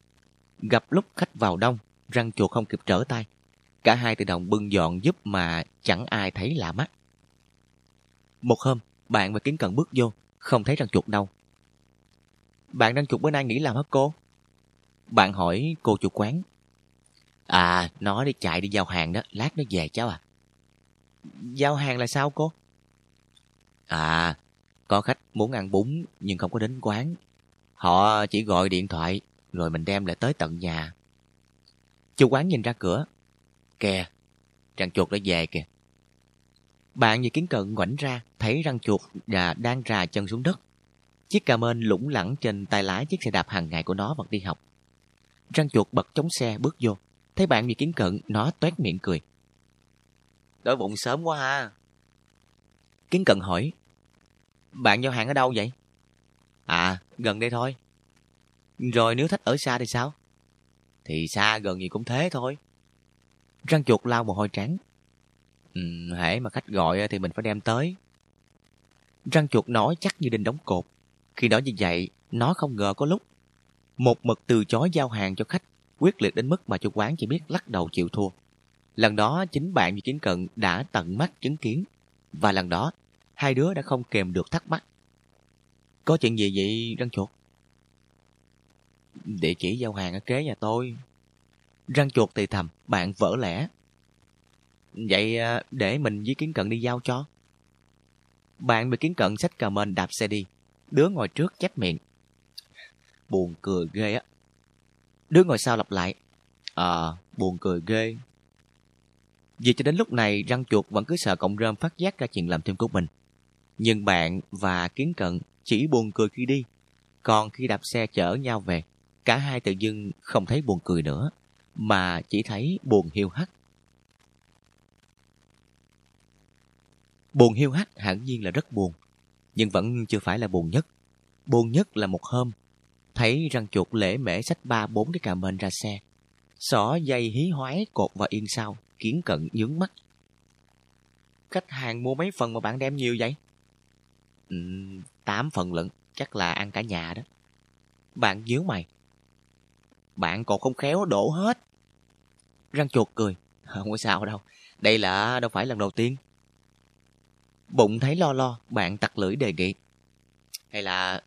gặp lúc khách vào đông, răng chuột không kịp trở tay. Cả hai tự động bưng dọn giúp mà chẳng ai thấy lạ mắt. Một hôm, bạn và kiến cần bước vô, không thấy răng chuột đâu. Bạn răng chuột bữa nay nghỉ làm hả cô? Bạn hỏi cô chủ quán. À, nó đi chạy đi giao hàng đó, lát nó về cháu à. Giao hàng là sao cô? À, có khách muốn ăn bún nhưng không có đến quán. Họ chỉ gọi điện thoại rồi mình đem lại tới tận nhà. Chủ quán nhìn ra cửa. Kìa, răng chuột đã về kìa. Bạn như kiến cận ngoảnh ra, thấy răng chuột đã đang rà chân xuống đất. Chiếc cà mên lủng lẳng trên tay lái chiếc xe đạp hàng ngày của nó vẫn đi học. Răng chuột bật chống xe bước vô. Thấy bạn như kiến cận, nó toét miệng cười. Đói bụng sớm quá ha. Kiến cần hỏi. Bạn giao hàng ở đâu vậy? À, gần đây thôi. Rồi nếu thích ở xa thì sao? Thì xa gần gì cũng thế thôi. Răng chuột lau mồ hôi trắng. Ừ, hễ mà khách gọi thì mình phải đem tới. Răng chuột nói chắc như đinh đóng cột. Khi đó như vậy, nó không ngờ có lúc. Một mực từ chối giao hàng cho khách, quyết liệt đến mức mà chủ quán chỉ biết lắc đầu chịu thua. Lần đó chính bạn và Kiến Cận đã tận mắt chứng kiến. Và lần đó, hai đứa đã không kèm được thắc mắc. Có chuyện gì vậy răng chuột? Địa chỉ giao hàng ở kế nhà tôi. Răng chuột thì thầm, bạn vỡ lẽ. Vậy à, để mình với Kiến Cận đi giao cho. Bạn bị Kiến Cận xách cà mên đạp xe đi. Đứa ngồi trước chép miệng. Buồn cười ghê á. Đứa ngồi sau lặp lại. Ờ, buồn cười ghê. Vì cho đến lúc này, răng chuột vẫn cứ sợ cộng rơm phát giác ra chuyện làm thêm của mình. Nhưng bạn và Kiến Cận chỉ buồn cười khi đi. Còn khi đạp xe chở nhau về, cả hai tự dưng không thấy buồn cười nữa, mà chỉ thấy buồn hiu hắt. Buồn hiu hắt hẳn nhiên là rất buồn, nhưng vẫn chưa phải là buồn nhất. Buồn nhất là một hôm, thấy răng chuột lễ mễ sách ba bốn cái cà mên ra xe. Xỏ dây hí hoái cột vào yên sau, kiến cận nhướng mắt. Khách hàng mua mấy phần mà bạn đem nhiều vậy? Ừ, 8 phần lận, chắc là ăn cả nhà đó. Bạn nhớ mày. Bạn còn không khéo đổ hết. Răng chuột cười. Không có sao đâu, đây là đâu phải lần đầu tiên. Bụng thấy lo lo, bạn tặc lưỡi đề nghị. Hay là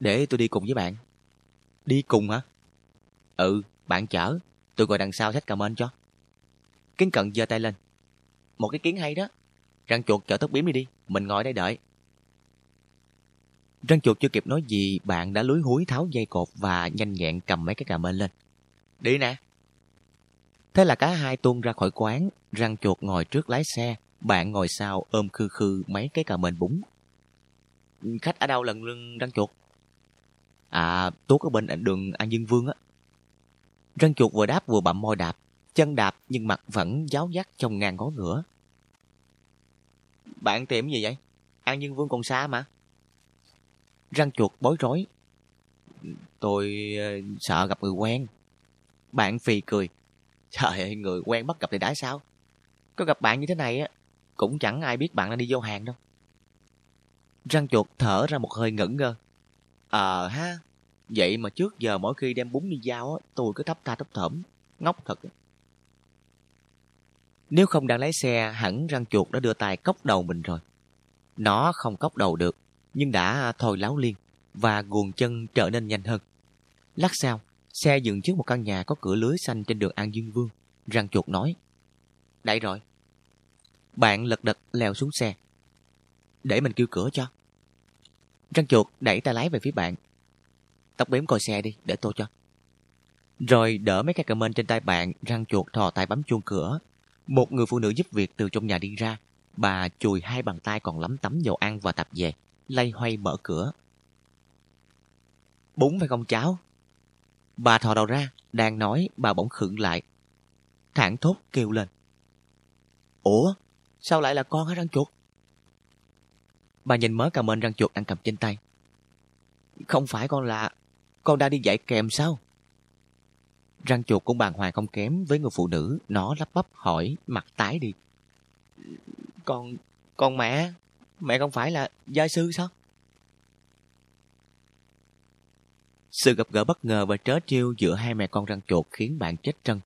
để tôi đi cùng với bạn? Đi cùng hả? Ừ, bạn chở, tôi ngồi đằng sau xách cảm ơn cho. Kiến cận giơ tay lên. Một cái kiến hay đó. Răng chuột chở tóc biếm đi đi, mình ngồi đây đợi. Răng chuột chưa kịp nói gì, bạn đã lúi húi tháo dây cột và nhanh nhẹn cầm mấy cái cà mên lên. Đi nè. Thế là cả hai tuôn ra khỏi quán, răng chuột ngồi trước lái xe, bạn ngồi sau ôm khư khư mấy cái cà mên bún. Khách ở đâu lần lưng răng chuột? À, Tuốt ở bên đường An Dương Vương á. Răng chuột vừa đáp vừa bậm môi đạp, chân đạp nhưng mặt vẫn giáo giác trong ngàn ngó ngửa. Bạn tìm gì vậy? An Dương Vương còn xa mà. Răng chuột bối rối. Tôi ờ, sợ gặp người quen. Bạn phì cười. Trời ơi, người quen bắt gặp thì đã sao? Có gặp bạn như thế này á, cũng chẳng ai biết bạn đang đi vô hàng đâu. Răng chuột thở ra một hơi ngẩn ngơ. Ờ ha, vậy mà trước giờ mỗi khi đem bún đi giao á, tôi cứ thấp tha thấp thởm, ngốc thật. Nếu không đang lái xe, hẳn răng chuột đã đưa tay cốc đầu mình rồi. Nó không cốc đầu được, nhưng đã thôi láo liên và guồng chân trở nên nhanh hơn. Lát sau, xe dừng trước một căn nhà có cửa lưới xanh trên đường An Dương Vương. Răng chuột nói, Đây rồi. Bạn lật đật leo xuống xe. Để mình kêu cửa cho. Răng chuột đẩy tay lái về phía bạn. Tóc bếm coi xe đi, để tôi cho. Rồi đỡ mấy cái comment trên tay bạn, răng chuột thò tay bấm chuông cửa. Một người phụ nữ giúp việc từ trong nhà đi ra. Bà chùi hai bàn tay còn lắm tấm dầu ăn và tạp về, lay hoay mở cửa. Bún phải không cháu? Bà thò đầu ra, đang nói, bà bỗng khựng lại. Thẳng thốt kêu lên. Ủa, sao lại là con hả răng chuột? Bà nhìn mớ cà mên răng chuột đang cầm trên tay. Không phải con là... Con đang đi dạy kèm sao? Răng chuột cũng bàng hoàng không kém với người phụ nữ. Nó lắp bắp hỏi, mặt tái đi. Con... Con mẹ... Mẹ không phải là gia sư sao? Sự gặp gỡ bất ngờ và trớ trêu giữa hai mẹ con răng chuột khiến bạn chết trân.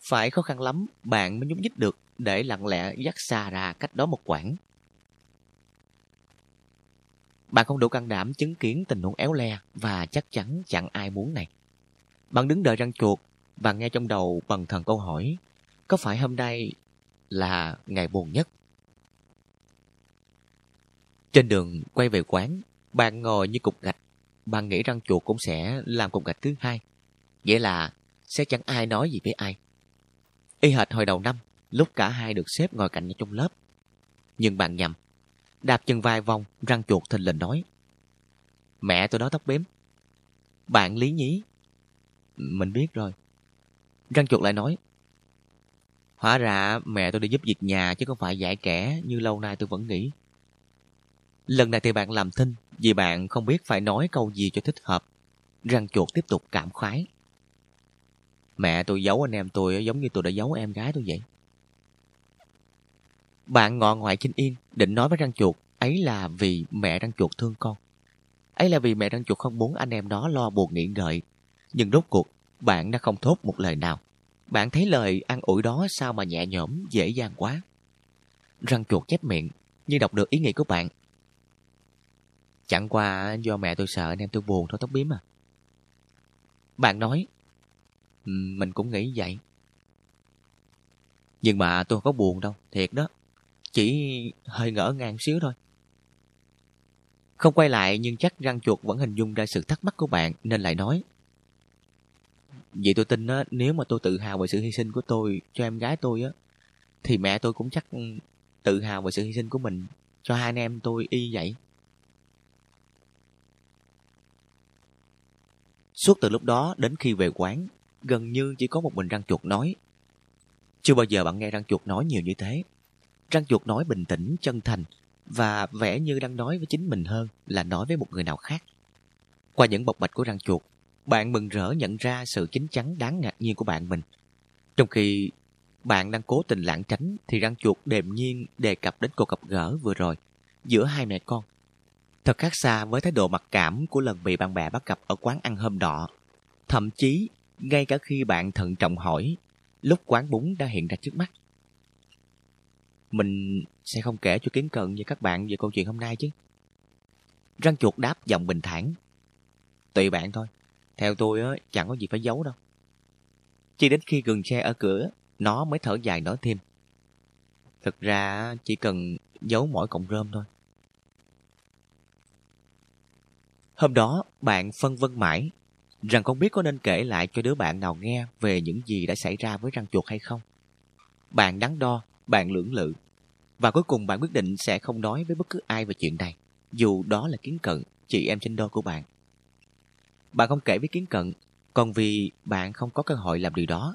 Phải khó khăn lắm, bạn mới nhúc nhích được để lặng lẽ dắt xa ra cách đó một quãng. Bạn không đủ can đảm chứng kiến tình huống éo le và chắc chắn chẳng ai muốn này. Bạn đứng đợi răng chuột và nghe trong đầu bằng thần câu hỏi có phải hôm nay là ngày buồn nhất? Trên đường quay về quán, bạn ngồi như cục gạch. Bạn nghĩ răng chuột cũng sẽ làm cục gạch thứ hai. Vậy là sẽ chẳng ai nói gì với ai. Y hệt hồi đầu năm, lúc cả hai được xếp ngồi cạnh nhau trong lớp. Nhưng bạn nhầm. Đạp chân vai vòng, răng chuột thình lình nói. Mẹ tôi nói tóc bếm. Bạn lý nhí. Mình biết rồi. Răng chuột lại nói. Hóa ra mẹ tôi đi giúp việc nhà chứ không phải dạy kẻ như lâu nay tôi vẫn nghĩ. Lần này thì bạn làm thinh vì bạn không biết phải nói câu gì cho thích hợp. Răng chuột tiếp tục cảm khoái. Mẹ tôi giấu anh em tôi giống như tôi đã giấu em gái tôi vậy. Bạn ngọ ngoại kinh yên định nói với răng chuột, ấy là vì mẹ răng chuột thương con. Ấy là vì mẹ răng chuột không muốn anh em đó lo buồn nghĩ ngợi. Nhưng rốt cuộc, bạn đã không thốt một lời nào. Bạn thấy lời ăn ủi đó sao mà nhẹ nhõm, dễ dàng quá. Răng chuột chép miệng, như đọc được ý nghĩ của bạn. Chẳng qua do mẹ tôi sợ nên em tôi buồn thôi tóc biếm à. Bạn nói, ừ, mình cũng nghĩ vậy. Nhưng mà tôi không có buồn đâu, thiệt đó. Chỉ hơi ngỡ ngàng xíu thôi. Không quay lại nhưng chắc răng chuột vẫn hình dung ra sự thắc mắc của bạn nên lại nói vì tôi tin á, nếu mà tôi tự hào về sự hy sinh của tôi cho em gái tôi á, thì mẹ tôi cũng chắc tự hào về sự hy sinh của mình cho hai anh em tôi y vậy. Suốt từ lúc đó đến khi về quán, gần như chỉ có một mình răng chuột nói. Chưa bao giờ bạn nghe răng chuột nói nhiều như thế. Răng chuột nói bình tĩnh, chân thành và vẻ như đang nói với chính mình hơn là nói với một người nào khác. Qua những bộc bạch của răng chuột, bạn mừng rỡ nhận ra sự chính chắn đáng ngạc nhiên của bạn mình. Trong khi bạn đang cố tình lảng tránh thì răng chuột đềm nhiên đề cập đến cuộc gặp gỡ vừa rồi giữa hai mẹ con. Thật khác xa với thái độ mặc cảm của lần bị bạn bè bắt gặp ở quán ăn hôm đó. Thậm chí, ngay cả khi bạn thận trọng hỏi, lúc quán bún đã hiện ra trước mắt. Mình sẽ không kể cho kiến cận với các bạn về câu chuyện hôm nay chứ. Răng chuột đáp giọng bình thản. Tùy bạn thôi. Theo tôi á, chẳng có gì phải giấu đâu. Chỉ đến khi gần xe ở cửa, nó mới thở dài nói thêm. Thực ra chỉ cần giấu mỗi cọng rơm thôi. Hôm đó, bạn phân vân mãi, rằng không biết có nên kể lại cho đứa bạn nào nghe về những gì đã xảy ra với răng chuột hay không. Bạn đắn đo, bạn lưỡng lự, và cuối cùng bạn quyết định sẽ không nói với bất cứ ai về chuyện này, dù đó là kiến cận, chị em sinh đôi của bạn. Bạn không kể với kiến cận, còn vì bạn không có cơ hội làm điều đó.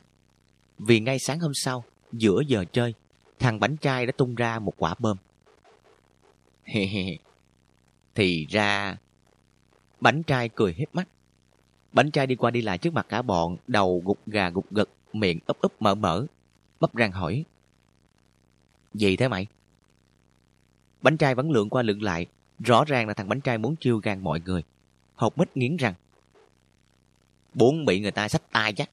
Vì ngay sáng hôm sau, giữa giờ chơi, thằng bánh trai đã tung ra một quả bơm. Thì ra Bánh trai cười hết mắt. Bánh trai đi qua đi lại trước mặt cả bọn, đầu gục gà gục gật, miệng ấp ấp mở mở. Bắp răng hỏi. Gì thế mày? Bánh trai vẫn lượn qua lượn lại. Rõ ràng là thằng bánh trai muốn chiêu gan mọi người. Hột mít nghiến răng. Bốn bị người ta xách tay chắc.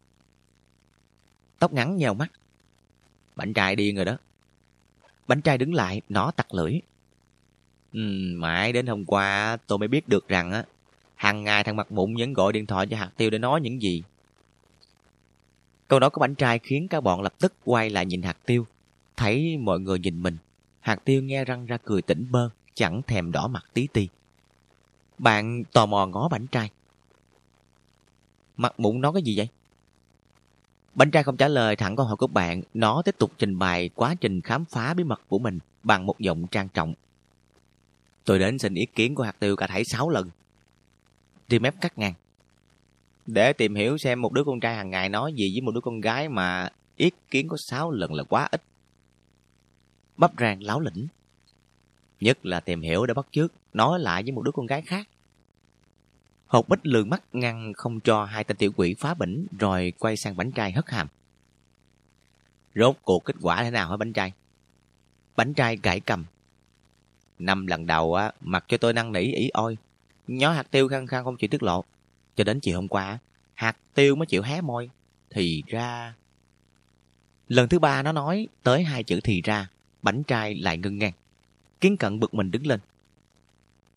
Tóc ngắn nhèo mắt. Bánh trai điên rồi đó. Bánh trai đứng lại, nó tặc lưỡi. Ừ, mãi đến hôm qua tôi mới biết được rằng á hàng ngày thằng mặt mụn vẫn gọi điện thoại cho hạt tiêu để nói những gì. Câu nói của bánh trai khiến các bọn lập tức quay lại nhìn hạt tiêu. Thấy mọi người nhìn mình, hạt tiêu nghe răng ra cười tỉnh bơ, chẳng thèm đỏ mặt tí ti. Bạn tò mò ngó bánh trai. Mặt mụn nói cái gì vậy? Bánh trai không trả lời thẳng câu hỏi của bạn, nó tiếp tục trình bày quá trình khám phá bí mật của mình bằng một giọng trang trọng. Tôi đến xin ý kiến của hạt tiêu cả thảy 6 lần, Tim ép cắt ngang. Để tìm hiểu xem một đứa con trai hàng ngày nói gì với một đứa con gái mà ý kiến có 6 lần là quá ít. Bắp rang láo lĩnh. Nhất là tìm hiểu để bắt trước, nói lại với một đứa con gái khác. Hột bích lường mắt ngăn không cho hai tên tiểu quỷ phá bỉnh rồi quay sang bánh trai hất hàm. Rốt cuộc kết quả thế nào hả bánh trai? Bánh trai gãi cầm. Năm lần đầu á, mặc cho tôi năn nỉ ý ôi, Nhó hạt tiêu khăng khăng không chịu tiết lộ. Cho đến chiều hôm qua, hạt tiêu mới chịu hé môi. Thì ra... Lần thứ ba nó nói tới hai chữ thì ra, bánh trai lại ngưng ngang. Kiến cận bực mình đứng lên.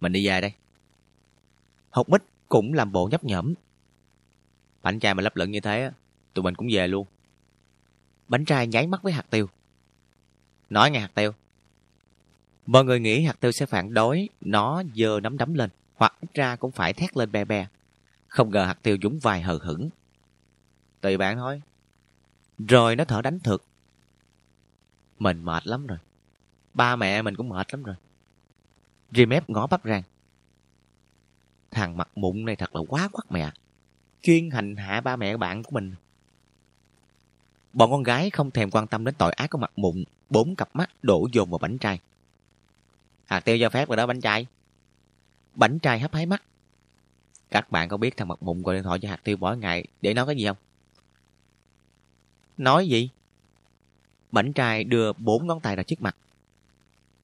Mình đi về đây. Học bích cũng làm bộ nhấp nhẫm. Bánh trai mà lấp lửng như thế, tụi mình cũng về luôn. Bánh trai nháy mắt với hạt tiêu. Nói nghe hạt tiêu. Mọi người nghĩ hạt tiêu sẽ phản đối, nó dơ nắm đấm lên, hoặc ít ra cũng phải thét lên be be. Không ngờ hạt tiêu dũng vài hờ hững. Tùy bạn thôi. Rồi nó thở đánh thực. Mình mệt lắm rồi. Ba mẹ mình cũng mệt lắm rồi. Remep ngó bắp rang. Thằng mặt mụn này thật là quá quắc mẹ. Chuyên hành hạ ba mẹ bạn của mình. Bọn con gái không thèm quan tâm đến tội ác của mặt mụn, bốn cặp mắt đổ dồn vào bánh trai. Hạt tiêu cho phép rồi đó bánh trai. Bánh trai hấp hái mắt. Các bạn có biết thằng mặt mụn gọi điện thoại cho hạt tiêu mỗi ngày để nói cái gì không? Nói gì? Bánh trai đưa bốn ngón tay ra trước mặt.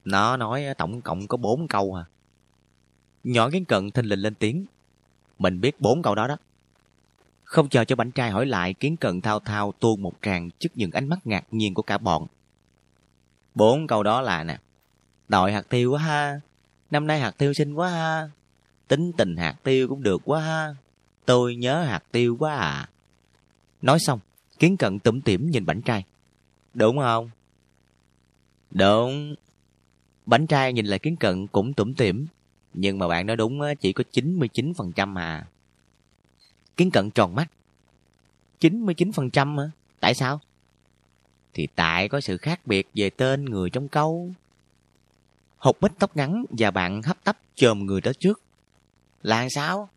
Nó nói tổng cộng có bốn câu à. Nhỏ kiến cận thình lình lên tiếng. Mình biết bốn câu đó đó. Không chờ cho bánh trai hỏi lại, kiến cận thao thao tuôn một tràng trước những ánh mắt ngạc nhiên của cả bọn. Bốn câu đó là nè. Đội hạt tiêu quá ha. Năm nay hạt tiêu xinh quá ha. Tính tình hạt tiêu cũng được quá ha. Tôi nhớ hạt tiêu quá à. Nói xong, kiến cận tủm tỉm nhìn bánh trai. Đúng không? Đúng. Bánh trai nhìn lại kiến cận cũng tủm tỉm. Nhưng mà bạn nói đúng chỉ có 99% mà. Kiến cận tròn mắt. 99% mà. Tại sao? Thì tại có sự khác biệt về tên người trong câu. Hột bích tóc ngắn và bạn hấp tấp chồm người đó trước. Là sao?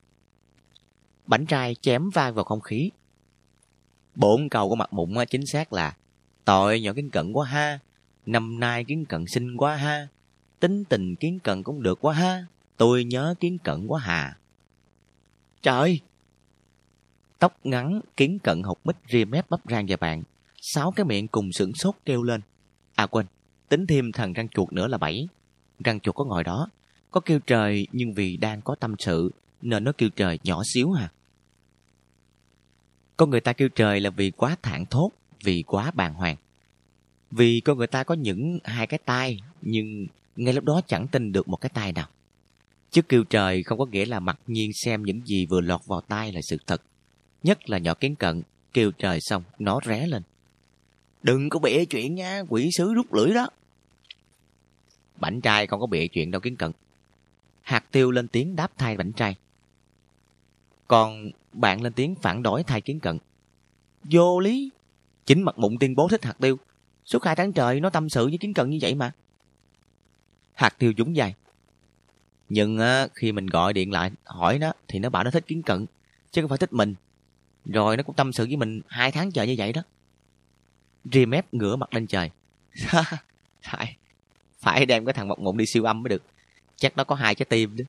bảnh trai chém vai vào không khí. Bốn câu của mặt mụn chính xác là, Tội nhỏ kiến cận quá ha. Năm nay kiến cận xinh quá ha. Tính tình kiến cận cũng được quá ha. Tôi nhớ kiến cận quá hà. Trời! Tóc ngắn, kiến cận học mít ria mép bắp rang và bạn. Sáu cái miệng cùng sửng sốt kêu lên. À quên, tính thêm thằng răng chuột nữa là bảy. Răng chuột có ngồi đó. Có kêu trời nhưng vì đang có tâm sự nên nó kêu trời nhỏ xíu hà. Con người ta kêu trời là vì quá thản thốt, vì quá bàng hoàng. Vì con người ta có những hai cái tai, nhưng ngay lúc đó chẳng tin được một cái tai nào. Chứ kêu trời không có nghĩa là mặc nhiên xem những gì vừa lọt vào tai là sự thật. Nhất là nhỏ kiến cận, kêu trời xong, nó ré lên. Đừng có bịa chuyện nha, quỷ sứ rút lưỡi đó. Bảnh trai không có bịa chuyện đâu kiến cận. Hạt tiêu lên tiếng đáp thay bảnh trai. Còn bạn lên tiếng phản đối thay kiến cận. Vô lý. Chính mặt mụn tuyên bố thích hạt tiêu. Suốt hai tháng trời nó tâm sự với kiến cận như vậy mà. Hạt tiêu dũng dài. Nhưng á, khi mình gọi điện lại hỏi nó thì nó bảo nó thích kiến cận. Chứ không phải thích mình. Rồi nó cũng tâm sự với mình hai tháng trời như vậy đó. Ria mép ngửa mặt lên trời. phải, phải đem cái thằng mọc mụn đi siêu âm mới được. Chắc nó có hai trái tim đó.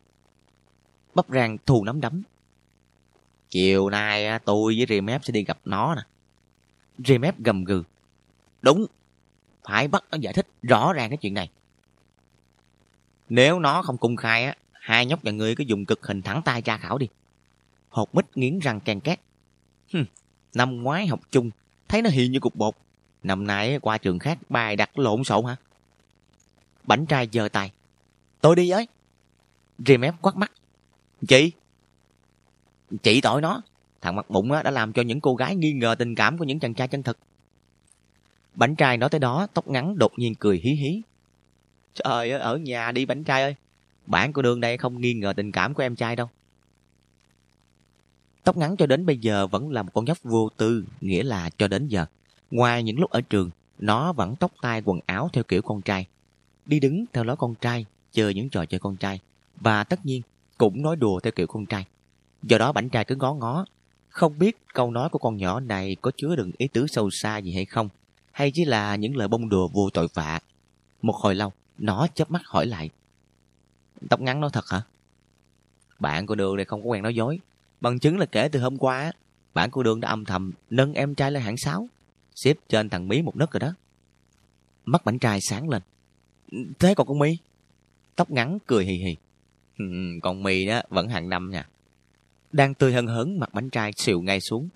Bắp rang thù nắm đấm. Chiều nay tôi với Ria sẽ đi gặp nó nè. Ria gầm gừ. Đúng, phải bắt nó giải thích rõ ràng cái chuyện này. Nếu nó không công khai á, hai nhóc nhà ngươi cứ dùng cực hình thẳng tay tra khảo đi. Hột mít nghiến răng càng két. Hừm, năm ngoái học chung, thấy nó hiền như cục bột. Năm nay qua trường khác bài đặt lộn xộn hả? Bảnh trai giơ tay. Tôi đi với. Rìm ép quát mắt. Chị? Chị tội nó. Thằng mặt bụng đã làm cho những cô gái nghi ngờ tình cảm của những chàng trai chân thực. Bảnh trai nói tới đó, tóc ngắn đột nhiên cười hí hí. Trời ơi, ở nhà đi bảnh trai ơi. Bạn của đường đây không nghi ngờ tình cảm của em trai đâu. Tóc ngắn cho đến bây giờ vẫn là một con nhóc vô tư, nghĩa là cho đến giờ. Ngoài những lúc ở trường, nó vẫn tóc tai quần áo theo kiểu con trai. Đi đứng theo lối con trai, chơi những trò chơi con trai. Và tất nhiên, cũng nói đùa theo kiểu con trai. Do đó bảnh trai cứ ngó ngó. Không biết câu nói của con nhỏ này có chứa đựng ý tứ sâu xa gì hay không, hay chỉ là những lời bông đùa vô tội vạ. Một hồi lâu, nó chớp mắt hỏi lại. Tóc ngắn nói thật hả? Bạn của đường này không có quen nói dối. Bằng chứng là kể từ hôm qua, bạn của đường đã âm thầm nâng em trai lên hạng 6. Xếp trên thằng Mí một nấc rồi đó. Mắt bảnh trai sáng lên. Thế còn con Mi? Tóc ngắn cười hì hì. Ừ, con còn Mi đó vẫn hàng năm nha. Đang tươi hân hớn mặt bánh trai xìu ngay xuống.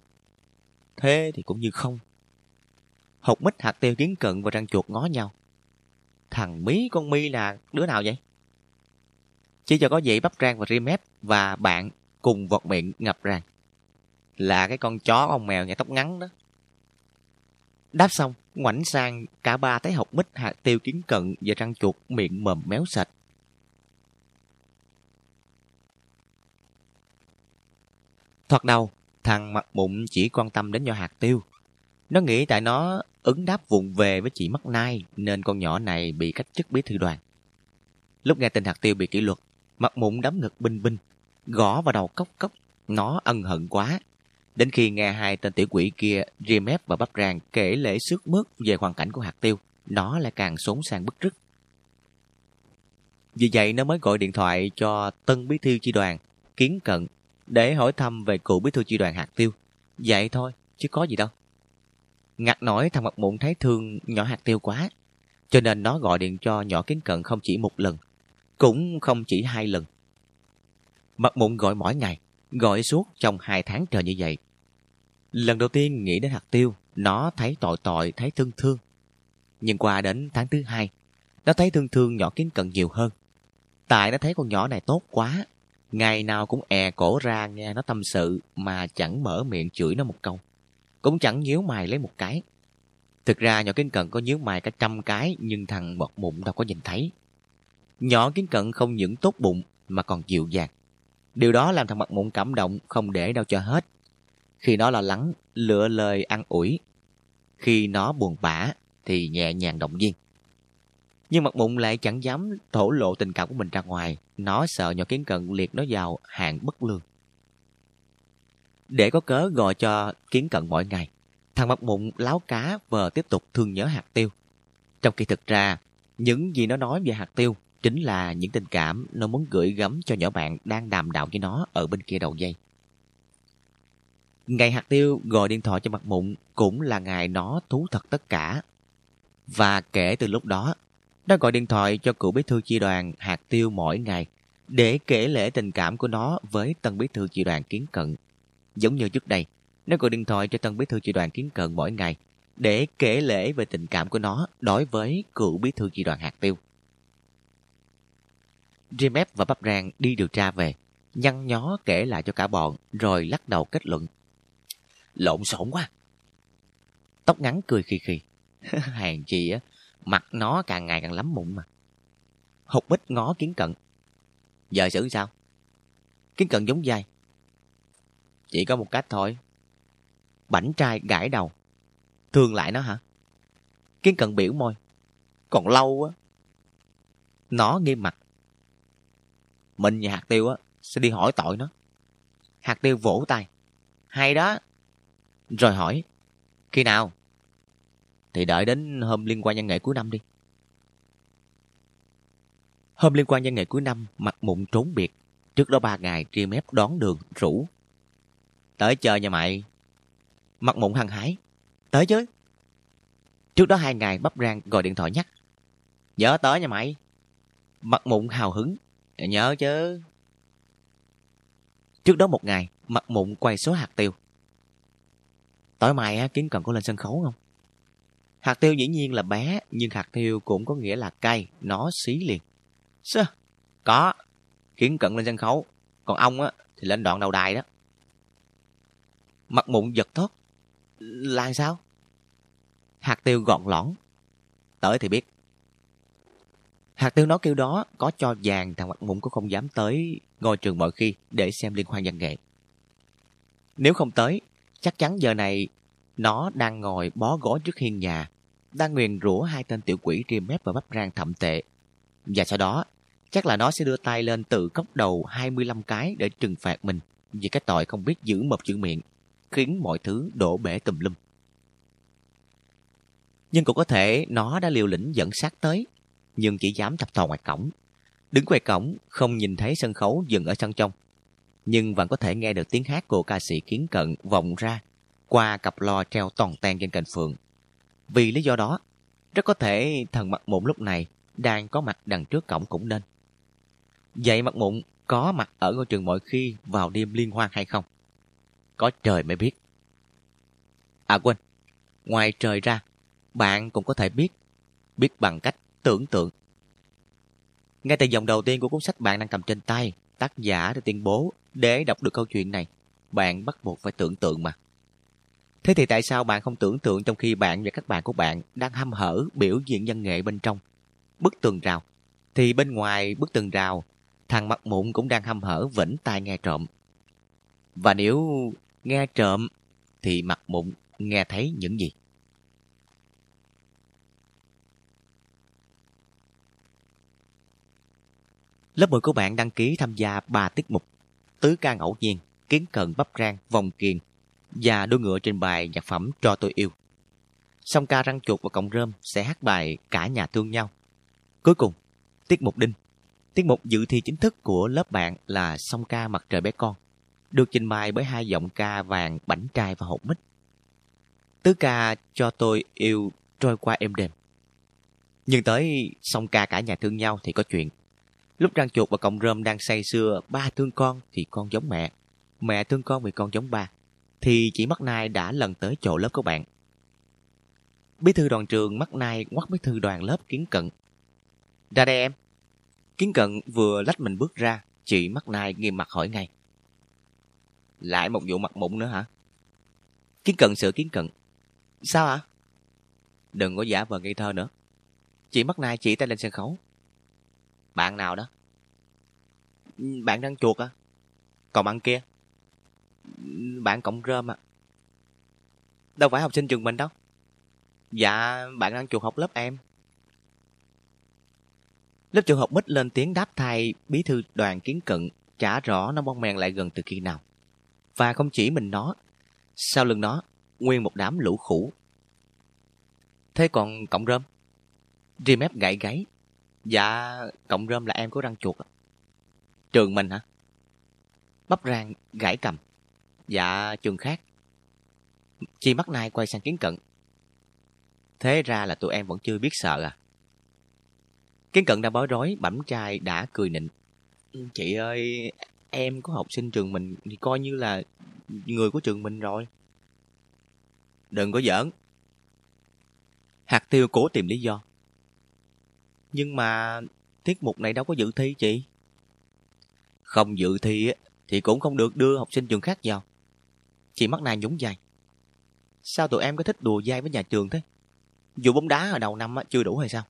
Thế thì cũng như không. Hột mít hạt tiêu kiến cận và răng chuột ngó nhau. Thằng Mí con Mi là đứa nào vậy? chỉ cho có dĩ bắp rang và rim mép và bạn cùng vọt miệng ngập rang. Là cái con chó ông mèo nhà tóc ngắn đó. Đáp xong, ngoảnh sang cả ba thấy học mít hạt tiêu kiến cận và răng chuột miệng mồm méo sạch. Thoạt đầu, thằng mặt mụn chỉ quan tâm đến nho hạt tiêu. Nó nghĩ tại nó ứng đáp vụng về với chị mắt nai nên con nhỏ này bị cách chức bí thư đoàn. Lúc nghe tin hạt tiêu bị kỷ luật, mặt mụn đấm ngực binh binh, gõ vào đầu cốc cốc, nó ân hận quá. Đến khi nghe hai tên tiểu quỷ kia, GMF và Bắp Rang kể lễ xước mướt về hoàn cảnh của hạt tiêu, nó lại càng sốn sang bức rứt. Vì vậy nó mới gọi điện thoại cho tân bí thư chi đoàn, kiến cận, để hỏi thăm về cựu bí thư chi đoàn hạt tiêu. Vậy thôi, chứ có gì đâu. Ngặt nói thằng mặt mụn thấy thương nhỏ hạt tiêu quá, cho nên nó gọi điện cho nhỏ kính cận không chỉ một lần, cũng không chỉ hai lần. Mặt mụn gọi mỗi ngày, gọi suốt trong hai tháng trời như vậy. Lần đầu tiên nghĩ đến hạt tiêu, nó thấy tội tội, thấy thương thương. Nhưng qua đến tháng thứ hai, nó thấy thương thương nhỏ kính cận nhiều hơn. Tại nó thấy con nhỏ này tốt quá, ngày nào cũng è cổ ra nghe nó tâm sự mà chẳng mở miệng chửi nó một câu. Cũng chẳng nhíu mày lấy một cái. Thực ra nhỏ kiến cận có nhíu mày cả trăm cái nhưng thằng bọt mụn đâu có nhìn thấy. Nhỏ kiến cận không những tốt bụng mà còn dịu dàng. Điều đó làm thằng mặt mụn cảm động không để đâu cho hết. Khi nó lo lắng, lựa lời ăn ủi. Khi nó buồn bã thì nhẹ nhàng động viên. Nhưng mặt mụn lại chẳng dám thổ lộ tình cảm của mình ra ngoài. Nó sợ nhỏ kiến cận liệt nó vào hạng bất lương. Để có cớ gọi cho kiến cận mỗi ngày, thằng mặt mụn láo cá vờ tiếp tục thương nhớ hạt tiêu. Trong khi thực ra, những gì nó nói về hạt tiêu chính là những tình cảm nó muốn gửi gắm cho nhỏ bạn đang đàm đạo với nó ở bên kia đầu dây. Ngày hạt tiêu gọi điện thoại cho mặt mụn cũng là ngày nó thú thật tất cả. Và kể từ lúc đó, nó gọi điện thoại cho cựu bí thư chi đoàn hạt tiêu mỗi ngày để kể lễ tình cảm của nó với tân bí thư chi đoàn kiến cận. Giống như trước đây, nó gọi điện thoại cho tân bí thư chi đoàn kiến cận mỗi ngày để kể lễ về tình cảm của nó đối với cựu bí thư chi đoàn hạt tiêu. GMF và Bắp Rang đi điều tra về, nhăn nhó kể lại cho cả bọn, rồi lắc đầu kết luận. Lộn xộn quá. Tóc ngắn cười khì khì. Hàng chi á, mặt nó càng ngày càng lắm mụn mà. Hụt bích ngó kiến cận. Giờ xử sao? Kiến cận giống dai. Chỉ có một cách thôi. Bảnh trai gãi đầu. Thương lại nó hả? Kiến cận biểu môi. Còn lâu á. Nó nghiêm mặt. Mình và hạt tiêu á sẽ đi hỏi tội nó. Hạt tiêu vỗ tay. Hay đó. Rồi hỏi. Khi nào? Thì đợi đến hôm liên quan nhân nghệ cuối năm đi. Hôm liên quan nhân nghệ cuối năm, mặt mụn trốn biệt. Trước đó ba ngày, tri mép đón đường, rủ. Tới chờ nhà mày. Mặt mụn hăng hái. Tới chứ. Trước đó hai ngày, bắp rang gọi điện thoại nhắc. Nhớ tới nhà mày. Mặt mụn hào hứng. Nhớ chứ. Trước đó một ngày, mặt mụn quay số hạt tiêu. Tối mai á, Kiến cần có lên sân khấu không? Hạt tiêu dĩ nhiên là bé, nhưng hạt tiêu cũng có nghĩa là cay, nó xí liền. Sơ, Có. Kiến cận lên sân khấu. Còn ông á, thì lên đoạn đầu đài đó. Mặt mụn giật thót. Là sao? Hạt tiêu gọn lõn. Tới thì biết. Hạt tiêu nói kêu đó có cho vàng thằng mặt mụn cũng không dám tới ngôi trường mọi khi để xem liên hoan văn nghệ. Nếu không tới, chắc chắn giờ này nó đang ngồi bó gối trước hiên nhà, đang nguyền rủa hai tên tiểu quỷ ria mép và bắp rang thậm tệ. Và sau đó, chắc là nó sẽ đưa tay lên tự cốc đầu 25 cái để trừng phạt mình vì cái tội không biết giữ một chữ miệng, khiến mọi thứ đổ bể tùm lum. Nhưng cũng có thể nó đã liều lĩnh dẫn sát tới, nhưng chỉ dám thập thò ngoài cổng. Đứng ngoài cổng, không nhìn thấy sân khấu dừng ở sân trong. Nhưng vẫn có thể nghe được tiếng hát của ca sĩ kiến cận vọng ra qua cặp lo treo toàn ten trên cành phượng. Vì lý do đó, rất có thể thần mặt mụn lúc này đang có mặt đằng trước cổng cũng nên. Vậy mặt mụn có mặt ở ngôi trường mọi khi vào đêm liên hoan hay không? Có trời mới biết. À quên, ngoài trời ra, bạn cũng có thể biết, biết bằng cách tưởng tượng. Ngay từ dòng đầu tiên của cuốn sách bạn đang cầm trên tay, tác giả đã tuyên bố để đọc được câu chuyện này, bạn bắt buộc phải tưởng tượng mà. Thế thì tại sao bạn không tưởng tượng trong khi bạn và các bạn của bạn đang hăm hở biểu diễn văn nghệ bên trong? Bức tường rào. Thì bên ngoài bức tường rào, thằng mặt mụn cũng đang hăm hở vĩnh tai nghe trộm. Và nếu nghe trộm, thì mặt mụn nghe thấy những gì? Lớp 10 của bạn đăng ký tham gia 3 tiết mục Tứ ca ngẫu nhiên, kiến cận bắp rang, vòng kiền và đôi ngựa trên bài nhạc phẩm Cho tôi yêu. Song ca răng chuột và cộng rơm sẽ hát bài Cả nhà thương nhau. Cuối cùng, tiết mục đinh. Tiết mục dự thi chính thức của lớp bạn là song ca mặt trời bé con, được trình bày bởi hai giọng ca vàng bảnh trai và hột mít. Tứ ca Cho tôi yêu trôi qua êm đềm. Nhưng tới song ca cả nhà thương nhau thì có chuyện. Lúc răng chuột và cọng rơm đang say sưa ba thương con thì con giống mẹ, mẹ thương con vì con giống ba, thì chị Mắt Nai đã lần tới chỗ lớp của bạn. Bí thư đoàn trường Mắt Nai ngoắt bí thư đoàn lớp kiến cận. Ra đây em. Kiến cận vừa lách mình bước ra, chị Mắt Nai nghiêm mặt hỏi ngay. Lại một vụ mặt mụn nữa hả? Kiến cận sửa kiến cận. Sao hả? Đừng có giả vờ ngây thơ nữa. Chị Mắt Nai chỉ tay lên sân khấu. Bạn nào đó? Bạn đang chuột à? Còn bạn kia? Bạn cộng rơm à? Đâu phải học sinh trường mình đâu. Dạ, bạn đang chuột học lớp em. Lớp trường học bích lên tiếng đáp thay bí thư đoàn kiến cận trả rõ nó bon mèn lại gần từ khi nào. Và không chỉ mình nó, sau lưng nó, nguyên một đám lũ khủ. Thế còn cộng rơm? Remep gãy gáy, Dạ, cộng rơm là em của răng chuột. Trường mình hả? Bắp rang, gãy cầm. Dạ, trường khác. Chi mắt nai quay sang kiến cận. Thế ra là tụi em vẫn chưa biết sợ à? Kiến cận đang bối rối, bẩm trai đã cười nịnh. Chị ơi, em có học sinh trường mình thì coi như là người của trường mình rồi. Đừng có giỡn. Hạt tiêu cố tìm lý do. Nhưng mà tiết mục này đâu có dự thi chị. Không dự thi thì cũng không được đưa học sinh trường khác vào. Chị mắt nàng nhúng dài. Sao tụi em có thích đùa dai với nhà trường thế? Dù bóng đá ở đầu năm chưa đủ hay sao?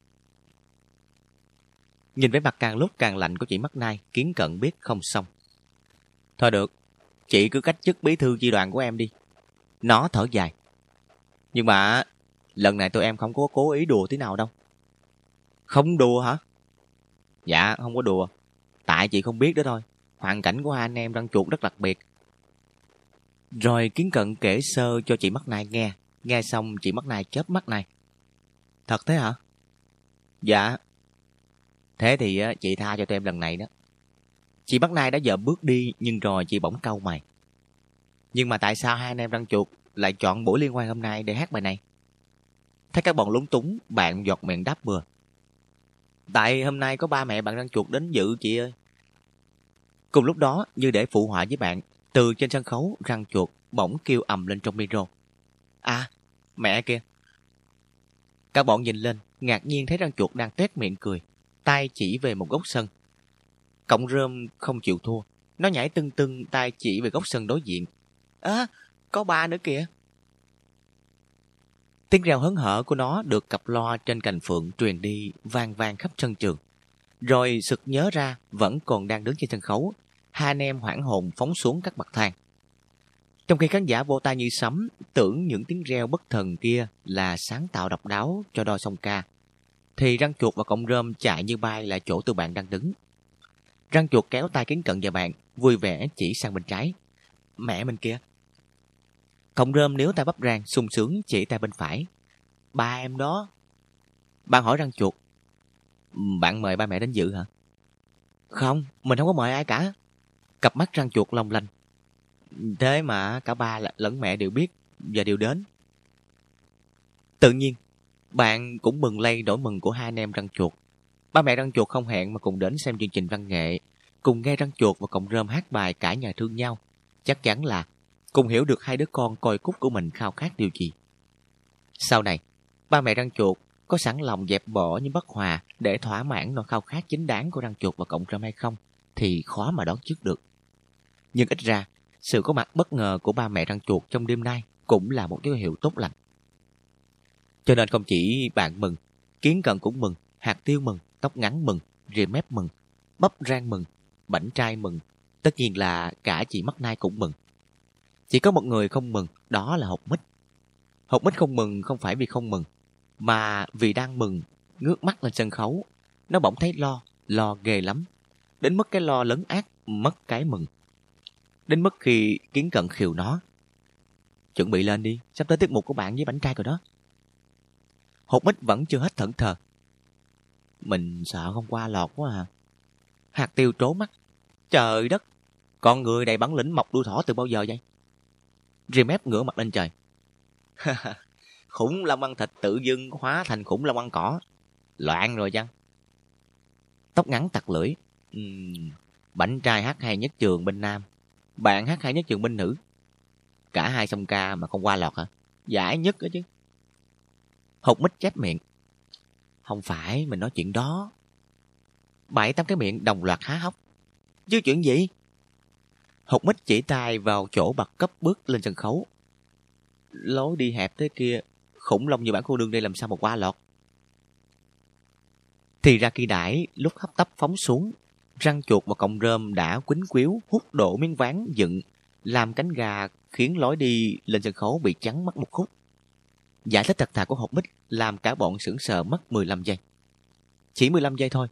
Nhìn vẻ mặt càng lúc càng lạnh của chị mắt nai, kiến cận biết không xong. Thôi được, chị cứ cách chức bí thư chi đoàn của em đi. Nó thở dài. Nhưng mà lần này tụi em không có cố ý đùa tí nào đâu. Không đùa hả? Dạ, không có đùa. Tại chị không biết đó thôi. Hoàn cảnh của hai anh em đang chuột rất đặc biệt. Rồi kiến cận kể sơ cho chị mắt này nghe. Nghe xong chị mắt này chớp mắt này. Thật thế hả? Dạ. Thế thì chị tha cho tụi em lần này đó. Chị bắc nay đã dở bước đi nhưng rồi chị bỗng cau mày. Nhưng mà tại sao hai anh em răng chuột lại chọn buổi liên hoan hôm nay để hát bài này? Thấy các bọn lúng túng, bạn giọt miệng đáp bừa. Tại hôm nay có ba mẹ bạn răng chuột đến dự chị ơi. Cùng lúc đó, như để phụ họa với bạn, từ trên sân khấu răng chuột bỗng kêu ầm lên trong micro. À, mẹ kia. Các bọn nhìn lên, ngạc nhiên thấy răng chuột đang tét miệng cười, tay chỉ về một góc sân. Cộng rơm không chịu thua, nó nhảy tưng tưng tay chỉ về góc sân đối diện. À, có ba nữa kìa. Tiếng reo hớn hở của nó được cặp loa trên cành phượng truyền đi vang vang khắp sân trường. Rồi sực nhớ ra vẫn còn đang đứng trên sân khấu, hai anh em hoảng hồn phóng xuống các bậc thang. Trong khi khán giả vô tay như sấm, tưởng những tiếng reo bất thần kia là sáng tạo độc đáo cho đôi song ca, thì răng chuột và cọng rơm chạy như bay lại chỗ từ bạn đang đứng. Răng chuột kéo tay kính cận vào bạn, vui vẻ chỉ sang bên trái. Mẹ mình kia, Cộng rơm nếu ta bắp rang, sung sướng chỉ tay bên phải. Ba em đó. Bạn hỏi răng chuột. Bạn mời ba mẹ đến dự hả? Không, mình không có mời ai cả. Cặp mắt răng chuột long lanh. Thế mà cả ba lẫn mẹ đều biết và đều đến. Tự nhiên, bạn cũng mừng lây đổi mừng của hai anh em răng chuột. Ba mẹ răng chuột không hẹn mà cùng đến xem chương trình văn nghệ, cùng nghe răng chuột và cộng rơm hát bài cả nhà thương nhau. Chắc chắn là cùng hiểu được hai đứa con coi cúc của mình khao khát điều gì. Sau này, ba mẹ răng chuột có sẵn lòng dẹp bỏ những bất hòa để thỏa mãn nỗi khao khát chính đáng của răng chuột và cộng rơm hay không thì khó mà đoán trước được. Nhưng ít ra, sự có mặt bất ngờ của ba mẹ răng chuột trong đêm nay cũng là một dấu hiệu tốt lành. Cho nên không chỉ bạn mừng, kiến cận cũng mừng, hạt tiêu mừng, tóc ngắn mừng, rìa mép mừng, bắp rang mừng, bảnh trai mừng, tất nhiên là cả chị mắt nai cũng mừng. Chỉ có một người không mừng, đó là Hột Mít. Hột Mít không mừng không phải vì không mừng, mà vì đang mừng, ngước mắt lên sân khấu. Nó bỗng thấy lo, lo ghê lắm. Đến mức cái lo lớn ác, mất cái mừng. Đến mức khi kiến cận khiều nó. Chuẩn bị lên đi, sắp tới tiết mục của bạn với bánh trai rồi đó. Hột Mít vẫn chưa hết thẫn thờ. Mình sợ không qua lọt quá à. Hạt tiêu trố mắt. Trời đất, con người này bản lĩnh mọc đuôi thỏ từ bao giờ vậy? Rim ngửa mặt lên trời. khủng long ăn thịt tự dưng hóa thành khủng long ăn cỏ. Loạn rồi chăng? Tóc ngắn tặc lưỡi. Uhm, bảnh trai hát hay nhất trường bên Nam. Bạn hát hay nhất trường bên Nữ. Cả hai song ca mà không qua lọt hả? Giải nhất đó chứ. Hột mít chép miệng. Không phải, mình nói chuyện đó. Bảy tám cái miệng đồng loạt há hốc. Chứ chuyện gì? Hột mít chỉ tay vào chỗ bật cấp bước lên sân khấu. Lối đi hẹp thế kia, khủng long như bản khu đường đây làm sao mà qua lọt. Thì ra kỳ đãi lúc hấp tấp phóng xuống, răng chuột và cọng rơm đã quýnh quýu hút đổ miếng ván dựng, làm cánh gà khiến lối đi lên sân khấu bị chắn mất một khúc. Giải thích thật thà của học mít làm cả bọn sững sờ mất 15 giây. Chỉ 15 giây thôi.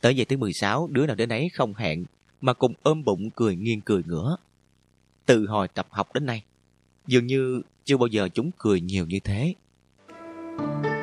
Tới giây thứ 16, đứa nào đến ấy không hẹn, mà cùng ôm bụng cười nghiêng cười ngửa. Từ hồi tập học đến nay, dường như chưa bao giờ chúng cười nhiều như thế. Thank you.